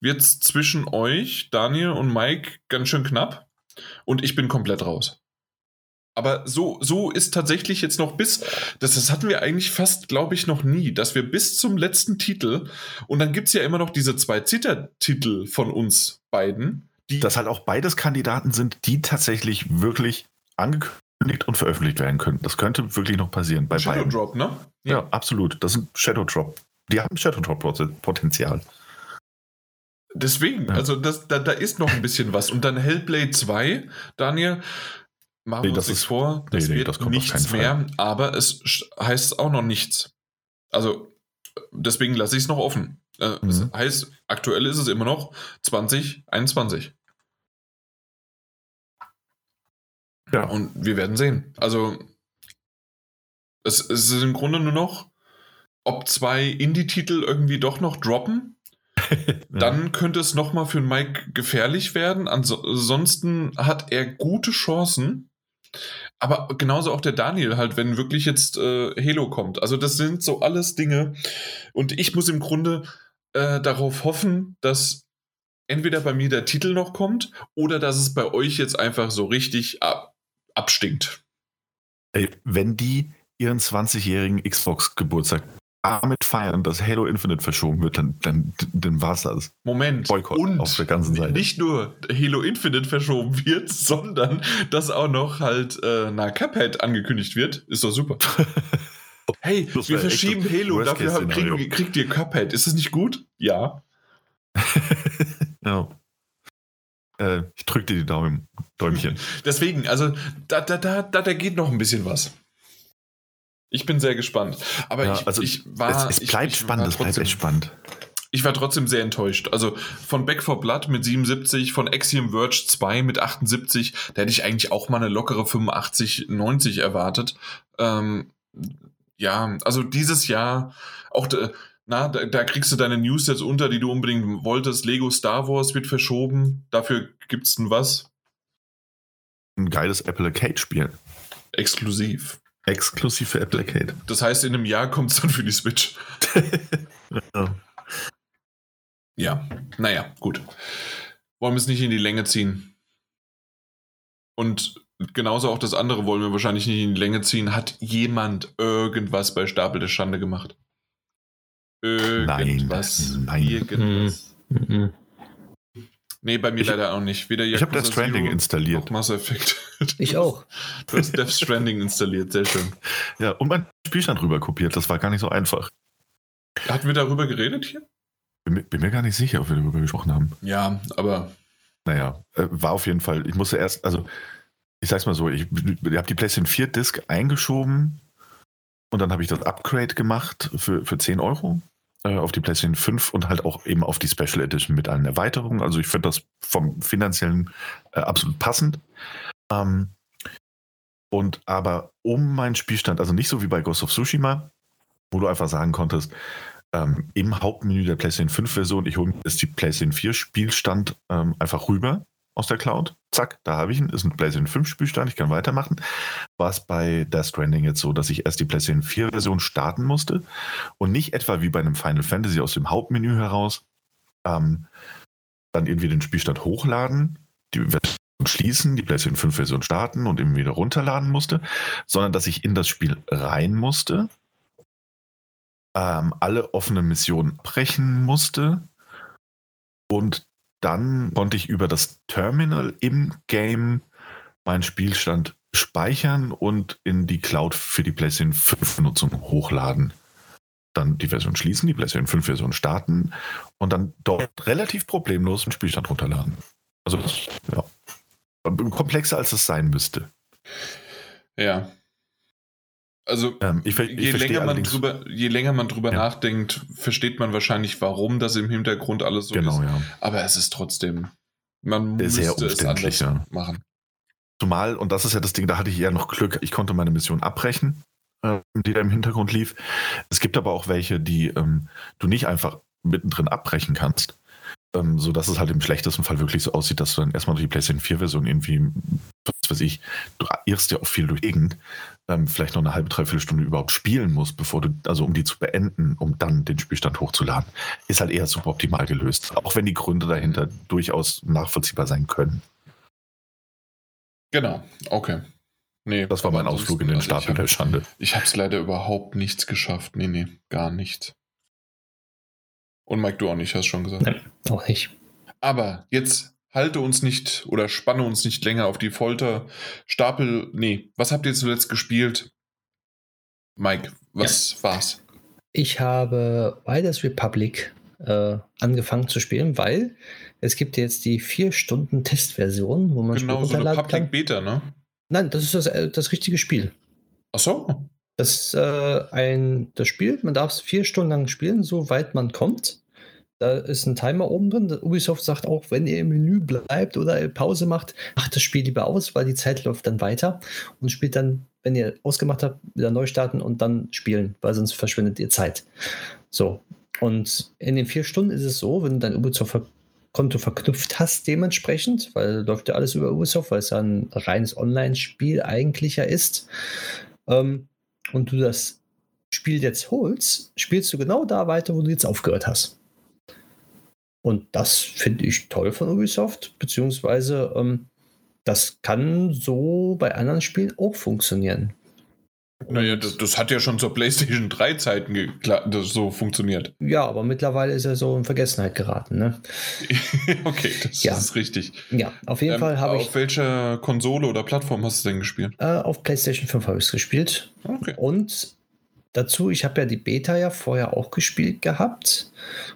wird es zwischen euch, Daniel und Mike, ganz schön knapp und ich bin komplett raus. Aber so, so ist tatsächlich jetzt noch bis, das, das hatten wir eigentlich fast, glaube ich, noch nie, dass wir bis zum letzten Titel, und dann gibt es ja immer noch diese zwei Zittertitel von uns beiden, die. Dass halt auch beides Kandidaten sind, die tatsächlich wirklich angekündigt und veröffentlicht werden können. Das könnte wirklich noch passieren bei Shadow beiden. Drop, ne? Ja. ja, absolut. Das sind Shadow Drop. Die haben Shadow Drop-Potenzial. Deswegen, ja. also das, da, da ist noch ein bisschen was. Und dann Hellblade 2, Daniel, machen nee, wir uns nichts vor, das nee, nee, wird das nichts mehr, aber es heißt auch noch nichts. Also deswegen lasse ich es noch offen. Äh, mhm. Das heißt, aktuell ist es immer noch 2021. Ja. Und wir werden sehen. Also es, es ist im Grunde nur noch, ob zwei Indie-Titel irgendwie doch noch droppen dann könnte es nochmal für Mike gefährlich werden. Ansonsten hat er gute Chancen. Aber genauso auch der Daniel halt, wenn wirklich jetzt äh, Halo kommt. Also das sind so alles Dinge. Und ich muss im Grunde äh, darauf hoffen, dass entweder bei mir der Titel noch kommt oder dass es bei euch jetzt einfach so richtig ab, abstinkt. Ey, wenn die ihren 20-jährigen Xbox-Geburtstag damit feiern, dass Halo Infinite verschoben wird, dann, dann, dann war es das. Moment. Boykott und auf der ganzen Seite. Nicht nur Halo Infinite verschoben wird, sondern dass auch noch halt äh, na Cuphead angekündigt wird. Ist doch super. hey, wir verschieben Halo, dafür kriegen, kriegt ihr Cuphead. Ist das nicht gut? Ja. ja. Äh, ich drücke dir die Daumen, Däumchen. Deswegen, also da, da, da, da geht noch ein bisschen was. Ich bin sehr gespannt. Aber ja, ich, also ich war. Es, es bleibt ich, spannend, es bleibt echt spannend. Ich war trotzdem sehr enttäuscht. Also von Back for Blood mit 77, von Axiom Verge 2 mit 78, da hätte ich eigentlich auch mal eine lockere 85, 90 erwartet. Ähm, ja, also dieses Jahr, auch na, da, da, kriegst du deine News jetzt unter, die du unbedingt wolltest. Lego Star Wars wird verschoben. Dafür gibt's ein was? Ein geiles Apple Arcade-Spiel. Exklusiv. Exklusiv für Apple Arcade. Das heißt, in einem Jahr kommt es dann für die Switch. ja. ja, naja, gut. Wollen wir es nicht in die Länge ziehen? Und genauso auch das andere wollen wir wahrscheinlich nicht in die Länge ziehen. Hat jemand irgendwas bei Stapel der Schande gemacht? Irgendwas. Nein, nein. Irgendwas. Mhm. Nee, bei mir ich, leider auch nicht. Weder ich habe Death Stranding Zero installiert. Noch Mass Effect. Ich auch. Du hast Death Stranding installiert, sehr schön. Ja, und mein Spielstand rüber kopiert. Das war gar nicht so einfach. Hatten wir darüber geredet hier? Bin, bin mir gar nicht sicher, ob wir darüber gesprochen haben. Ja, aber. Naja, äh, war auf jeden Fall. Ich musste erst, also, ich sag's mal so, ich, ich habe die PlayStation 4 Disc eingeschoben und dann habe ich das Upgrade gemacht für, für 10 Euro äh, auf die PlayStation 5 und halt auch eben auf die Special Edition mit allen Erweiterungen. Also ich finde das vom finanziellen äh, absolut passend. Ähm, und aber um meinen Spielstand, also nicht so wie bei Ghost of Tsushima, wo du einfach sagen konntest, ähm, im Hauptmenü der PlayStation 5 Version, ich hole mir jetzt die PlayStation 4 Spielstand ähm, einfach rüber aus der Cloud. Zack, da habe ich ihn. Ist ein PlayStation 5 Spielstand. Ich kann weitermachen. War es bei Death Stranding jetzt so, dass ich erst die PlayStation 4 Version starten musste und nicht etwa wie bei einem Final Fantasy aus dem Hauptmenü heraus ähm, dann irgendwie den Spielstand hochladen, die Version schließen, die PlayStation 5 Version starten und eben wieder runterladen musste, sondern dass ich in das Spiel rein musste, ähm, alle offenen Missionen brechen musste und dann konnte ich über das Terminal im Game meinen Spielstand speichern und in die Cloud für die PlayStation 5 Nutzung hochladen. Dann die Version schließen, die PlayStation 5 Version starten und dann dort relativ problemlos den Spielstand runterladen. Also ja, komplexer als es sein müsste. Ja, also ähm, ich, ich je, länger man drüber, je länger man drüber ja. nachdenkt, versteht man wahrscheinlich, warum das im Hintergrund alles so genau, ist. Ja. Aber es ist trotzdem, man Sehr müsste es anders ja. machen. Zumal, und das ist ja das Ding, da hatte ich eher noch Glück, ich konnte meine Mission abbrechen, äh, die da im Hintergrund lief. Es gibt aber auch welche, die ähm, du nicht einfach mittendrin abbrechen kannst, ähm, so dass es halt im schlechtesten Fall wirklich so aussieht, dass du dann erstmal durch die PlayStation 4 Version irgendwie, was weiß ich, du irrst ja auch viel durch Gegend, ähm, vielleicht noch eine halbe, dreiviertel Stunde überhaupt spielen musst, bevor du, also um die zu beenden, um dann den Spielstand hochzuladen, ist halt eher suboptimal gelöst. Auch wenn die Gründe dahinter durchaus nachvollziehbar sein können. Genau, okay. Nee, das war mein Ausflug in den also Stapel der Schande. Ich habe es leider überhaupt nichts geschafft. Nee, nee, gar nichts. Und Mike, du auch nicht, hast schon gesagt. Nein, auch nicht. Aber jetzt halte uns nicht oder spanne uns nicht länger auf die Folter. Stapel, nee, was habt ihr zuletzt gespielt? Mike, was ja. war's? Ich habe Riders Republic äh, angefangen zu spielen, weil es gibt jetzt die vier Stunden Testversion, wo man genau so eine Public kann. Beta, ne? Nein, das ist das, äh, das richtige Spiel. Ach so. Das ist äh, ein das Spiel, man darf es vier Stunden lang spielen, soweit man kommt. Da ist ein Timer oben drin. Ubisoft sagt auch, wenn ihr im Menü bleibt oder Pause macht, macht das Spiel lieber aus, weil die Zeit läuft dann weiter und spielt dann, wenn ihr ausgemacht habt, wieder neu starten und dann spielen, weil sonst verschwindet ihr Zeit. So. Und in den vier Stunden ist es so, wenn du dein Ubisoft-Konto verknüpft hast, dementsprechend, weil läuft ja alles über Ubisoft, weil es ja ein reines Online-Spiel eigentlich ja ist, ähm, und du das Spiel jetzt holst, spielst du genau da weiter, wo du jetzt aufgehört hast. Und das finde ich toll von Ubisoft, beziehungsweise ähm, das kann so bei anderen Spielen auch funktionieren. Naja, das, das hat ja schon zur PlayStation 3 Zeiten so funktioniert. Ja, aber mittlerweile ist er so in Vergessenheit geraten, ne? okay, das ja. ist richtig. Ja, auf jeden ähm, Fall habe ich. Auf welcher Konsole oder Plattform hast du denn gespielt? Äh, auf PlayStation 5 habe ich es gespielt. Okay. Und dazu, ich habe ja die Beta ja vorher auch gespielt gehabt.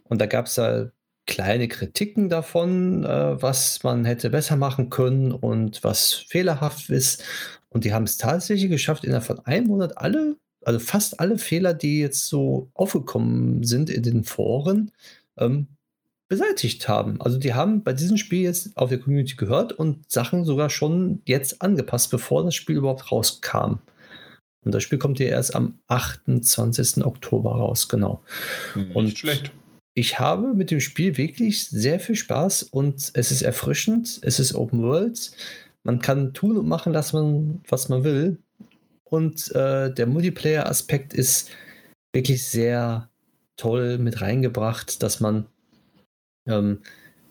Und da gab es ja kleine Kritiken davon, äh, was man hätte besser machen können und was fehlerhaft ist. Und die haben es tatsächlich geschafft, innerhalb von einem Monat alle, also fast alle Fehler, die jetzt so aufgekommen sind in den Foren, ähm, beseitigt haben. Also die haben bei diesem Spiel jetzt auf der Community gehört und Sachen sogar schon jetzt angepasst, bevor das Spiel überhaupt rauskam. Und das Spiel kommt ja erst am 28. Oktober raus, genau. Nicht und schlecht. Ich habe mit dem Spiel wirklich sehr viel Spaß und es ist erfrischend, es ist Open World man kann tun und machen, dass man, was man will. Und äh, der Multiplayer-Aspekt ist wirklich sehr toll mit reingebracht, dass man ähm,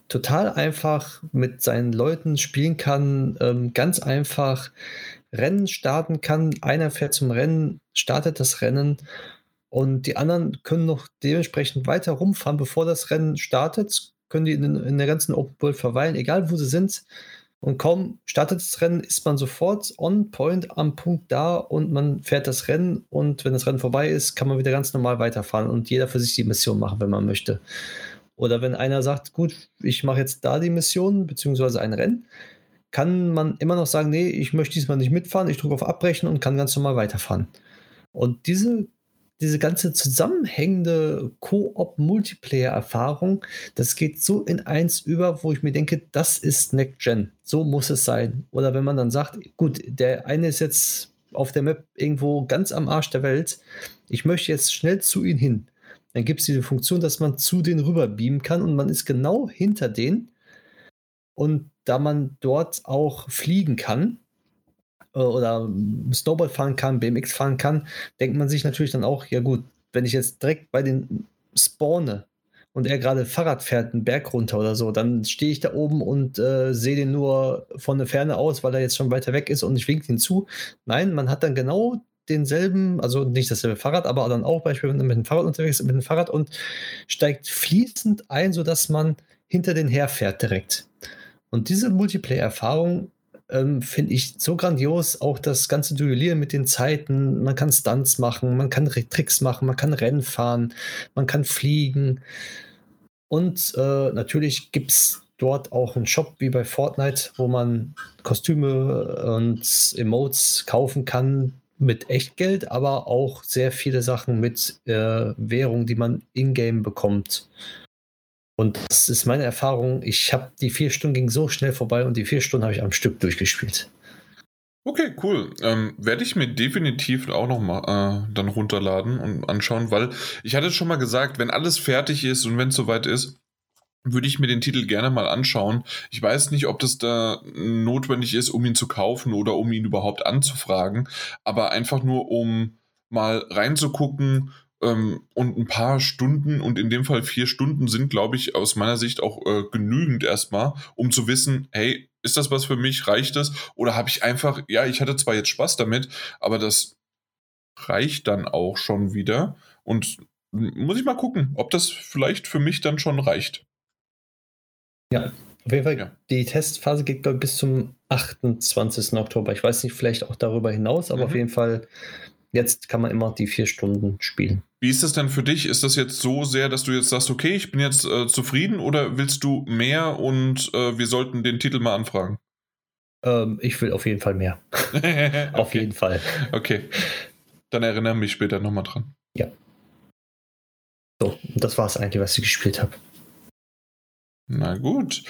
total einfach mit seinen Leuten spielen kann, ähm, ganz einfach Rennen starten kann. Einer fährt zum Rennen, startet das Rennen und die anderen können noch dementsprechend weiter rumfahren, bevor das Rennen startet. Können die in, in der ganzen Open World verweilen, egal wo sie sind. Und kaum startet das Rennen, ist man sofort on point am Punkt da und man fährt das Rennen. Und wenn das Rennen vorbei ist, kann man wieder ganz normal weiterfahren und jeder für sich die Mission machen, wenn man möchte. Oder wenn einer sagt, gut, ich mache jetzt da die Mission, beziehungsweise ein Rennen, kann man immer noch sagen, nee, ich möchte diesmal nicht mitfahren, ich drücke auf Abbrechen und kann ganz normal weiterfahren. Und diese diese ganze zusammenhängende Koop-Multiplayer-Erfahrung, das geht so in eins über, wo ich mir denke, das ist Next Gen. So muss es sein. Oder wenn man dann sagt, gut, der eine ist jetzt auf der Map irgendwo ganz am Arsch der Welt, ich möchte jetzt schnell zu ihnen hin. Dann gibt es diese Funktion, dass man zu denen rüber beamen kann und man ist genau hinter denen. Und da man dort auch fliegen kann, oder Snowboard fahren kann, BMX fahren kann, denkt man sich natürlich dann auch, ja gut, wenn ich jetzt direkt bei den spawne und er gerade Fahrrad fährt, einen Berg runter oder so, dann stehe ich da oben und äh, sehe den nur von der Ferne aus, weil er jetzt schon weiter weg ist und ich winke ihn zu. Nein, man hat dann genau denselben, also nicht dasselbe Fahrrad, aber dann auch beispielsweise mit dem Fahrrad unterwegs ist, mit dem Fahrrad und steigt fließend ein, sodass man hinter den herfährt direkt. Und diese Multiplayer-Erfahrung ähm, finde ich so grandios. Auch das ganze Duellieren mit den Zeiten. Man kann Stunts machen, man kann Tricks machen, man kann Rennen fahren, man kann fliegen. Und äh, natürlich gibt es dort auch einen Shop wie bei Fortnite, wo man Kostüme und Emotes kaufen kann mit Echtgeld, aber auch sehr viele Sachen mit äh, Währung, die man in-game bekommt. Und das ist meine Erfahrung. Ich habe die vier Stunden ging so schnell vorbei und die vier Stunden habe ich am Stück durchgespielt. Okay, cool. Ähm, Werde ich mir definitiv auch noch mal äh, dann runterladen und anschauen, weil ich hatte schon mal gesagt, wenn alles fertig ist und wenn es soweit ist, würde ich mir den Titel gerne mal anschauen. Ich weiß nicht, ob das da notwendig ist, um ihn zu kaufen oder um ihn überhaupt anzufragen, aber einfach nur um mal reinzugucken, und ein paar Stunden und in dem Fall vier Stunden sind, glaube ich, aus meiner Sicht auch äh, genügend erstmal, um zu wissen, hey, ist das was für mich? Reicht das? Oder habe ich einfach, ja, ich hatte zwar jetzt Spaß damit, aber das reicht dann auch schon wieder. Und muss ich mal gucken, ob das vielleicht für mich dann schon reicht. Ja, auf jeden Fall, ja. die Testphase geht, glaube ich, bis zum 28. Oktober. Ich weiß nicht, vielleicht auch darüber hinaus, aber mhm. auf jeden Fall Jetzt kann man immer die vier Stunden spielen. Wie ist das denn für dich? Ist das jetzt so sehr, dass du jetzt sagst, okay, ich bin jetzt äh, zufrieden oder willst du mehr und äh, wir sollten den Titel mal anfragen? Ähm, ich will auf jeden Fall mehr. auf okay. jeden Fall. Okay. Dann erinnere mich später nochmal dran. Ja. So, das war es eigentlich, was ich gespielt habe. Na gut.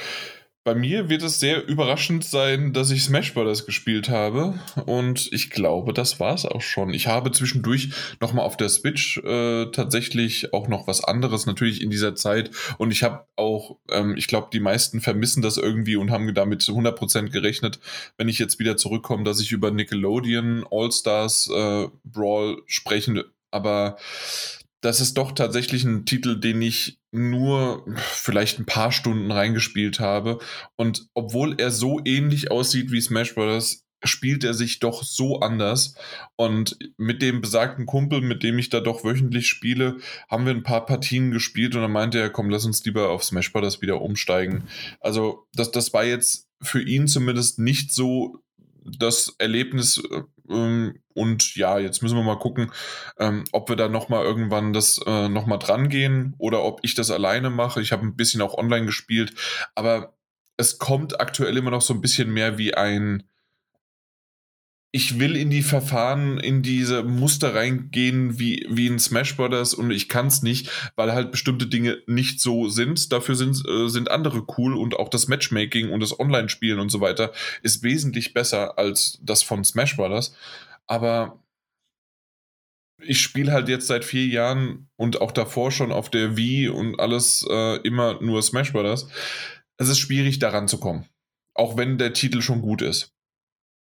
Bei mir wird es sehr überraschend sein, dass ich Smash Bros. gespielt habe. Und ich glaube, das war es auch schon. Ich habe zwischendurch nochmal auf der Switch äh, tatsächlich auch noch was anderes, natürlich in dieser Zeit. Und ich habe auch, ähm, ich glaube, die meisten vermissen das irgendwie und haben damit zu 100% gerechnet, wenn ich jetzt wieder zurückkomme, dass ich über Nickelodeon All-Stars äh, Brawl sprechen. Aber das ist doch tatsächlich ein Titel, den ich nur vielleicht ein paar Stunden reingespielt habe. Und obwohl er so ähnlich aussieht wie Smash Bros., spielt er sich doch so anders. Und mit dem besagten Kumpel, mit dem ich da doch wöchentlich spiele, haben wir ein paar Partien gespielt und dann meinte er, komm, lass uns lieber auf Smash Bros. wieder umsteigen. Also, das, das war jetzt für ihn zumindest nicht so das Erlebnis ähm, und ja, jetzt müssen wir mal gucken, ähm, ob wir da nochmal irgendwann das äh, nochmal dran gehen oder ob ich das alleine mache. Ich habe ein bisschen auch online gespielt, aber es kommt aktuell immer noch so ein bisschen mehr wie ein ich will in die Verfahren, in diese Muster reingehen wie, wie in Smash Brothers und ich kann es nicht, weil halt bestimmte Dinge nicht so sind. Dafür sind, äh, sind andere cool und auch das Matchmaking und das Online-Spielen und so weiter ist wesentlich besser als das von Smash Brothers. Aber ich spiele halt jetzt seit vier Jahren und auch davor schon auf der Wii und alles äh, immer nur Smash Brothers. Es ist schwierig, daran zu kommen. Auch wenn der Titel schon gut ist.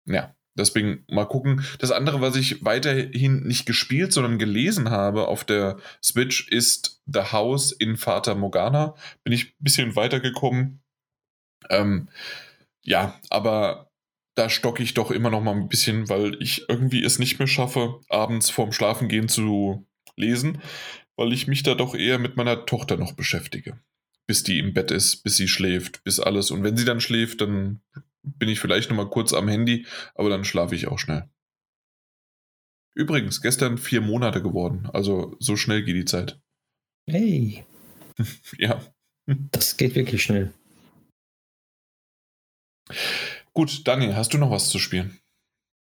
Ja. Deswegen mal gucken. Das andere, was ich weiterhin nicht gespielt, sondern gelesen habe auf der Switch, ist The House in Fata Morgana. Bin ich ein bisschen weitergekommen. Ähm, ja, aber da stocke ich doch immer noch mal ein bisschen, weil ich irgendwie es nicht mehr schaffe, abends vorm Schlafengehen zu lesen, weil ich mich da doch eher mit meiner Tochter noch beschäftige. Bis die im Bett ist, bis sie schläft, bis alles. Und wenn sie dann schläft, dann bin ich vielleicht noch mal kurz am Handy, aber dann schlafe ich auch schnell. Übrigens, gestern vier Monate geworden. Also so schnell geht die Zeit. Hey. ja. Das geht wirklich schnell. Gut, Daniel, hast du noch was zu spielen?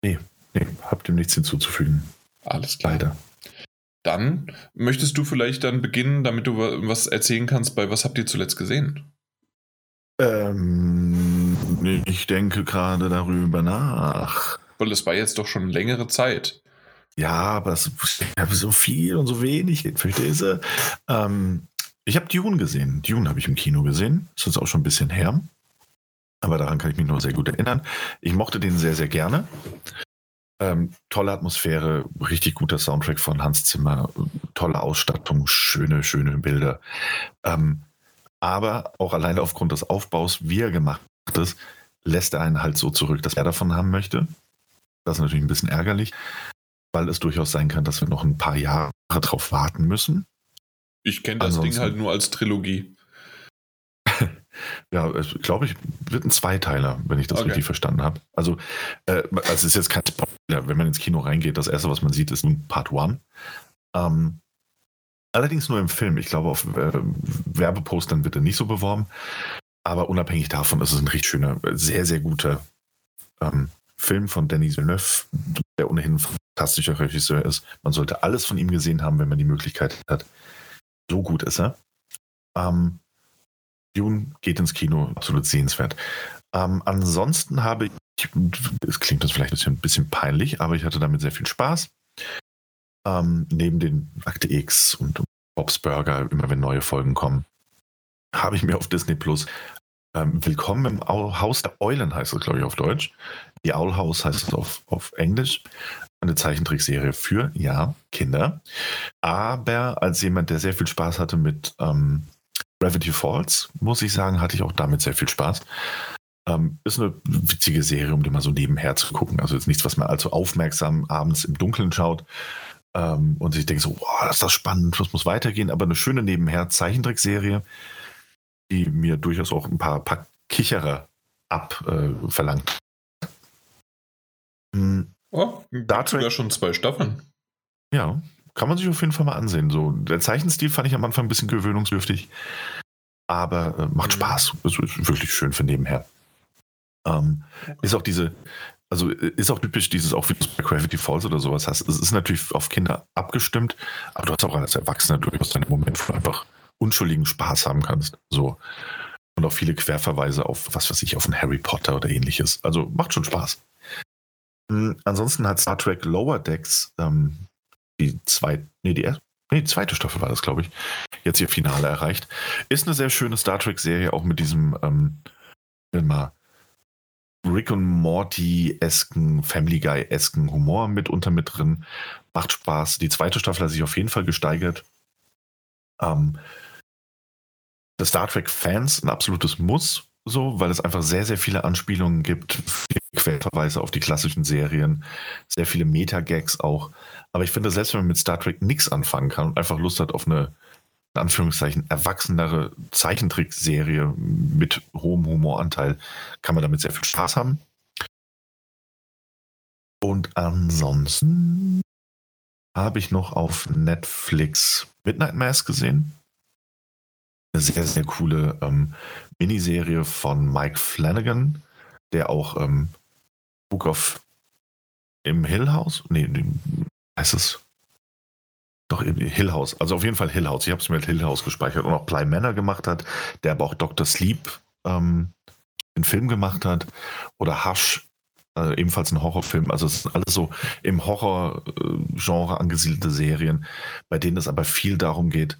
Nee, nee, hab dem nichts hinzuzufügen. Alles klar. Leider. Dann möchtest du vielleicht dann beginnen, damit du was erzählen kannst, bei was habt ihr zuletzt gesehen? Ähm, ich denke gerade darüber nach. Weil das war jetzt doch schon längere Zeit. Ja, aber es, ich habe so viel und so wenig, verstehst du? Ähm, ich habe Dune gesehen. Dune habe ich im Kino gesehen. Das ist jetzt auch schon ein bisschen her. Aber daran kann ich mich noch sehr gut erinnern. Ich mochte den sehr, sehr gerne. Ähm, tolle Atmosphäre, richtig guter Soundtrack von Hans Zimmer, tolle Ausstattung, schöne, schöne Bilder. Ähm, aber auch alleine aufgrund des Aufbaus, wie er gemacht ist, lässt er einen halt so zurück, dass er davon haben möchte. Das ist natürlich ein bisschen ärgerlich, weil es durchaus sein kann, dass wir noch ein paar Jahre drauf warten müssen. Ich kenne das Ansonsten, Ding halt nur als Trilogie. ja, glaube ich, wird ein Zweiteiler, wenn ich das okay. richtig verstanden habe. Also, äh, also es ist jetzt kein Spoiler, wenn man ins Kino reingeht, das erste, was man sieht, ist nun Part 1. Ähm, Allerdings nur im Film. Ich glaube, auf äh, Werbepostern wird er nicht so beworben. Aber unabhängig davon ist es ein richtig schöner, sehr, sehr guter ähm, Film von Denis Villeneuve, der ohnehin ein fantastischer Regisseur ist. Man sollte alles von ihm gesehen haben, wenn man die Möglichkeit hat. So gut ist er. Ähm, Dune geht ins Kino, absolut sehenswert. Ähm, ansonsten habe ich, es klingt das vielleicht ein bisschen, ein bisschen peinlich, aber ich hatte damit sehr viel Spaß. Ähm, neben den Akte X und Bob's Burger, immer wenn neue Folgen kommen, habe ich mir auf Disney Plus ähm, Willkommen im Haus der Eulen heißt es, glaube ich, auf Deutsch. Die Owl House heißt es auf, auf Englisch. Eine Zeichentrickserie für, ja, Kinder. Aber als jemand, der sehr viel Spaß hatte mit ähm, Gravity Falls, muss ich sagen, hatte ich auch damit sehr viel Spaß. Ähm, ist eine witzige Serie, um die mal so nebenher zu gucken. Also jetzt nichts, was man allzu aufmerksam abends im Dunkeln schaut, ähm, und ich denke so, boah, das ist das spannend, was muss weitergehen, aber eine schöne nebenher Zeichentrickserie, die mir durchaus auch ein paar, paar Kicherer abverlangt. Äh, hm. Oh, dazu ja schon zwei Staffeln. Ja, kann man sich auf jeden Fall mal ansehen. So, der Zeichenstil fand ich am Anfang ein bisschen gewöhnungsdürftig, aber äh, macht mhm. Spaß. Ist, ist wirklich schön für nebenher. Ähm, ist auch diese, also ist auch typisch dieses, auch wie du es bei Gravity Falls oder sowas hast. Es ist natürlich auf Kinder abgestimmt, aber du hast auch als Erwachsener durchaus deine Momente, wo du einfach unschuldigen Spaß haben kannst. So. Und auch viele Querverweise auf, was weiß ich, auf einen Harry Potter oder ähnliches. Also macht schon Spaß. Mhm, ansonsten hat Star Trek Lower Decks ähm, die zweite, nee, die erste, nee, zweite Staffel war das, glaube ich, jetzt ihr Finale erreicht. Ist eine sehr schöne Star Trek-Serie, auch mit diesem, ähm, mal, Rick und Morty-esken, Family Guy-esken Humor mitunter mit drin. Macht Spaß. Die zweite Staffel hat sich auf jeden Fall gesteigert. Ähm, das Star Trek-Fans ein absolutes Muss, so, weil es einfach sehr, sehr viele Anspielungen gibt, viele Quellverweise auf die klassischen Serien, sehr viele Meta-Gags auch. Aber ich finde, selbst wenn man mit Star Trek nichts anfangen kann und einfach Lust hat auf eine in Anführungszeichen erwachsenere Zeichentrickserie mit hohem Humoranteil, kann man damit sehr viel Spaß haben. Und ansonsten habe ich noch auf Netflix Midnight Mass gesehen. Sehr, sehr coole ähm, Miniserie von Mike Flanagan, der auch ähm, Book of im Hill House, nee, heißt es doch, Hill House. Also auf jeden Fall Hill House. Ich habe es mir mit Hill House gespeichert und auch Bly Manor gemacht hat, der aber auch Dr. Sleep ähm, einen Film gemacht hat. Oder Hush, äh, ebenfalls ein Horrorfilm. Also es sind alles so im Horror-Genre angesiedelte Serien, bei denen es aber viel darum geht,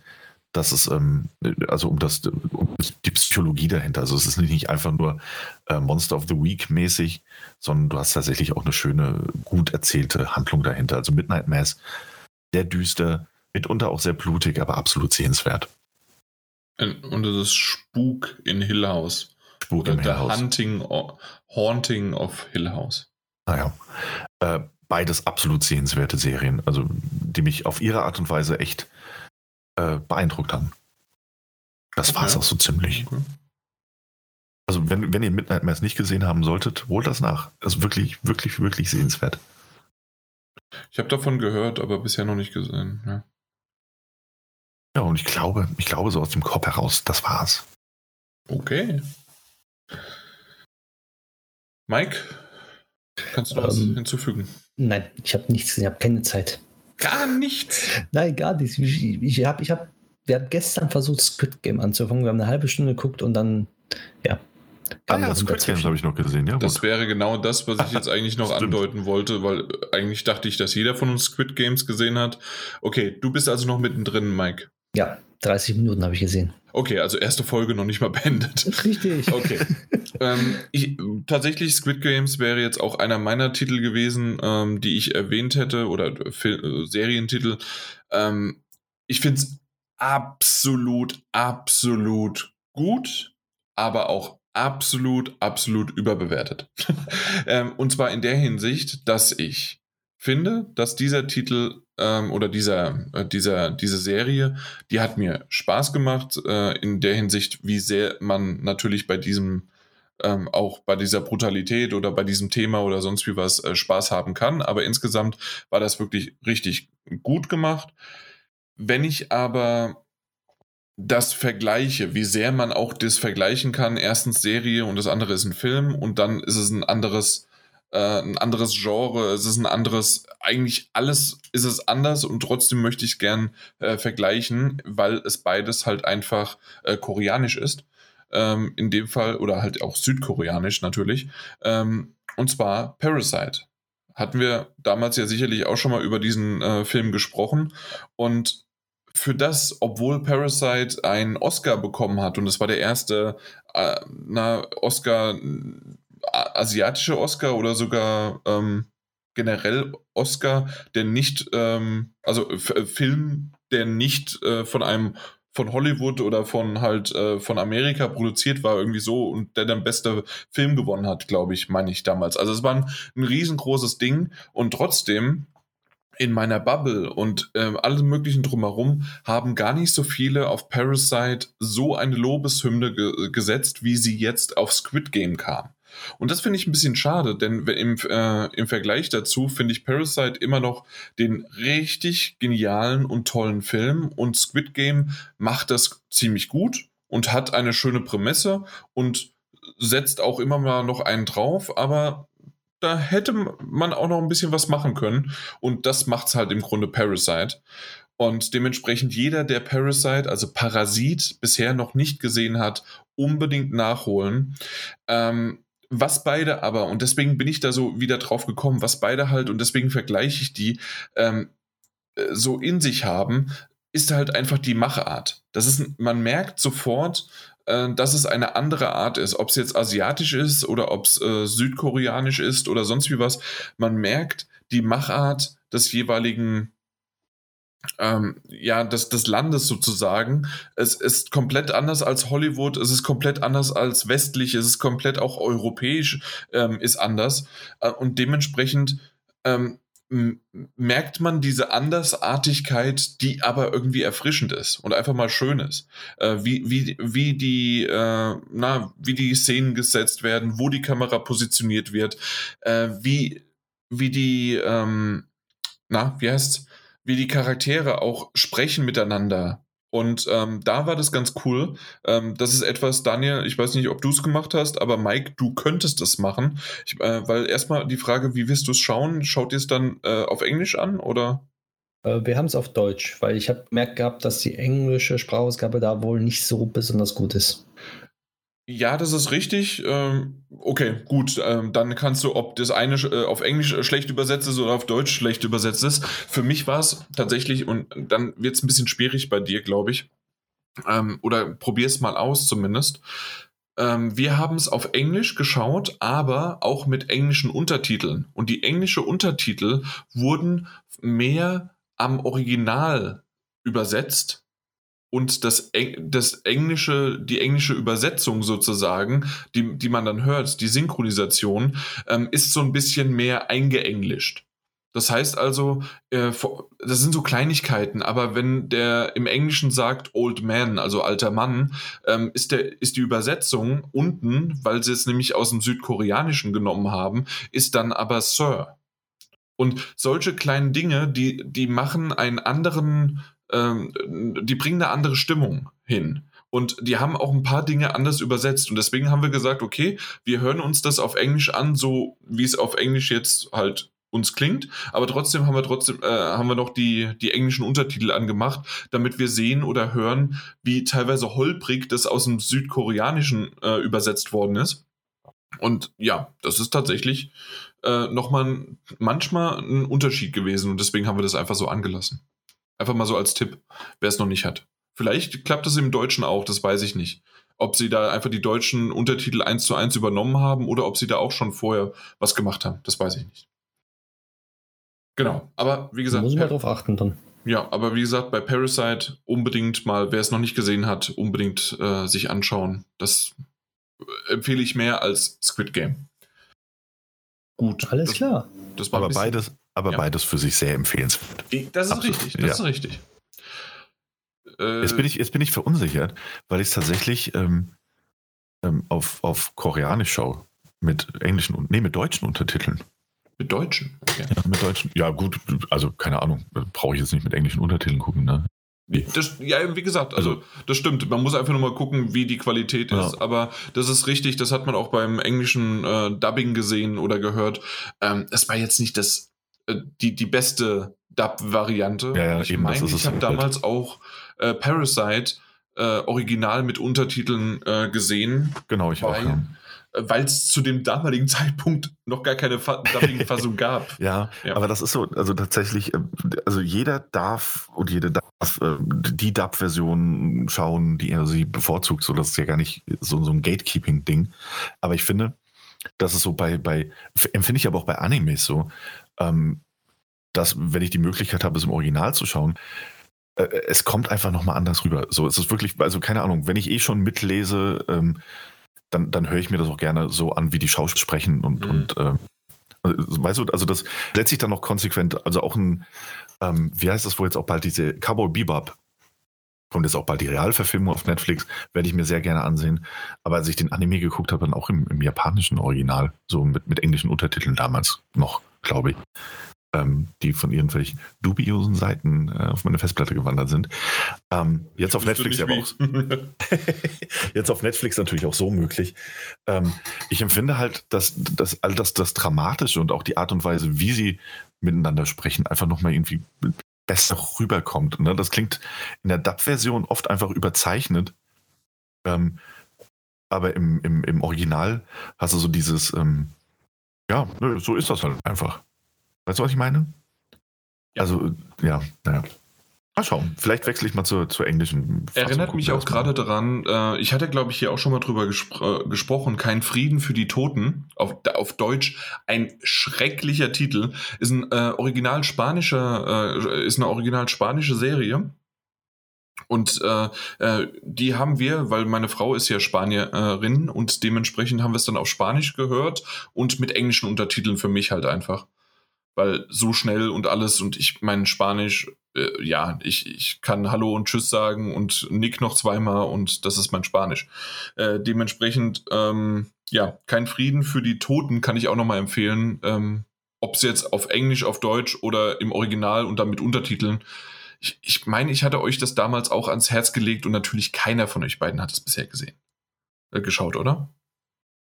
dass es, ähm, also um, das, um die Psychologie dahinter. Also es ist nicht einfach nur äh, Monster of the Week mäßig, sondern du hast tatsächlich auch eine schöne, gut erzählte Handlung dahinter. Also Midnight Mass sehr düster, mitunter auch sehr blutig, aber absolut sehenswert. Und das ist Spuk in Hill House. Spuk Oder im Hill House. Hunting, Haunting of Hill House. Naja. Ah äh, beides absolut sehenswerte Serien, also die mich auf ihre Art und Weise echt äh, beeindruckt haben. Das okay. war es auch so ziemlich. Okay. Also, wenn, wenn ihr Midnight Mass nicht gesehen haben solltet, holt das nach. Das ist wirklich, wirklich, wirklich sehenswert. Ich habe davon gehört, aber bisher noch nicht gesehen. Ja. ja, und ich glaube, ich glaube so aus dem Kopf heraus, das war's. Okay. Mike, kannst du noch ähm, was hinzufügen? Nein, ich habe nichts, ich habe keine Zeit. Gar nichts? Nein, gar nichts. Ich, ich habe, ich hab, wir haben gestern versucht, Squid Game anzufangen. Wir haben eine halbe Stunde geguckt und dann, ja, Ah ja, Squid Games habe ich noch gesehen, ja. Das wäre genau das, was ich jetzt eigentlich noch andeuten wollte, weil eigentlich dachte ich, dass jeder von uns Squid Games gesehen hat. Okay, du bist also noch mittendrin, Mike. Ja, 30 Minuten habe ich gesehen. Okay, also erste Folge noch nicht mal beendet. Richtig. Okay. ähm, ich, tatsächlich, Squid Games wäre jetzt auch einer meiner Titel gewesen, ähm, die ich erwähnt hätte, oder Fil äh, Serientitel. Ähm, ich finde es absolut, absolut gut, aber auch absolut, absolut überbewertet. ähm, und zwar in der Hinsicht, dass ich finde, dass dieser Titel ähm, oder dieser, äh, dieser, diese Serie, die hat mir Spaß gemacht, äh, in der Hinsicht, wie sehr man natürlich bei diesem ähm, auch bei dieser Brutalität oder bei diesem Thema oder sonst wie was äh, Spaß haben kann. Aber insgesamt war das wirklich richtig gut gemacht. Wenn ich aber das vergleiche, wie sehr man auch das vergleichen kann. Erstens Serie und das andere ist ein Film und dann ist es ein anderes, äh, ein anderes Genre, es ist ein anderes, eigentlich alles ist es anders und trotzdem möchte ich es gern äh, vergleichen, weil es beides halt einfach äh, koreanisch ist. Ähm, in dem Fall, oder halt auch südkoreanisch natürlich. Ähm, und zwar Parasite. Hatten wir damals ja sicherlich auch schon mal über diesen äh, Film gesprochen und für das, obwohl Parasite einen Oscar bekommen hat, und das war der erste äh, na, Oscar, asiatische Oscar oder sogar ähm, generell Oscar, der nicht, ähm, also Film, der nicht äh, von einem von Hollywood oder von halt äh, von Amerika produziert war, irgendwie so und der dann bester Film gewonnen hat, glaube ich, meine ich damals. Also es war ein, ein riesengroßes Ding und trotzdem in meiner Bubble und äh, alle möglichen drumherum haben gar nicht so viele auf Parasite so eine Lobeshymne ge gesetzt, wie sie jetzt auf Squid Game kam. Und das finde ich ein bisschen schade, denn im, äh, im Vergleich dazu finde ich Parasite immer noch den richtig genialen und tollen Film und Squid Game macht das ziemlich gut und hat eine schöne Prämisse und setzt auch immer mal noch einen drauf, aber da hätte man auch noch ein bisschen was machen können. Und das macht es halt im Grunde Parasite. Und dementsprechend jeder, der Parasite, also Parasit, bisher noch nicht gesehen hat, unbedingt nachholen. Ähm, was beide aber, und deswegen bin ich da so wieder drauf gekommen, was beide halt, und deswegen vergleiche ich die, ähm, äh, so in sich haben, ist halt einfach die Machart. Das ist, man merkt sofort, äh, dass es eine andere Art ist. Ob es jetzt asiatisch ist oder ob es äh, südkoreanisch ist oder sonst wie was. Man merkt die Machart des jeweiligen ähm, ja, des, des Landes sozusagen. Es ist komplett anders als Hollywood, es ist komplett anders als westlich, es ist komplett auch europäisch, ähm, ist anders. Äh, und dementsprechend ähm, merkt man diese Andersartigkeit, die aber irgendwie erfrischend ist und einfach mal schön ist. Äh, wie, wie, wie, die, äh, na, wie die Szenen gesetzt werden, wo die Kamera positioniert wird, äh, wie, wie die, ähm, na, wie heißt wie die Charaktere auch sprechen miteinander. Und ähm, da war das ganz cool. Ähm, das ist etwas, Daniel, ich weiß nicht, ob du es gemacht hast, aber Mike, du könntest es machen. Ich, äh, weil erstmal die Frage, wie wirst du es schauen? Schaut ihr es dann äh, auf Englisch an oder? Äh, wir haben es auf Deutsch, weil ich habe gemerkt gehabt, dass die englische Sprachausgabe da wohl nicht so besonders gut ist. Ja, das ist richtig. Ähm, okay, gut. Ähm, dann kannst du, ob das eine äh, auf Englisch schlecht übersetzt ist oder auf Deutsch schlecht übersetzt ist. Für mich war es tatsächlich, und dann wird es ein bisschen schwierig bei dir, glaube ich. Ähm, oder probier es mal aus zumindest. wir haben es auf Englisch geschaut, aber auch mit englischen Untertiteln. Und die englische Untertitel wurden mehr am Original übersetzt und das, das englische, die englische Übersetzung sozusagen, die, die man dann hört, die Synchronisation, ähm, ist so ein bisschen mehr eingeenglischt. Das heißt also, äh, das sind so Kleinigkeiten, aber wenn der im Englischen sagt Old Man, also alter Mann, ähm, ist, der, ist die Übersetzung unten, weil sie es nämlich aus dem Südkoreanischen genommen haben, ist dann aber Sir. Und solche kleinen Dinge, die, die machen einen anderen ähm, die bringen eine andere Stimmung hin. Und die haben auch ein paar Dinge anders übersetzt. Und deswegen haben wir gesagt, okay, wir hören uns das auf Englisch an, so wie es auf Englisch jetzt halt uns klingt, aber trotzdem haben wir trotzdem äh, haben wir noch die die englischen Untertitel angemacht, damit wir sehen oder hören, wie teilweise holprig das aus dem Südkoreanischen äh, übersetzt worden ist. Und ja, das ist tatsächlich äh, nochmal manchmal ein Unterschied gewesen und deswegen haben wir das einfach so angelassen. Einfach mal so als Tipp, wer es noch nicht hat. Vielleicht klappt das im Deutschen auch, das weiß ich nicht. Ob sie da einfach die deutschen Untertitel eins zu eins übernommen haben oder ob sie da auch schon vorher was gemacht haben, das weiß ich nicht. Genau, aber wie gesagt. Da muss man darauf achten dann. Ja, aber wie gesagt, bei Parasite unbedingt mal, wer es noch nicht gesehen hat, unbedingt äh, sich anschauen. Das empfehle ich mehr als Squid Game. Gut. Alles das, klar. Das war aber beides, aber ja. beides für sich sehr empfehlenswert. Das ist Absolut. richtig, das ja. ist richtig. Äh, jetzt, bin ich, jetzt bin ich verunsichert, weil ich tatsächlich ähm, ähm, auf, auf Koreanisch schaue. Mit englischen und nee, mit deutschen Untertiteln. Mit deutschen? Okay. Ja, mit deutschen. Ja, gut, also keine Ahnung, brauche ich jetzt nicht mit englischen Untertiteln gucken, ne? Das, ja, wie gesagt, also, also das stimmt. Man muss einfach nur mal gucken, wie die Qualität ist. Ja. Aber das ist richtig, das hat man auch beim englischen äh, Dubbing gesehen oder gehört. Ähm, es war jetzt nicht das, äh, die, die beste Dub-Variante. Ja, ja, ich eben, meine, ich habe damals auch äh, Parasite äh, original mit Untertiteln äh, gesehen. Genau, ich auch. Ja weil es zu dem damaligen Zeitpunkt noch gar keine Dubbing-Fassung gab. ja, ja, aber das ist so, also tatsächlich, äh, also jeder darf und jede darf äh, die Dub-Version schauen, die er sie bevorzugt. So, das ist ja gar nicht so, so ein Gatekeeping-Ding. Aber ich finde, das ist so bei, bei empfinde ich aber auch bei Animes so, ähm, dass, wenn ich die Möglichkeit habe, es im Original zu schauen, äh, es kommt einfach nochmal anders rüber. So, es ist wirklich, also keine Ahnung, wenn ich eh schon mitlese, ähm, dann, dann höre ich mir das auch gerne so an, wie die Schauspieler sprechen und, mhm. und äh, also, weißt du, also das setzt sich dann noch konsequent, also auch ein, ähm, wie heißt das wohl jetzt auch bald, diese Cowboy Bebop, kommt jetzt auch bald die Realverfilmung auf Netflix, werde ich mir sehr gerne ansehen. Aber als ich den Anime geguckt habe, dann auch im, im japanischen Original, so mit, mit englischen Untertiteln damals noch, glaube ich ähm, die von irgendwelchen dubiosen Seiten äh, auf meine Festplatte gewandert sind. Ähm, jetzt auf Netflix aber auch. jetzt auf Netflix natürlich auch so möglich. Ähm, ich empfinde halt, dass, dass all das, das Dramatische und auch die Art und Weise, wie sie miteinander sprechen, einfach nochmal irgendwie besser rüberkommt. Ne? Das klingt in der Dub-Version oft einfach überzeichnet. Ähm, aber im, im, im Original hast du so dieses, ähm, ja, so ist das halt einfach. Weißt du, was ich meine? Ja. Also, ja, naja. Mal schauen. Vielleicht wechsle ich mal zur, zur englischen. Fassung. Erinnert mich auch gerade daran, äh, ich hatte, glaube ich, hier auch schon mal drüber gespr äh, gesprochen, Kein Frieden für die Toten, auf, auf Deutsch, ein schrecklicher Titel, ist ein äh, original spanischer, äh, ist eine original spanische Serie. Und äh, äh, die haben wir, weil meine Frau ist ja Spanierin und dementsprechend haben wir es dann auf Spanisch gehört und mit englischen Untertiteln für mich halt einfach weil so schnell und alles und ich mein Spanisch, äh, ja, ich, ich kann Hallo und Tschüss sagen und Nick noch zweimal und das ist mein Spanisch. Äh, dementsprechend, ähm, ja, kein Frieden für die Toten kann ich auch nochmal empfehlen. Ähm, Ob es jetzt auf Englisch, auf Deutsch oder im Original und dann mit Untertiteln. Ich, ich meine, ich hatte euch das damals auch ans Herz gelegt und natürlich keiner von euch beiden hat es bisher gesehen. Äh, geschaut, oder?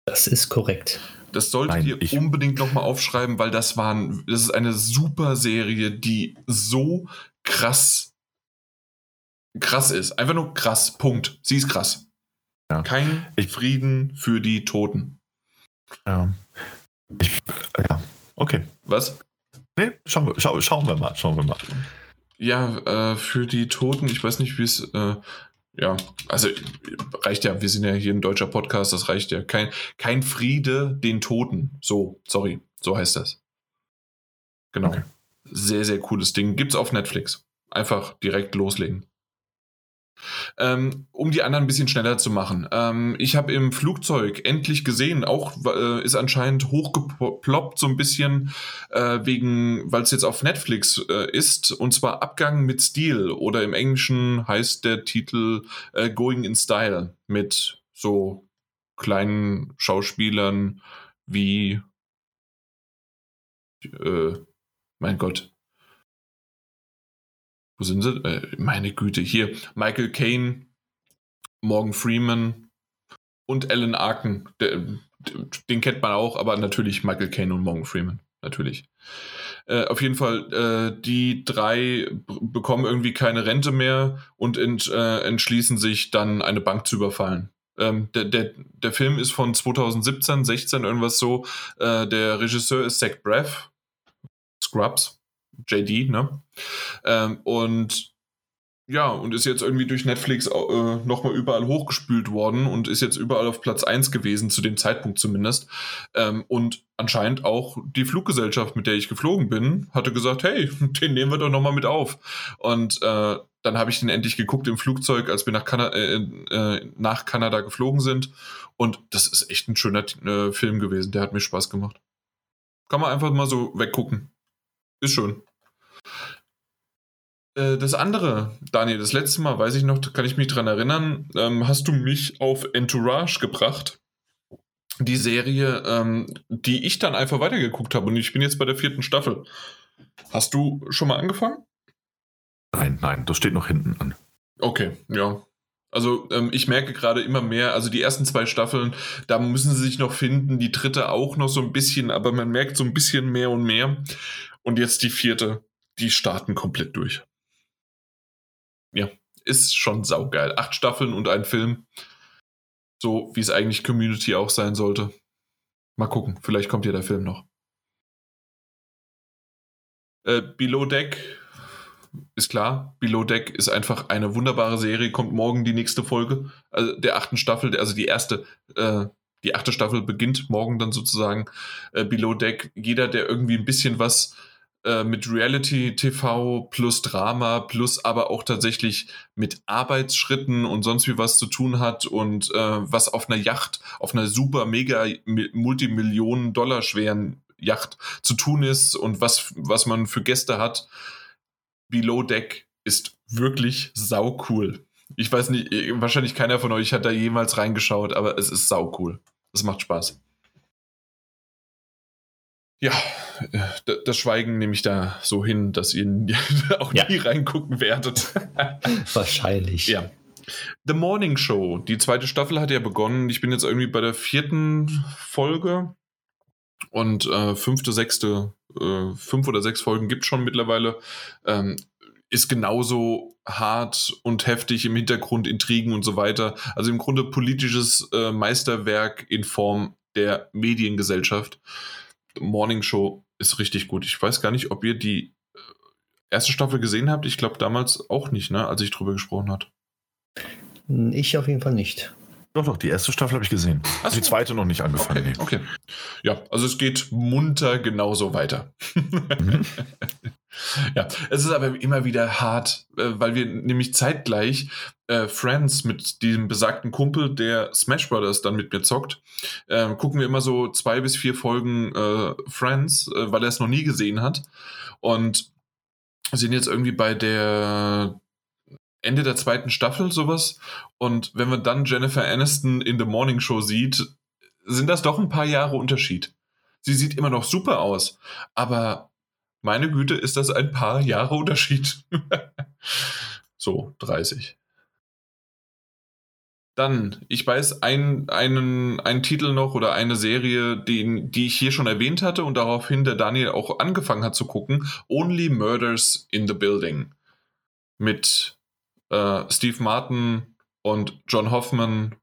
Das ist korrekt. Das solltet Nein, ihr unbedingt nochmal aufschreiben, weil das war das ist eine super Serie, die so krass krass ist. Einfach nur krass. Punkt. Sie ist krass. Ja. Kein ich, Frieden für die Toten. Ja. Ich, ja. Okay. Was? Nee, schauen wir, schau, schauen wir mal. Schauen wir mal. Ja, äh, für die Toten, ich weiß nicht, wie es. Äh, ja, also reicht ja, wir sind ja hier ein deutscher Podcast, das reicht ja. Kein, kein Friede den Toten. So, sorry, so heißt das. Genau. Okay. Sehr, sehr cooles Ding. Gibt's auf Netflix. Einfach direkt loslegen. Ähm, um die anderen ein bisschen schneller zu machen. Ähm, ich habe im Flugzeug endlich gesehen, auch äh, ist anscheinend hochgeploppt, so ein bisschen äh, wegen, weil es jetzt auf Netflix äh, ist, und zwar Abgang mit Stil oder im Englischen heißt der Titel äh, Going in Style mit so kleinen Schauspielern wie, äh, mein Gott, wo sind sie? Äh, meine Güte, hier Michael Caine, Morgan Freeman und Alan Arkin. Der, den kennt man auch, aber natürlich Michael Caine und Morgan Freeman. Natürlich. Äh, auf jeden Fall, äh, die drei bekommen irgendwie keine Rente mehr und ent, äh, entschließen sich dann eine Bank zu überfallen. Ähm, der, der, der Film ist von 2017, 16, irgendwas so. Äh, der Regisseur ist Zach Braff. Scrubs. JD, ne? Ähm, und ja, und ist jetzt irgendwie durch Netflix äh, nochmal überall hochgespült worden und ist jetzt überall auf Platz 1 gewesen, zu dem Zeitpunkt zumindest. Ähm, und anscheinend auch die Fluggesellschaft, mit der ich geflogen bin, hatte gesagt, hey, den nehmen wir doch nochmal mit auf. Und äh, dann habe ich den endlich geguckt im Flugzeug, als wir nach, Kana äh, äh, nach Kanada geflogen sind. Und das ist echt ein schöner äh, Film gewesen, der hat mir Spaß gemacht. Kann man einfach mal so weggucken. Ist schön. Äh, das andere, Daniel, das letzte Mal, weiß ich noch, kann ich mich daran erinnern, ähm, hast du mich auf Entourage gebracht. Die Serie, ähm, die ich dann einfach weitergeguckt habe. Und ich bin jetzt bei der vierten Staffel. Hast du schon mal angefangen? Nein, nein, das steht noch hinten an. Okay, ja. Also ähm, ich merke gerade immer mehr, also die ersten zwei Staffeln, da müssen sie sich noch finden, die dritte auch noch so ein bisschen, aber man merkt so ein bisschen mehr und mehr. Und jetzt die vierte, die starten komplett durch. Ja, ist schon saugeil. Acht Staffeln und ein Film. So wie es eigentlich Community auch sein sollte. Mal gucken, vielleicht kommt ja der Film noch. Äh, Below Deck ist klar. Below Deck ist einfach eine wunderbare Serie. Kommt morgen die nächste Folge also der achten Staffel, also die erste, äh, die achte Staffel beginnt morgen dann sozusagen. Äh, Below Deck. Jeder, der irgendwie ein bisschen was äh, mit Reality TV plus Drama plus aber auch tatsächlich mit Arbeitsschritten und sonst wie was zu tun hat und äh, was auf einer Yacht, auf einer super mega Multimillionen Dollar schweren Yacht zu tun ist und was, was man für Gäste hat. Below Deck ist wirklich sau cool. Ich weiß nicht, wahrscheinlich keiner von euch hat da jemals reingeschaut, aber es ist sau cool. Es macht Spaß. Ja, äh, das Schweigen nehme ich da so hin, dass ihr auch ja. nie reingucken werdet. Wahrscheinlich. Ja. The Morning Show, die zweite Staffel hat ja begonnen. Ich bin jetzt irgendwie bei der vierten Folge und äh, fünfte, sechste, äh, fünf oder sechs Folgen gibt es schon mittlerweile. Ähm, ist genauso hart und heftig im Hintergrund, Intrigen und so weiter. Also im Grunde politisches äh, Meisterwerk in Form der Mediengesellschaft. Morning Show ist richtig gut. Ich weiß gar nicht, ob ihr die äh, erste Staffel gesehen habt. Ich glaube damals auch nicht, ne, als ich drüber gesprochen habe. Ich auf jeden Fall nicht. Doch, doch, die erste Staffel habe ich gesehen. Also die zweite noch nicht angefangen. Okay, okay. Ja, also es geht munter genauso weiter. Mhm. ja, es ist aber immer wieder hart, äh, weil wir nämlich zeitgleich äh, Friends mit diesem besagten Kumpel, der Smash Brothers dann mit mir zockt, äh, gucken wir immer so zwei bis vier Folgen äh, Friends, äh, weil er es noch nie gesehen hat. Und sind jetzt irgendwie bei der Ende der zweiten Staffel sowas. Und wenn man dann Jennifer Aniston in The Morning Show sieht, sind das doch ein paar Jahre Unterschied. Sie sieht immer noch super aus, aber meine Güte, ist das ein paar Jahre Unterschied. so, 30. Dann, ich weiß, ein, einen, einen Titel noch oder eine Serie, die, die ich hier schon erwähnt hatte und daraufhin der Daniel auch angefangen hat zu gucken: Only Murders in the Building. Mit äh, Steve Martin und John Hoffman.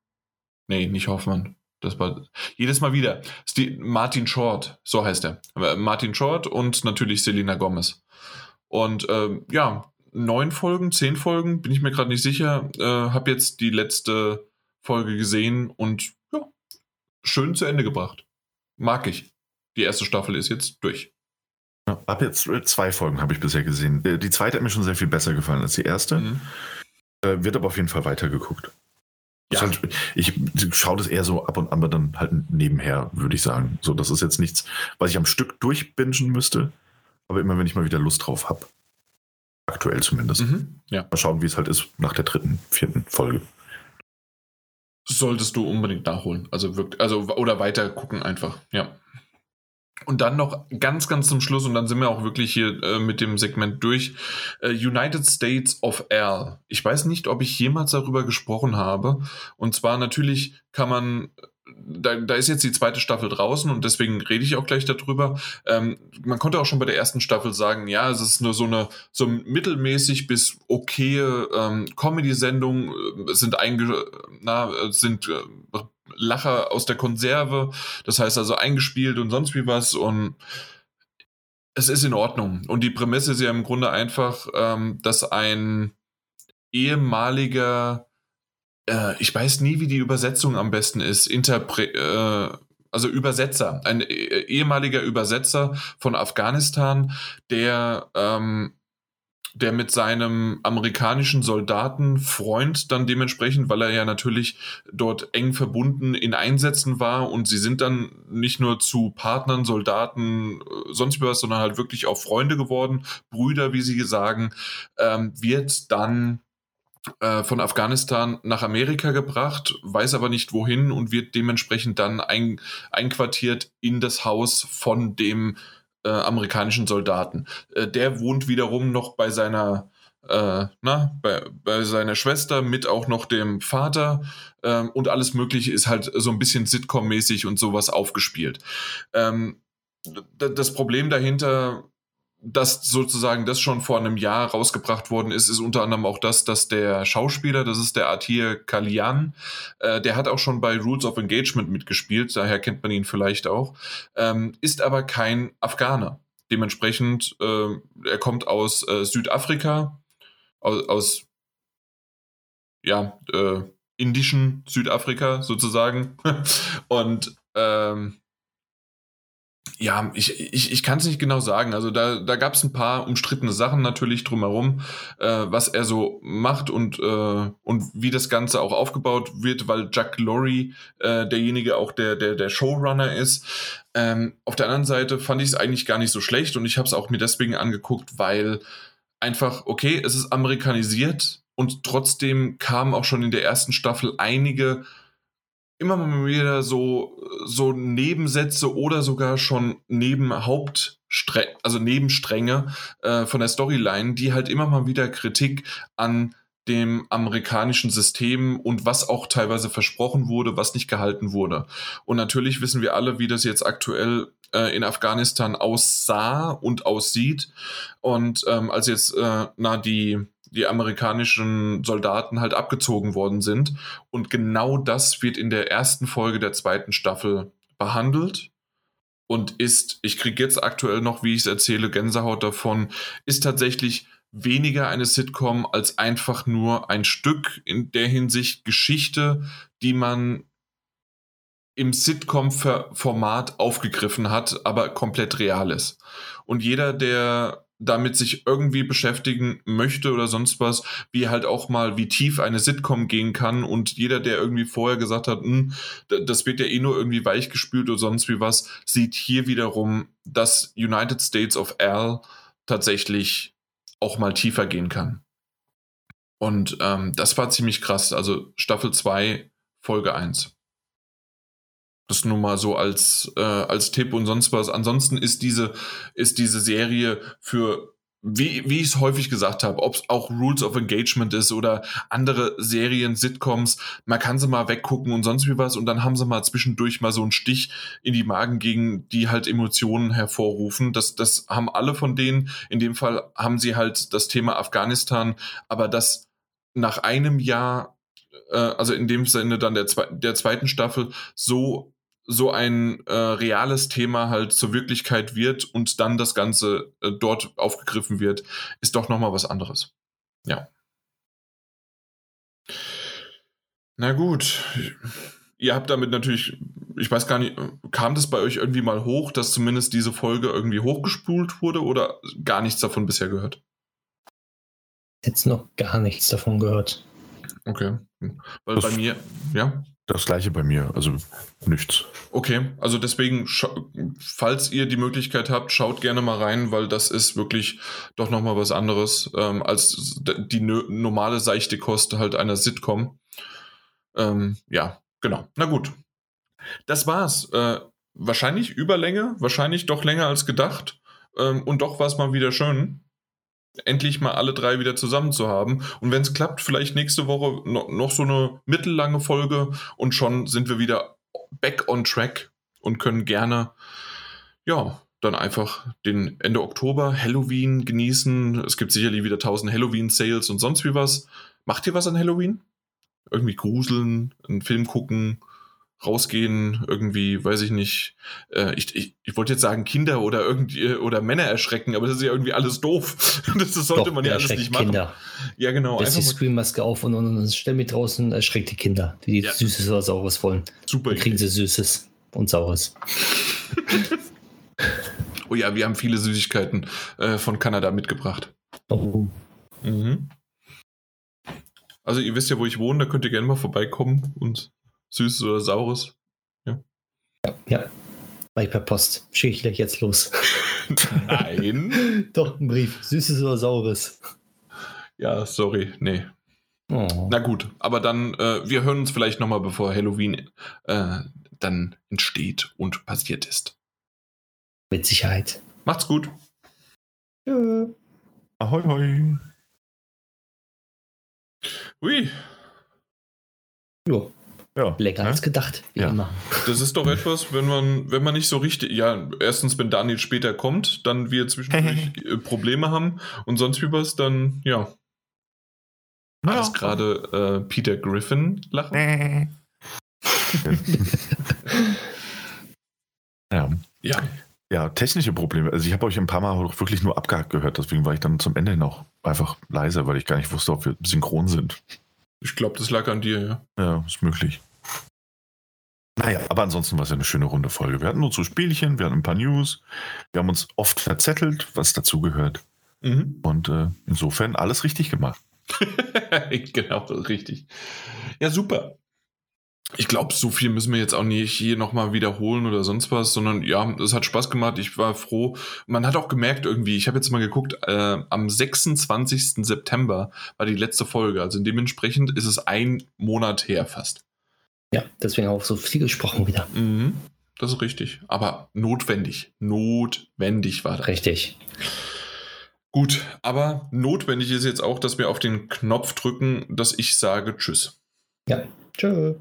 Nee, nicht Hoffman. Das war jedes Mal wieder. Steve, Martin Short, so heißt er. Martin Short und natürlich Selena Gomez. Und äh, ja, neun Folgen, zehn Folgen, bin ich mir gerade nicht sicher. Äh, habe jetzt die letzte Folge gesehen und ja, schön zu Ende gebracht. Mag ich. Die erste Staffel ist jetzt durch. Ja, ab jetzt zwei Folgen habe ich bisher gesehen. Äh, die zweite hat mir schon sehr viel besser gefallen als die erste. Mhm. Äh, wird aber auf jeden Fall weitergeguckt. Ja. Halt, ich schaue das eher so ab und an, aber dann halt nebenher, würde ich sagen. So, das ist jetzt nichts, was ich am Stück durchbingen müsste, aber immer wenn ich mal wieder Lust drauf habe. Aktuell zumindest. Mhm, ja. Mal schauen, wie es halt ist nach der dritten, vierten Folge. Solltest du unbedingt nachholen. Also wirklich, also oder weiter gucken einfach, ja. Und dann noch ganz, ganz zum Schluss, und dann sind wir auch wirklich hier äh, mit dem Segment durch. Äh, United States of Air. Ich weiß nicht, ob ich jemals darüber gesprochen habe. Und zwar natürlich kann man da, da ist jetzt die zweite Staffel draußen und deswegen rede ich auch gleich darüber. Ähm, man konnte auch schon bei der ersten Staffel sagen, ja, es ist nur so eine so mittelmäßig bis okaye ähm, Comedy-Sendung, äh, sind einge na, sind äh, Lacher aus der Konserve, das heißt also eingespielt und sonst wie was und es ist in Ordnung. Und die Prämisse ist ja im Grunde einfach, ähm, dass ein ehemaliger äh, ich weiß nie, wie die Übersetzung am besten ist, Interpre äh, also Übersetzer, ein äh, ehemaliger Übersetzer von Afghanistan, der ähm, der mit seinem amerikanischen Soldaten Freund dann dementsprechend, weil er ja natürlich dort eng verbunden in Einsätzen war und sie sind dann nicht nur zu Partnern, Soldaten, äh, sonst was, sondern halt wirklich auch Freunde geworden, Brüder, wie sie sagen, ähm, wird dann äh, von Afghanistan nach Amerika gebracht, weiß aber nicht wohin und wird dementsprechend dann ein, einquartiert in das Haus von dem äh, amerikanischen Soldaten. Äh, der wohnt wiederum noch bei seiner äh, na, bei, bei seiner Schwester mit auch noch dem Vater ähm, und alles Mögliche ist halt so ein bisschen Sitcom-mäßig und sowas aufgespielt. Ähm, das Problem dahinter dass sozusagen das schon vor einem Jahr rausgebracht worden ist, ist unter anderem auch das, dass der Schauspieler, das ist der Atir Kalian, äh, der hat auch schon bei Rules of Engagement mitgespielt, daher kennt man ihn vielleicht auch, ähm, ist aber kein Afghaner. Dementsprechend, äh, er kommt aus äh, Südafrika, aus, aus ja, äh, indischen Südafrika sozusagen. Und ähm, ja, ich, ich, ich kann es nicht genau sagen. Also da, da gab es ein paar umstrittene Sachen natürlich drumherum, äh, was er so macht und, äh, und wie das Ganze auch aufgebaut wird, weil Jack Lorry äh, derjenige auch der, der, der Showrunner ist. Ähm, auf der anderen Seite fand ich es eigentlich gar nicht so schlecht und ich habe es auch mir deswegen angeguckt, weil einfach, okay, es ist amerikanisiert und trotzdem kamen auch schon in der ersten Staffel einige immer mal wieder so, so Nebensätze oder sogar schon neben Hauptstränge, also Nebenstränge äh, von der Storyline, die halt immer mal wieder Kritik an dem amerikanischen System und was auch teilweise versprochen wurde, was nicht gehalten wurde. Und natürlich wissen wir alle, wie das jetzt aktuell äh, in Afghanistan aussah und aussieht. Und ähm, als jetzt äh, na die die amerikanischen Soldaten halt abgezogen worden sind. Und genau das wird in der ersten Folge der zweiten Staffel behandelt und ist, ich kriege jetzt aktuell noch, wie ich es erzähle, Gänsehaut davon, ist tatsächlich weniger eine Sitcom als einfach nur ein Stück in der Hinsicht Geschichte, die man im Sitcom-Format aufgegriffen hat, aber komplett real ist. Und jeder, der damit sich irgendwie beschäftigen möchte oder sonst was, wie halt auch mal, wie tief eine Sitcom gehen kann und jeder, der irgendwie vorher gesagt hat, hm, das wird ja eh nur irgendwie weichgespült oder sonst wie was, sieht hier wiederum, dass United States of Al tatsächlich auch mal tiefer gehen kann. Und ähm, das war ziemlich krass. Also Staffel 2, Folge 1. Das nur mal so als, äh, als Tipp und sonst was. Ansonsten ist diese, ist diese Serie für, wie, wie ich es häufig gesagt habe, ob es auch Rules of Engagement ist oder andere Serien, Sitcoms, man kann sie mal weggucken und sonst wie was und dann haben sie mal zwischendurch mal so einen Stich in die Magen gegen, die halt Emotionen hervorrufen. Das, das haben alle von denen. In dem Fall haben sie halt das Thema Afghanistan, aber das nach einem Jahr äh, also in dem Sinne dann der, zwe der zweiten Staffel so so ein äh, reales Thema halt zur Wirklichkeit wird und dann das Ganze äh, dort aufgegriffen wird, ist doch nochmal was anderes. Ja. Na gut. Ihr habt damit natürlich, ich weiß gar nicht, kam das bei euch irgendwie mal hoch, dass zumindest diese Folge irgendwie hochgespult wurde oder gar nichts davon bisher gehört? Jetzt noch gar nichts davon gehört. Okay. Weil das bei mir, ja. Das gleiche bei mir, also nichts. Okay, also deswegen, falls ihr die Möglichkeit habt, schaut gerne mal rein, weil das ist wirklich doch nochmal was anderes ähm, als die normale seichte Kost halt einer Sitcom. Ähm, ja, genau. Na gut. Das war's. Äh, wahrscheinlich Überlänge, wahrscheinlich doch länger als gedacht. Ähm, und doch war es mal wieder schön endlich mal alle drei wieder zusammen zu haben. Und wenn es klappt, vielleicht nächste Woche noch, noch so eine mittellange Folge und schon sind wir wieder back on track und können gerne, ja, dann einfach den Ende Oktober Halloween genießen. Es gibt sicherlich wieder tausend Halloween-Sales und sonst wie was. Macht ihr was an Halloween? Irgendwie gruseln, einen Film gucken, rausgehen, irgendwie, weiß ich nicht, äh, ich, ich, ich wollte jetzt sagen Kinder oder irgendwie oder Männer erschrecken, aber das ist ja irgendwie alles doof. das, das sollte Doch, man ja alles nicht machen. Kinder. Ja, genau. Lass die Screenmaske auf und, und, und stell mich draußen, erschreckt die Kinder, die ja. Süßes oder Saures wollen. Super. Dann kriegen sie Süßes und Saures. oh ja, wir haben viele Süßigkeiten äh, von Kanada mitgebracht. Oh. Mhm. Also ihr wisst ja, wo ich wohne, da könnt ihr gerne mal vorbeikommen und Süßes oder Saures? Ja. Ja, ja. Bei per Post. Schicke ich gleich jetzt los. Nein. Doch, ein Brief. Süßes oder Saures? Ja, sorry. Nee. Oh. Na gut, aber dann, äh, wir hören uns vielleicht nochmal, bevor Halloween äh, dann entsteht und passiert ist. Mit Sicherheit. Macht's gut. Ja. Ahoi, hoi. Ui. Jo. Ja. Länger ja? als gedacht, wie ja. immer. Das ist doch etwas, wenn man, wenn man nicht so richtig, ja, erstens, wenn Daniel später kommt, dann wir zwischendurch äh, Probleme haben und sonst wie was, dann, ja. Das gerade äh, Peter Griffin lachen? ja. Ja. Ja, technische Probleme. Also ich habe euch ein paar Mal wirklich nur abgehakt gehört, deswegen war ich dann zum Ende noch einfach leiser, weil ich gar nicht wusste, ob wir synchron sind. Ich glaube, das lag an dir, ja. Ja, ist möglich. Naja, aber ansonsten war es ja eine schöne runde Folge. Wir hatten nur so Spielchen, wir hatten ein paar News, wir haben uns oft verzettelt, was dazugehört. Mhm. Und äh, insofern alles richtig gemacht. genau, richtig. Ja, super. Ich glaube, so viel müssen wir jetzt auch nicht hier nochmal wiederholen oder sonst was, sondern ja, es hat Spaß gemacht. Ich war froh. Man hat auch gemerkt irgendwie, ich habe jetzt mal geguckt, äh, am 26. September war die letzte Folge. Also dementsprechend ist es ein Monat her fast. Ja, deswegen auch so viel gesprochen wieder. Mhm, das ist richtig. Aber notwendig. Notwendig war das. Richtig. Gut, aber notwendig ist jetzt auch, dass wir auf den Knopf drücken, dass ich sage Tschüss. Ja, tschüss.